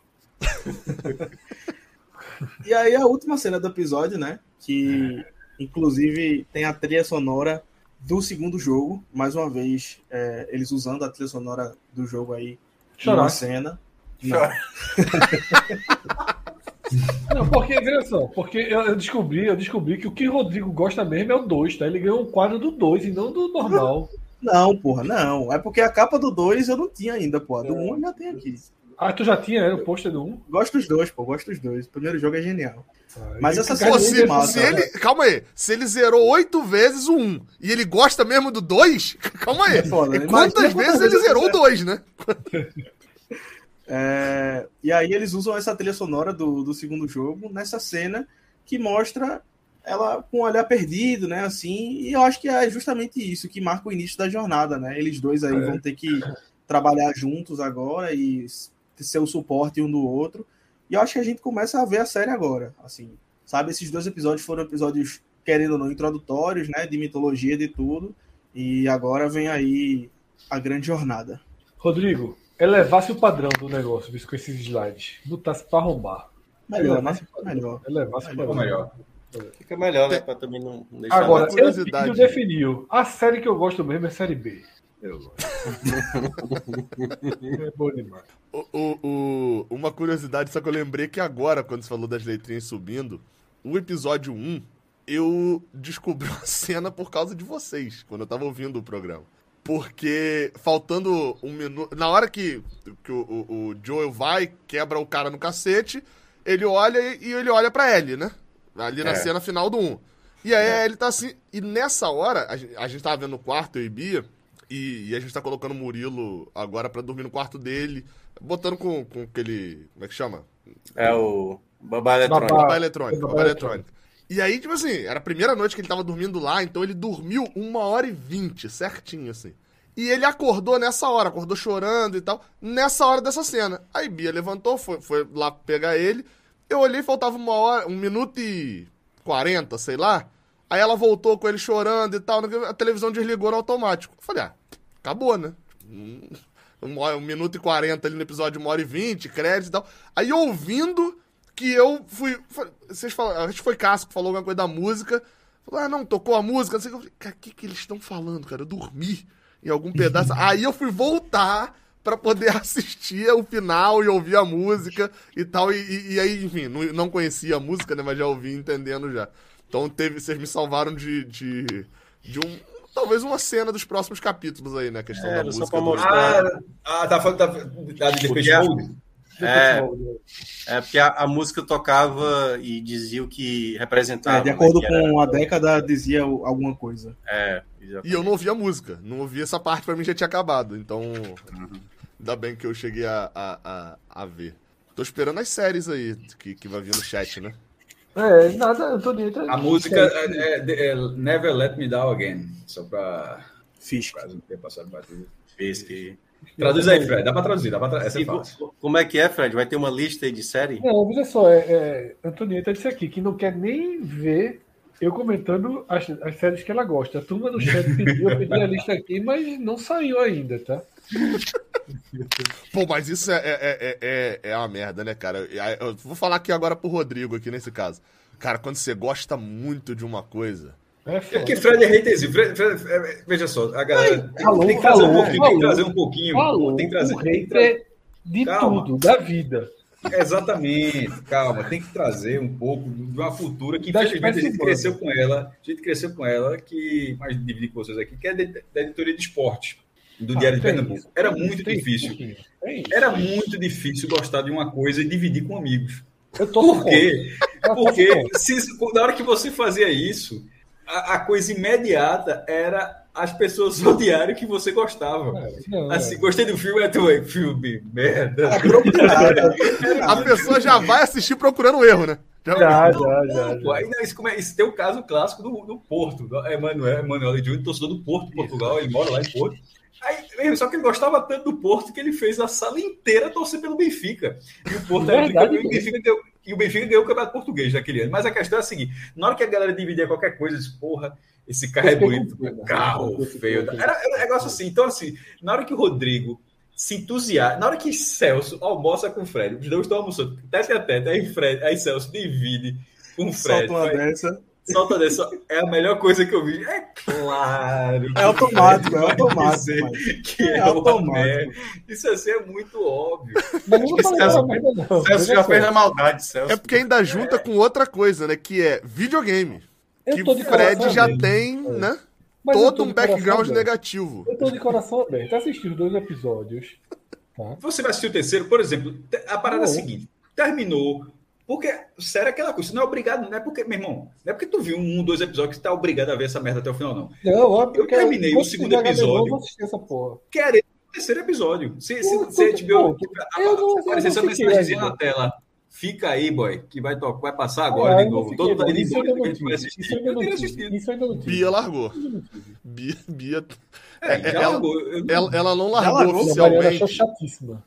E aí a última cena do episódio, né? Que inclusive tem a trilha sonora do segundo jogo. Mais uma vez, é, eles usando a trilha sonora do jogo aí Chorar. numa cena. Não. Chorar. Não, porque, veja só, porque eu, eu descobri, eu descobri que o que o Rodrigo gosta mesmo é o 2, tá? Ele ganhou um quadro do 2 e não do normal. Não, porra, não. É porque a capa do 2 eu não tinha ainda, pô. A do 1 um eu já tenho aqui. Ah, tu já tinha, era o pôster do 1? Um? Gosto dos dois, pô. Gosto dos dois. O primeiro jogo é genial. Mas essa cena se, é massa. se ele. Calma aí. Se ele zerou oito vezes o 1 e ele gosta mesmo do 2, calma aí. É foda, né? quantas Imagina vezes ele zerou o ele 2, né? É, e aí eles usam essa trilha sonora do, do segundo jogo nessa cena que mostra ela com o olhar perdido, né? Assim, e eu acho que é justamente isso que marca o início da jornada, né? Eles dois aí É. vão ter que trabalhar juntos agora e ser o suporte um do outro. E eu acho que a gente começa a ver a série agora, assim, sabe? Esses dois episódios foram episódios, querendo ou não, introdutórios, né? De mitologia, de tudo. E agora vem aí a grande jornada. Rodrigo, elevasse o padrão do negócio, com esses slides. Botasse pra arrombar. Melhor, né? Elevasse o padrão. Melhor. Elevasse o Melhor. padrão. melhor. Fica melhor, né? Pra também não, deixar Agora, eu curiosidade. definiu. A série que eu gosto mesmo é série B. Eu gosto. é bom demais. O, o- o- uma curiosidade, só que eu lembrei que agora, quando você falou das letrinhas subindo, o episódio 1, eu descobri uma cena por causa de vocês, quando eu tava ouvindo o programa. Porque faltando um minuto. Na hora que, que o, o- o Joel vai, quebra o cara no cacete, ele olha e, e ele olha pra Ellie, né? Ali na É. cena final do 1. E aí a Ellie tá assim. E nessa hora, a gente, a gente tava vendo no quarto, eu e Bia, e, e a gente tá colocando o Murilo agora pra dormir no quarto dele, botando com, com aquele. Como é que chama? É o babá eletrônico. Babá. Eletrônica. babá eletrônica. E aí, tipo assim, era a primeira noite que ele tava dormindo lá, então ele dormiu uma hora e vinte, certinho, assim. E ele acordou nessa hora, acordou chorando e tal, nessa hora dessa cena. Aí Bia levantou, foi, foi lá pegar ele. Eu olhei, faltava uma hora, um minuto e quarenta, sei lá. Aí ela voltou com ele chorando e tal, a televisão desligou no automático. Eu falei, ah, acabou, né? Um, um minuto e quarenta ali no episódio, uma hora e vinte, crédito e tal. Aí ouvindo que eu fui. Vocês falaram, acho que foi Casco que falou alguma coisa da música. Falou, ah, não, tocou a música, não sei o que. Eu falei, cara, o que, que eles estão falando, cara? Eu dormi em algum pedaço. Aí eu fui voltar pra poder assistir o final e ouvir a música e tal. E, e- e aí, enfim, não, não conhecia a música, né? Mas já ouvi entendendo já. Então teve, vocês me salvaram de, de, de um. Talvez uma cena dos próximos capítulos aí, né? A questão É, da só música. pra do- mostrar. Ah, ah, tá falando da, da de Porque Depeche a- Mode? É, é porque a, a música tocava e dizia o que representava. É, de né, acordo era- com a década, dizia alguma coisa. É, E exatamente. eu não ouvi a música. Não ouvi essa parte, pra mim já tinha acabado. Então, ainda bem que eu cheguei a, a, a, a ver. Tô esperando as séries aí que, que vai vir no chat, né? É, nada, eu tô dentro. A música é, é- é Never Let Me Down Again. Só pra Fiz. não ter passado batido. Que. Traduz aí, Fred. Dá pra traduzir, dá pra tra... Essa é fácil. como é que é, Fred? Vai ter uma lista aí de série? Não, veja só, é, é, Antonieta disse aqui que não quer nem ver eu comentando as, as séries que ela gosta. A turma no chat pediu, eu pedi a lista aqui, mas não saiu ainda, tá? Pô, mas isso é, é, é, é, é uma merda, né, cara? Eu vou falar aqui agora pro Rodrigo, aqui nesse caso. Cara, quando você gosta muito de uma coisa. É É porque Fred é haterzinho. Fred, Fred- é, veja só, a galera tem, falou, tem que trazer um falou, pouquinho, tem que falou. trazer um pouquinho. Falou, tem que trazer, o tem que trazer- hater de Calma. tudo, da vida. Exatamente, calma, tem que trazer um pouco de uma cultura que Da infelizmente a gente cresceu com ela, a gente cresceu com ela, que mais dividir com vocês aqui, que é da editoria de esporte, do Ah, Diário de Pernambuco. isso, Era muito tem difícil. isso, tem isso. Era muito difícil gostar de uma coisa e dividir com amigos. Eu tô Por quê? Porque se, na hora que você fazia isso, a, a coisa imediata era as pessoas odiarem o que você gostava. Não, Assim, gostei do filme, é tu, filme, merda. A pessoa já vai assistir procurando um erro, né? Já- Já, já, já. Pô, aí, não, isso, como é- isso tem o caso clássico do, do Porto. Do Emanuel, Emanuel Júnior, torcedor do Porto, Portugal, ele mora lá em Porto. Aí, só que ele gostava tanto do Porto que ele fez a sala inteira torcer pelo Benfica. E o Porto era Verdade, o Benfica ganhou, e o Benfica ganhou o Campeonato Português naquele ano. Mas a questão é a seguinte: na hora que a galera dividia qualquer coisa, diz, porra, esse carro é Eu fiquei bonito, carro feio. Era, era um negócio assim. Então, assim, na hora que o Rodrigo se entusiasma, na hora que Celso almoça com o Fred, os dois estão almoçando, tete a tete, aí, Fred, aí Celso divide com o Fred. Solta uma dessa. Solta dessa. É a melhor coisa que eu vi. É claro. É automático, é automático, Que É é, automático. Isso assim é muito óbvio. Celso- nada merda, não. Celso já fez a maldade, Celso. É porque ainda junta com outra coisa, né? Que é videogame. Eu Que Fred já aberto. tem, né? Mas Todo um background negativo. Eu tô de coração aberto. Assisti os dois episódios. Tá? Você vai assistir o terceiro, por exemplo, a parada é a seguinte: terminou. Porque, sério, aquela coisa, você não é obrigado, não é porque, meu irmão, não é porque tu viu um, dois episódios que você tá obrigado a ver essa merda até o final, não. Não, ó, porque terminei o segundo episódio. Assistir essa porra. Querer o terceiro episódio. Se, se, se a pô, HBO eu eu aparecer essa mensagenzinha na tela. Fica aí, boy, que vai, to- vai passar agora Ah, de eu novo. fiquei, Todo mundo não. de Isso eu doido ainda que a gente vai assistir. Isso eu ainda Eu não teria tive. assistido. Isso eu ainda não tive. Bia largou. Eu. Bia, Bia É, já ela- largou. Eu não- ela, ela não largou largou? E a Mariana achou oficialmente. chatíssima.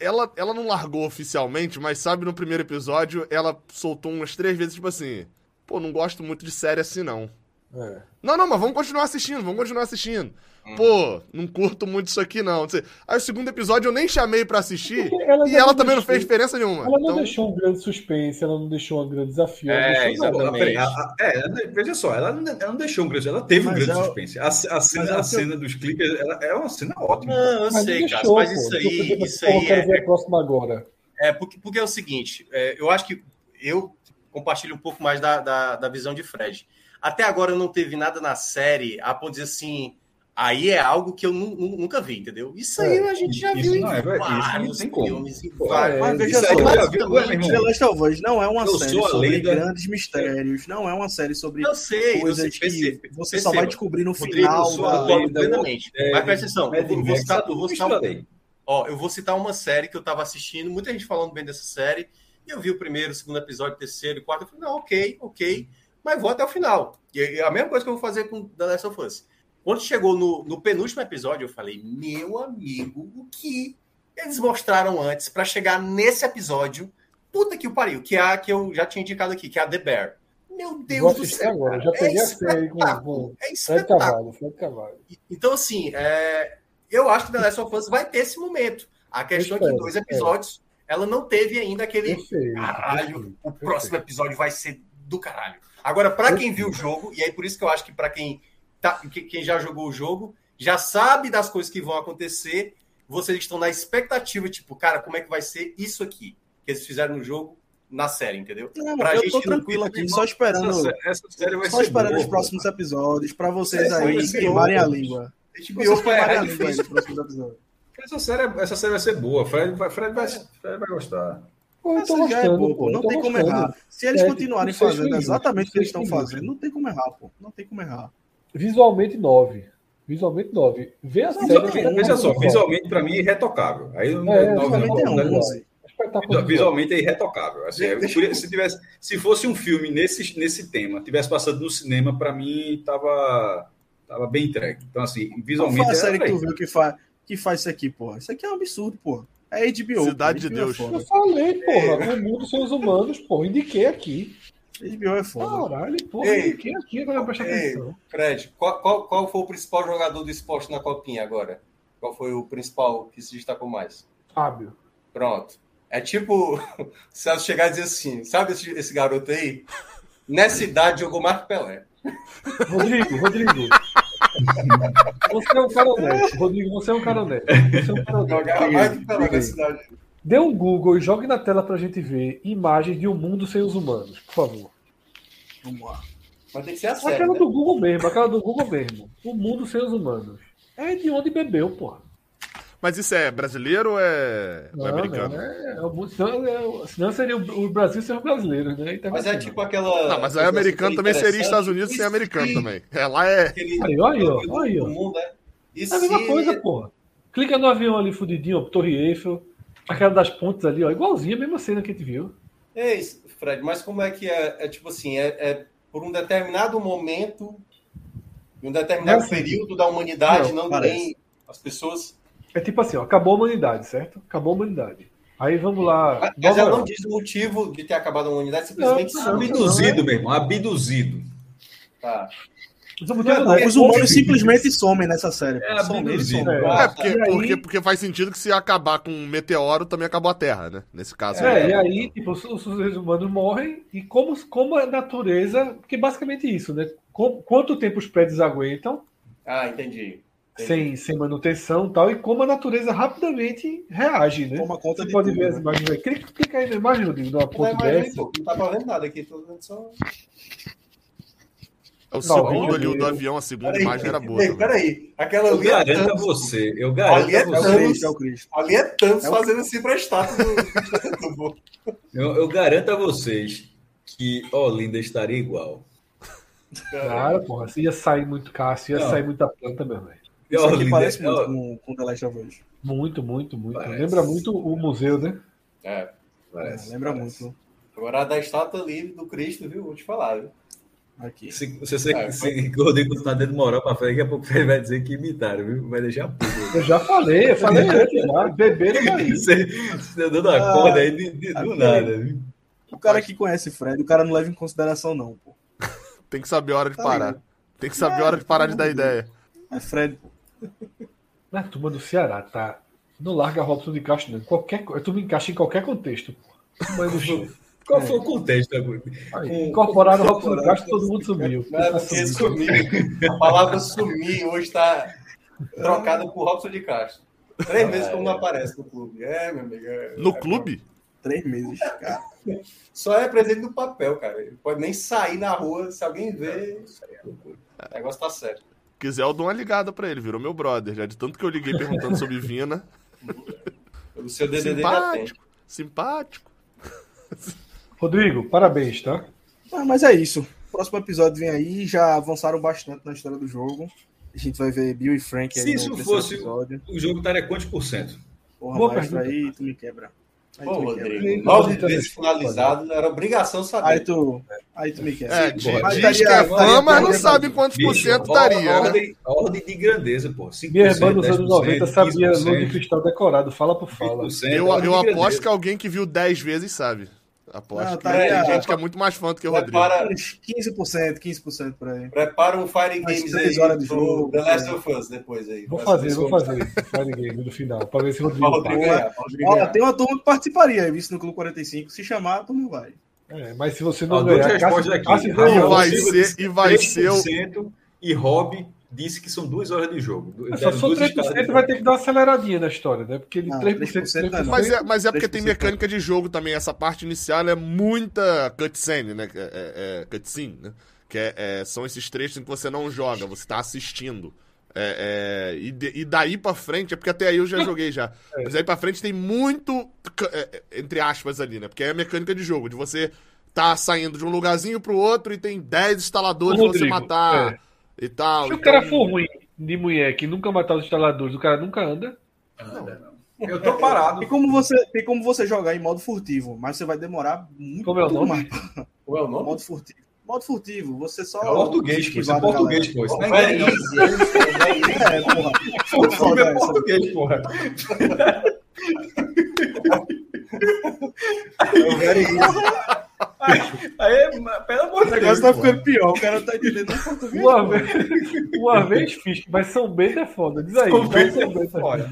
Ela, ela não largou oficialmente, mas sabe, no primeiro episódio, ela soltou umas três vezes, tipo assim, pô, não gosto muito de série assim, não. É. Não, não, mas vamos continuar assistindo, vamos continuar assistindo. Hum. Pô, não curto muito isso aqui, não. Não. Aí o segundo episódio eu nem chamei pra assistir. Ela e ela não também não deixou- fez diferença nenhuma. Ela não Então, deixou um grande suspense, ela não deixou um grande desafio. ela não É, exatamente. É, ela- veja só, ela, não- ela não deixou um grande. Ela teve um Mas grande é o- suspense. A, a cena, a eu- cena dos clipes ela, é uma cena ótima. Não, eu Mas não sei, deixou, Cássio, mas isso aí, isso aí quero é, ver a próxima agora. É, porque, porque é o seguinte, é, eu acho que eu compartilho um pouco mais da, da, da visão de Fred. Até agora não teve nada na série a ponto de dizer assim, aí é algo que eu nu- nu- nunca vi, entendeu? Isso aí É, a gente já isso viu em é isso vários filmes, em Pô, vários... Mas veja Isso só, aí mas já viu, também, meu irmão? The Last of Us não é uma Eu série sobre lenda- grandes mistérios, não é uma série sobre Eu sei, eu coisas sei, que você só vai descobrir no Rodrigo, final eu sou da lenda. plenamente. É, Mas presta atenção, eu Mad vou, citar, tudo vou citar um-. Ó, eu vou citar uma série que eu tava assistindo, muita gente falando bem dessa série, e eu vi o primeiro, o segundo episódio, o terceiro, o quarto, eu falei, não, ok, ok, mas vou até o final. E é a mesma coisa que eu vou fazer com The Last of Us. Quando chegou no, no penúltimo episódio, eu falei, meu amigo, o que eles mostraram antes para chegar nesse episódio? Puta que o pariu, que é a que eu já tinha indicado aqui, que é a The Bear. Meu Vou Deus do céu. agora. Já peguei é a série com, É espetáculo. Cavalho. Fred Cavalho. Então, assim, é, eu acho que The Last of Us vai ter esse momento. A questão é que em dois episódios ela não teve ainda aquele Perfeito. caralho, perfeito, o perfeito. próximo episódio vai ser do caralho. Agora, para quem viu o jogo, e aí por isso que eu acho que para quem, tá, que- quem já jogou o jogo, já sabe das coisas que vão acontecer, vocês estão na expectativa, tipo, cara, como é que vai ser isso aqui que eles fizeram no jogo, na série, entendeu? Não, Pra eu gente tô tranquilo aqui, só esperando, Essa, essa série vai só ser esperando boa, os próximos episódios pra vocês Essa aí vai ser queimarem a língua. Vocês queimarem a é língua aí nos próximos episódios. Essa série, essa série vai ser boa. Fred vai, Fred vai, Fred vai gostar. Pô, eu tô Essa já é gostando, boa, pô. Não tô tem como gostando. errar. Se eles É, continuarem fazendo minutos, exatamente o que eles estão fazendo, não tem como errar, pô. Não tem como errar. Visualmente 9. Visualmente 9. Vê a série. É Veja só, muito visualmente para mim é irretocável. Aí não, É, não- visualmente não- é não- legal. 11. Espetacular. Visualmente é irretocável. Assim, se, tivesse, se fosse um filme nesse, nesse tema, tivesse passado no cinema, para mim tava, tava bem entregue. Então, assim, Qual visualmente. foi a é- série que tu viu que, fa... que faz isso aqui, porra. Isso aqui é um absurdo, porra. É HBO. Cidade de é Deus. foda. Eu falei, porra, o mundo sem os humanos, porra, indiquei aqui. HBO é foda. Caralho, porra, Ei. indiquei aqui, agora presta atenção. Fred, qual, qual, qual foi o principal jogador do esporte na Copinha agora? Qual foi o principal que se destacou mais? Fábio. Pronto. É tipo, o Celso chegar e dizer assim: sabe esse, esse garoto aí? Nessa idade jogou que Pelé. Rodrigo, Rodrigo. Você é um cara honesto. Rodrigo, você é um cara honesto. Você é um cara honesto. Dê um Google e jogue na tela pra gente ver imagens de um mundo sem os humanos, por favor. Vamos lá. Mas tem que ser a sério. Aquela Né? do Google mesmo, aquela do Google mesmo. O mundo sem os humanos. É de onde bebeu, porra. Mas isso é brasileiro ou é, ou é Não, americano? não, é, é o mundo- senão, é- senão seria o, o Brasil sem os brasileiros, né? Mas é tipo aquela. Não, mas aí americano também seria Estados Unidos sem americano também. É, lá é. Aquele, Aí, olha, ó, do olha, mundo, né? E É a mesma se- coisa, porra. Clica no avião ali fudidinho, ó, Torre Eiffel, aquela das pontes ali, ó, igualzinha a mesma cena que a gente viu. É isso, Fred, mas como é que é? É tipo assim, é, é por um determinado momento, em um determinado Não, período da humanidade, não, não, tem as pessoas. É tipo assim, ó, acabou a humanidade, certo? Acabou a humanidade. Aí vamos lá. Mas ela não diz o motivo de ter acabado a humanidade, simplesmente Não, sabe. Abduzido, meu irmão. Abduzido. Tá. Os humanos- Não, os humanos simplesmente somem nessa série. É Somem, eles somem. É. É, porque, aí- porque, porque faz sentido que se acabar com um meteoro, também acabou a Terra, né? Nesse caso. É, aí. e aí, tipo, os, os seres humanos morrem e como, como a natureza, porque basicamente isso, né? Com- quanto tempo os prédios aguentam Ah, entendi. Sem, sem manutenção e tal, e como a natureza rapidamente reage, né? Toma conta Você de pode tudo, ver as né? imagens aí. Clica, clica aí na imagem, Rodrigo, numa Não, é dessa. não tá valendo nada aqui, tô vendo só. É o Não, segundo eu- ali, o do eu- avião, a segunda Peraí, imagem era boa. peraí. Aquela Eu ali é garanto a você. Eu garanto Ali é É você. É. Ali é Thanos É o- fazendo assim pra estátua do. do- do- Eu, eu garanto a vocês que Olinda estaria igual. Cara, porra, assim ia sair muito Cássio, ia Não. sair muita planta, meu velho. Isso aqui Olinda- parece muito com, com The Last of Us. Muito, muito, muito. Parece. Lembra muito o museu, né? É. parece, É, lembra parece. muito. Agora a da estátua ali do Cristo, viu? Vou te falar, viu? Aqui. Se, se você É, se o Rodrigo dando moral pra frente, daqui a pouco ele vai dizer que imitaram, viu? Vai deixar puto. Eu já falei, eu falei antes já. Beberam daí. Você, você dando uma Ah, corda aí de, de- do aqui. nada, viu? O cara que conhece Fred, o cara não leva em consideração, não, pô. Tem que saber a hora de Tá parar. ligado. Tem que saber É, a hora de parar de pelo dar ideia. É Fred, pô. Na turma do Ceará, tá? Não larga Robson de Castro, não. Qualquer, tu me encaixa em qualquer contexto. Qual foi o contexto? Agora? Aí, Incorporaram o Robson de Castro, todo mundo sumiu. É sumiu. A palavra sumir hoje está trocada por Robson de Castro. Três meses como não aparece no clube. É, meu amigo. é- No é- clube? Três meses, cara. Só é presente no papel, cara. Ele pode nem sair na rua. Se alguém ver, o negócio tá certo. Quiser, eu dou uma ligada pra ele. Virou meu brother. Já de tanto que eu liguei perguntando sobre Vina. O seu DDD. Simpático. Simpático. Rodrigo, parabéns, tá? Ah, mas é isso. Próximo episódio vem aí. Já avançaram bastante na história do jogo. A gente vai ver Bill e Frank aí Se isso fosse- episódio. O jogo estaria quantos por cento? Porra, Boa maestro, pergunta. aí tu me quebra. Aí Pô. Rodrigo. Nove vezes finalizado, era obrigação Aí saber. tu, aí tu me quebra. É, diz, diz que é fã, mas não sabe quantos por cento estaria, né? ordem, ordem de grandeza, pô. 5%, Minha irmã nos anos 90 sabia 15%, Lua de Cristal decorado, fala por fala. 20%, Eu, eu de aposto que alguém que viu 10 vezes sabe. Aposto Não, que tá tem aí, gente ó. que é muito mais fã do que o Rodrigo. Prepara, 15%, 15% por aí. prepara um Fire Games aí horas de do jogo, The Last é. of Us depois aí. Vou fazer, vou fazer. Fire Game no final, pra ver se o o Rodrigo Rodrigo paga. ganhar. Rodrigo Olha, tem uma turma que participaria aí, visto no Clube 45. Se chamar, tu não vai. É, mas se você não ganhar, respostas Cássio, aqui. Cássio Rafael ganhou. vai ser- e vai ser o- 3%, E Rob disse que são duas horas de jogo. É, Só Duas 3%, escalas de vai ter que dar uma aceleradinha na história, né? Porque de Não, 3%, 3% não é 3%, Mas é, mas é porque tem 3%. mecânica de jogo também. Essa parte inicial é muita cutscene, né? É, é, é, cutscene, né? Que é, é, são esses trechos em que você não joga, você tá assistindo. É, é, e, de- e daí pra frente, é porque até aí eu já joguei já. Mas aí pra frente tem muito, é, é, entre aspas ali, né? Porque é a mecânica de jogo, de você tá saindo de um lugarzinho pro outro e tem 10 instaladores Ô, pra você Rodrigo, matar é. E tal. Se o Então, cara for ruim de mulher que nunca matar os instaladores, o cara nunca anda. Eu tô parado. Tem como, você, tem como você jogar em modo furtivo, mas você vai demorar muito Como é o nome? mais. Qual é o nome? Modo furtivo. Modo furtivo, você só. É português, pô. Isso é português, pô. Isso não é É inglês, não. easy, é easy. É, porra. O filme é porra. Aí, pelo amor O de negócio Deus. tá porra. ficando pior, o cara tá entendendo português. Uma vez, uma vez fiz, mas São Bento é foda. Diz aí. São Bento é foda.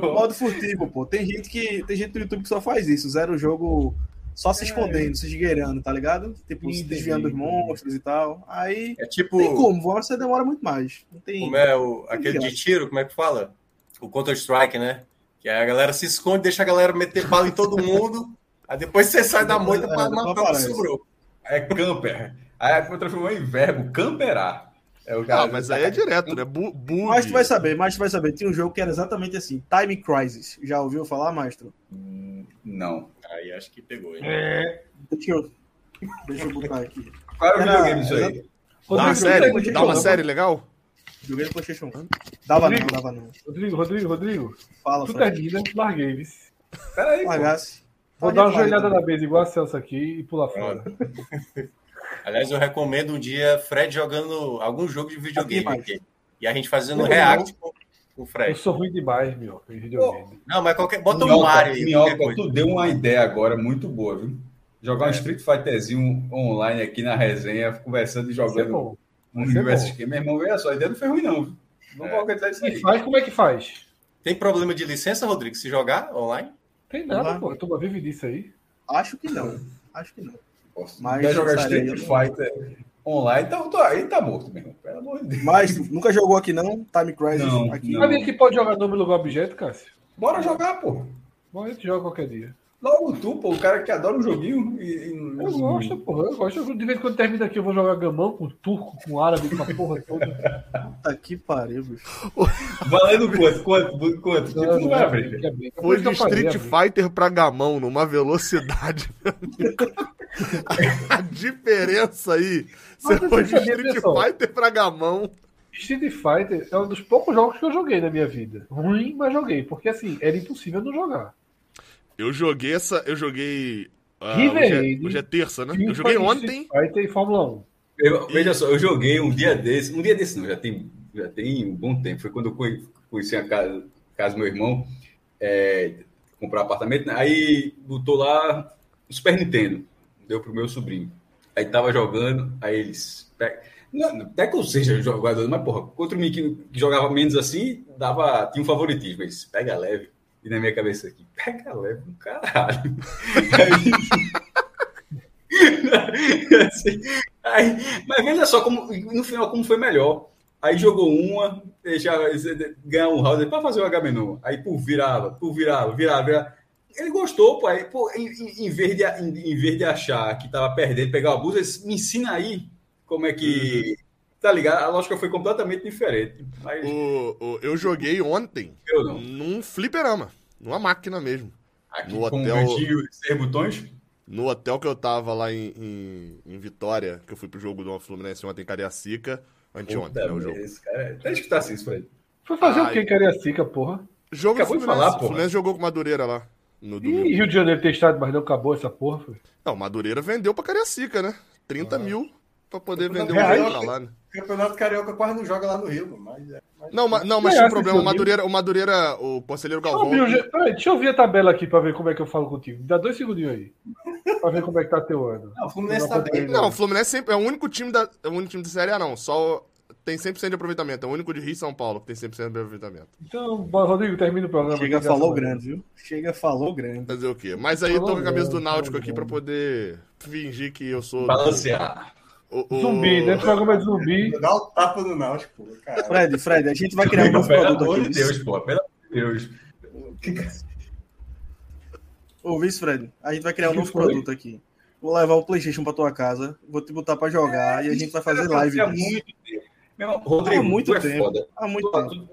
Modo furtivo, pô. Tem gente que tem gente no YouTube que só faz isso, zera o jogo só se escondendo, se esgueirando, tá ligado? Tipo, se Entendi. desviando dos monstros e tal. Aí É tipo. tem como, você demora muito mais. Não tem. Como é o, aquele de tiro, como é que fala? O Counter-Strike, né? Que a galera se esconde, deixa a galera meter bala em todo mundo. Aí depois você sai da moita pra É, matar o que aparece. sobrou. É camper. Aí transformou em verbo, camperar. É o Ah, mas aí é direto, né? Bu bug. Mas tu vai saber, mas tu vai saber. Tinha um jogo que era exatamente assim, Time Crisis. Já ouviu falar, Maestro? Não. Aí acho que pegou, hein? Deixa eu, deixa eu botar aqui. Qual era o videogame disso aí? Dá uma série, dá uma série legal? Joguei no PlayStation 1. Dava não, Rodrigo. dava não. Rodrigo, Rodrigo, Rodrigo. Fala, Tu Fred. termina, larguei, viu? Peraí, pô. Vou dar uma joelhada na mesa igual a Celso aqui e pular fora. Aliás, eu recomendo um dia Fred jogando algum jogo de videogame Aqui, aqui. E a gente fazendo Não, react com, com o Eu Fred. sou ruim demais, meu, em videogame. Não, mas qualquer. Bota um Minhoca, Mario aí. Minhoca, qualquer coisa. tu deu uma ideia agora muito boa, viu? Jogar um Street Fighterzinho online aqui na resenha, conversando e jogando bom. um universo aqui. Meu irmão, veja só, a ideia não foi ruim, não. Vamos É. organizar isso E aí. faz, como é que faz? Tem problema de licença, Rodrigo, se jogar online? Tem nada, Uhum. pô. A turma vive disso aí. Acho que não. Acho que não. Posso. Mas Quer jogar Street eu- Fighter online, então tô- aí tá morto, meu irmão. Pelo amor de Deus. Mas nunca jogou aqui não? Time Crisis Não, aqui. não. Sabia que pode jogar nome, lugar, objeto, Cássio? Bora jogar, pô. Bom, a gente joga qualquer dia. Logo tu, pô, o cara que adora um joguinho. E, e- Eu gosto, porra. Eu gosto. Eu- De vez em quando termina aqui, eu vou jogar gamão com turco, com árabe, com a porra toda. Puta que pariu, bicho. Valendo quanto? Quanto? Quanto? Tipo, não vai abrir. Foi de Street abrir. Fighter pra gamão, numa velocidade. A diferença aí. Você Mas foi de Street pessoal? Fighter pra gamão. Street Fighter é um dos poucos jogos que eu joguei na minha vida. Ruim, mas joguei. Porque assim, era impossível não jogar. Eu joguei essa. Eu joguei. ah, River hoje, é, hoje é terça, né? Eu joguei ontem. Fighter e Fórmula 1. Eu- veja só, eu joguei um dia desse, um dia desse não, já tem, já tem um bom tempo. Foi quando eu conhe- conheci a casa, casa do meu irmão, é, comprar apartamento, né? aí botou lá o Super Nintendo, deu pro meu sobrinho. Aí tava jogando, aí eles. Não, até que eu seja jogador, mas porra, contra mim que, que jogava menos assim, dava, tinha um favoritismo. Eles, pega leve. E na minha cabeça aqui, pega leve, um caralho. Aí, assim, aí, mas veja só como no final como foi melhor. Aí jogou uma, deixava ganhar um round para fazer o H-Menu. Aí pô, virava, pô, virava, virava, virava. Ele gostou, pô. Aí, pô em, em- vez de, em, em vez de achar que tava perdendo, pegar o abuso, ele disse, me ensina aí como é que. Tá ligado? A lógica foi completamente diferente. Mas O, o- eu joguei ontem eu num fliperama. Numa máquina mesmo. Aqui No com hotel- um seis botões. No hotel que eu tava lá em, em, em Vitória, que eu fui pro jogo do Fluminense ontem em Cariacica. Anteontem, né? O jogo. Esse cara, até escutar assim isso ele. Foi fazer Ai. o que, Cariacica, porra? Jogo Acabou de falar, o porra. Fluminense jogou com Madureira lá. No domingo. Ih, Rio de Janeiro tem estado, mas não acabou essa porra, foi. Não, Madureira vendeu pra Cariacica, né? 30 mil pra poder vender o jogo pra lá, né? Campeonato Carioca quase não joga lá no Rio, mas é. mas- Não, ma- não mas É, tinha um problema. O. Madureira, o Madureira, o Conselheiro Deixa eu, Galvão. ouvir, o G- peraí, deixa eu ouvir a tabela aqui pra ver como é que eu falo contigo. Dá dois segundinhos aí. Pra ver como é que tá teu ano. Não, o Fluminense tá bem. Não, o Fluminense sempre é o único time da, é o único time de Série A, não. Só tem 100% de aproveitamento. É o único de Rio e São Paulo que tem 100% de aproveitamento. Então, Rodrigo, termina o programa. Chega, aqui, falou grande, viu? Chega, falou grande. Fazer o quê? Mas aí eu tô com a camisa do Falou Náutico aqui falou pra poder fingir que eu sou. Balancear. O, o- Zumbi, né? O programa é de zumbi. Dá o tapa no Náutico, pô, cara. Fred, Fred, a gente vai criar um novo Pelo produto amor de Deus, pô. Pelo amor de Deus. Ouvi isso, Fred? A gente vai criar um novo foi? produto aqui. Vou levar o Playstation pra tua casa, vou te botar pra jogar e a gente vai fazer live. Há muito tempo. Meu Rodrigo, Há muito é tempo. foda. Há muito tempo.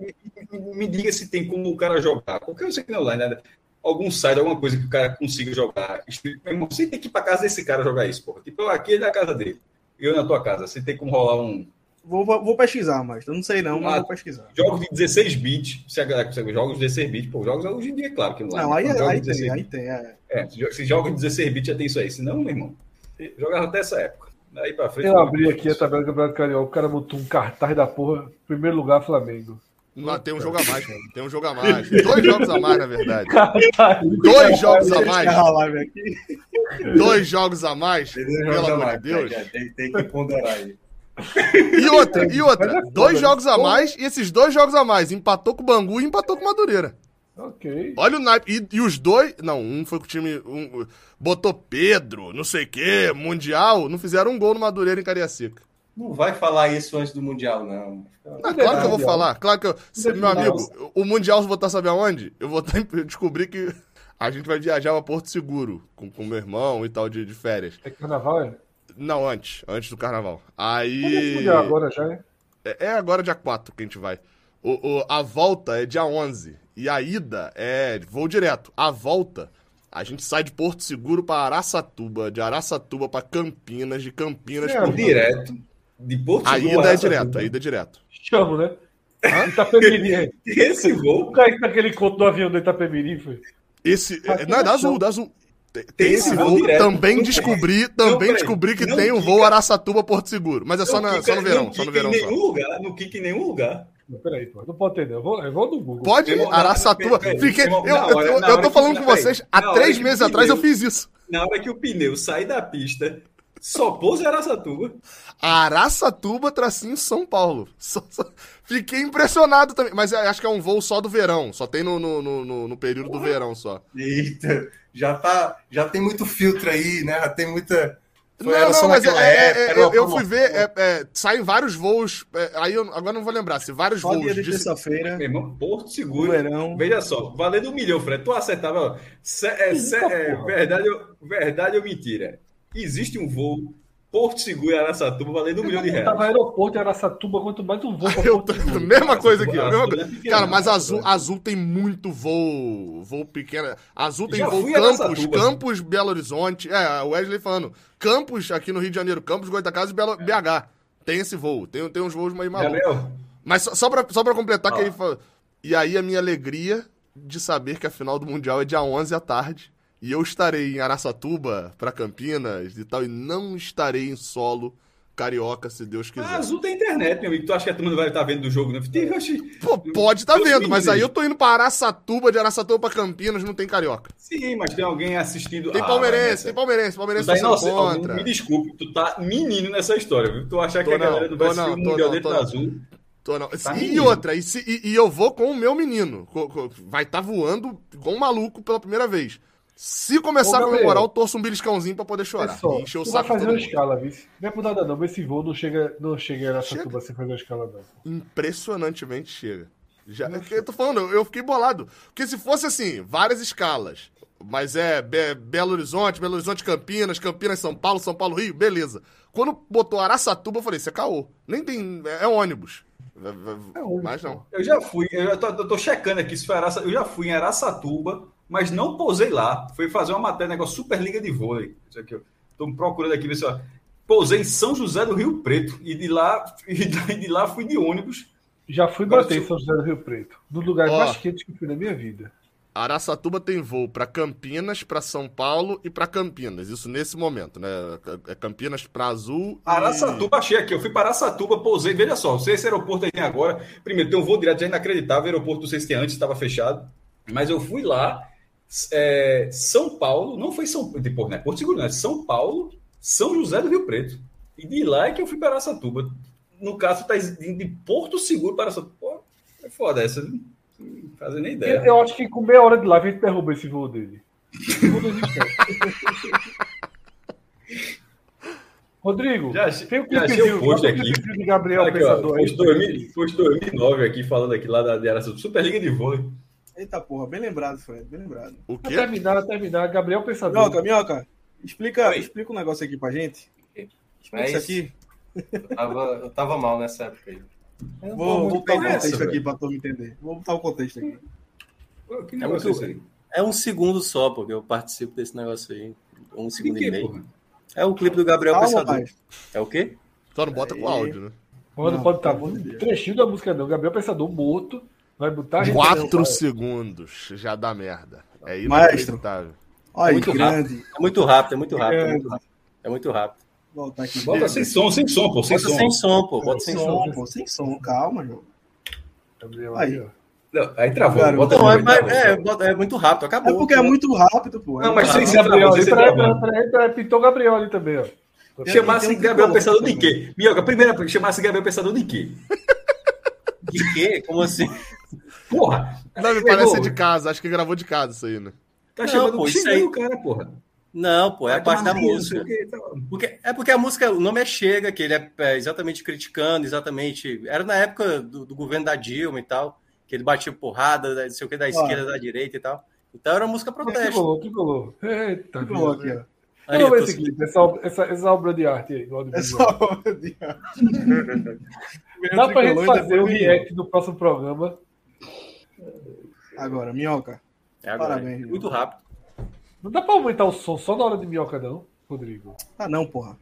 me, me diga se tem como o cara jogar. Qualquer coisa que não online, né? algum site, alguma coisa que o cara consiga jogar. Meu irmão, você tem que ir pra casa desse cara jogar isso, porra. Tipo, eu aqui é da casa dele. Eu na tua casa. Você tem como rolar um. Vou, vou vou pesquisar, mas eu não sei não, mas Ah, vou pesquisar. Jogos de 16 bits. Se a galera consegue jogos de 16 bits, pô, jogos hoje em dia, claro que não Não, aí, Jogos aí de tem, aí tem. É. É, se jo- se joga de 16 bits já tem isso aí. Se não, meu irmão, jogava até essa época. Daí pra frente. Eu abri aqui a tabela do Campeonato Carioca, o cara botou um cartaz da porra, primeiro lugar Flamengo. Não, tem um jogo a mais, tem um jogo a mais. Dois jogos a mais, na verdade. Dois jogos a mais. Dois jogos a mais. Pelo amor de Deus. Tem, que ponderar aí. E outra, e outra. é Dois né? jogos a mais, e esses dois jogos a mais, empatou com o Bangu e empatou com o Madureira. Ok. Olha o naipe. E, e os dois. Não, um foi com o time. um- botou Pedro, não sei o quê, Mundial. Não fizeram um gol no Madureira em Cariacica. Não vai falar isso antes do Mundial, não. Ah, claro que eu vou falar. Claro que eu. Meu amigo, o Mundial eu vou estar sabe aonde? Eu vou estar, eu descobri que a gente vai viajar pra Porto Seguro com, com meu irmão e tal de, de férias. É carnaval, é? Não, antes. Antes do carnaval. Aí. Mundial agora já, é? É é agora dia 4 que a gente vai. O, o- a volta é dia 11. E a ida é voo direto. A volta, a gente sai de Porto Seguro pra Araçatuba, de Araçatuba pra Campinas, de Campinas É, pra Direto. De Porto A Seguro, ida é direto, a ida é direto. Chamo, né? Itapemirim. é. Esse voo. O cara que naquele conto do avião do Itapemirim, foi. Esse. Aqui não, é da azul, da azul. Tem, Tem esse voo. Também Não, descobri, não, também peraí. descobri que Não tem um voo Araçatuba Porto Seguro. Mas é só, Não na, quica- só no verão, não só no verão em só. nenhum lugar. Não quica em nenhum lugar. Não, peraí, pô. Não pode ter, não. Eu vou, eu vou no Google. Pode, na- Araçatuba. peraí, Fiquei, eu, eu, eu, eu tô que- falando com vocês, há três meses atrás eu fiz isso. Na hora que o pneu sai da pista, só pousa em Araçatuba. Araçatuba, tracinho São Paulo. Só- só- Fiquei impressionado também. Mas é- acho que é um voo só do verão. Só tem no, no, no, no- no período do verão só. Eita, já, tá, já tem muito filtro aí, né? Já tem muita. Foi- Não, era não, só mas é- é- época, é- era eu, eu fui ver, é, é, saem vários voos. é, aí eu agora não vou lembrar, se vários Só voos. dia de de- terça-feira, Meu irmão, Porto Seguro. verão. Veja só, valendo um milhão, Fred. Tu acertava. ó, se- é, se- é, verdade, verdade ou mentira? Existe um voo Porto Seguro e Araçatuba valendo um milhão de reais. Tava aeroporto em Araçatuba, quanto mais um voo pra Porto Seguro. mesma coisa aqui, mesma é coisa. Cara, mas né? azul, azul tem muito voo, voo pequeno. Azul tem Já voo fui a Campos. Campos, Belo Horizonte. É, o Wesley falando. Campos aqui no Rio de Janeiro, Campos, Goitacazes e Belo, BH. Tem esse voo, tem, tem uns voos meio malucos. Gabriel, Mas só, só, pra, só pra completar, que Ah. ele falou. E aí a minha alegria de saber que a final do Mundial é dia 11 à tarde. E eu estarei em Araçatuba, pra Campinas e tal, e não estarei em solo carioca, se Deus quiser. a Azul tem internet, meu amigo. Tu acha que a turma não vai estar vendo do jogo, não? Oxi. Pô, pode tá Deus vendo, mas aí eu tô indo pra Araçatuba, de Araçatuba pra Campinas, não tem carioca. Sim, mas tem alguém assistindo. Tem Ah, palmeirense, vai tem palmeirense, palmeirense tá inocente. Contra. Me desculpe, tu tá menino nessa história, viu? Tu achar que Tô a galera não, não vai assistir não, o Mundial não, não. Azul. Tô não. Tá e menino. outra, e, se- e- e eu vou com o meu menino. Vai estar voando igual um maluco pela primeira vez. Se começar Ô, a comemorar, eu torço um beliscãozinho pra poder chorar. Pessoal, encher o vai saco de fazer uma escala, viu? Não é por nada não, mas esse voo não chega, não chega em Araçatuba sem fazer a escala, não. Impressionantemente chega. Já, é eu tô falando, eu- fiquei bolado. Porque se fosse assim, várias escalas, mas é Be- Belo Horizonte, Belo Horizonte Campinas, Campinas São Paulo, São Paulo Rio, beleza. Quando botou Araçatuba, eu falei, isso é caô. Nem tem. É, é ônibus. É ônibus, Mas não. Eu já fui, eu já tô, eu tô checando aqui se foi Araça, eu já fui em Araçatuba, mas não pousei lá. Fui fazer uma matéria, negócio Superliga de vôlei. Isso aqui, eu tô procurando aqui ver se eu... Pousei em São José do Rio Preto e de lá, e de lá fui de ônibus. Já fui Agora, bater em São José do Rio Preto. No lugar Ó. mais quente que fui na minha vida. Araçatuba tem voo pra Campinas, pra São Paulo e pra Campinas. Isso nesse momento, né? É Campinas pra Azul. e- Araçatuba, achei aqui. Eu fui para Araçatuba, pousei. Veja só, se esse aeroporto aí tem agora. Primeiro, tem um voo direto, já é inacreditável. O aeroporto, não sei se tinha antes, estava fechado. Mas eu fui lá, é, São Paulo, não foi São de Porto, né? Porto Seguro, né? São Paulo, São José do Rio Preto. E de lá é que eu fui para Araçatuba. No caso, tá indo de Porto Seguro para Araçatuba. Pô, é foda essa, não fazia nem Eu, ideia. eu acho que com meia hora de live a gente derruba esse voo dele. Esse voo não. Rodrigo, Já tem o já achei clipezinho, o post aqui. de Gabriel Aqui, Pensador aí. post 2000 post 2009 aqui, falando aqui lá da Araçatuba. Superliga de vôlei. Eita porra, bem lembrado, Fred, bem lembrado. O Pra quê? terminar, terminar, Gabriel Pensador. Minhoca, Minhoca, explica, Oi. explica um negócio aqui pra gente. Explica É isso isso. aqui. Eu tava, eu tava mal nessa época aí. Eu Vou, vou botar o nessa, contexto aqui velho. pra turma entender. Vou botar o contexto aqui. Que É negócio é aí? É um segundo só, porque eu participo desse negócio aí. Um segundo quê, e meio. porra? É o clipe do Gabriel Calma, Pensador. pai. É o quê? Só não bota com Aí. áudio, né? Pô, não, Não, pode estar. Deus. Trechinho da música não. Gabriel Pensador morto. Vai botar Quatro segundos já dá merda. É inacreditável. Olha, muito grande. É muito rápido, é muito rápido. É É. muito rápido. É muito rápido. Voltar aqui. Bota sem som, sem som, pô. Sem Bota som. sem som, pô. Bota sem Sem som. som, pô, sem som. Calma, João. Gabriel Aí. aí, ó. Não, aí travou. Bota Não, é, travou. é, bota- é muito rápido, acabou. É porque é muito rápido, pô. É Não, mas muito sem ser Gabriel, pintou o Gabriel ali também, ó. Chamasse Gabriel Pensador de quê? Minhoca, primeiro, chamasse Gabriel Pensador de quê? De quê? Como assim? Porra! Não, me Pegou. parece de casa. Acho que gravou de casa isso aí, né? Tá chamando pô, isso xingando aí- o cara, porra. Não, pô, é a parte da música. o tá. Porque, é porque a música, o nome é Chega, que ele é, é, exatamente criticando, exatamente. Era na época do, do governo da Dilma e tal, que ele batia porrada, não sei o que, da esquerda, da direita e tal. Então era música protesto. Tricolor, tricolor. Eita, Tricolor Deus, aqui, né? ó. Aí, ver eu tô- esse clipe, essa, obra- essa, essa obra de arte aí. do É audiovisual. só. Dá pra gente e fazer depois o react do próximo programa. Agora, minhoca. é agora, Parabéns, muito rápido. Não dá pra aumentar o som só na hora de minhoca, não, Rodrigo. Ah, não, porra.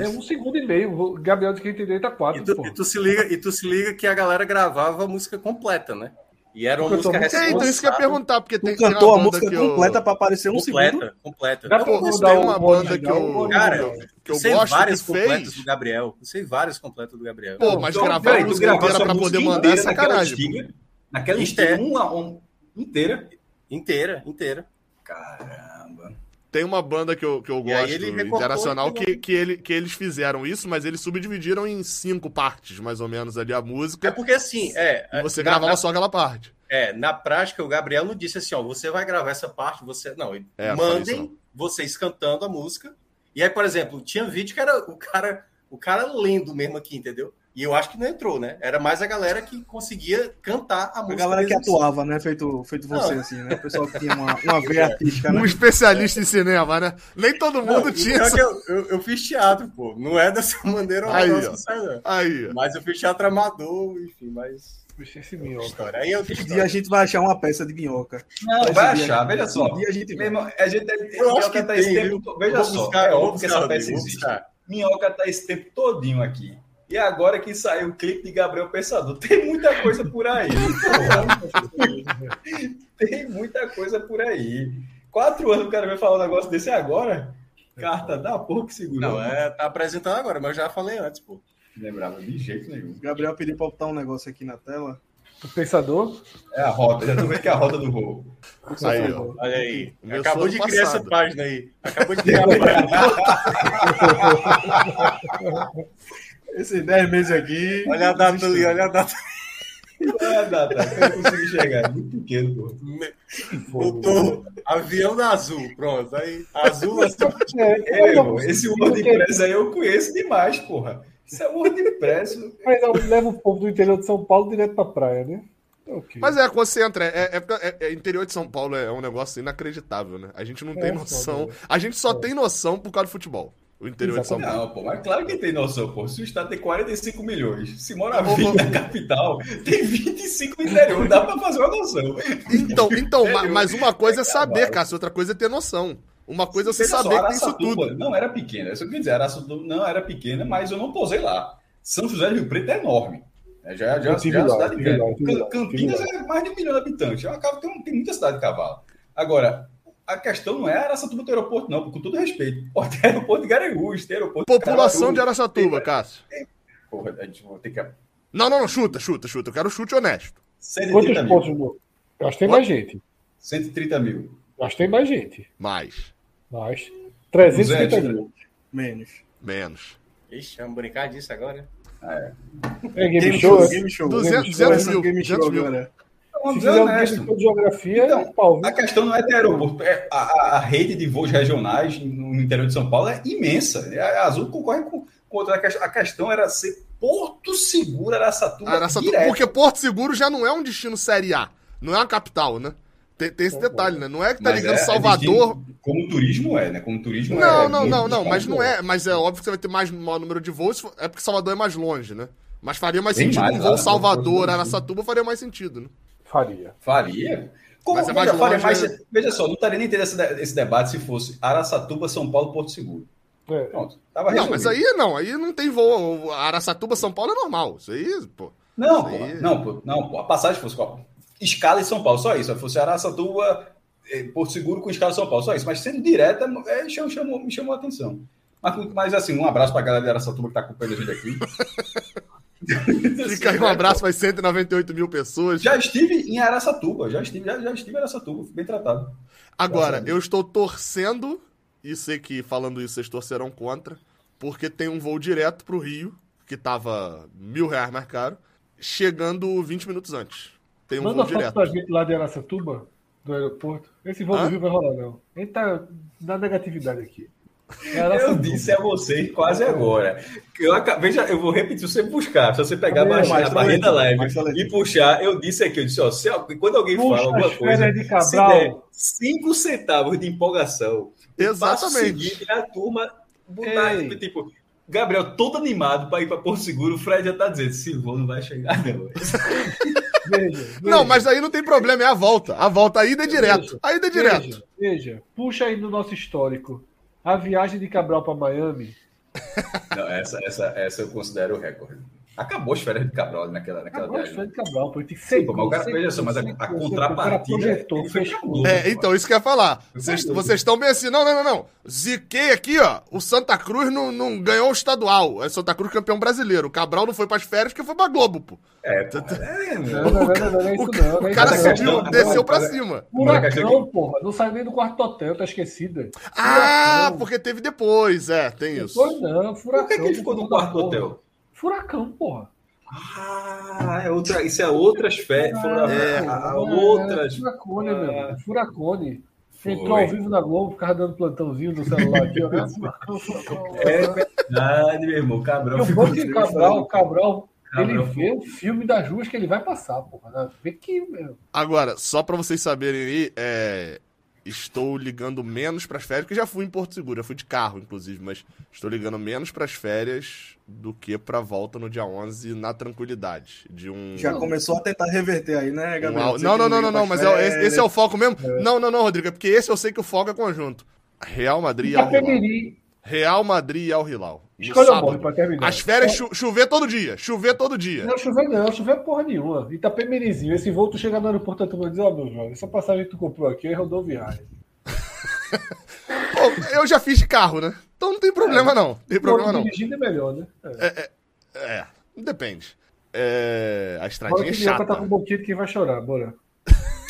É um segundo e meio. O Gabriel de quem entender tá E quatro, tu, pô. e tu se liga, e tu se liga que a galera gravava a música completa, né? E era uma música muito- É, então isso que eu ia responsável, perguntar, porque tem, Tu tem uma cantou a banda música que eu- completa pra aparecer um segundo. completa, completa. Tem uma banda que eu- Cara, que eu eu sei gosto vários que completos fez. do Gabriel. Eu sei vários completos do Gabriel. Pô, mas Então, gravar peraí, a música inteira essa pra poder mandar é naquela sacanagem. estiga, Naquela Inteira. estiga, uma, um, inteira. Inteira, inteira. Caramba. Tem uma banda que eu, que eu gosto internacional que, que, ele, que eles fizeram isso, mas eles subdividiram em cinco partes, mais ou menos, ali a É música. porque assim, é. E você na- gravava na- só aquela parte. É, na prática, o Gabriel não disse assim, ó, você vai gravar essa parte, você. Não, ele- É, não mandem vocês cantando a música. E aí, por exemplo, tinha vídeo que era o cara, o cara lendo mesmo aqui, entendeu? E eu acho que não entrou, né? Era mais a galera que conseguia cantar a A música. galera que mesmo assim. atuava, né? Feito, feito você, Não. assim, né? O pessoal que tinha uma, uma veia artística, né? Um especialista em cinema, né? Nem todo Não, mundo o tinha essa... que eu, eu, eu fiz teatro, pô. Não é dessa maneira um Aí, negócio ó. sai, não. Aí, ó. Mas eu fiz teatro amador, enfim, mas. Puxa esse minhoca. História. Aí eu Um dia a gente vai achar uma peça de minhoca. Não, vai dia- achar, veja só. Um dia a gente vai. irmão, a gente, Eu acho que tá tem, esse tempo. Veja só, buscar, é óbvio que essa peça existe. Minhoca tá esse tempo todinho aqui. E agora que saiu o clipe de Gabriel Pensador, tem muita coisa por aí. tem muita coisa por aí. Quatro anos o cara vai falar um negócio desse agora? Carta da porra que segura. Não, é, tá apresentando agora, mas eu já falei antes, pô. Lembrava de jeito nenhum. Gabriel pediu pra botar um negócio aqui na tela. O pensador. É a roda, já tô vendo que é a roda do voo. Aí, ó. Olha aí. Acabou de criar passado. essa página aí. Acabou de criar a página. Esses 10 meses aqui. Olha a data ali, olha a data. Ah, dá, tá. Eu não consigo enxergar. é Muito pequeno, pô. Botou avião da azul. Pronto. Aí, azul assim. É, irmão, esse WordPress aí eu conheço demais, porra. Isso é WordPress. Mas leva o povo do interior de São Paulo direto pra praia, né? Ok. Mas é, quando você entra, é, é, é- é- interior de São Paulo é um negócio inacreditável, né? A gente não tem É, noção. foda. A gente só tem noção por causa do futebol. O interior de São Paulo. Não, pô, mas claro que tem noção, pô. Se o estado tem 45 milhões, se mora 20 na capital, tem 25 no interior, dá pra fazer uma noção. Então, então, mas uma coisa é saber. Cássio, outra coisa é ter noção. Uma coisa é você Veja só, saber que tem isso tudo. Não era pequena, é isso que eu dizer. Araçatuba não era pequena, mas eu não posei lá. São José do Rio Preto é enorme. É, já, já, já é uma cidade grande. Campinas é mais de um milhão de habitantes. É uma casa- tem, tem muita cidade de cavalo. Agora, a questão não é Araçatuba ter aeroporto, não, com todo respeito. Pô, tem aeroporto de Garanhuns, tem aeroporto População de Caruaru. Araçatuba, Cássio. Porra, a gente vai ter que. Não, não, não, chuta, chuta, chuta. Eu quero chute honesto. 130 Quantos mil. pontos, Lu? Eu acho que tem mais gente. 130 mil. Eu acho que tem mais gente. Mais. Mais. 330 200, mil. Menos. Menos. Ixi, vamos brincar disso agora? É game, Game show? show, é? game show. 200, Game show, 200 mil, game show 200 mil. Se fizer honesto. de geografia, Então, é pau. A questão não é ter aeroporto. É, a, a- a rede de voos regionais no interior de São Paulo é imensa. A Azul concorre com, com outra questão. A questão era ser Porto Seguro, Araçatuba, Araçatuba, direto. porque Porto Seguro já não é um destino série A. Não é uma capital, né? Tem, tem esse detalhe, né? Não é que tá Mas ligando é- é Salvador. destino- como turismo é, né? Como turismo é. Não, é não, não, não, mas não é. Mas é óbvio que você vai ter mais maior número de voos, é porque Salvador é mais longe, né? Mas faria mais Bem sentido mais, um voo lá, Salvador, Araçatuba faria mais sentido, né? Faria. Faria. Como, Mas é veja, mais faria longe, mais- veja só, não estaria nem tendo esse, esse debate se fosse Araçatuba, São Paulo, Porto Seguro. É. Pronto. Tava Não, mas aí não, aí não tem voo. Araçatuba, São Paulo é normal. Isso aí, pô. Não, Isso pô, aí- não, pô, não, pô, a passagem fosse qual? Escala em São Paulo, só isso. Se fosse Araçatuba, eh, Porto Seguro com escala em São Paulo, só isso. Mas sendo direta, é, chamou, chamou- me chamou a atenção. Mas, mas assim, um abraço pra galera de Aracatuba que tá acompanhando a gente aqui. Fica aí um abraço para 198 mil pessoas. Já estive em Araçatuba, já estive, já, já estive em Araçatuba, fui bem tratado. Agora, eu estou torcendo, e sei que falando isso vocês torcerão contra, porque tem um voo direto pro Rio, que tava mil reais mais caro, chegando 20 minutos antes. Tem um Manda voo direto. pra gente lá de Aracatuba, do aeroporto. Esse voo Hã? do Rio vai rolar, não. A gente tá na negatividade aqui. É Eu disse a vocês quase agora. Eu, veja, eu vou repetir, se você buscar, se você pegar a, barra- a Mostra barrinha da aí, live mostra aí. e puxar, eu disse aqui, eu disse, ó, se, quando alguém Puxa fala alguma coisa, de se der 5 centavos de empolgação, passo Exatamente. seguinte, a turma botar, Ei. tipo, Gabriel todo animado para ir para Porto Seguro, o Fred já tá dizendo, Silvão não vai chegar não. Veja, veja, Não, mas aí não tem problema, é a volta. A volta, a ida é direto. A ida é direto. Veja, veja, puxa aí no nosso histórico. A viagem de Cabral para Miami. Não, essa, essa, essa eu considero o recorde. Acabou as férias de Cabral naquela, naquela Acabou de viagem. Fred Cabral, pô. Tem que ser. Mas o cara- veja só, mas a- a contrapartida, projetou, fez tudo. É, então, isso que eu ia falar. Vocês estão bem assim, não, não, não, não. Ziquei aqui, ó. O Santa Cruz não, não ganhou o estadual. É Santa Cruz campeão brasileiro. O Cabral não foi pras férias porque foi pra Globo, pô. É, é, Não, não, não, não, não, é não é O cara subiu, desceu pra cima. Furacão, porra. Não saiu nem do quarto hotel, tá esquecida. Ah, porque teve depois, é, tem isso. Foi não, furacão. Por que, que ele ficou no quarto hotel? Furacão, porra. Ah, é outra, isso é outras férias. Foram É. a- a- outras. Furacone, Ah. meu. Furacone. Foi. Entrou ao vivo na Globo, ficava dando plantãozinho no celular aqui, ó. Furacão, furacão. É verdade, meu irmão. Cabral o ficou bom que Cabral, Cabral, ele Cabral. vê o filme das ruas que ele vai passar, porra. Né? Vê que, meu. Agora, só pra vocês saberem aí, é, estou ligando menos pras férias, porque já fui em Porto Seguro, já fui de carro, inclusive, mas estou ligando menos pras férias do que pra volta no dia 11 na tranquilidade. De um. Já começou a tentar reverter aí, né, um Gabriel? Você não, não, não, não, não, mas é- esse, é o foco mesmo? Não, não, não, Rodrigo, é porque esse eu sei que o foco é conjunto. Real Madrid e Al Hilal. Real Madrid e Al Hilal. Escolha o sábado. morre pra terminar. As férias chu- chover todo dia, chover todo dia. Não, chover não, chover porra nenhuma. Itapemirizinho. Esse voo, tu chega no aeroporto, tu vai dizer, ó, meu jovem, essa passagem que tu comprou aqui é rodoviária. Pô, eu já fiz de carro, né? Então não tem problema não, tem problema não. Dirigindo é melhor, né? É. É, depende. É, a Bora estradinha é que minhoca chata. tá com um pouquinho de quem vai chorar, bora.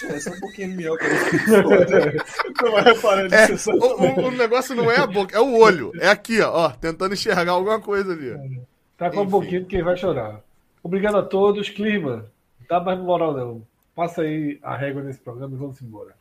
É só um pouquinho de minhoca. Não vai reparando É, isso. o, negócio não é a boca, é o olho. É aqui, ó, ó, tentando enxergar alguma coisa ali. ó. Tá com um Enfim. pouquinho de quem vai chorar. Obrigado a todos. Clima, não dá mais moral não. Passa aí a régua nesse programa e vamos embora.